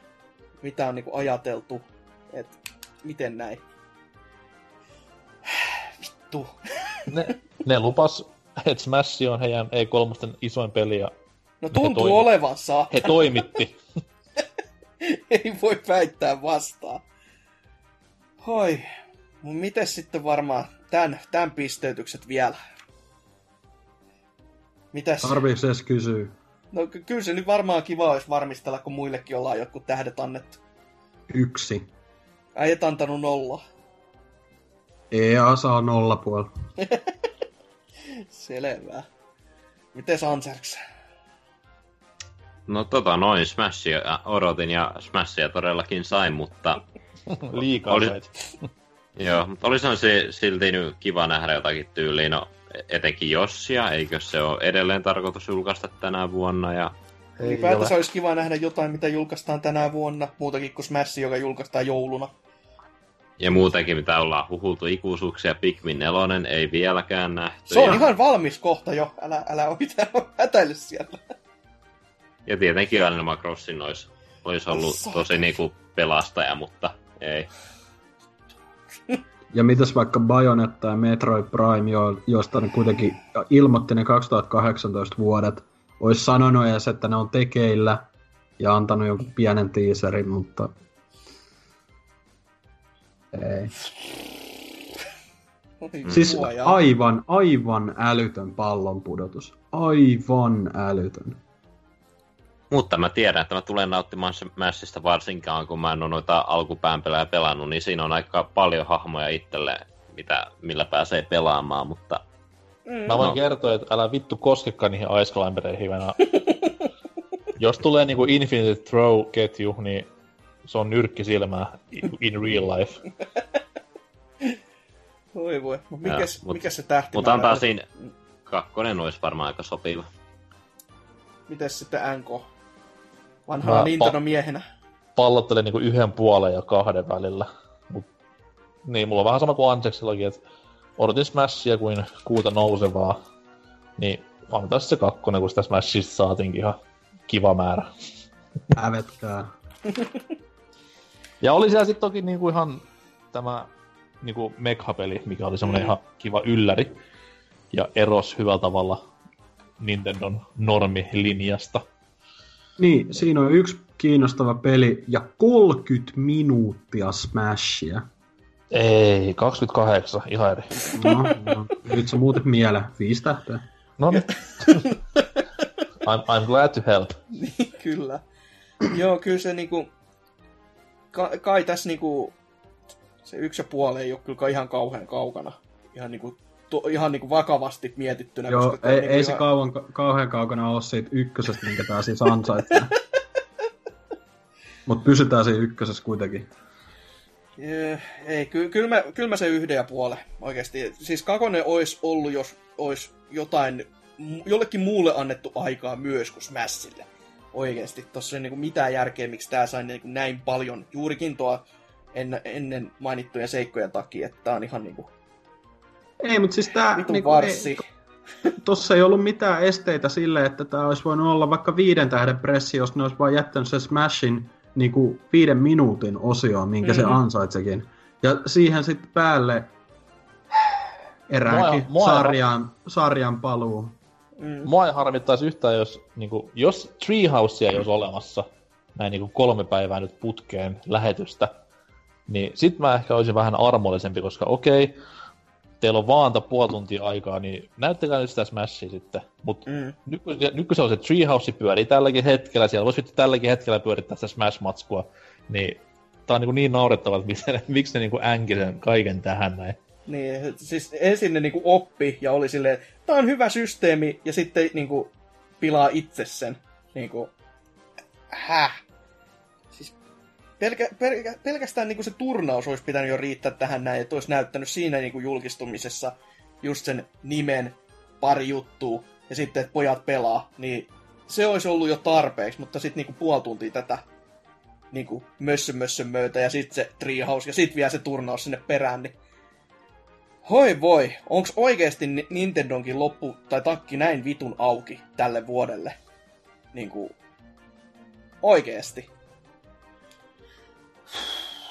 mitä on niinku ajateltu. Et miten näin. Vittu.
Ne, ne lupas, että Smash on heidän E3 isoin peli ja
No tuntuu
toimi-
olevan saa.
he toimitti.
Ei voi väittää vastaan. Hoi. Mut Mites sitten varmaan tämän, tämän pisteytykset vielä? Mitäs?
Tarviiks edes kysyä?
No ky- kyllä se nyt varmaan kiva olisi varmistella, kun muillekin ollaan jotkut tähdet annettu.
Yksi.
Äijät antanut nolla.
EA saa nolla puolella.
Selvä. Mites Anserks?
No tota noin, Smashia odotin ja Smashia todellakin sain, mutta
Liikaa
Oli-
sait.
joo, mutta olisi se silti nyt kiva nähdä jotakin tyyliin, no etenkin Jossia, eikö se ole edelleen tarkoitus julkaista tänä vuonna ja
Ylipäätänsä olisi kiva nähdä jotain, mitä julkaistaan tänä vuonna, muutakin kuin Smash, joka julkaistaan jouluna.
Ja muutenkin, mitä ollaan huhultu ikuisuuksia, Pikmin 4 ei vieläkään nähty.
Se on
ja,
ihan valmis kohta jo, älä, älä ole mitään hätäile siellä.
Ja tietenkin Animal Crossing olisi, olisi ollut
Saatana.
tosi niinku pelastaja, mutta ei.
Ja mitäs vaikka Bayonetta ja Metroid Prime, jo, josta ne kuitenkin ilmoitti ne 2018 vuodet, olisi sanonut edes, että ne on tekeillä ja antanut jonkun pienen teaserin, mutta Ei.
Oi
Siis aivan, aivan älytön pallon pudotus. Aivan älytön.
Mutta mä tiedän, että mä tulen nauttimaan Smashista varsinkaan, kun mä en ole noita alkupään pelejä pelannut, niin siinä on aika paljon hahmoja itselle, mitä, millä pääsee pelaamaan, mutta
Mm.
Mä voin
No.
kertoa, että älä vittu koskekaan niihin aiskalämpäreihin. Jos tulee niinku Infinite Throw-ketju, niin se on nyrkki silmää in- real life.
Voi voi. Mut mikäs,
Joo, mut-
mikäs se tähti?
mutta antaa siinä kakkonen olisi varmaan aika sopiva.
Mites sitten NK? Vanhana
Mä-
Nintendo miehenä.
Pallottelen niinku yhden puolen ja kahden välillä. Mut, niin, mulla on vähän sama kuin Anseksillakin, että odotin Smashia kuin kuuta nousevaa. Niin antaa se kakkonen, kun sitä Smashista saatiinkin ihan kiva määrä.
Hävetkää.
Ja oli siellä sitten toki niinku ihan tämä niinku Megha-peli, mikä oli semmonen
Mm.
ihan kiva ylläri. Ja eros hyvällä tavalla Nintendon normilinjasta.
Niin, siinä on yksi kiinnostava peli ja 30 minuuttia Smashia.
Ei, 28, ihan eri.
No, no. nyt sä muutit mieleen. Viisi tähteä.
No niin. I'm, I'm glad to help.
kyllä. Joo, kyllä se niinku... Ka- kai tässä niinku... Se yksi ja puoli ei ole kyllä ihan kauhean kaukana. Ihan niinku, to, ihan niinku vakavasti mietittynä.
Joo,
koska
ei,
on niinku
ei se
ihan-
kauan, kauhean kaukana ole siitä ykkösestä, minkä tää siis ansaitsee. Mut pysytään siinä ykkösessä kuitenkin.
Ei, ky- kyllä mä, kyllä mä se yhden ja puolen oikeasti. Siis kakonen olisi ollut, jos olisi jotain, jollekin muulle annettu aikaa myös kuin Smashille. Oikeasti. Tossa ei niinku mitään järkeä, miksi tää sai niinku näin paljon juurikin tuo en, ennen mainittujen seikkojen takia, että tää on ihan niinku
Ei, mutta siis tää...
vitun
niinku,
varssi.
ei, tossa ei ollut mitään esteitä sille, että tää olisi voinut olla vaikka viiden tähden pressi, jos ne olisi vaan jättänyt sen Smashin niinku viiden minuutin osioon, minkä mm-hmm. se ansaitsekin. Ja siihen sitten päälle eräänkin
Mua- mua-
sarjan, sarjan paluu.
Mm.
Mua ei harmittaisi yhtään, jos, niinku, jos Treehousea ei olisi olemassa, näin niinku kolme päivää nyt putkeen lähetystä, niin sit mä ehkä olisin vähän armollisempi, koska okei, teillä on vaan puoli tuntia aikaa, niin näyttäkää nyt sitä Smashia sitten. Mut
Mm.
nyt, kun, nyt kun se on se Treehouse pyörii tälläkin hetkellä, siellä voisi tälläkin hetkellä pyörittää sitä Smash-matskua, niin tää on niin, niin naurettavaa, että miksi ne, miksi ne niin äänki sen kaiken tähän näin.
Niin, siis ensin ne niinku oppi ja oli silleen, tää on hyvä systeemi, ja sitten niinku pilaa itse sen. Niinku, häh? Pelkä, pelkä, pelkästään niinku se turnaus olisi pitänyt jo riittää tähän näin, että olisi näyttänyt siinä niinku julkistumisessa just sen nimen, pari juttua, ja sitten, että pojat pelaa, niin se olisi ollut jo tarpeeksi, mutta sitten niinku puoli tuntia tätä niinku mössö mössö myötä, ja sitten se treehouse, ja sitten vielä se turnaus sinne perään, niin Hoi voi, onks oikeesti Ni- Nintendonkin loppu tai takki näin vitun auki tälle vuodelle? Niinku, oikeesti.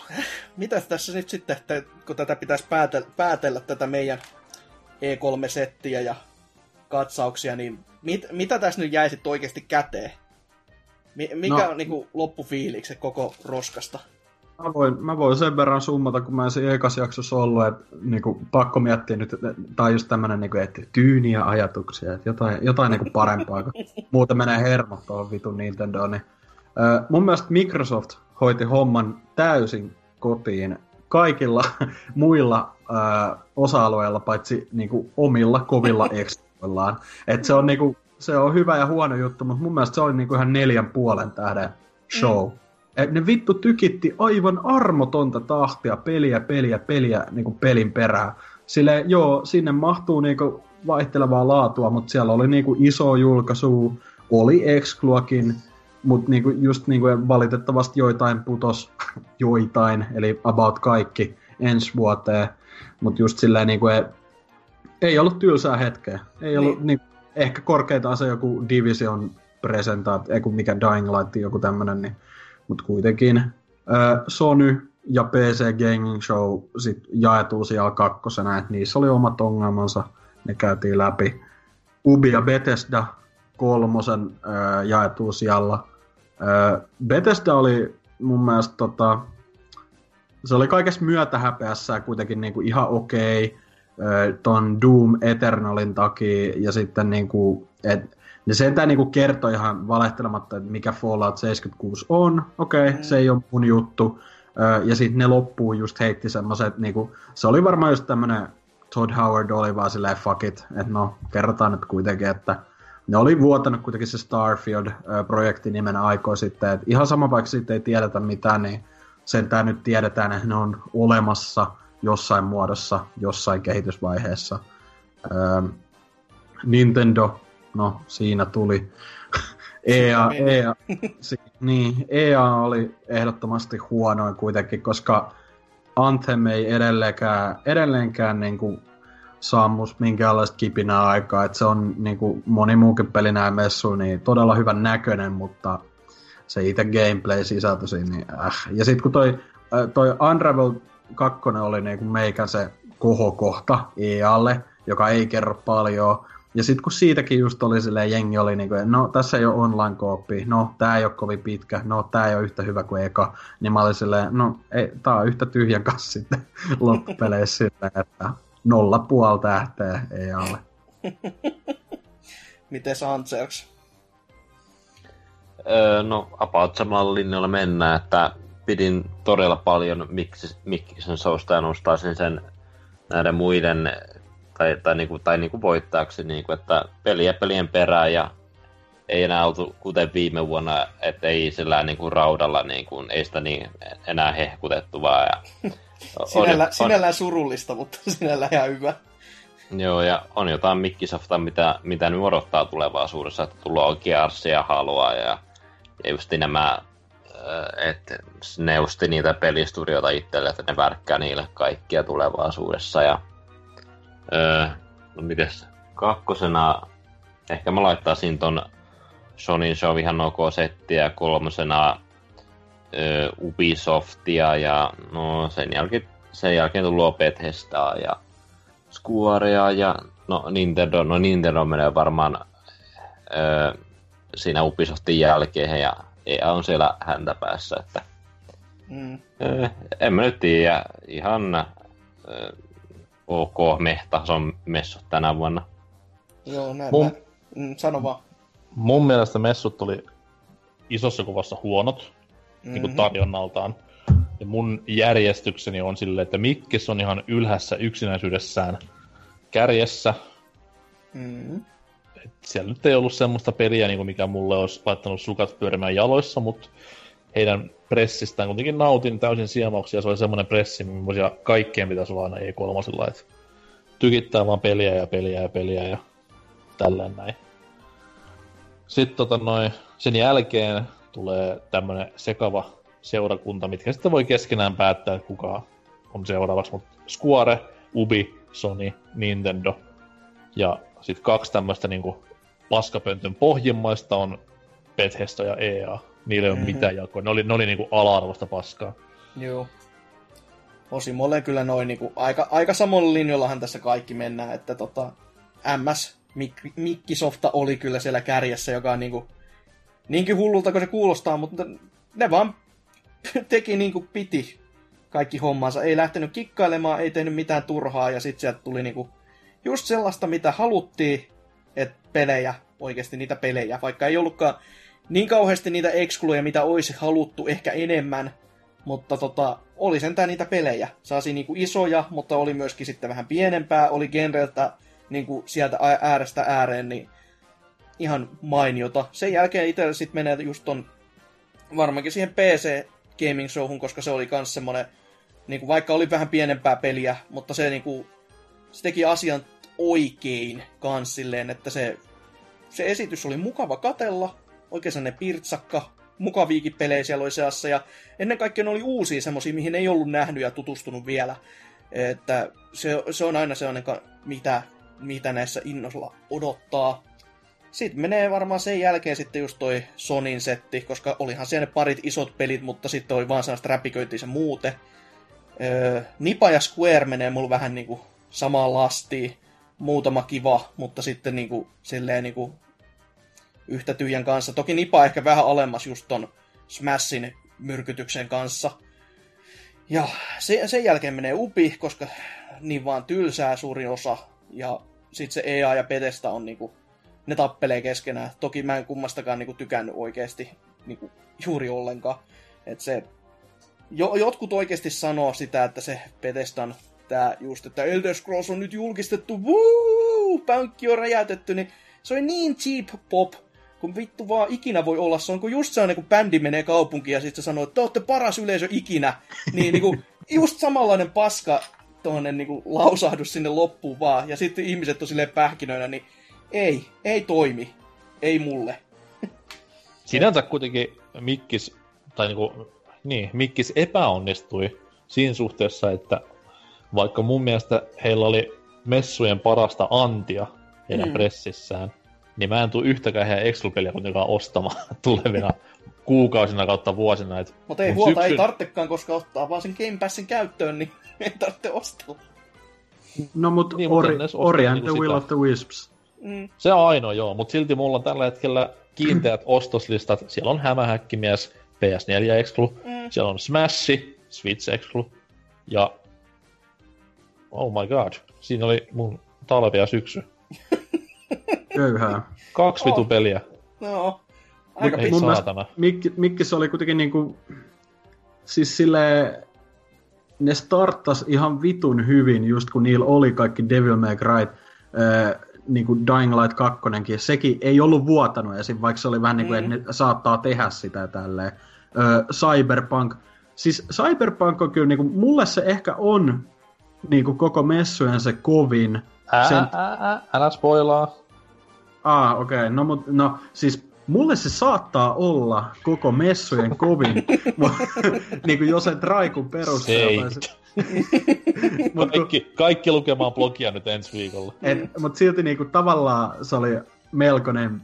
Mitäs tässä nyt sitten, että kun tätä pitäisi päätellä, päätellä tätä meidän E3-settiä ja katsauksia, niin mit, mitä tässä nyt jäi sitten oikeasti käteen? Mi- mikä
No.
on niinku loppufiilikset koko roskasta?
Mä voin, mä voin sen verran summata, kun mä en siinä ekas jaksossa ollut, että niinku, pakko miettiä nyt, tai just tämmönen, niinku, että tyyniä ajatuksia, että jotain, jotain niinku parempaa, kun muuten menee hermot tuohon vitun Nintendoon. Niin, mun mielestä Microsoft hoiti homman täysin kotiin kaikilla muilla ö, osa-alueilla, paitsi niinku, omilla kovilla ekstroillaan. Et se on niinku, se on hyvä ja huono juttu, mutta mun mielestä se oli niinku ihan neljän puolen tähden show. Mm. Et ne vittu tykitti aivan armotonta tahtia peliä, peliä, peliä niin kuin pelin perään. Sille joo, sinne mahtuu niinku vaihtelevaa laatua, mutta siellä oli niinku iso julkaisu, oli Excluakin, mutta niinku just niinku valitettavasti joitain putos, joitain, eli about kaikki ensi vuoteen. Mutta just silleen niinku ei, ei ollut tylsää hetkeä. Ei ollut
Niin.
niin. ehkä korkeintaan se joku Division presentaat, ei kun mikä Dying Light, joku tämmönen, niin, mutta kuitenkin. Ö, Sony ja PC Gaming Show sit jaetuu siellä kakkosena, että niissä oli omat ongelmansa, ne käytiin läpi. Ubi ja Bethesda kolmosen ö, jaetuu siellä. Ö, Bethesda oli mun mielestä tota, se oli kaikessa myötähäpeässä kuitenkin niinku ihan okei ö, ton Doom Eternalin takia, ja sitten niinku, et, ne sentään niinku kertoi ihan valehtelematta, että mikä Fallout 76 on. Okei, okay, mm. se ei ole mun juttu. Ö, ja sitten ne loppuu just heitti semmoset, niinku, se oli varmaan just tämmönen Todd Howard oli vaan silleen fuck it, että no, kerrotaan nyt kuitenkin, että ne oli vuotanut kuitenkin se Starfield-projekti nimen aikoi sitten, että ihan sama vaikka siitä ei tiedetä mitään, niin sentään nyt tiedetään, että ne on olemassa jossain muodossa, jossain kehitysvaiheessa. Öö, Nintendo, no siinä tuli. EA, EA, si, niin, EA oli ehdottomasti huonoin kuitenkin, koska Anthem ei edelleenkään, edelleenkään niin kuin sammus minkäänlaista kipinää aikaa. että se on niin kuin moni muukin peli näin messu, niin todella hyvän näköinen, mutta se itse gameplay-sisältö siinä, niin äh. Ja sitten kun toi, äh, toi Unravel 2 oli niin kuin meikän se kohokohta EAlle, joka ei kerro paljon, ja sitten kun siitäkin just oli silleen, jengi oli niin kuin, no tässä ei ole online kooppi, no tää ei ole kovin pitkä, no tää ei ole yhtä hyvä kuin eka, niin mä olin silleen, no ei, tää on yhtä tyhjän kanssa sitten loppupeleissä silleen, että nolla puoli tähteä ei alle.
Miten Anserks?
Öö, no, about samalla linjalla mennään, että pidin todella paljon Mikkisen sousta ja nostaisin sen näiden muiden tai, tai, niinku, tai niinku voittajaksi, niinku, että peliä pelien perään ja ei enää oltu kuten viime vuonna, että ei sillä niinku raudalla, niinku, ei sitä niin enää hehkutettu vaan. Ja
sinällä, on, sinällään surullista, mutta sinällään ihan hyvä.
Joo, ja on jotain Mikkisofta, mitä, mitä nyt odottaa tulevaisuudessa, että tulee Gearsia haluaa, ja, ja just nämä, että ne osti niitä pelistudioita itselle, että ne värkkää niille kaikkia tulevaisuudessa, ja öö, no mites, kakkosena, ehkä mä laittaisin ton Sonyin Show ihan ok settiä, ja kolmosena Ubisoftia ja no sen jälkeen, sen jälkeen tullut Bethesdaa ja Squarea ja no Nintendo, no Nintendo menee varmaan ö, siinä Ubisoftin jälkeen ja EA on siellä häntä päässä, että mm. ö, en mä nyt tiedä, ihan ö, ok mehtason messut tänä vuonna.
Joo, näin mun, mm, sano vaan.
Mun mielestä messut tuli isossa kuvassa huonot, mm-hmm. niin kuin tarjonnaltaan. Ja mun järjestykseni on silleen, että Mikkis on ihan ylhässä yksinäisyydessään kärjessä. Mm-hmm. Et siellä nyt ei ollut semmoista peliä, niin kuin mikä mulle olisi laittanut sukat pyörimään jaloissa, mutta heidän pressistään kuitenkin nautin täysin siemauksia. Se oli semmoinen pressi, missä kaikkien pitäisi olla aina E3, että tykittää vaan peliä ja peliä ja peliä ja tälleen näin. Sitten tota noin, sen jälkeen tulee tämmönen sekava seurakunta, mitkä sitten voi keskenään päättää, kuka on seuraavaksi, mutta Square, Ubi, Sony, Nintendo ja sitten kaksi tämmöistä niinku paskapöntön pohjimmaista on Bethesda ja EA. Niillä ei mm-hmm. ole mitään jakoa. Ne oli, ne oli niinku ala-arvosta paskaa.
Joo. Osimolle kyllä noin niinku, aika, aika samalla linjallahan tässä kaikki mennään, että tota, MS Mik- Mikkisofta oli kyllä siellä kärjessä, joka on niinku niinkin hullulta kuin se kuulostaa, mutta ne vaan teki niin kuin piti kaikki hommansa. Ei lähtenyt kikkailemaan, ei tehnyt mitään turhaa ja sitten sieltä tuli niinku just sellaista, mitä haluttiin, että pelejä, oikeasti niitä pelejä, vaikka ei ollutkaan niin kauheasti niitä ekskluja, mitä olisi haluttu ehkä enemmän, mutta tota, oli sentään niitä pelejä. Saasi niinku isoja, mutta oli myöskin sitten vähän pienempää, oli genreltä niinku sieltä äärestä ääreen, niin ihan mainiota. Sen jälkeen itse sitten menee just ton varmaankin siihen PC Gaming Showhun, koska se oli kans semmonen, niin kuin vaikka oli vähän pienempää peliä, mutta se, niin kuin, se teki asian oikein kans silleen, että se, se esitys oli mukava katella, oikein sellainen pirtsakka, mukaviikin pelejä siellä oli seassa, ja ennen kaikkea ne oli uusia semmosia, mihin ei ollut nähnyt ja tutustunut vielä. Että se, se on aina sellainen, mitä, mitä näissä innolla odottaa. Sitten menee varmaan sen jälkeen sitten just toi Sonin setti, koska olihan siellä ne parit isot pelit, mutta sitten oli vaan sellaista räpiköintiä se muuten. Öö, Nipa ja Square menee mulla vähän niinku samaan lastiin. Muutama kiva, mutta sitten niinku silleen niinku yhtä tyhjän kanssa. Toki Nipa ehkä vähän alemmas just ton Smashin myrkytyksen kanssa. Ja se, sen jälkeen menee upi, koska niin vaan tylsää suurin osa. Ja sitten se EA ja Bethesda on niinku, ne tappelee keskenään. Toki mä en kummastakaan niinku tykännyt oikeasti niinku, juuri ollenkaan. Et se, jo, jotkut oikeasti sanoo sitä, että se Bethesdan tää just, että Elder Scrolls on nyt julkistettu, wuu, pankki on räjäytetty, niin se oli niin cheap pop, kun vittu vaan ikinä voi olla. Se on kuin just sellainen, kun bändi menee kaupunkiin ja sitten sanoo, että te olette paras yleisö ikinä. Niin, niin kuin, just samanlainen paska tuonne niin kuin, lausahdus sinne loppuun vaan. Ja sitten ihmiset on silleen pähkinöinä, niin ei, ei toimi. Ei mulle.
Sinänsä kuitenkin Mikkis, tai niinku, niin, Mikkis epäonnistui siinä suhteessa, että vaikka mun mielestä heillä oli messujen parasta antia heidän
Mm.
pressissään, niin mä en tule yhtäkään heidän Excel-peliä kuitenkaan ostamaan tulevina kuukausina kautta vuosina. Et
Mutta ei huolta, ei
syksyn-
tarvitsekaan, koska ottaa vaan sen Game Passin käyttöön, niin ei tarvitse ostella.
No mut
Niin, mutta
Ori,
ostaa
Ori and
niinku
the Will of the Wisps.
Mm.
Se on ainoa joo, mutta silti mulla on tällä hetkellä kiinteät ostoslistat. Siellä on Hämähäkkimies, PS4 Exclu,
Mm.
siellä on Smash, Switch Exclu ja oh my god, siinä oli mun talvi ja syksy.
Köyhää.
Kaksi vitu
Oh.
peliä,
No, aika
mun mielestä-
saatana.
Mikki, Mikki se oli kuitenkin niinku... Siis sille ne starttas ihan vitun hyvin, just kun niillä oli kaikki Devil May Cry, äh, niinku Dying Light 2, sekin ei ollut vuotanut esim, vaikka se oli vähän niin kuin,
Mm.
että ne saattaa tehdä sitä tälleen. Äh, Cyberpunk, siis Cyberpunk on kyllä, niinku, mulle se ehkä on niinku koko messujen se kovin.
Ää,
Sen-
ää, ää, älä spoilaa.
Ah, okei. Okay. No, mut, no, siis mulle se saattaa olla koko messujen kovin, niin kuin jo sen traikun perusteella. Mut,
Kaikki, kaikki lukemaan blogia nyt ensi viikolla.
et, mut silti niinku tavallaan se oli melkoinen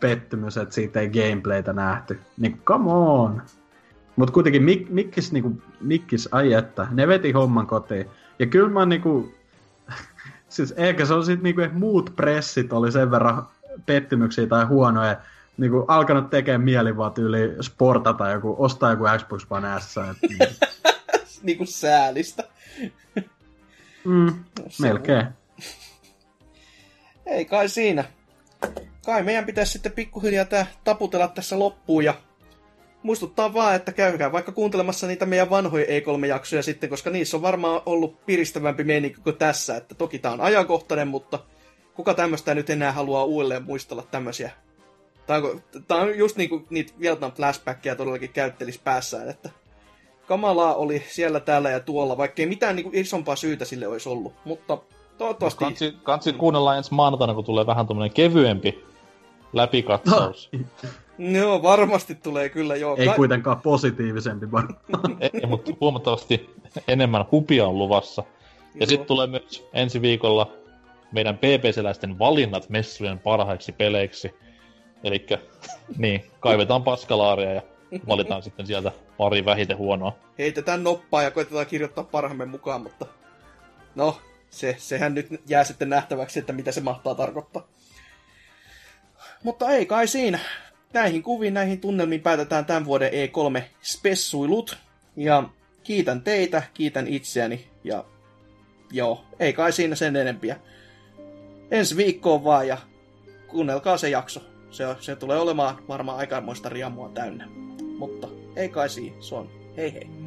pettymys, että siitä ei gameplaytä nähty. Niinku, come on! Mut kuitenkin Mik, Mikkis, niinku, Mikkis, ai että, ne veti homman kotiin. Ja kyllä mä niinku, siis ehkä se on sit niinku, että muut pressit oli sen verran pettymyksiä tai huonoja, niinku alkanut tekemään mieli vaan tyyli sportata joku, ostaa joku Xbox One S. Et,
Niinku säälistä.
mm,
Se
melkein.
Ei kai siinä. Kai meidän pitäisi sitten pikkuhiljaa tää taputella tässä loppuun ja muistuttaa vaan, että käykää vaikka kuuntelemassa niitä meidän vanhoja E3-jaksoja sitten, koska niissä on varmaan ollut piristävämpi meininki kuin tässä. Että toki tää on ajankohtainen, mutta kuka tämmöistä nyt enää haluaa uudelleen muistella tämmöisiä? Tää on, tää on just niinku niitä Vietnam flashbackia todellakin käyttelis päässään, että kamalaa oli siellä, täällä ja tuolla, vaikkei mitään niinku isompaa syytä sille olisi ollut. Mutta toivottavasti...
Kansi, kansi kuunnella ensi maanantaina, kun tulee vähän tommonen kevyempi läpikatsaus.
Joo, varmasti tulee kyllä, joo.
Ei
Ka-
kuitenkaan positiivisempi varmaan.
ei, mutta huomattavasti enemmän hupia on luvassa. Ja
Joo.
sitten tulee myös ensi viikolla meidän PPC-läisten valinnat messujen parhaiksi peleiksi. Eli niin, kaivetaan paskalaaria ja valitaan sitten sieltä pari vähiten huonoa.
heitetään noppaa ja koitetaan kirjoittaa parhaamme mukaan, mutta no, se, sehän nyt jää sitten nähtäväksi, että mitä se mahtaa tarkoittaa. Mutta ei kai siinä. Näihin kuviin, näihin tunnelmiin päätetään tämän vuoden E3-spessuilut. Ja kiitän teitä, kiitän itseäni ja joo, ei kai siinä sen enempiä. Ensi viikkoon vaan ja kuunnelkaa se jakso. Se, on- se tulee olemaan varmaan aikamoista riamua täynnä. Mutta ei kai siinä, se on. Hei hei.